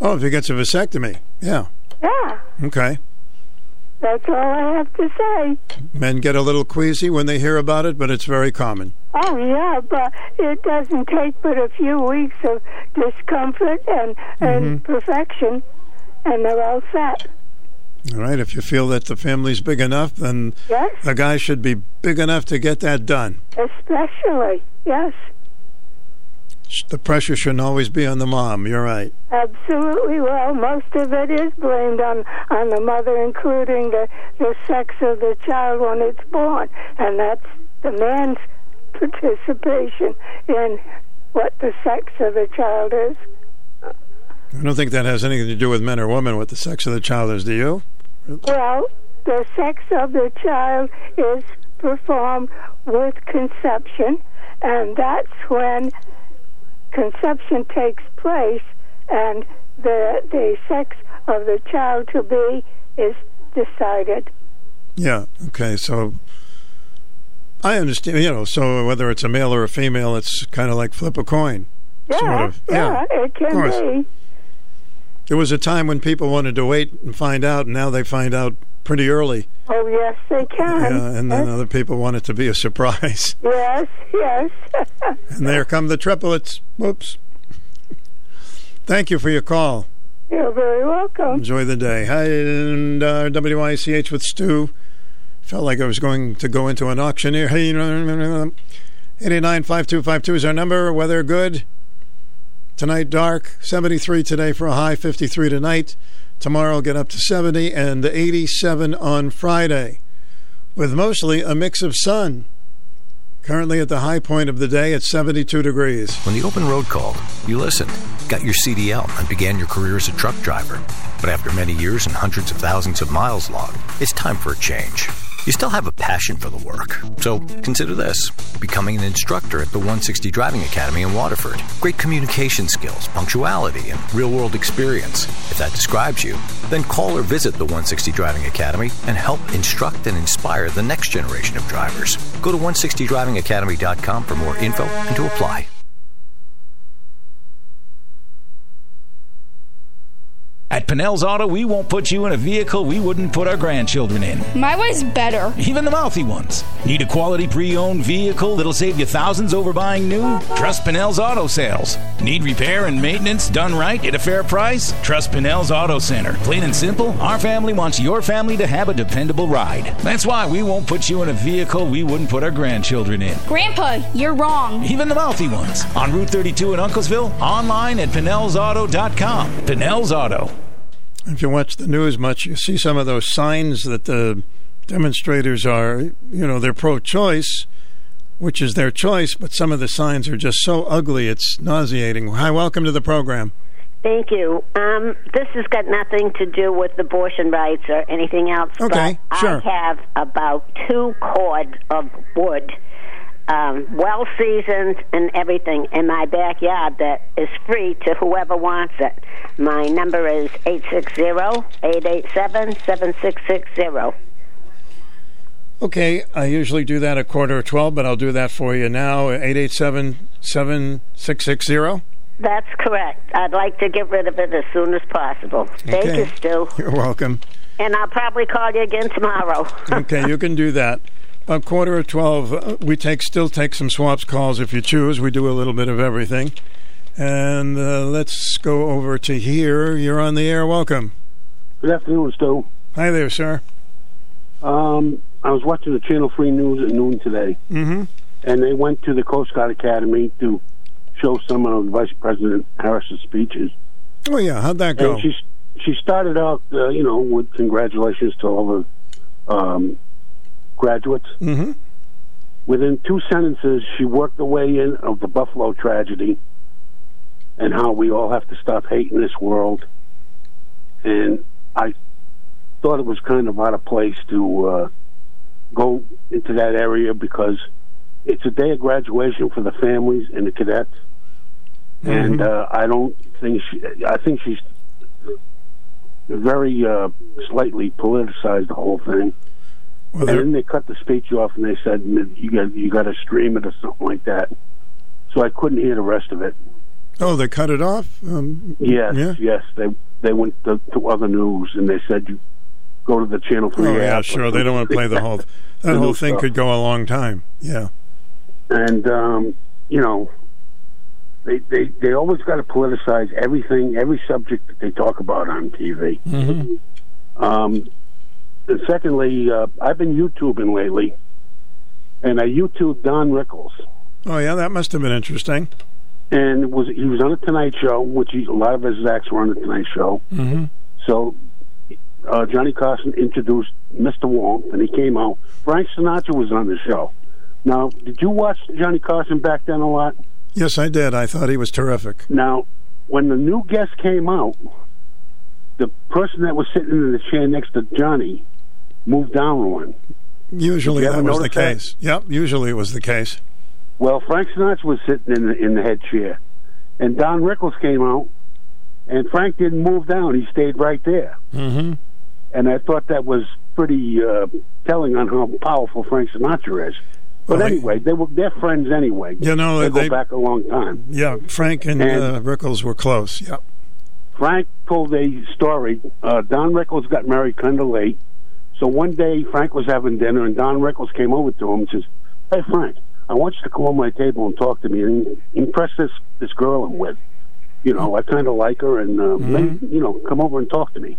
Speaker 13: Oh, if he gets a vasectomy. Yeah.
Speaker 117: Yeah,
Speaker 13: Okay.
Speaker 117: That's all I have to say.
Speaker 13: Men get a little queasy when they hear about it, but it's very common.
Speaker 117: Oh yeah, but it doesn't take but a few weeks of discomfort and and mm-hmm. perfection, and they're all set.
Speaker 13: All right. If you feel that the family's big enough, then
Speaker 117: Yes,
Speaker 13: the guy should be big enough to get that done.
Speaker 117: especially yes,
Speaker 13: The pressure shouldn't always be on the mom. You're right.
Speaker 117: absolutely. Well, most of it is blamed on on the mother, including the the sex of the child when it's born, and that's the man's participation in what the sex of the child is.
Speaker 13: I don't think that has anything to do with men or women, what the sex of the child is, do you?
Speaker 117: Well, the sex of the child is performed with conception, and that's when conception takes place, and the the sex of the child to be is decided.
Speaker 13: Yeah. Okay. So I understand. You know, so whether it's a male or a female, it's kind of like flip a coin.
Speaker 117: Yeah,
Speaker 13: Sort of.
Speaker 117: yeah,
Speaker 13: Yeah,
Speaker 117: it can be.
Speaker 13: There was a time when people wanted to wait and find out, and now they find out pretty early.
Speaker 117: Oh yes, they can.
Speaker 13: Yeah, and then
Speaker 117: yes,
Speaker 13: other people want it to be a surprise. <laughs>
Speaker 117: yes, yes. <laughs>
Speaker 13: and there come the triplets. Whoops. Thank you for your call.
Speaker 117: You're very welcome.
Speaker 13: Enjoy the day. Hi, and uh, WICH with Stu. Felt like I was going to go into an auctioneer. Hey, 889-5252 is our number. Weather good. Tonight dark. 73 today for a high. 53 tonight. Tomorrow get up to 70 and 87 on Friday. With mostly a mix of sun. Currently at the high point of the day at 72 degrees.
Speaker 118: When the open road called, you listened, got your CDL, and began your career as a truck driver. But after many years and hundreds of thousands of miles logged, it's time for a change. You still have a passion for the work. So consider this becoming an instructor at the 160 Driving Academy in Waterford. Great communication skills, punctuality, and real world experience. If that describes you, then call or visit the 160 Driving Academy and help instruct and inspire the next generation of drivers. Go to 160drivingacademy.com for more info and to apply.
Speaker 119: At Pinnell's Auto, we won't put you in a vehicle we wouldn't put our grandchildren in.
Speaker 113: My way's better.
Speaker 119: Even the mouthy ones. Need a quality pre-owned vehicle that'll save you thousands over buying new? Trust Pinnell's Auto Sales. Need repair and maintenance done right at a fair price? Trust Pinnell's Auto Center. Plain and simple, our family wants your family to have a dependable ride. That's why we won't put you in a vehicle we wouldn't put our grandchildren in.
Speaker 113: Grandpa, you're wrong.
Speaker 119: Even the mouthy ones. On Route 32 in Uncasville, online at PinnellsAuto.com. Pinnell's Auto.
Speaker 13: If you watch the news much, you see some of those signs that the demonstrators are, you know, they're pro choice, which is their choice, but some of the signs are just so ugly, it's nauseating. Hi, welcome to the program.
Speaker 120: Thank you. Um, this has got nothing to do with abortion rights or anything else.
Speaker 13: Okay, sure.
Speaker 120: I have about two cord of wood, um, well seasoned and everything in my backyard that is free to whoever wants it. My number is eight six zero eight eight seven seven six six zero.
Speaker 13: Okay, I usually do that at quarter of 12, but I'll do that for you now. 887 7660.
Speaker 120: That's correct. I'd like to get rid of it as soon as possible. Thank
Speaker 13: Okay.
Speaker 120: you, Stu.
Speaker 13: You're welcome.
Speaker 120: And I'll probably call you again tomorrow.
Speaker 13: okay, you can do that. About quarter of twelve, uh, we take still take some swaps calls if you choose. We do a little bit of everything, and uh, let's go over to here. You're on the air. Welcome.
Speaker 64: Good afternoon, Stu.
Speaker 13: Hi there, sir.
Speaker 64: Um, I was watching the Channel 3 News at noon today,
Speaker 13: Mm-hmm.
Speaker 64: and they went to the Coast Guard Academy to show some of Vice President Harris's speeches.
Speaker 13: Oh yeah, how'd that go?
Speaker 64: And she she started out, uh, you know, with congratulations to all the um, graduates.
Speaker 13: Mm-hmm.
Speaker 64: Within two sentences, she worked the way in of the Buffalo tragedy and how we all have to stop hating this world. And I thought it was kind of out of place to uh, go into that area because it's a day of graduation for the families and the cadets. And uh, I don't think she, I think she's very uh, slightly politicized the whole thing.
Speaker 13: Well,
Speaker 64: and then they cut the speech off and they said you got you got to stream it or something like that. So I couldn't hear the rest of it.
Speaker 13: Oh, they cut it off. Um,
Speaker 64: Yes,
Speaker 13: Yeah.
Speaker 64: yes, they they went to, to other news and they said you go to the channel three
Speaker 13: Oh yeah, sure. They don't want to play the whole. <laughs> That
Speaker 64: The
Speaker 13: whole thing
Speaker 64: stuff.
Speaker 13: could go a long time. Yeah.
Speaker 64: and um, you know they they they always got to politicize everything, every subject that they talk about on TV.
Speaker 13: Mm-hmm.
Speaker 64: Um, secondly, uh, I've been YouTubing lately, and I YouTubed Don Rickles,
Speaker 13: Oh yeah, that must have been interesting.
Speaker 64: and it was he was on the Tonight Show, which he, a lot of his acts were on the Tonight Show.
Speaker 13: Mm-hmm.
Speaker 64: So uh, Johnny Carson introduced Mr. Warmth, and he came out. Frank Sinatra was on the show. Now, did you watch Johnny Carson back then a lot?
Speaker 13: Yes, I did. I thought he was terrific.
Speaker 64: Now, when the new guest came out, the person that was sitting in the chair next to Johnny moved down one.
Speaker 13: Usually that was the
Speaker 64: that?
Speaker 13: case. Yep. Usually it was the case.
Speaker 64: Well, Frank Sinatra was sitting in the, in the head chair, and Don Rickles came out, and Frank didn't move down; he stayed right there.
Speaker 13: Mm-hmm.
Speaker 64: And I thought that was pretty uh, telling on how powerful Frank Sinatra is. But
Speaker 13: Well,
Speaker 64: anyway, they were they're friends anyway.
Speaker 13: You know,
Speaker 64: they,
Speaker 13: they-
Speaker 64: go back a long time.
Speaker 13: Yeah, Frank and,
Speaker 64: And-
Speaker 13: uh, Rickles were close. Yep.
Speaker 64: Frank told a story. Uh, Don Rickles got married kind of late. So one day, Frank was having dinner, and Don Rickles came over to him and says, Hey, Frank, I want you to come on my table and talk to me and impress this, this girl I'm with. You know, I kind of like her, and, uh, maybe, you know, come over and talk to me.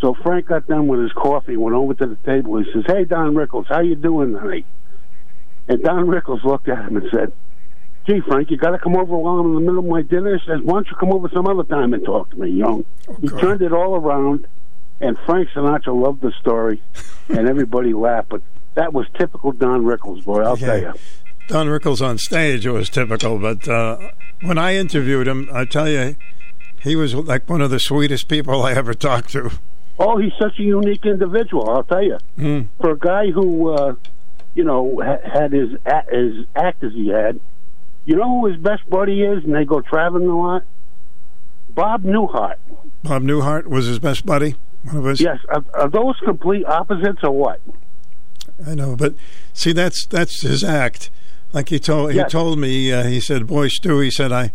Speaker 64: So Frank got done with his coffee, went over to the table. He says, Hey, Don Rickles, how you doing tonight? And Don Rickles looked at him and said, Gee, Frank, you got to come over while I'm in the middle of my dinner. He says, Why don't you come over some other time and talk to me, young?" know? he turned it all around, and Frank Sinatra loved the story, and everybody <laughs> laughed. But that was typical Don Rickles, boy, I'll tell you.
Speaker 13: Don Rickles on stage it was typical, but uh, when I interviewed him, I tell you, he was like one of the sweetest people I ever talked to.
Speaker 64: Oh, he's such a unique individual, I'll tell you.
Speaker 13: Mm.
Speaker 64: For a guy who, uh, you know, ha- had his, a- his act as he had, you know who his best buddy is, and they go traveling a lot? Bob Newhart.
Speaker 13: Bob Newhart was his best buddy. One of his.
Speaker 64: Yes, are, are those complete opposites or what?
Speaker 13: I know, but see, that's that's his act. Like he told he
Speaker 64: Yes.
Speaker 13: told me, uh, he said, "Boy, Stu," he said, "I,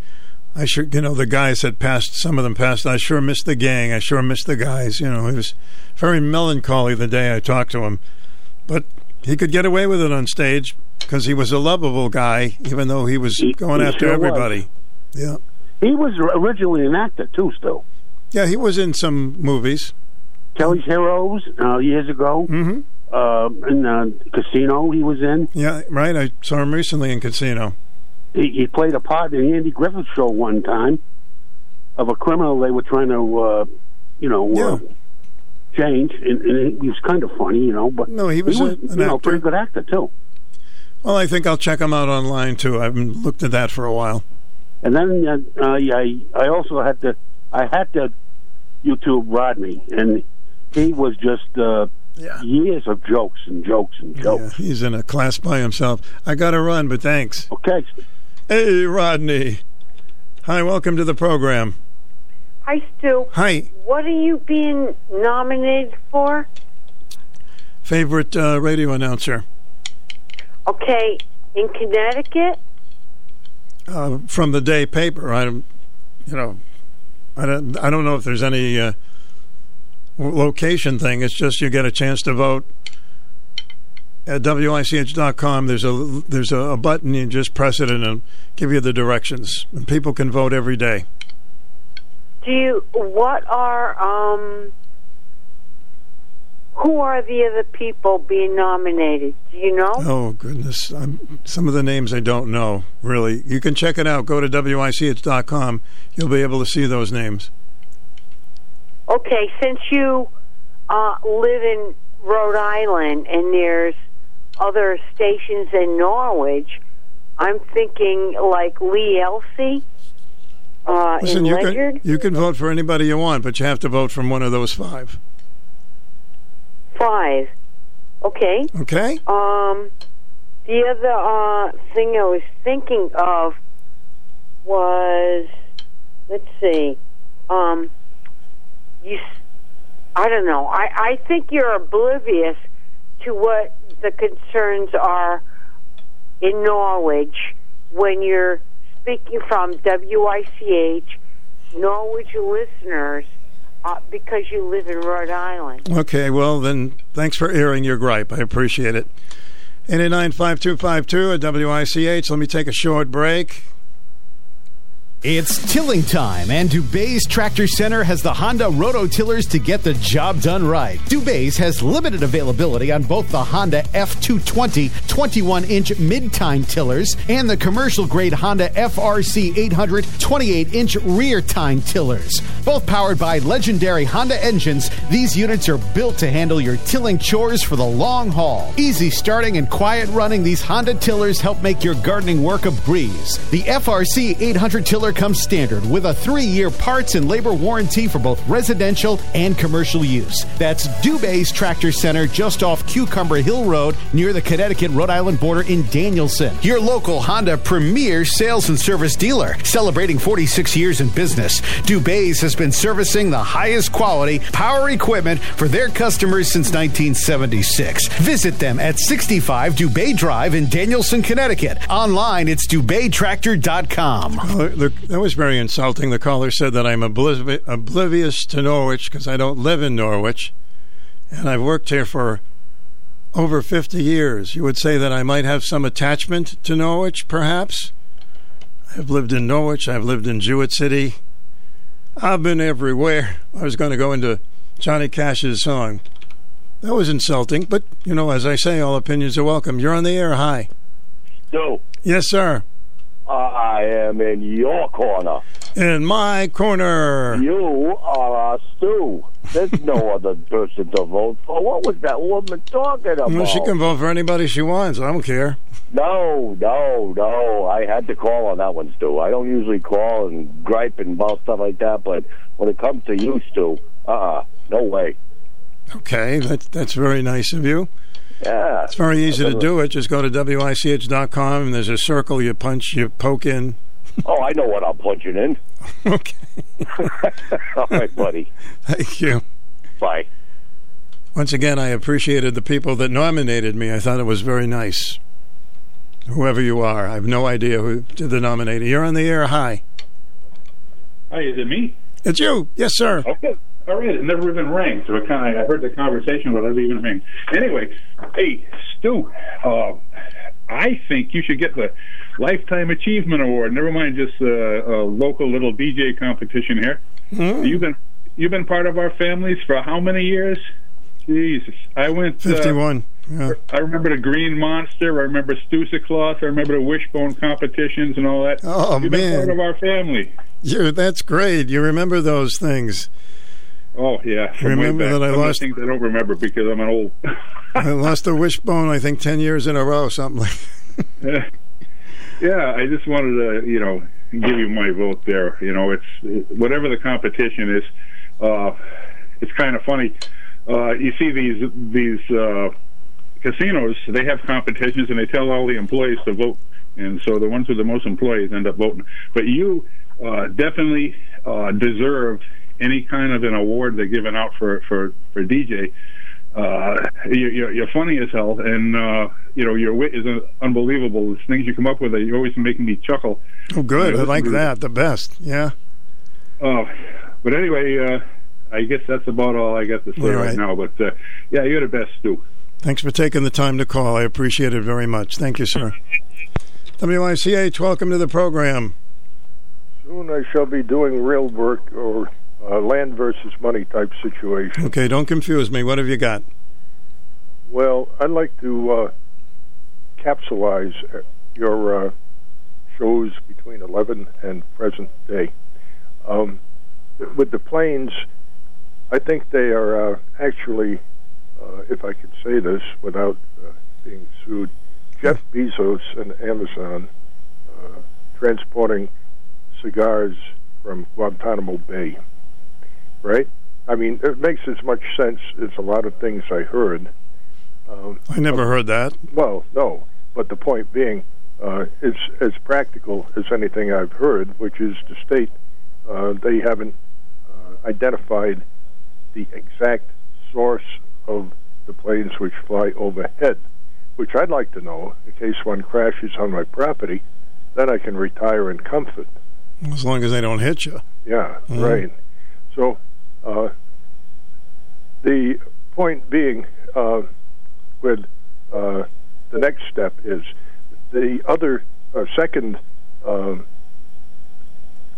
Speaker 13: I sure, you know, the guys that passed, some of them passed. I sure missed the gang. I sure missed the guys. You know, he was very melancholy the day I talked to him, but he could get away with it on stage because he was a lovable guy, even though he was going
Speaker 64: he
Speaker 13: after
Speaker 64: sure was.
Speaker 13: everybody. Yeah,
Speaker 64: He was originally an actor, too, still.
Speaker 13: yeah, he was in some movies.
Speaker 64: Kelly's Heroes uh, years ago.
Speaker 13: Mm-hmm.
Speaker 64: Uh, in uh, Casino, he was in.
Speaker 13: Yeah, right. I saw him recently in Casino.
Speaker 64: He, he played a part in the Andy Griffith Show one time of a criminal they were trying to, uh, you know, uh, change, and, and he was kind of funny, you know. But
Speaker 13: No, he was a- an
Speaker 64: you know, pretty good actor too.
Speaker 13: Well, I think I'll check him out online too. I haven't looked at that for a while.
Speaker 64: And then uh, I I also had to I had to YouTube Rodney, and he was just uh, years of jokes and jokes and jokes.
Speaker 13: Yeah, he's in a class by himself. I got to run, but thanks.
Speaker 64: Okay.
Speaker 13: Hey, Rodney. Hi, welcome to the program.
Speaker 121: Hi, Stu.
Speaker 13: Hi.
Speaker 121: What are you being nominated for?
Speaker 13: Favorite uh, radio announcer?
Speaker 121: Okay, in Connecticut?
Speaker 13: uh, from the day paper. I, you know, I don't, I don't know if there's any uh, location thing. It's just you get a chance to vote at wich.com. There's a there's a, a button. You just press it and it'll give you the directions, and people can vote every day.
Speaker 31: Do you? What are um? Who are the other people being nominated? Do you know?
Speaker 13: Oh goodness, I'm, some of the names I don't know. Really, you can check it out. Go to wich.com. You'll be able to see those names.
Speaker 31: Okay, since you uh, live in Rhode Island and there's other stations in Norwich, I'm thinking like Lee Elsie. Uh,
Speaker 13: Listen, you
Speaker 31: Ledyard.
Speaker 13: can you can vote for anybody you want, but you have to vote from one of those five.
Speaker 31: Five. Okay.
Speaker 13: Okay.
Speaker 31: Um, the other uh, thing I was thinking of was, let's see, um, you, I don't know. I I think you're oblivious to what the concerns are in Norwich when you're speaking from WICH Norwich listeners uh, because you live in Rhode Island.
Speaker 13: Okay, well then, thanks for airing your gripe. I appreciate it. 889-5252 at WICH. Let me take a short break.
Speaker 81: It's tilling time, and Dubay's Tractor Center has the Honda Roto Tillers to get the job done right. Dubay's has limited availability on both the Honda F220 21 inch mid tine tillers and the commercial grade Honda FRC 800 28 inch rear-tine tillers. Both powered by legendary Honda engines, these units are built to handle your tilling chores for the long haul. Easy starting and quiet running, these Honda tillers help make your gardening work a breeze. The FRC 800 tiller comes standard with a three year parts and labor warranty for both residential and commercial use. That's Dubay's Tractor Center just off Cucumber Hill Road near the Connecticut Rhode Island border in Danielson. Your local Honda premier sales and service dealer, celebrating 46 years in business. Dubay's has been servicing the highest quality power equipment for their customers since 1976. Visit them at 65 Dubay Drive in Danielson, Connecticut. Online, it's DubayTractor.com.
Speaker 13: The, that was very insulting. The caller said that I'm obliv- oblivious to Norwich because I don't live in Norwich, and I've worked here for over 50 years. You would say that I might have some attachment to Norwich, perhaps? I've lived in Norwich, I've lived in Jewett City. I've been everywhere. I was going to go into Johnny Cash's song. That was insulting, but, you know, as I say, all opinions are welcome. You're on the air. Hi.
Speaker 83: Stu,
Speaker 13: Yes, sir.
Speaker 83: I am in your corner.
Speaker 13: In my corner.
Speaker 83: You are a Stu. There's no <laughs> other person to vote for. What was that woman talking about?
Speaker 13: Well, she can vote for anybody she wants. I don't care.
Speaker 83: No, no, no. I had to call on that one, Stu. I don't usually call and gripe and about stuff like that, but when it comes to you, Stu, uh-uh, no way.
Speaker 13: Okay, that's that's very nice of you.
Speaker 83: Yeah.
Speaker 13: It's very easy to do it. Just go to wich.com and there's a circle you punch, you poke in.
Speaker 83: Oh, I know what I'm punching in. <laughs>
Speaker 13: okay. <laughs>
Speaker 83: All right, buddy.
Speaker 13: Thank you.
Speaker 83: Bye.
Speaker 13: Once again, I appreciated the people that nominated me. I thought it was very nice. Whoever you are, I have no idea who did the nominating. You're on the air. Hi.
Speaker 122: Hi, is it me?
Speaker 13: It's you. Yes, sir.
Speaker 122: Okay. All right. It never even rang, so it kind of I heard the conversation, but it didn't even ring. Anyway, hey Stu, uh, I think you should get the lifetime achievement award. Never mind just uh, a local little DJ competition here. You've been you've been part of our families for how many years? Jesus, I went uh,
Speaker 13: 51. Yeah.
Speaker 122: I remember the Green Monster. I remember Stusicloth. I remember the Wishbone competitions and all that.
Speaker 13: Oh,
Speaker 122: You've
Speaker 13: man.
Speaker 122: been part of our family.
Speaker 13: You, that's great. You remember those things.
Speaker 122: Oh yeah. from
Speaker 13: Remember that I
Speaker 122: Some
Speaker 13: lost-
Speaker 122: things I don't remember because I'm an old. <laughs>
Speaker 13: I lost a wishbone, I think, 10 years in a row, something like
Speaker 122: Yeah, <laughs> yeah. I just wanted to, you know, give you my vote there. You know, it's it, whatever the competition is. Uh, it's kind of funny. Uh, you see these these uh, casinos. They have competitions, and they tell all the employees to vote. And so the ones with the most employees end up voting. But you uh, definitely uh, deserve any kind of an award they're giving out for for for DJ. uh, you, you're, you're funny as hell, and uh, you know your wit is uh, unbelievable. The things you come up with, you're always making me chuckle.
Speaker 13: Oh, good. I
Speaker 122: listen
Speaker 13: like
Speaker 122: to-
Speaker 13: that. The best. Yeah.
Speaker 122: Oh, but anyway, uh, I guess that's about all I got to say
Speaker 13: All
Speaker 122: right.
Speaker 13: right.
Speaker 122: now. But uh, yeah, you're the best, Stu.
Speaker 13: Thanks for taking the time to call. I appreciate it very much. Thank you, sir. WICH, welcome to the program.
Speaker 83: Soon I shall be doing real work or uh, land versus money type situation.
Speaker 13: Okay, don't confuse me. What have you got?
Speaker 83: Well, I'd like to uh, capsulize uh, your uh, shows between 11 and present day. Um, with the planes, I think they are uh, actually, uh, if I can say this without uh, being sued, Jeff <laughs> Bezos and Amazon uh, transporting cigars from Guantanamo Bay. Right? I mean, it makes as much sense as a lot of things I heard. Um,
Speaker 13: I never heard that.
Speaker 83: well, no, but the point being, uh, it's as practical as anything I've heard, which is to state uh, they haven't uh, identified the exact source of the planes which fly overhead, which I'd like to know in case one crashes on my property, then I can retire in comfort.
Speaker 13: As long as they don't hit you.
Speaker 83: Yeah,
Speaker 13: Mhm.
Speaker 83: right. So, uh, the point being, uh, with uh, the next step is the other uh, second um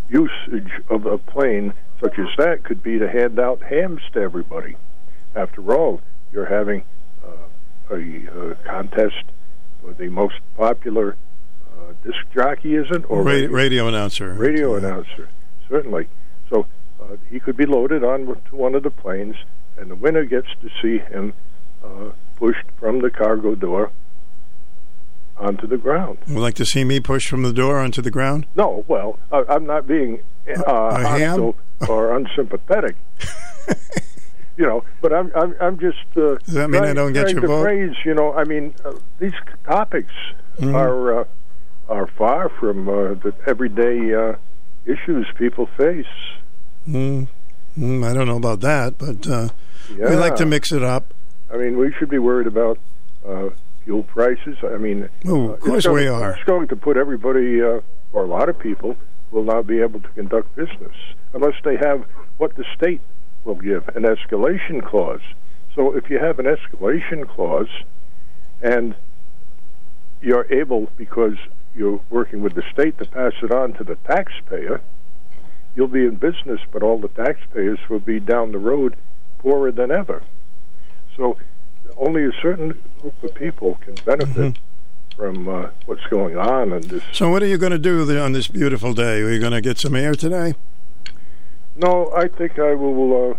Speaker 83: usage of a plane such as that could be to hand out hams to everybody. After all, you're having uh, a uh, contest for the most popular uh, disc jockey, isn't or
Speaker 13: Ra- radio announcer.
Speaker 83: radio announcer, certainly. So uh, he could be loaded on to one of the planes, and the winner gets to see him uh, pushed from the cargo door onto the ground.
Speaker 13: Would like to see me pushed from the door onto the ground?
Speaker 83: No, well, I, I'm not being uh, hostile or unsympathetic. <laughs> you know, but I'm I'm, I'm just. Uh,
Speaker 13: Does that mean I don't get
Speaker 83: trying
Speaker 13: your vote?
Speaker 83: Phrase, you know, I mean, uh, these topics
Speaker 13: Mhm.
Speaker 83: are uh, are far from uh, the everyday uh, issues people face.
Speaker 13: Mm, mm, I don't know about that, but uh,
Speaker 83: Yeah.
Speaker 13: we like to mix it up.
Speaker 83: I mean, we should be worried about uh, fuel prices. I mean,
Speaker 13: Oh,
Speaker 83: uh,
Speaker 13: of course
Speaker 83: going-
Speaker 13: we are.
Speaker 83: It's going to put everybody, uh, or a lot of people, will not be able to conduct business unless they have what the state will give an escalation clause. So if you have an escalation clause and you're able, because you're working with the state, to pass it on to the taxpayer, you'll be in business, but all the taxpayers will be down the road poorer than ever. So only a certain group of people can benefit from uh, what's going on in this.
Speaker 13: So, what are you going to do on this beautiful day? Are you going to get some air today?
Speaker 83: No, I think I will. Uh,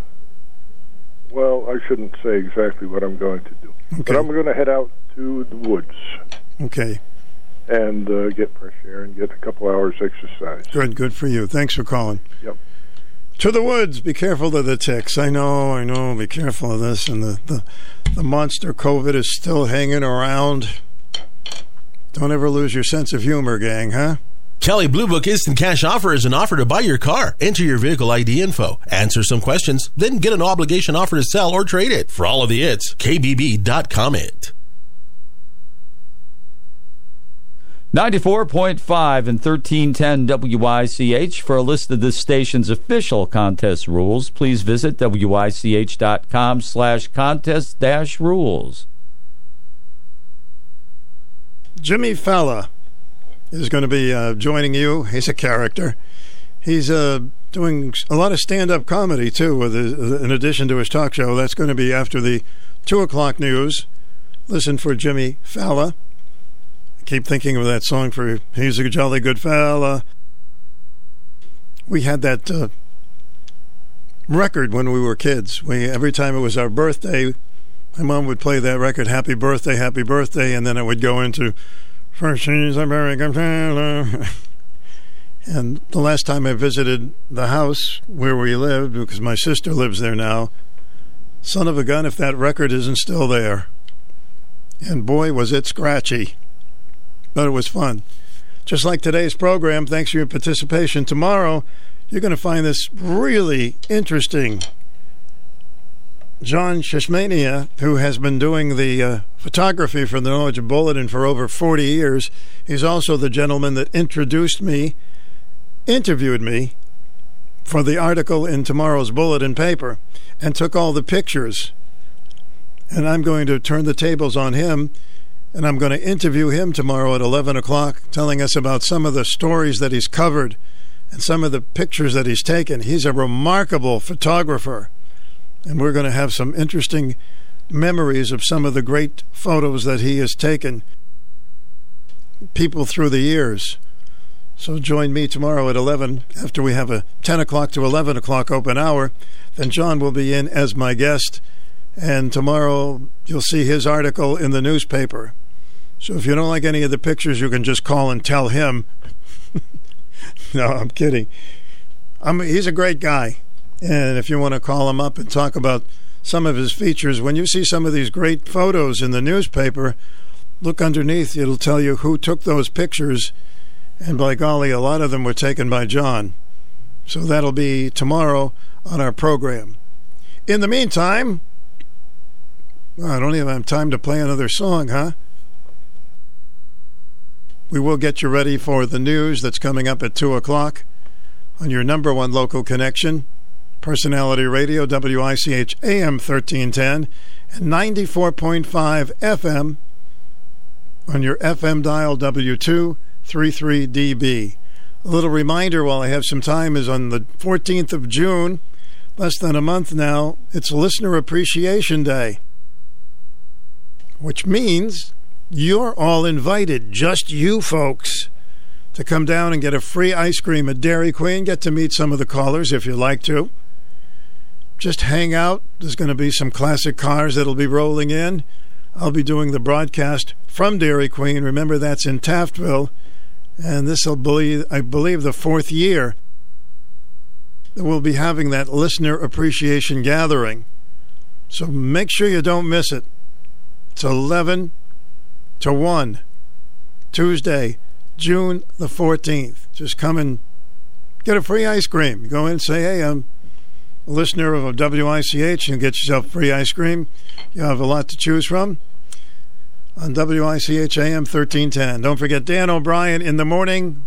Speaker 83: well, I shouldn't say exactly what I'm going to do, but I'm going to head out to the woods
Speaker 13: Okay,
Speaker 83: and uh, get fresh air and get a couple hours exercise.
Speaker 13: good, good for you. Thanks for calling.
Speaker 83: Yep.
Speaker 13: To the woods. Be careful of the ticks. I know, I know. Be careful of this. And the, the, the monster COVID is still hanging around. Don't ever lose your sense of humor, gang, huh?
Speaker 123: Kelley Blue Book Instant Cash Offer is an offer to buy your car. Enter your vehicle ID info, answer some questions, then get an obligation offer to sell or trade it. For all of the its, kbb.com it.
Speaker 124: 94.5 and 1310 WICH. For a list of this station's official contest rules, please visit WICH.com slash contest dash rules.
Speaker 13: Jimmy Failla is going to be uh, joining you. He's a character. He's uh, doing a lot of stand-up comedy too, his, in addition to his talk show. That's going to be after the two o'clock news. Listen for Jimmy Failla. Keep thinking of that song for "He's a Jolly Good Fella." We had that uh, record when we were kids. We every time it was our birthday, my mom would play that record, Happy Birthday, Happy Birthday, and then it would go into First She's a Very Good Fella. <laughs> And the last time I visited the house where we lived, because my sister lives there now, son of a gun, if that record isn't still there. And boy, was it scratchy. But it was fun. Just like today's program, thanks for your participation. Tomorrow, you're going to find this really interesting John Shishmanian, who has been doing the uh, photography for the Norwich Bulletin for over 40 years. He's also the gentleman that introduced me, interviewed me for the article in tomorrow's Bulletin paper, and took all the pictures. And I'm going to turn the tables on him, and I'm going to interview him tomorrow at 11 o'clock, telling us about some of the stories that he's covered and some of the pictures that he's taken. He's a remarkable photographer and we're going to have some interesting memories of some of the great photos that he has taken people through the years. So join me tomorrow at 11 after we have a 10 o'clock to 11 o'clock open hour. Then John will be in as my guest. And tomorrow you'll see his article in the newspaper. So if you don't like any of the pictures, you can just call and tell him. <laughs> no, I'm kidding. I'm, he's a great guy. And if you want to call him up and talk about some of his features, when you see some of these great photos in the newspaper, look underneath. It'll tell you who took those pictures. And by golly, a lot of them were taken by John. So that'll be tomorrow on our program. In the meantime, I don't even have time to play another song, huh? We will get you ready for the news that's coming up at 2 o'clock on your number one local connection. Personality Radio, WICH AM 1310 and 94.5 FM on your FM dial W233DB. A little reminder while I have some time is on the 14th of June, less than a month now, it's Listener Appreciation Day, which means you're all invited, just you folks, to come down and get a free ice cream at Dairy Queen. Get to meet some of the callers if you'd like to just hang out. There's going to be some classic cars that'll be rolling in. I'll be doing the broadcast from Dairy Queen. Remember, that's in Taftville. And this will be, I believe, the fourth year that we'll be having that listener appreciation gathering. So make sure you don't miss it. It's 11 to 1, Tuesday, June the 14th. Just come and get a free ice cream. Go in and say, hey, I'm a listener of WICH and get yourself free ice cream. You have a lot to choose from on WICH AM 1310. Don't forget Dan O'Brien in the morning